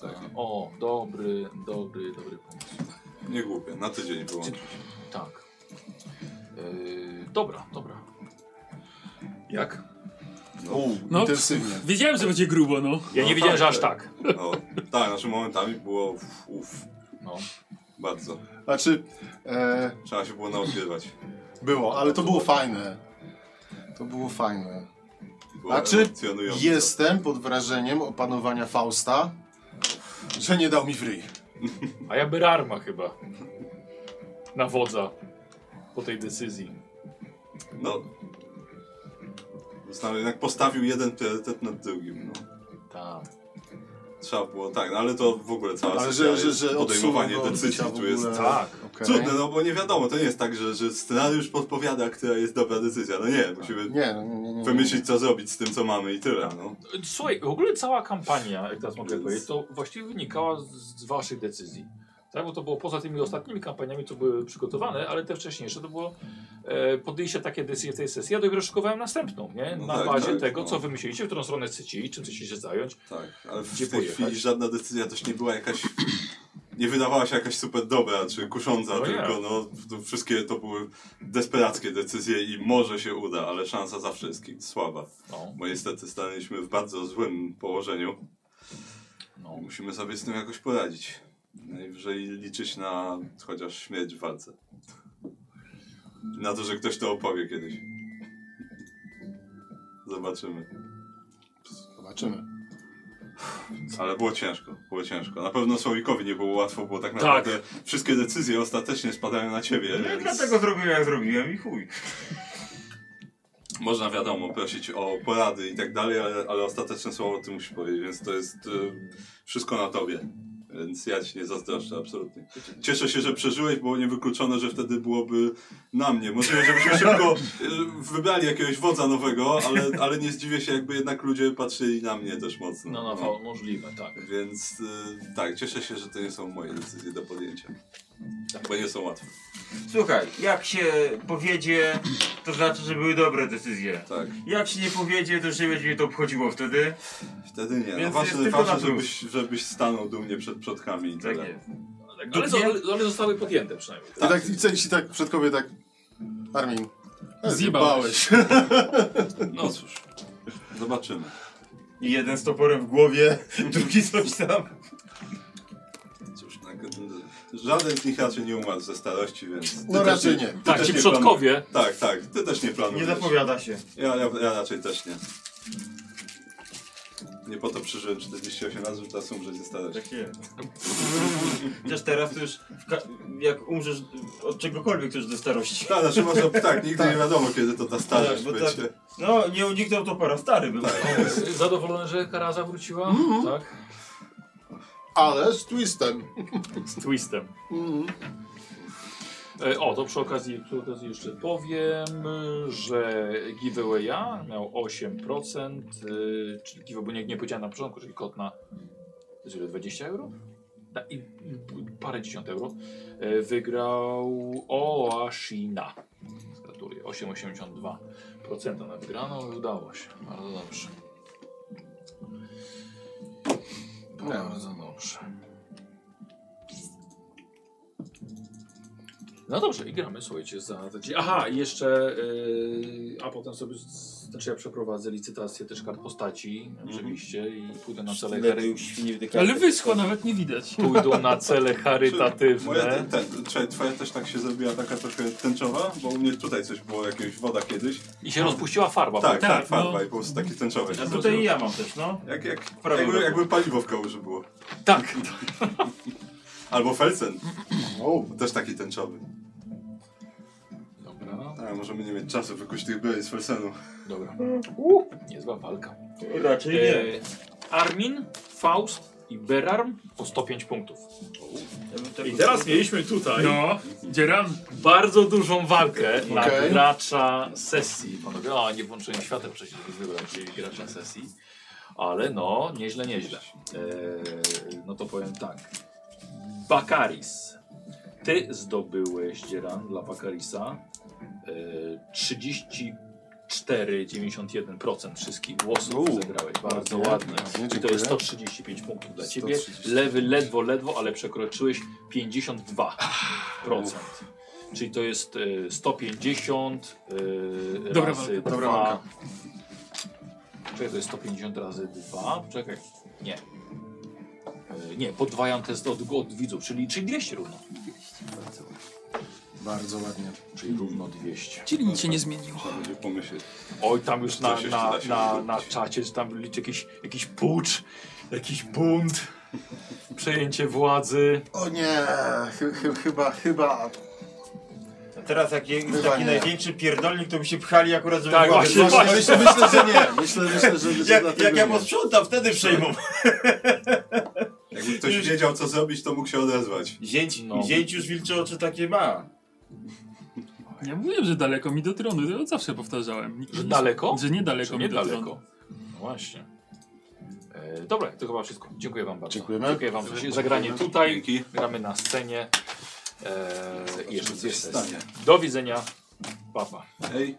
Tak. O, dobry, dobry, dobry pomysł. Nie głupie, na tydzień wyłączyć. Tak. Yy, dobra, dobra. Jak? U, No. intensywnie. Wiedziałem, że będzie grubo, no. Ja nie No wiedziałem, tak, że aż tak. tak. No, tak, znaczy momentami było uff, uff, No. bardzo. Znaczy, e, Trzeba się było naodgrywać. było, ale to było fajne. To było fajne. Znaczy, emocjonujące. jestem pod wrażeniem opanowania Fausta, że nie dał mi w ryj. A ja Berarma chyba. Na wodza. Po tej decyzji. No. Został jednak postawił jeden priorytet nad drugim. No. Tak. Trzeba było tak, no ale to w ogóle cała Ale że, że, że podejmowanie decyzji tu jest. Tak. Trudne, no bo nie wiadomo, to nie jest tak, że, że scenariusz podpowiada, która jest dobra decyzja. No nie, musimy Nie, no, nie, nie, nie. wymyślić co zrobić z tym, co mamy i tyle. No. Słuchaj, w ogóle cała kampania, jak teraz mogę powiedzieć, to właściwie wynikała z, z waszych decyzji. Tak, bo to było poza tymi ostatnimi kampaniami, co były przygotowane, ale te wcześniejsze to było e, podjęcie takie decyzje w tej sesji. Ja dopiero szykowałem następną, nie? No Na tak, bazie tak, tego, no. co wymyśliliście, w którą stronę chcecie iść, czym chcecie się zająć. Tak, ale w tej pojechać? chwili żadna decyzja też nie była jakaś. Nie wydawała się jakaś super dobra czy kusząca, No tylko no, to wszystkie to były desperackie decyzje i może się uda, ale szansa zawsze jest ki- słaba. No, Bo niestety stanęliśmy w bardzo złym położeniu no. i musimy sobie z tym jakoś poradzić. Najwyżej liczyć na chociaż śmierć w walce. Na to, że ktoś to opowie kiedyś. Zobaczymy. Zobaczymy. Ale było ciężko, było ciężko. Na pewno Słowikowi nie było łatwo, bo tak naprawdę wszystkie decyzje ostatecznie spadają na ciebie, No więc dlatego zrobiłem jak zrobiłem i chuj. można wiadomo prosić o porady i tak dalej, ale, ale ostateczne słowo ty musisz powiedzieć, więc to jest y, wszystko na tobie. Więc ja ci nie zazdroszczę, absolutnie. Cieszę się, że przeżyłeś, bo niewykluczone, że wtedy byłoby na mnie. Możliwe, żebyśmy szybko <laughs> y, wybrali jakiegoś wodza nowego, ale, ale nie zdziwię się, jakby jednak ludzie patrzyli na mnie też mocno. No, no, no możliwe, tak. Więc y, tak, cieszę się, że to nie są moje decyzje do podjęcia. Bo nie są łatwe. Słuchaj, jak się powiedzie, to znaczy, że były dobre decyzje. Tak, Jak się nie powiedzie, to już nie będzie mnie to obchodziło wtedy. wtedy nie. No, Więc ważne, ważne żebyś, żebyś stanął dumnie przed przodkami i Tak tyle. jest. Ale, ale, ale zostały podjęte przynajmniej. I tak i coś ci tak przodkowie tak. Armin. e, Zjebałeś. <laughs> No cóż, zobaczymy. I jeden z toporem w głowie, <laughs> drugi coś tam. Tak, żaden z nich raczej nie umarł ze starości, więc... ty No raczej nie. ty Tak, ci nie przodkowie. planuj- Tak, tak, ty też nie planujesz. Nie zapowiada się. Ja, ja, ja raczej też nie. Nie po to przeżyłem 48 lat, żeby teraz umrzeć ze starości. Tak jest. <laughs> Chociaż teraz to już, jak umrzesz od czegokolwiek, to już do starości. Tak, znaczy może, <laughs> tak, nigdy nie wiadomo, kiedy to ta starość Tak, będzie. tak- No, nie uniknął topora, stary był. Zadowolony, że Karaza wróciła? Mhm. Tak. Ale z twistem. Z twistem. E, O, to przy okazji, przy okazji jeszcze powiem, że giveawaya miał 8%, y, czyli giveaway, nie, nie powiedziałem na początku, czyli kot na to jest ile, 20 euro? I parę dziesiąt euro. E, Wygrał Oashina. Gratuluję, 8,82% na wygraną i udało się. Bardzo dobrze. Bardzo dobrze. No dobrze, i gramy, słuchajcie, za... Aha, i jeszcze, yy, a potem sobie, znaczy ja przeprowadzę licytację też kart postaci, oczywiście, i pójdę na cele. Lepiej świni w Ale wyschła, nawet nie widać. pójdą na <laughs> cele Moja, charytatywne. ten, ten, czekaj, twoja też tak się zrobiła taka trochę tęczowa? Bo u mnie tutaj coś było, jakiegoś woda kiedyś. I się rozpuściła farba. Tak, tak, tak, farba no. i po prostu taki tęczowy. A tutaj i ja mam też, no. Jak, jak, Prawie jakby, roku. jakby paliwo w kałuży było. Tak. <laughs> Albo felsen, <clears throat> O, też taki tęczowy. Tak, możemy nie mieć czasu wykuć tych byli z felsenu. dobra. Niezła walka. Raczej nie. E, Armin, Faust i Berarm po 105 punktów. I teraz mieliśmy tutaj No, dzieran. bardzo dużą walkę na Okej. gracza sesji. Panowie, a nie włączyłem świateł wcześniej, żeby wybrać gracza sesji. Ale no, nieźle, nieźle. Eee, no to powiem tak. Bakaris. Ty zdobyłeś dzieran dla Bakarisa. Eee, 34,91% wszystkich głosów Uuu, zebrałeś. Bardzo ładnie, I to jest 135 punktów dla ciebie. 130. Lewy ledwo, ledwo, ale przekroczyłeś 52%. Czyli to jest e, 150 e, Dobra razy walka, 2. dobra. Czekaj, to jest 150 razy 2. Czekaj, nie. E, nie, podwajam test od, od widzów, czyli, czyli 200 równo. Bardzo ładnie. Czyli równo 200. Czyli nic się nie zmieniło. Trzeba będzie pomyśleć. Oj, tam już na, Coś jeszcze na, da się na, zrobić. na czacie, że tam liczy jakiś, jakiś pucz, jakiś bunt, <laughs> przejęcie władzy. O nie, chy, chy, chyba, chyba. A teraz jak jest Chyba taki nie. największy pierdolnik, to by się pchali akurat, żeby Tak, właśnie. Właśnie, myślę, myślę, że nie. Myślę, myślę, że, że Jak, dlatego jak ja nie. posprzątam, wtedy przejmą. Jakby ktoś wiedział co zrobić, to mógł się odezwać. Zięć, No. zięć już wilcze oczy takie ma. <laughs> Ja mówiłem, że daleko mi do tronu, to zawsze powtarzałem. Nikt Że nie- daleko? Że niedaleko Czy mi do niedaleko. tronu. No właśnie. E, dobra, to chyba wszystko. Dziękuję wam bardzo. Dziękujemy. Dziękuję wam za zagranie tutaj. Dzięki. Gramy na scenie. E, i jeszcze coś stanie. Do widzenia. Papa. Hej.